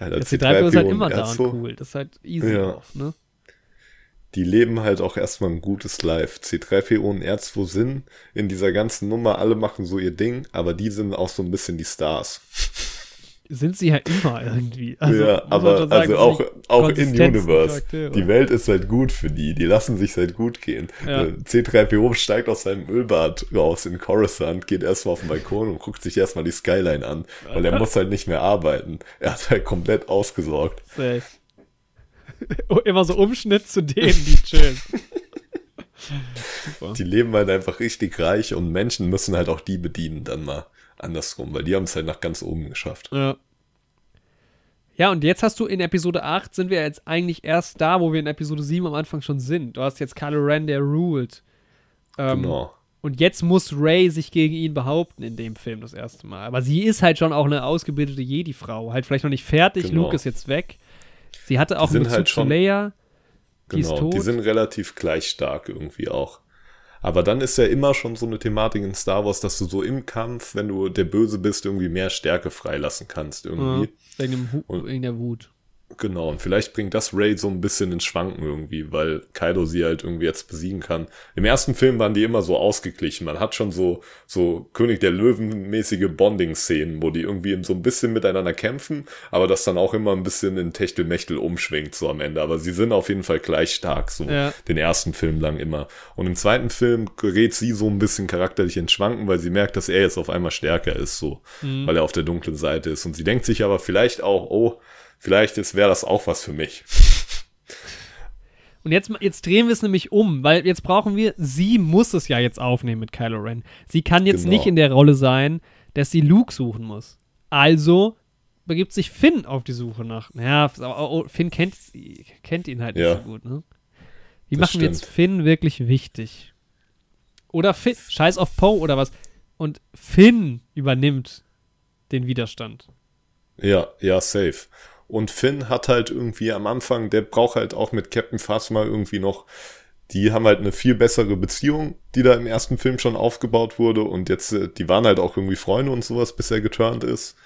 Ja, Der das C3PO ist halt immer da und R2, cool. Das ist halt easy Ja. auch, ne? Die leben halt auch erstmal ein gutes Life. C3PO und R2 sind in dieser ganzen Nummer, alle machen so ihr Ding, aber die sind auch so ein bisschen die Stars. Sind sie halt immer irgendwie. Also, ja, aber sagen, also auch, auch in Universe. Die Welt ist halt gut für die. Die lassen sich halt gut gehen. Ja. Äh, C3PO steigt aus seinem Ölbad raus in Coruscant, geht erstmal auf den Balkon und guckt sich erstmal die Skyline an, weil er muss halt nicht mehr arbeiten. Er hat halt komplett ausgesorgt. Safe. immer so Umschnitt zu denen, die chillen. Die leben halt einfach richtig reich und Menschen müssen halt auch die bedienen dann mal andersrum, weil die haben es halt nach ganz oben geschafft. Ja. Ja, und jetzt hast du in Episode 8 sind wir jetzt eigentlich erst da, wo wir in Episode 7 am Anfang schon sind. Du hast jetzt Kylo Ren, der ruled. Ähm, Genau. Und jetzt muss Ray sich gegen ihn behaupten in dem Film das erste Mal. Aber sie ist halt schon auch eine ausgebildete Jedi-Frau. Halt vielleicht noch nicht fertig. Genau. Luke ist jetzt weg. Sie hatte auch einen Bezug halt zu schon- Leia. Die ist Genau, tot. die sind relativ gleich stark irgendwie auch. Aber dann ist ja immer schon so eine Thematik in Star Wars, dass du so im Kampf, wenn du der Böse bist, irgendwie mehr Stärke freilassen kannst irgendwie. Ja, wegen, dem Hu Und- wegen der Wut. Genau, und vielleicht bringt das Ray so ein bisschen ins Schwanken irgendwie, weil Kaido sie halt irgendwie jetzt besiegen kann. Im ersten Film waren die immer so ausgeglichen. Man hat schon so, so König der Löwen-mäßige Bonding-Szenen, wo die irgendwie so ein bisschen miteinander kämpfen, aber das dann auch immer ein bisschen in Techtelmechtel umschwingt so am Ende. Aber sie sind auf jeden Fall gleich stark, so Ja. den ersten Film lang immer. Und im zweiten Film gerät sie so ein bisschen charakterlich ins Schwanken, weil sie merkt, dass er jetzt auf einmal stärker ist, so, Mhm. weil er auf der dunklen Seite ist. Und sie denkt sich aber vielleicht auch, oh, vielleicht wäre das auch was für mich. Und jetzt, jetzt drehen wir es nämlich um, weil jetzt brauchen wir, sie muss es ja jetzt aufnehmen mit Kylo Ren. Sie kann jetzt Genau. nicht in der Rolle sein, dass sie Luke suchen muss. Also begibt sich Finn auf die Suche nach. Ja, aber oh, Finn kennt, kennt ihn halt Ja. nicht so gut, ne? Wie Das machen wir jetzt stimmt. Finn wirklich wichtig? Oder Finn, scheiß auf Poe oder was? Und Finn übernimmt den Widerstand. Ja, ja, safe. Und Finn hat halt irgendwie am Anfang, der braucht halt auch mit Captain Phasma irgendwie noch, die haben halt eine viel bessere Beziehung, die da im ersten Film schon aufgebaut wurde und jetzt, äh, die waren halt auch irgendwie Freunde und sowas, bis er geturnt ist.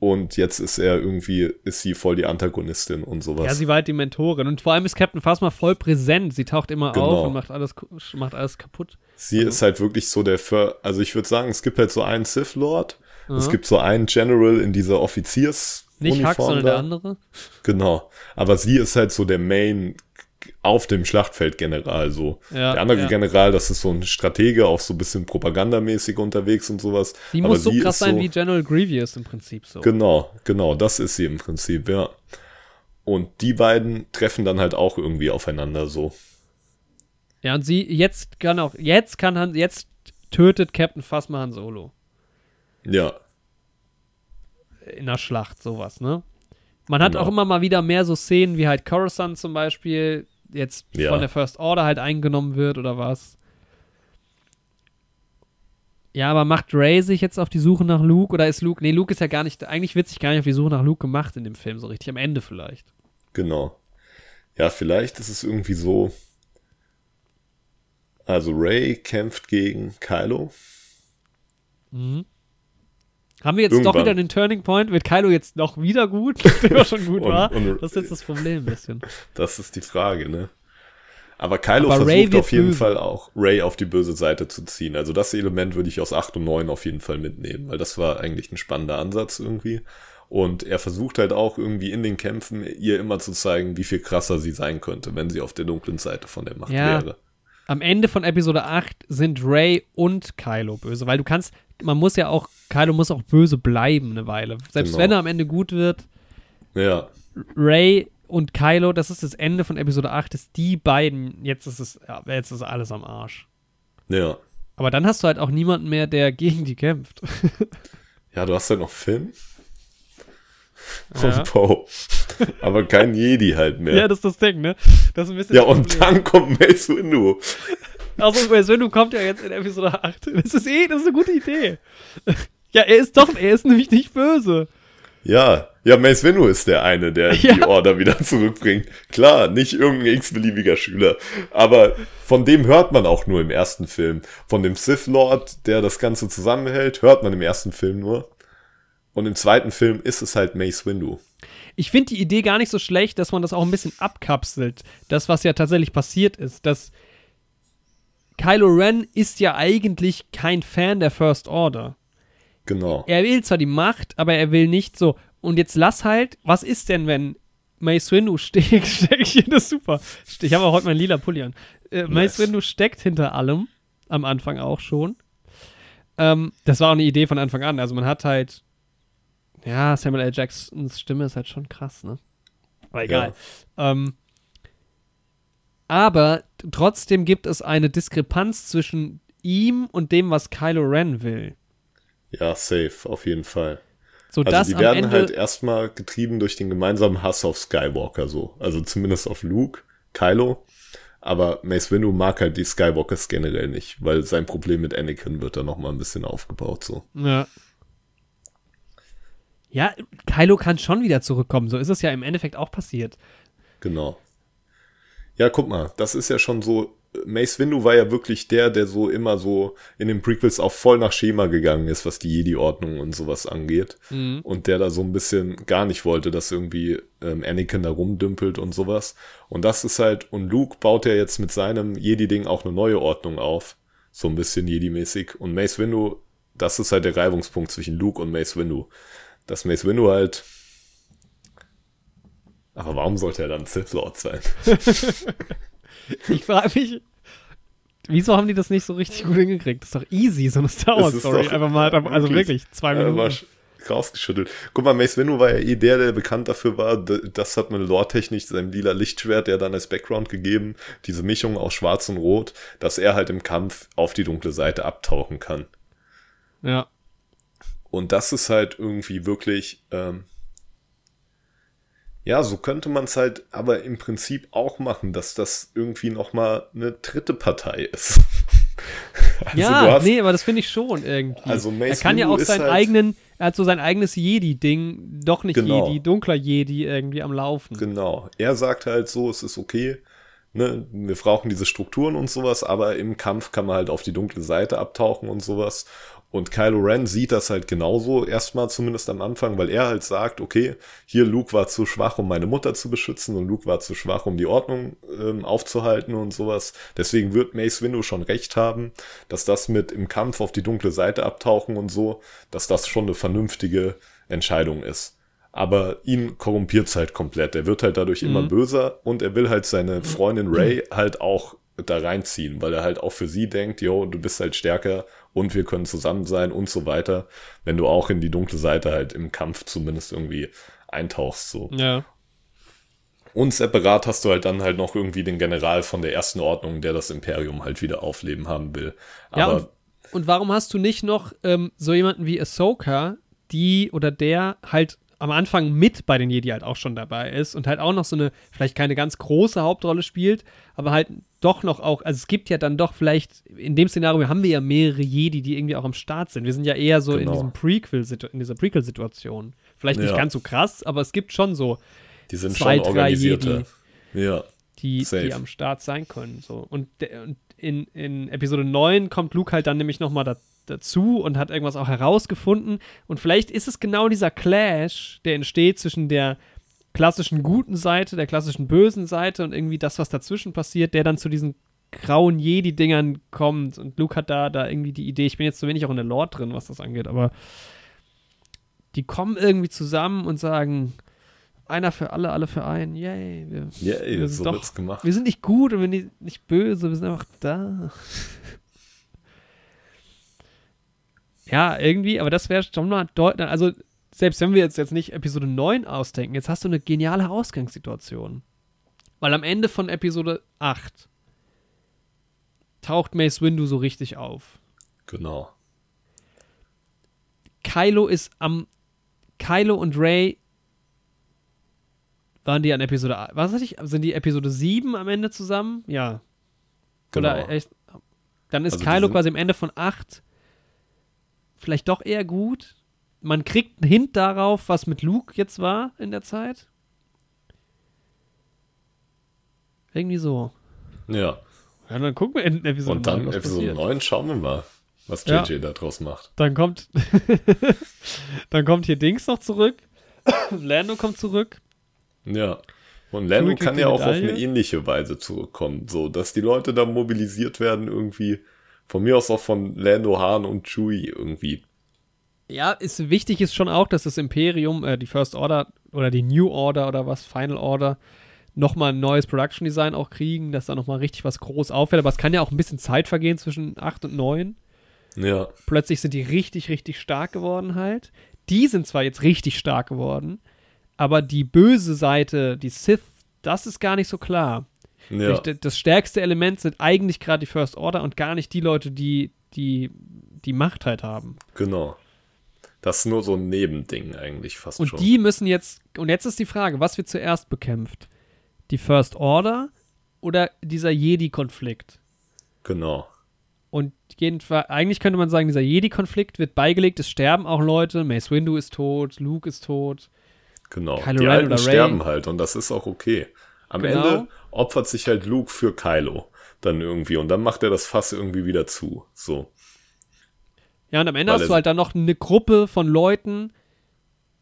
Und jetzt ist er irgendwie, ist sie voll die Antagonistin und sowas. Ja, sie war halt die Mentorin. Und vor allem ist Captain Phasma voll präsent. Sie taucht immer Genau. auf und macht alles, macht alles kaputt. Sie ist halt wirklich so der, Ver also ich würde sagen, es gibt halt so einen Sith Lord, es Ja. gibt so einen General in dieser Offiziers Nicht Hux, sondern da. der andere. Genau. Aber sie ist halt so der Main auf dem Schlachtfeld General so. Ja, der andere ja. General, das ist so ein Stratege, auch so ein bisschen propagandamäßig unterwegs und sowas. Sie muss so krass sein so, wie General Grievous im Prinzip so. Genau, genau, das ist sie im Prinzip, ja. Und die beiden treffen dann halt auch irgendwie aufeinander so. Ja, und sie, jetzt kann auch, jetzt kann Han, jetzt tötet Captain Phasma Han Solo. Ja, In der Schlacht, sowas, ne? Man hat Genau. auch immer mal wieder mehr so Szenen, wie halt Coruscant zum Beispiel jetzt Ja. von der First Order halt eingenommen wird oder was. Ja, aber macht Ray sich jetzt auf die Suche nach Luke oder ist Luke, nee, Luke ist ja gar nicht, eigentlich wird sich gar nicht auf die Suche nach Luke gemacht in dem Film, so richtig, am Ende vielleicht. genau. Ja, vielleicht ist es irgendwie so. Also Ray kämpft gegen Kylo. Mhm. Haben wir jetzt doch Irgendwann. wieder den Turning Point? Wird Kylo jetzt noch wieder gut, der schon gut Und- war? und- das ist jetzt das Problem ein bisschen. Das ist die Frage, ne? Aber Kylo Aber versucht auf jeden böse. Fall auch, Ray auf die böse Seite zu ziehen. Also das Element würde ich aus 8 und 9 auf jeden Fall mitnehmen, weil das war eigentlich ein spannender Ansatz irgendwie. Und er versucht halt auch irgendwie in den Kämpfen ihr immer zu zeigen, wie viel krasser sie sein könnte, wenn sie auf der dunklen Seite von der Macht Ja. wäre. Am Ende von Episode 8 sind Ray und Kylo böse, weil du kannst, man muss ja auch, Kylo muss auch böse bleiben eine Weile. Selbst Genau. wenn er am Ende gut wird, Ja, Ray und Kylo, das ist das Ende von Episode 8, ist die beiden, jetzt ist es, ja, jetzt ist alles am Arsch. ja. Aber dann hast du halt auch niemanden mehr, der gegen die kämpft. Ja, du hast halt noch Finn Ja. und Poe. Aber kein Jedi halt mehr. Ja, das ist das Ding, ne? Das ist ein bisschen Ja, und dann kommt Mace Windu. Also, Mace Windu kommt ja jetzt in Episode 8. Das ist eh, das ist eine gute Idee. Ja, er ist doch, er ist nämlich nicht böse. Ja, ja, Mace Windu ist der eine, der Ja. die Order wieder zurückbringt. Klar, nicht irgendein x-beliebiger Schüler. Aber von dem hört man auch nur im ersten Film. Von dem Sith Lord, der das Ganze zusammenhält, hört man im ersten Film nur. Und im zweiten Film ist es halt Mace Windu. Ich finde die Idee gar nicht so schlecht, dass man das auch ein bisschen abkapselt. Das, was ja tatsächlich passiert ist, dass Kylo Ren ist ja eigentlich kein Fan der First Order. Genau. Er will zwar die Macht, aber er will nicht so. Und jetzt lass halt, was ist denn, wenn Mace Windu steckt, steck ich das ist super. Ich habe auch heute meinen lila Pulli an. Äh, Mace Nice. Windu steckt hinter allem, am Anfang auch schon. Ähm, das war auch eine Idee von Anfang an. Also man hat halt, ja, Samuel L. Jacksons Stimme ist halt schon krass, ne? Aber egal. Ähm, aber trotzdem gibt es eine Diskrepanz zwischen ihm und dem, was Kylo Ren will. Ja, safe, auf jeden Fall. So Also die werden Ende halt erstmal getrieben durch den gemeinsamen Hass auf Skywalker so. Also zumindest auf Luke, Kylo. Aber Mace Windu mag halt die Skywalkers generell nicht, weil sein Problem mit Anakin wird da nochmal ein bisschen aufgebaut so. Ja. Ja, Kylo kann schon wieder zurückkommen. So ist es ja im Endeffekt auch passiert. Genau. Ja, guck mal, das ist ja schon so. Mace Windu war ja wirklich der, der so immer so in den Prequels auch voll nach Schema gegangen ist, was die Jedi-Ordnung und sowas angeht. Und der da so ein bisschen gar nicht wollte, dass irgendwie ähm, Anakin da rumdümpelt und sowas. Und das ist halt, und Luke baut ja jetzt mit seinem Jedi-Ding auch eine neue Ordnung auf. So ein bisschen Jedi-mäßig. Und Mace Windu, das ist halt der Reibungspunkt zwischen Luke und Mace Windu. Dass Mace Windu halt. Aber warum sollte er dann Sith Lord sein? Ich frage mich, wieso haben die das nicht so richtig gut hingekriegt? Das ist doch easy, so eine Star Wars Story. doch Einfach mal, also wirklich, zwei Minuten. sch- rausgeschüttelt. Guck mal, Mace Windu war ja eh der, der bekannt dafür war. Das hat man lore-technisch seinem lila Lichtschwert, der dann als Background gegeben, diese Mischung aus Schwarz und Rot, dass er halt im Kampf auf die dunkle Seite abtauchen kann. Ja. Und das ist halt irgendwie wirklich, ähm, ja, so könnte man es halt aber im Prinzip auch machen, dass das irgendwie nochmal eine dritte Partei ist. Also ja, hast- nee, aber das finde ich schon irgendwie. Also Mace er kann ja Windu auch ist seinen halt- eigenen, er hat so sein eigenes Jedi-Ding, doch nicht Genau. Jedi, dunkler Jedi irgendwie am Laufen. Genau. Er sagt halt so, es ist okay, ne, wir brauchen diese Strukturen und sowas, aber im Kampf kann man halt auf die dunkle Seite abtauchen und sowas. Und Kylo Ren sieht das halt genauso, erstmal zumindest am Anfang, weil er halt sagt, okay, hier Luke war zu schwach, um meine Mutter zu beschützen und Luke war zu schwach, um die Ordnung ähm, aufzuhalten und sowas. Deswegen wird Mace Windu schon recht haben, dass das mit im Kampf auf die dunkle Seite abtauchen und so, dass das schon eine vernünftige Entscheidung ist. Aber ihn korrumpiert halt komplett. Er wird halt dadurch immer böser und er will halt seine Freundin Ray halt auch da reinziehen, weil er halt auch für sie denkt, yo, du bist halt stärker und wir können zusammen sein und so weiter, wenn du auch in die dunkle Seite halt im Kampf zumindest irgendwie eintauchst, so. Ja. Und separat hast du halt dann halt noch irgendwie den General von der ersten Ordnung, der das Imperium halt wieder aufleben haben will. Ja, Aber und, und warum hast du nicht noch ähm, so jemanden wie Ahsoka, die oder der halt am Anfang mit bei den Jedi halt auch schon dabei ist und halt auch noch so eine, vielleicht keine ganz große Hauptrolle spielt, aber halt doch noch auch, also es gibt ja dann doch vielleicht, in dem Szenario haben wir ja mehrere Jedi, die irgendwie auch am Start sind. Wir sind ja eher so in Genau. diesem Prequel, in dieser Prequel-Situation. Vielleicht nicht Ja. ganz so krass, aber es gibt schon so die sind zwei, schon drei organisierter. Ja. die, die am Start sein können. So. Und, und in, in Episode 9 kommt Luke halt dann nämlich nochmal da, dazu und hat irgendwas auch herausgefunden. Und vielleicht ist es genau dieser Clash, der entsteht zwischen der klassischen guten Seite, der klassischen bösen Seite und irgendwie das, was dazwischen passiert, der dann zu diesen grauen Jedi-Dingern kommt. Und Luke hat da, da irgendwie die Idee, ich bin jetzt so wenig auch in der Lore drin, was das angeht, aber die kommen irgendwie zusammen und sagen, einer für alle, alle für einen, yay, wir, ey, wir so sind doch, wird's gemacht. wir sind nicht gut und wir sind nicht böse, wir sind einfach da. Ja, irgendwie, aber das wäre schon mal deutlich, also selbst wenn wir jetzt, jetzt nicht Episode 9 ausdenken, jetzt hast du eine geniale Ausgangssituation. Weil am Ende von Episode 8 taucht Mace Windu so richtig auf. Genau. Kylo ist am. Kylo und Ray waren die an Episode. Was hatte ich? Sind die Episode 7 am Ende zusammen? Ja. Genau. Oder echt? Dann ist Also Kylo quasi am Ende von 8 vielleicht doch eher gut. man kriegt einen Hint darauf, was mit Luke jetzt war in der Zeit. Irgendwie so. Ja. Ja, dann gucken wir in Episode Und dann 9, was Episode passiert. 9 schauen wir mal, was Ja. JJ da draus macht. Dann kommt, dann kommt hier Dings noch zurück. Lando kommt zurück. Ja. Und Lando kann ja auch auf eine ähnliche Weise zurückkommen, so dass die Leute da mobilisiert werden irgendwie. Von mir aus auch von Lando, Han und Chewie irgendwie. Ja, ist wichtig ist schon auch, dass das Imperium, äh, die First Order oder die New Order oder was, Final Order, nochmal ein neues Production Design auch kriegen, dass da nochmal richtig was groß auffällt. Aber es kann ja auch ein bisschen Zeit vergehen zwischen 8 und 9. Ja, Plötzlich sind die richtig, richtig stark geworden halt. Die sind zwar jetzt richtig stark geworden, aber die böse Seite, die Sith, das ist gar nicht so klar. Ja, Ich- Das stärkste Element sind eigentlich gerade die First Order und gar nicht die Leute, die die, die Macht halt haben. genau. Das ist nur so ein Nebending eigentlich fast Und schon. die müssen jetzt, und jetzt ist die Frage, was wird zuerst bekämpft? Die First Order oder dieser Jedi-Konflikt? genau. Und jedenfalls, eigentlich könnte man sagen, dieser Jedi-Konflikt wird beigelegt, es sterben auch Leute, Mace Windu ist tot, Luke ist tot. Genau. Kylo die Ren Alten sterben halt und das ist auch okay. Am Genau. Ende opfert sich halt Luke für Kylo dann irgendwie und dann macht er das Fass irgendwie wieder zu. So. Ja, und am Ende Weil hast du halt dann noch eine Gruppe von Leuten,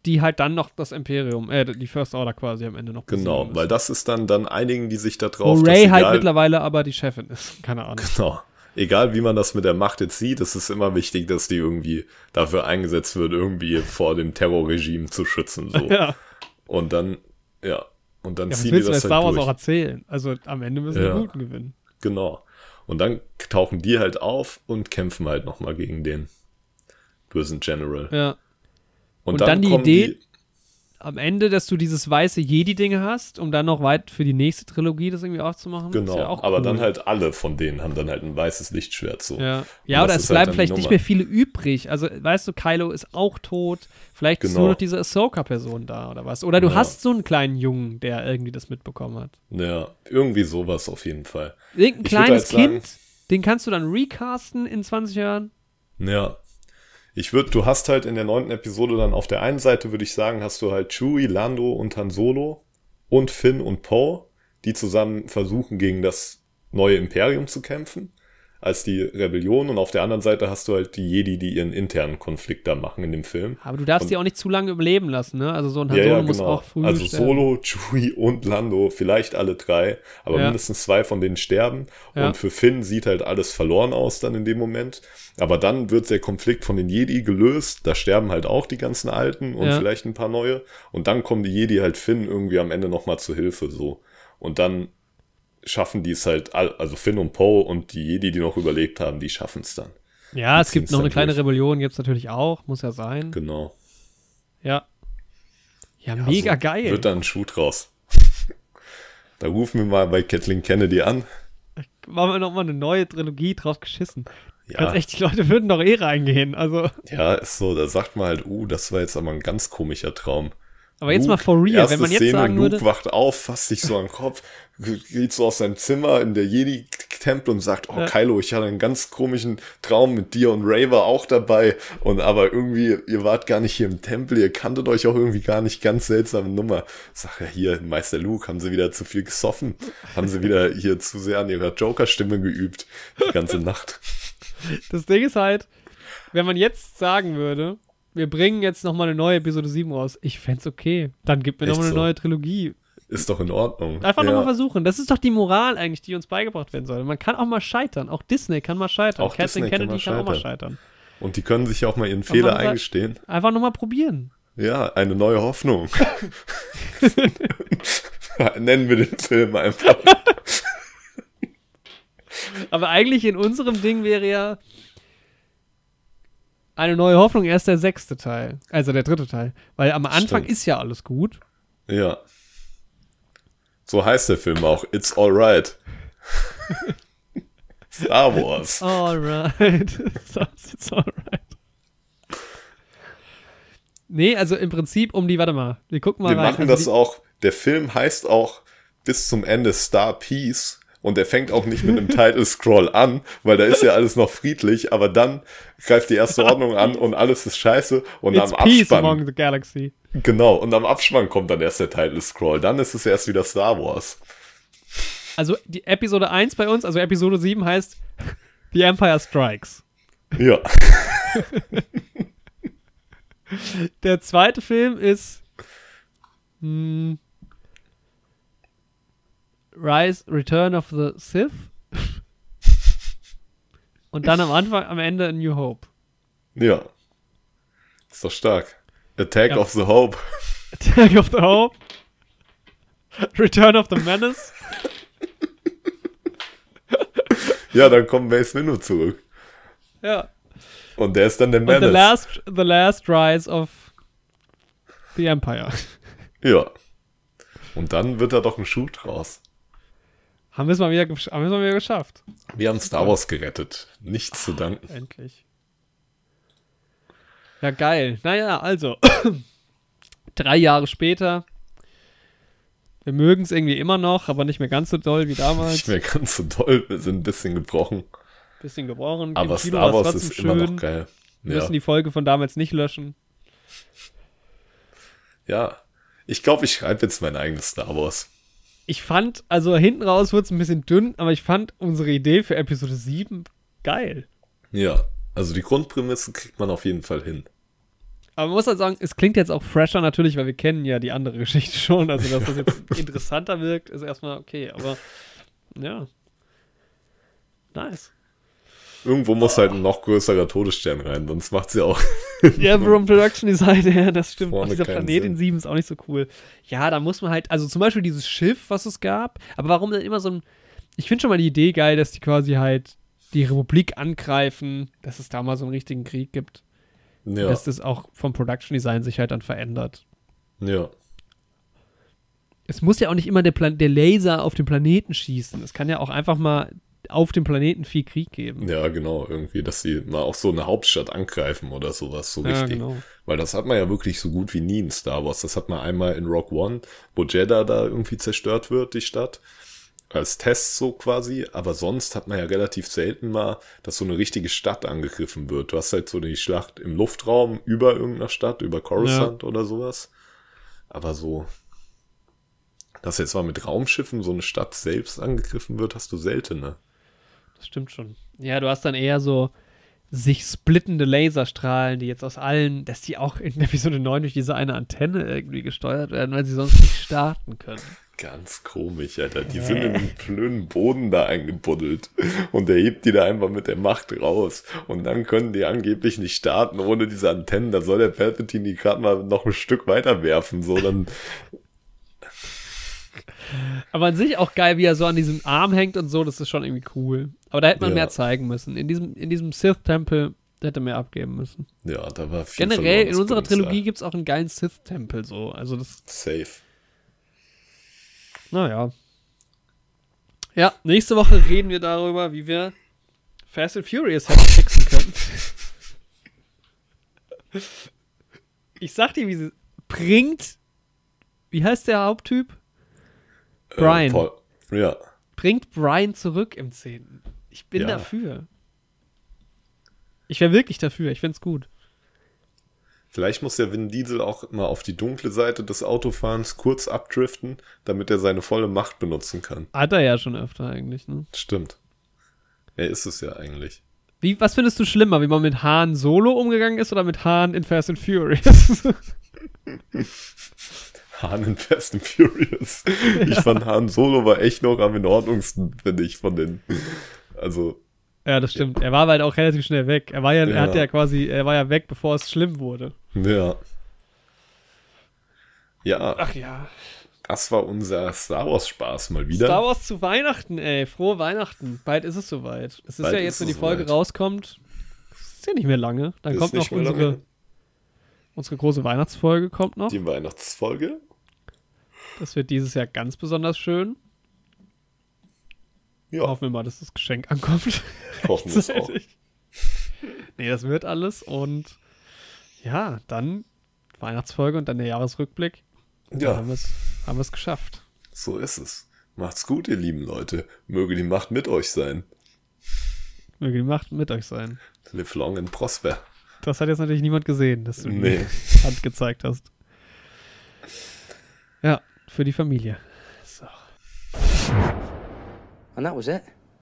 die halt dann noch das Imperium, äh, die First Order quasi am Ende noch Genau, weil das ist dann, dann einigen die sich da drauf. Ray halt mittlerweile aber die Chefin ist. Keine Ahnung. Genau. Egal wie man das mit der Macht jetzt sieht, es ist immer wichtig, dass die irgendwie dafür eingesetzt wird, irgendwie vor dem Terrorregime zu schützen. So. Ja. Und dann, ja. Und dann Ja, ziehen die willst du bei das Star halt Wars durch. auch erzählen? Also am Ende müssen Ja. die Guten gewinnen. Genau. Und dann tauchen die halt auf und kämpfen halt nochmal gegen den bösen General. Ja. Und dann die kommen Idee- Am Ende, dass du dieses weiße Jedi-Ding hast, um dann noch weit für die nächste Trilogie das irgendwie aufzumachen. genau, Ist ja aber cool. dann halt alle von denen haben dann halt ein weißes Lichtschwert so. Ja, ja oder es ist halt bleiben die vielleicht nicht mehr viele übrig. Also, weißt du, Kylo ist auch tot. Vielleicht ist Genau. nur noch diese Ahsoka-Person da oder was. Oder du Ja. hast so einen kleinen Jungen, der irgendwie das mitbekommen hat. Ja, irgendwie sowas auf jeden Fall. Irgendein Ich kleines halt sagen- Kind, den kannst du dann recasten in 20 Jahren. Ja. Ich würde, du hast halt in der neunten Episode dann auf der einen Seite, würde ich sagen, hast du halt Chewie, Lando und Han Solo und Finn und Poe, die zusammen versuchen, gegen das neue Imperium zu kämpfen, als die Rebellion. Und auf der anderen Seite hast du halt die Jedi, die ihren internen Konflikt da machen in dem Film. Aber du darfst Und- die auch nicht zu lange überleben lassen, ne? Also so ein Han Ja, Solo ja, muss genau. auch früh Also sterben. Solo, Chewie und Lando, vielleicht alle drei, aber Ja. mindestens zwei von denen sterben. Ja. Und für Finn sieht halt alles verloren aus dann in dem Moment. Aber dann wird der Konflikt von den Jedi gelöst. Da sterben halt auch die ganzen Alten und Ja. vielleicht ein paar neue. Und dann kommen die Jedi halt Finn irgendwie am Ende nochmal zu Hilfe so. Und dann schaffen die es halt, also Finn und Poe und die Jedi, die noch überlebt haben, die schaffen es dann. Ja, es Die gibt ziehen's noch eine kleine durch. Rebellion, gibt es natürlich auch, muss ja sein. Genau. Ja. Ja, Ja, mega so geil. Wird dann ein Schuh draus. da rufen wir mal bei Kathleen Kennedy an. Machen wir nochmal eine neue Trilogie drauf geschissen. Ja. Ganz echt, die Leute würden doch eh reingehen. Also, Ja, ist so, da sagt man halt, uh, das war jetzt aber ein ganz komischer Traum. Aber jetzt Luke, mal for real, wenn man jetzt Szene, sagen Luke würde. wacht auf, fasst sich so an den Kopf, geht so aus seinem Zimmer in der Jedi-Tempel und sagt, oh Ja. Kylo, ich hatte einen ganz komischen Traum mit dir und Ray war auch dabei und aber irgendwie, ihr wart gar nicht hier im Tempel, ihr kanntet euch auch irgendwie gar nicht, ganz seltsame Nummer. Sag ja hier, Meister Luke, haben sie wieder zu viel gesoffen? Haben sie wieder hier zu sehr an ihrer Joker-Stimme geübt, die ganze Nacht? Das Ding ist halt, wenn man jetzt sagen würde, wir bringen jetzt nochmal eine neue Episode 7 raus, ich fänd's okay. Dann gib mir nochmal eine so? neue Trilogie. Ist doch in Ordnung. Einfach ja. nochmal versuchen. Das ist doch die Moral eigentlich, die uns beigebracht werden soll. Man kann auch mal scheitern. Auch Disney kann mal scheitern. Auch Kathleen Disney kann Kennedy mal kann, auch mal scheitern. Und die können sich auch mal ihren Fehler sagt- eingestehen. Einfach nochmal probieren. Ja, eine neue Hoffnung. Nennen wir den Film einfach. Aber eigentlich in unserem Ding wäre ja eine neue Hoffnung erst der sechste Teil. Also der dritte Teil. Weil am Anfang Stimmt. ist ja alles gut. Ja. So heißt der Film auch. It's alright. Star Wars. Alright. Sounds it's alright. Nee, also im Prinzip um die, warte mal, wir gucken mal Wir rein. machen also das auch. Der Film heißt auch bis zum Ende Star Peace. Und er fängt auch nicht mit einem Title Scroll an, weil da ist ja alles noch friedlich, aber dann greift die erste Ordnung an und alles ist scheiße und It's am Abspann among the galaxy. genau und am Abspann kommt dann erst der Title Scroll, dann ist es erst wieder Star Wars. Also die Episode 1 bei uns, also Episode 7 heißt The Empire Strikes. Ja, Der zweite Film ist hm, Rise, Return of the Sith. Und dann am Anfang, am Ende A New Hope. ja. Ist doch stark. Attack Ja. of the Hope. Attack of the Hope. Return of the Menace. Ja, dann kommt Mace Windu zurück Ja. und der ist dann der Und the Menace. last, the last Rise of the Empire. Ja. Und dann wird da doch ein Schuh draus. Haben wir es mal wieder, haben wir es mal wieder geschafft. Wir haben Star Wars gerettet. Nichts zu danken. Endlich. Ja, geil. Naja, also. Drei Jahre später. Wir mögen es irgendwie immer noch, aber nicht mehr ganz so doll wie damals. Nicht mehr ganz so doll. Wir sind ein bisschen gebrochen. Bisschen gebrochen. Aber Kino Star war's ist immer noch geil. Wir Ja. müssen die Folge von damals nicht löschen. ja. Ich glaube, ich schreibe jetzt mein eigenes Star Wars. Ich fand, also hinten raus wird es ein bisschen dünn, aber ich fand unsere Idee für Episode 7 geil. Ja. Also die Grundprämisse kriegt man auf jeden Fall hin. Aber man muss halt sagen, es klingt jetzt auch fresher natürlich, weil wir kennen ja die andere Geschichte schon. Also, dass das jetzt interessanter wirkt, ist erstmal okay. Aber ja. Nice. Irgendwo muss halt ein noch größerer Todesstern rein, sonst macht's ja auch. Ja, from Production Design, ja, das stimmt. Auch dieser Planet Sinn. in 7 ist auch nicht so cool. Ja, da muss man halt, also zum Beispiel dieses Schiff, was es gab, aber warum denn immer so ein. Ich finde schon mal die Idee geil, dass die quasi halt die Republik angreifen, dass es da mal so einen richtigen Krieg gibt. Ja. Dass das auch vom Production Design sich halt dann verändert. ja. Es muss ja auch nicht immer der, Plan der Laser auf den Planeten schießen. Es kann ja auch einfach mal auf dem Planeten viel Krieg geben. Ja, genau, irgendwie, dass sie mal auch so eine Hauptstadt angreifen oder sowas, so richtig. genau. Weil das hat man ja wirklich so gut wie nie in Star Wars. Das hat man einmal in Rock One, wo Jeddah da irgendwie zerstört wird, die Stadt. Als Test so quasi. Aber sonst hat man ja relativ selten mal, dass so eine richtige Stadt angegriffen wird. Du hast halt so die Schlacht im Luftraum über irgendeiner Stadt, über Coruscant oder sowas. Aber so, dass jetzt mal mit Raumschiffen so eine Stadt selbst angegriffen wird, hast du selten, ne? Das stimmt schon. Ja, du hast dann eher so sich splittende Laserstrahlen, die jetzt aus allen, dass die auch in Episode 9 durch diese eine Antenne irgendwie gesteuert werden, weil sie sonst nicht starten können. Ganz komisch, Alter. Die sind in den blöden Boden da eingebuddelt. Und er hebt die da einfach mit der Macht raus. Und dann können die angeblich nicht starten ohne diese Antennen. Da soll der Palpatine die gerade mal noch ein Stück weiter werfen. So, dann, Aber an sich auch geil, wie er so an diesem Arm hängt und so, das ist schon irgendwie cool. Aber da hätte man Ja. mehr zeigen müssen. In diesem, in diesem Sith-Tempel hätte mehr abgeben müssen. ja, da war viel Generell, in unserer. Trilogie gibt es auch einen geilen Sith-Tempel so. Also das, Safe. naja. Ja, nächste Woche reden wir darüber, wie wir Fast and Furious hätten fixen können. Ich sag dir, wie sie bringt. Wie heißt der Haupttyp? Brian. Äh, ja. Bringt Brian zurück im 10. Ich bin Ja. dafür. Ich wäre wirklich dafür. Ich find's gut. Vielleicht muss der Vin Diesel auch mal auf die dunkle Seite des Autofahrens kurz abdriften, damit er seine volle Macht benutzen kann. Hat er ja schon öfter eigentlich, ne? Stimmt. Er ist es ja eigentlich. Wie, was findest du schlimmer, wie man mit Han Solo umgegangen ist oder mit Han in Fast and Furious? Han in Fast and Furious. Ich fand Han Solo war echt noch am in ordnungsten, finde ich, von den. Also, ja, das stimmt. Er war halt auch relativ schnell weg. Er war ja, er Ja. hatte ja quasi, er war ja weg, bevor es schlimm wurde. ja. Ja, Ach ja. das war unser Star Wars Spaß mal wieder. Star Wars zu Weihnachten, ey. Frohe Weihnachten. Bald ist es soweit. Es ist Bald ja jetzt, ist wenn die Folge soweit. rauskommt, ist ja nicht mehr lange. Dann Ist kommt noch unsere, lange. unsere große Weihnachtsfolge kommt noch. Die Weihnachtsfolge. Das wird dieses Jahr ganz besonders schön. Ja, Hoffen wir mal, dass das Geschenk ankommt. hoffen wir es auch. Nee, das wird alles. Und ja, dann Weihnachtsfolge und dann der Jahresrückblick. Ja, haben wir es haben wir's geschafft. so ist es. Macht's gut, ihr lieben Leute. Möge die Macht mit euch sein. Möge die Macht mit euch sein. Live long and prosper. Das hat jetzt natürlich niemand gesehen, dass du Nee. die Hand gezeigt hast. Ja, für die Familie. So. And that was it.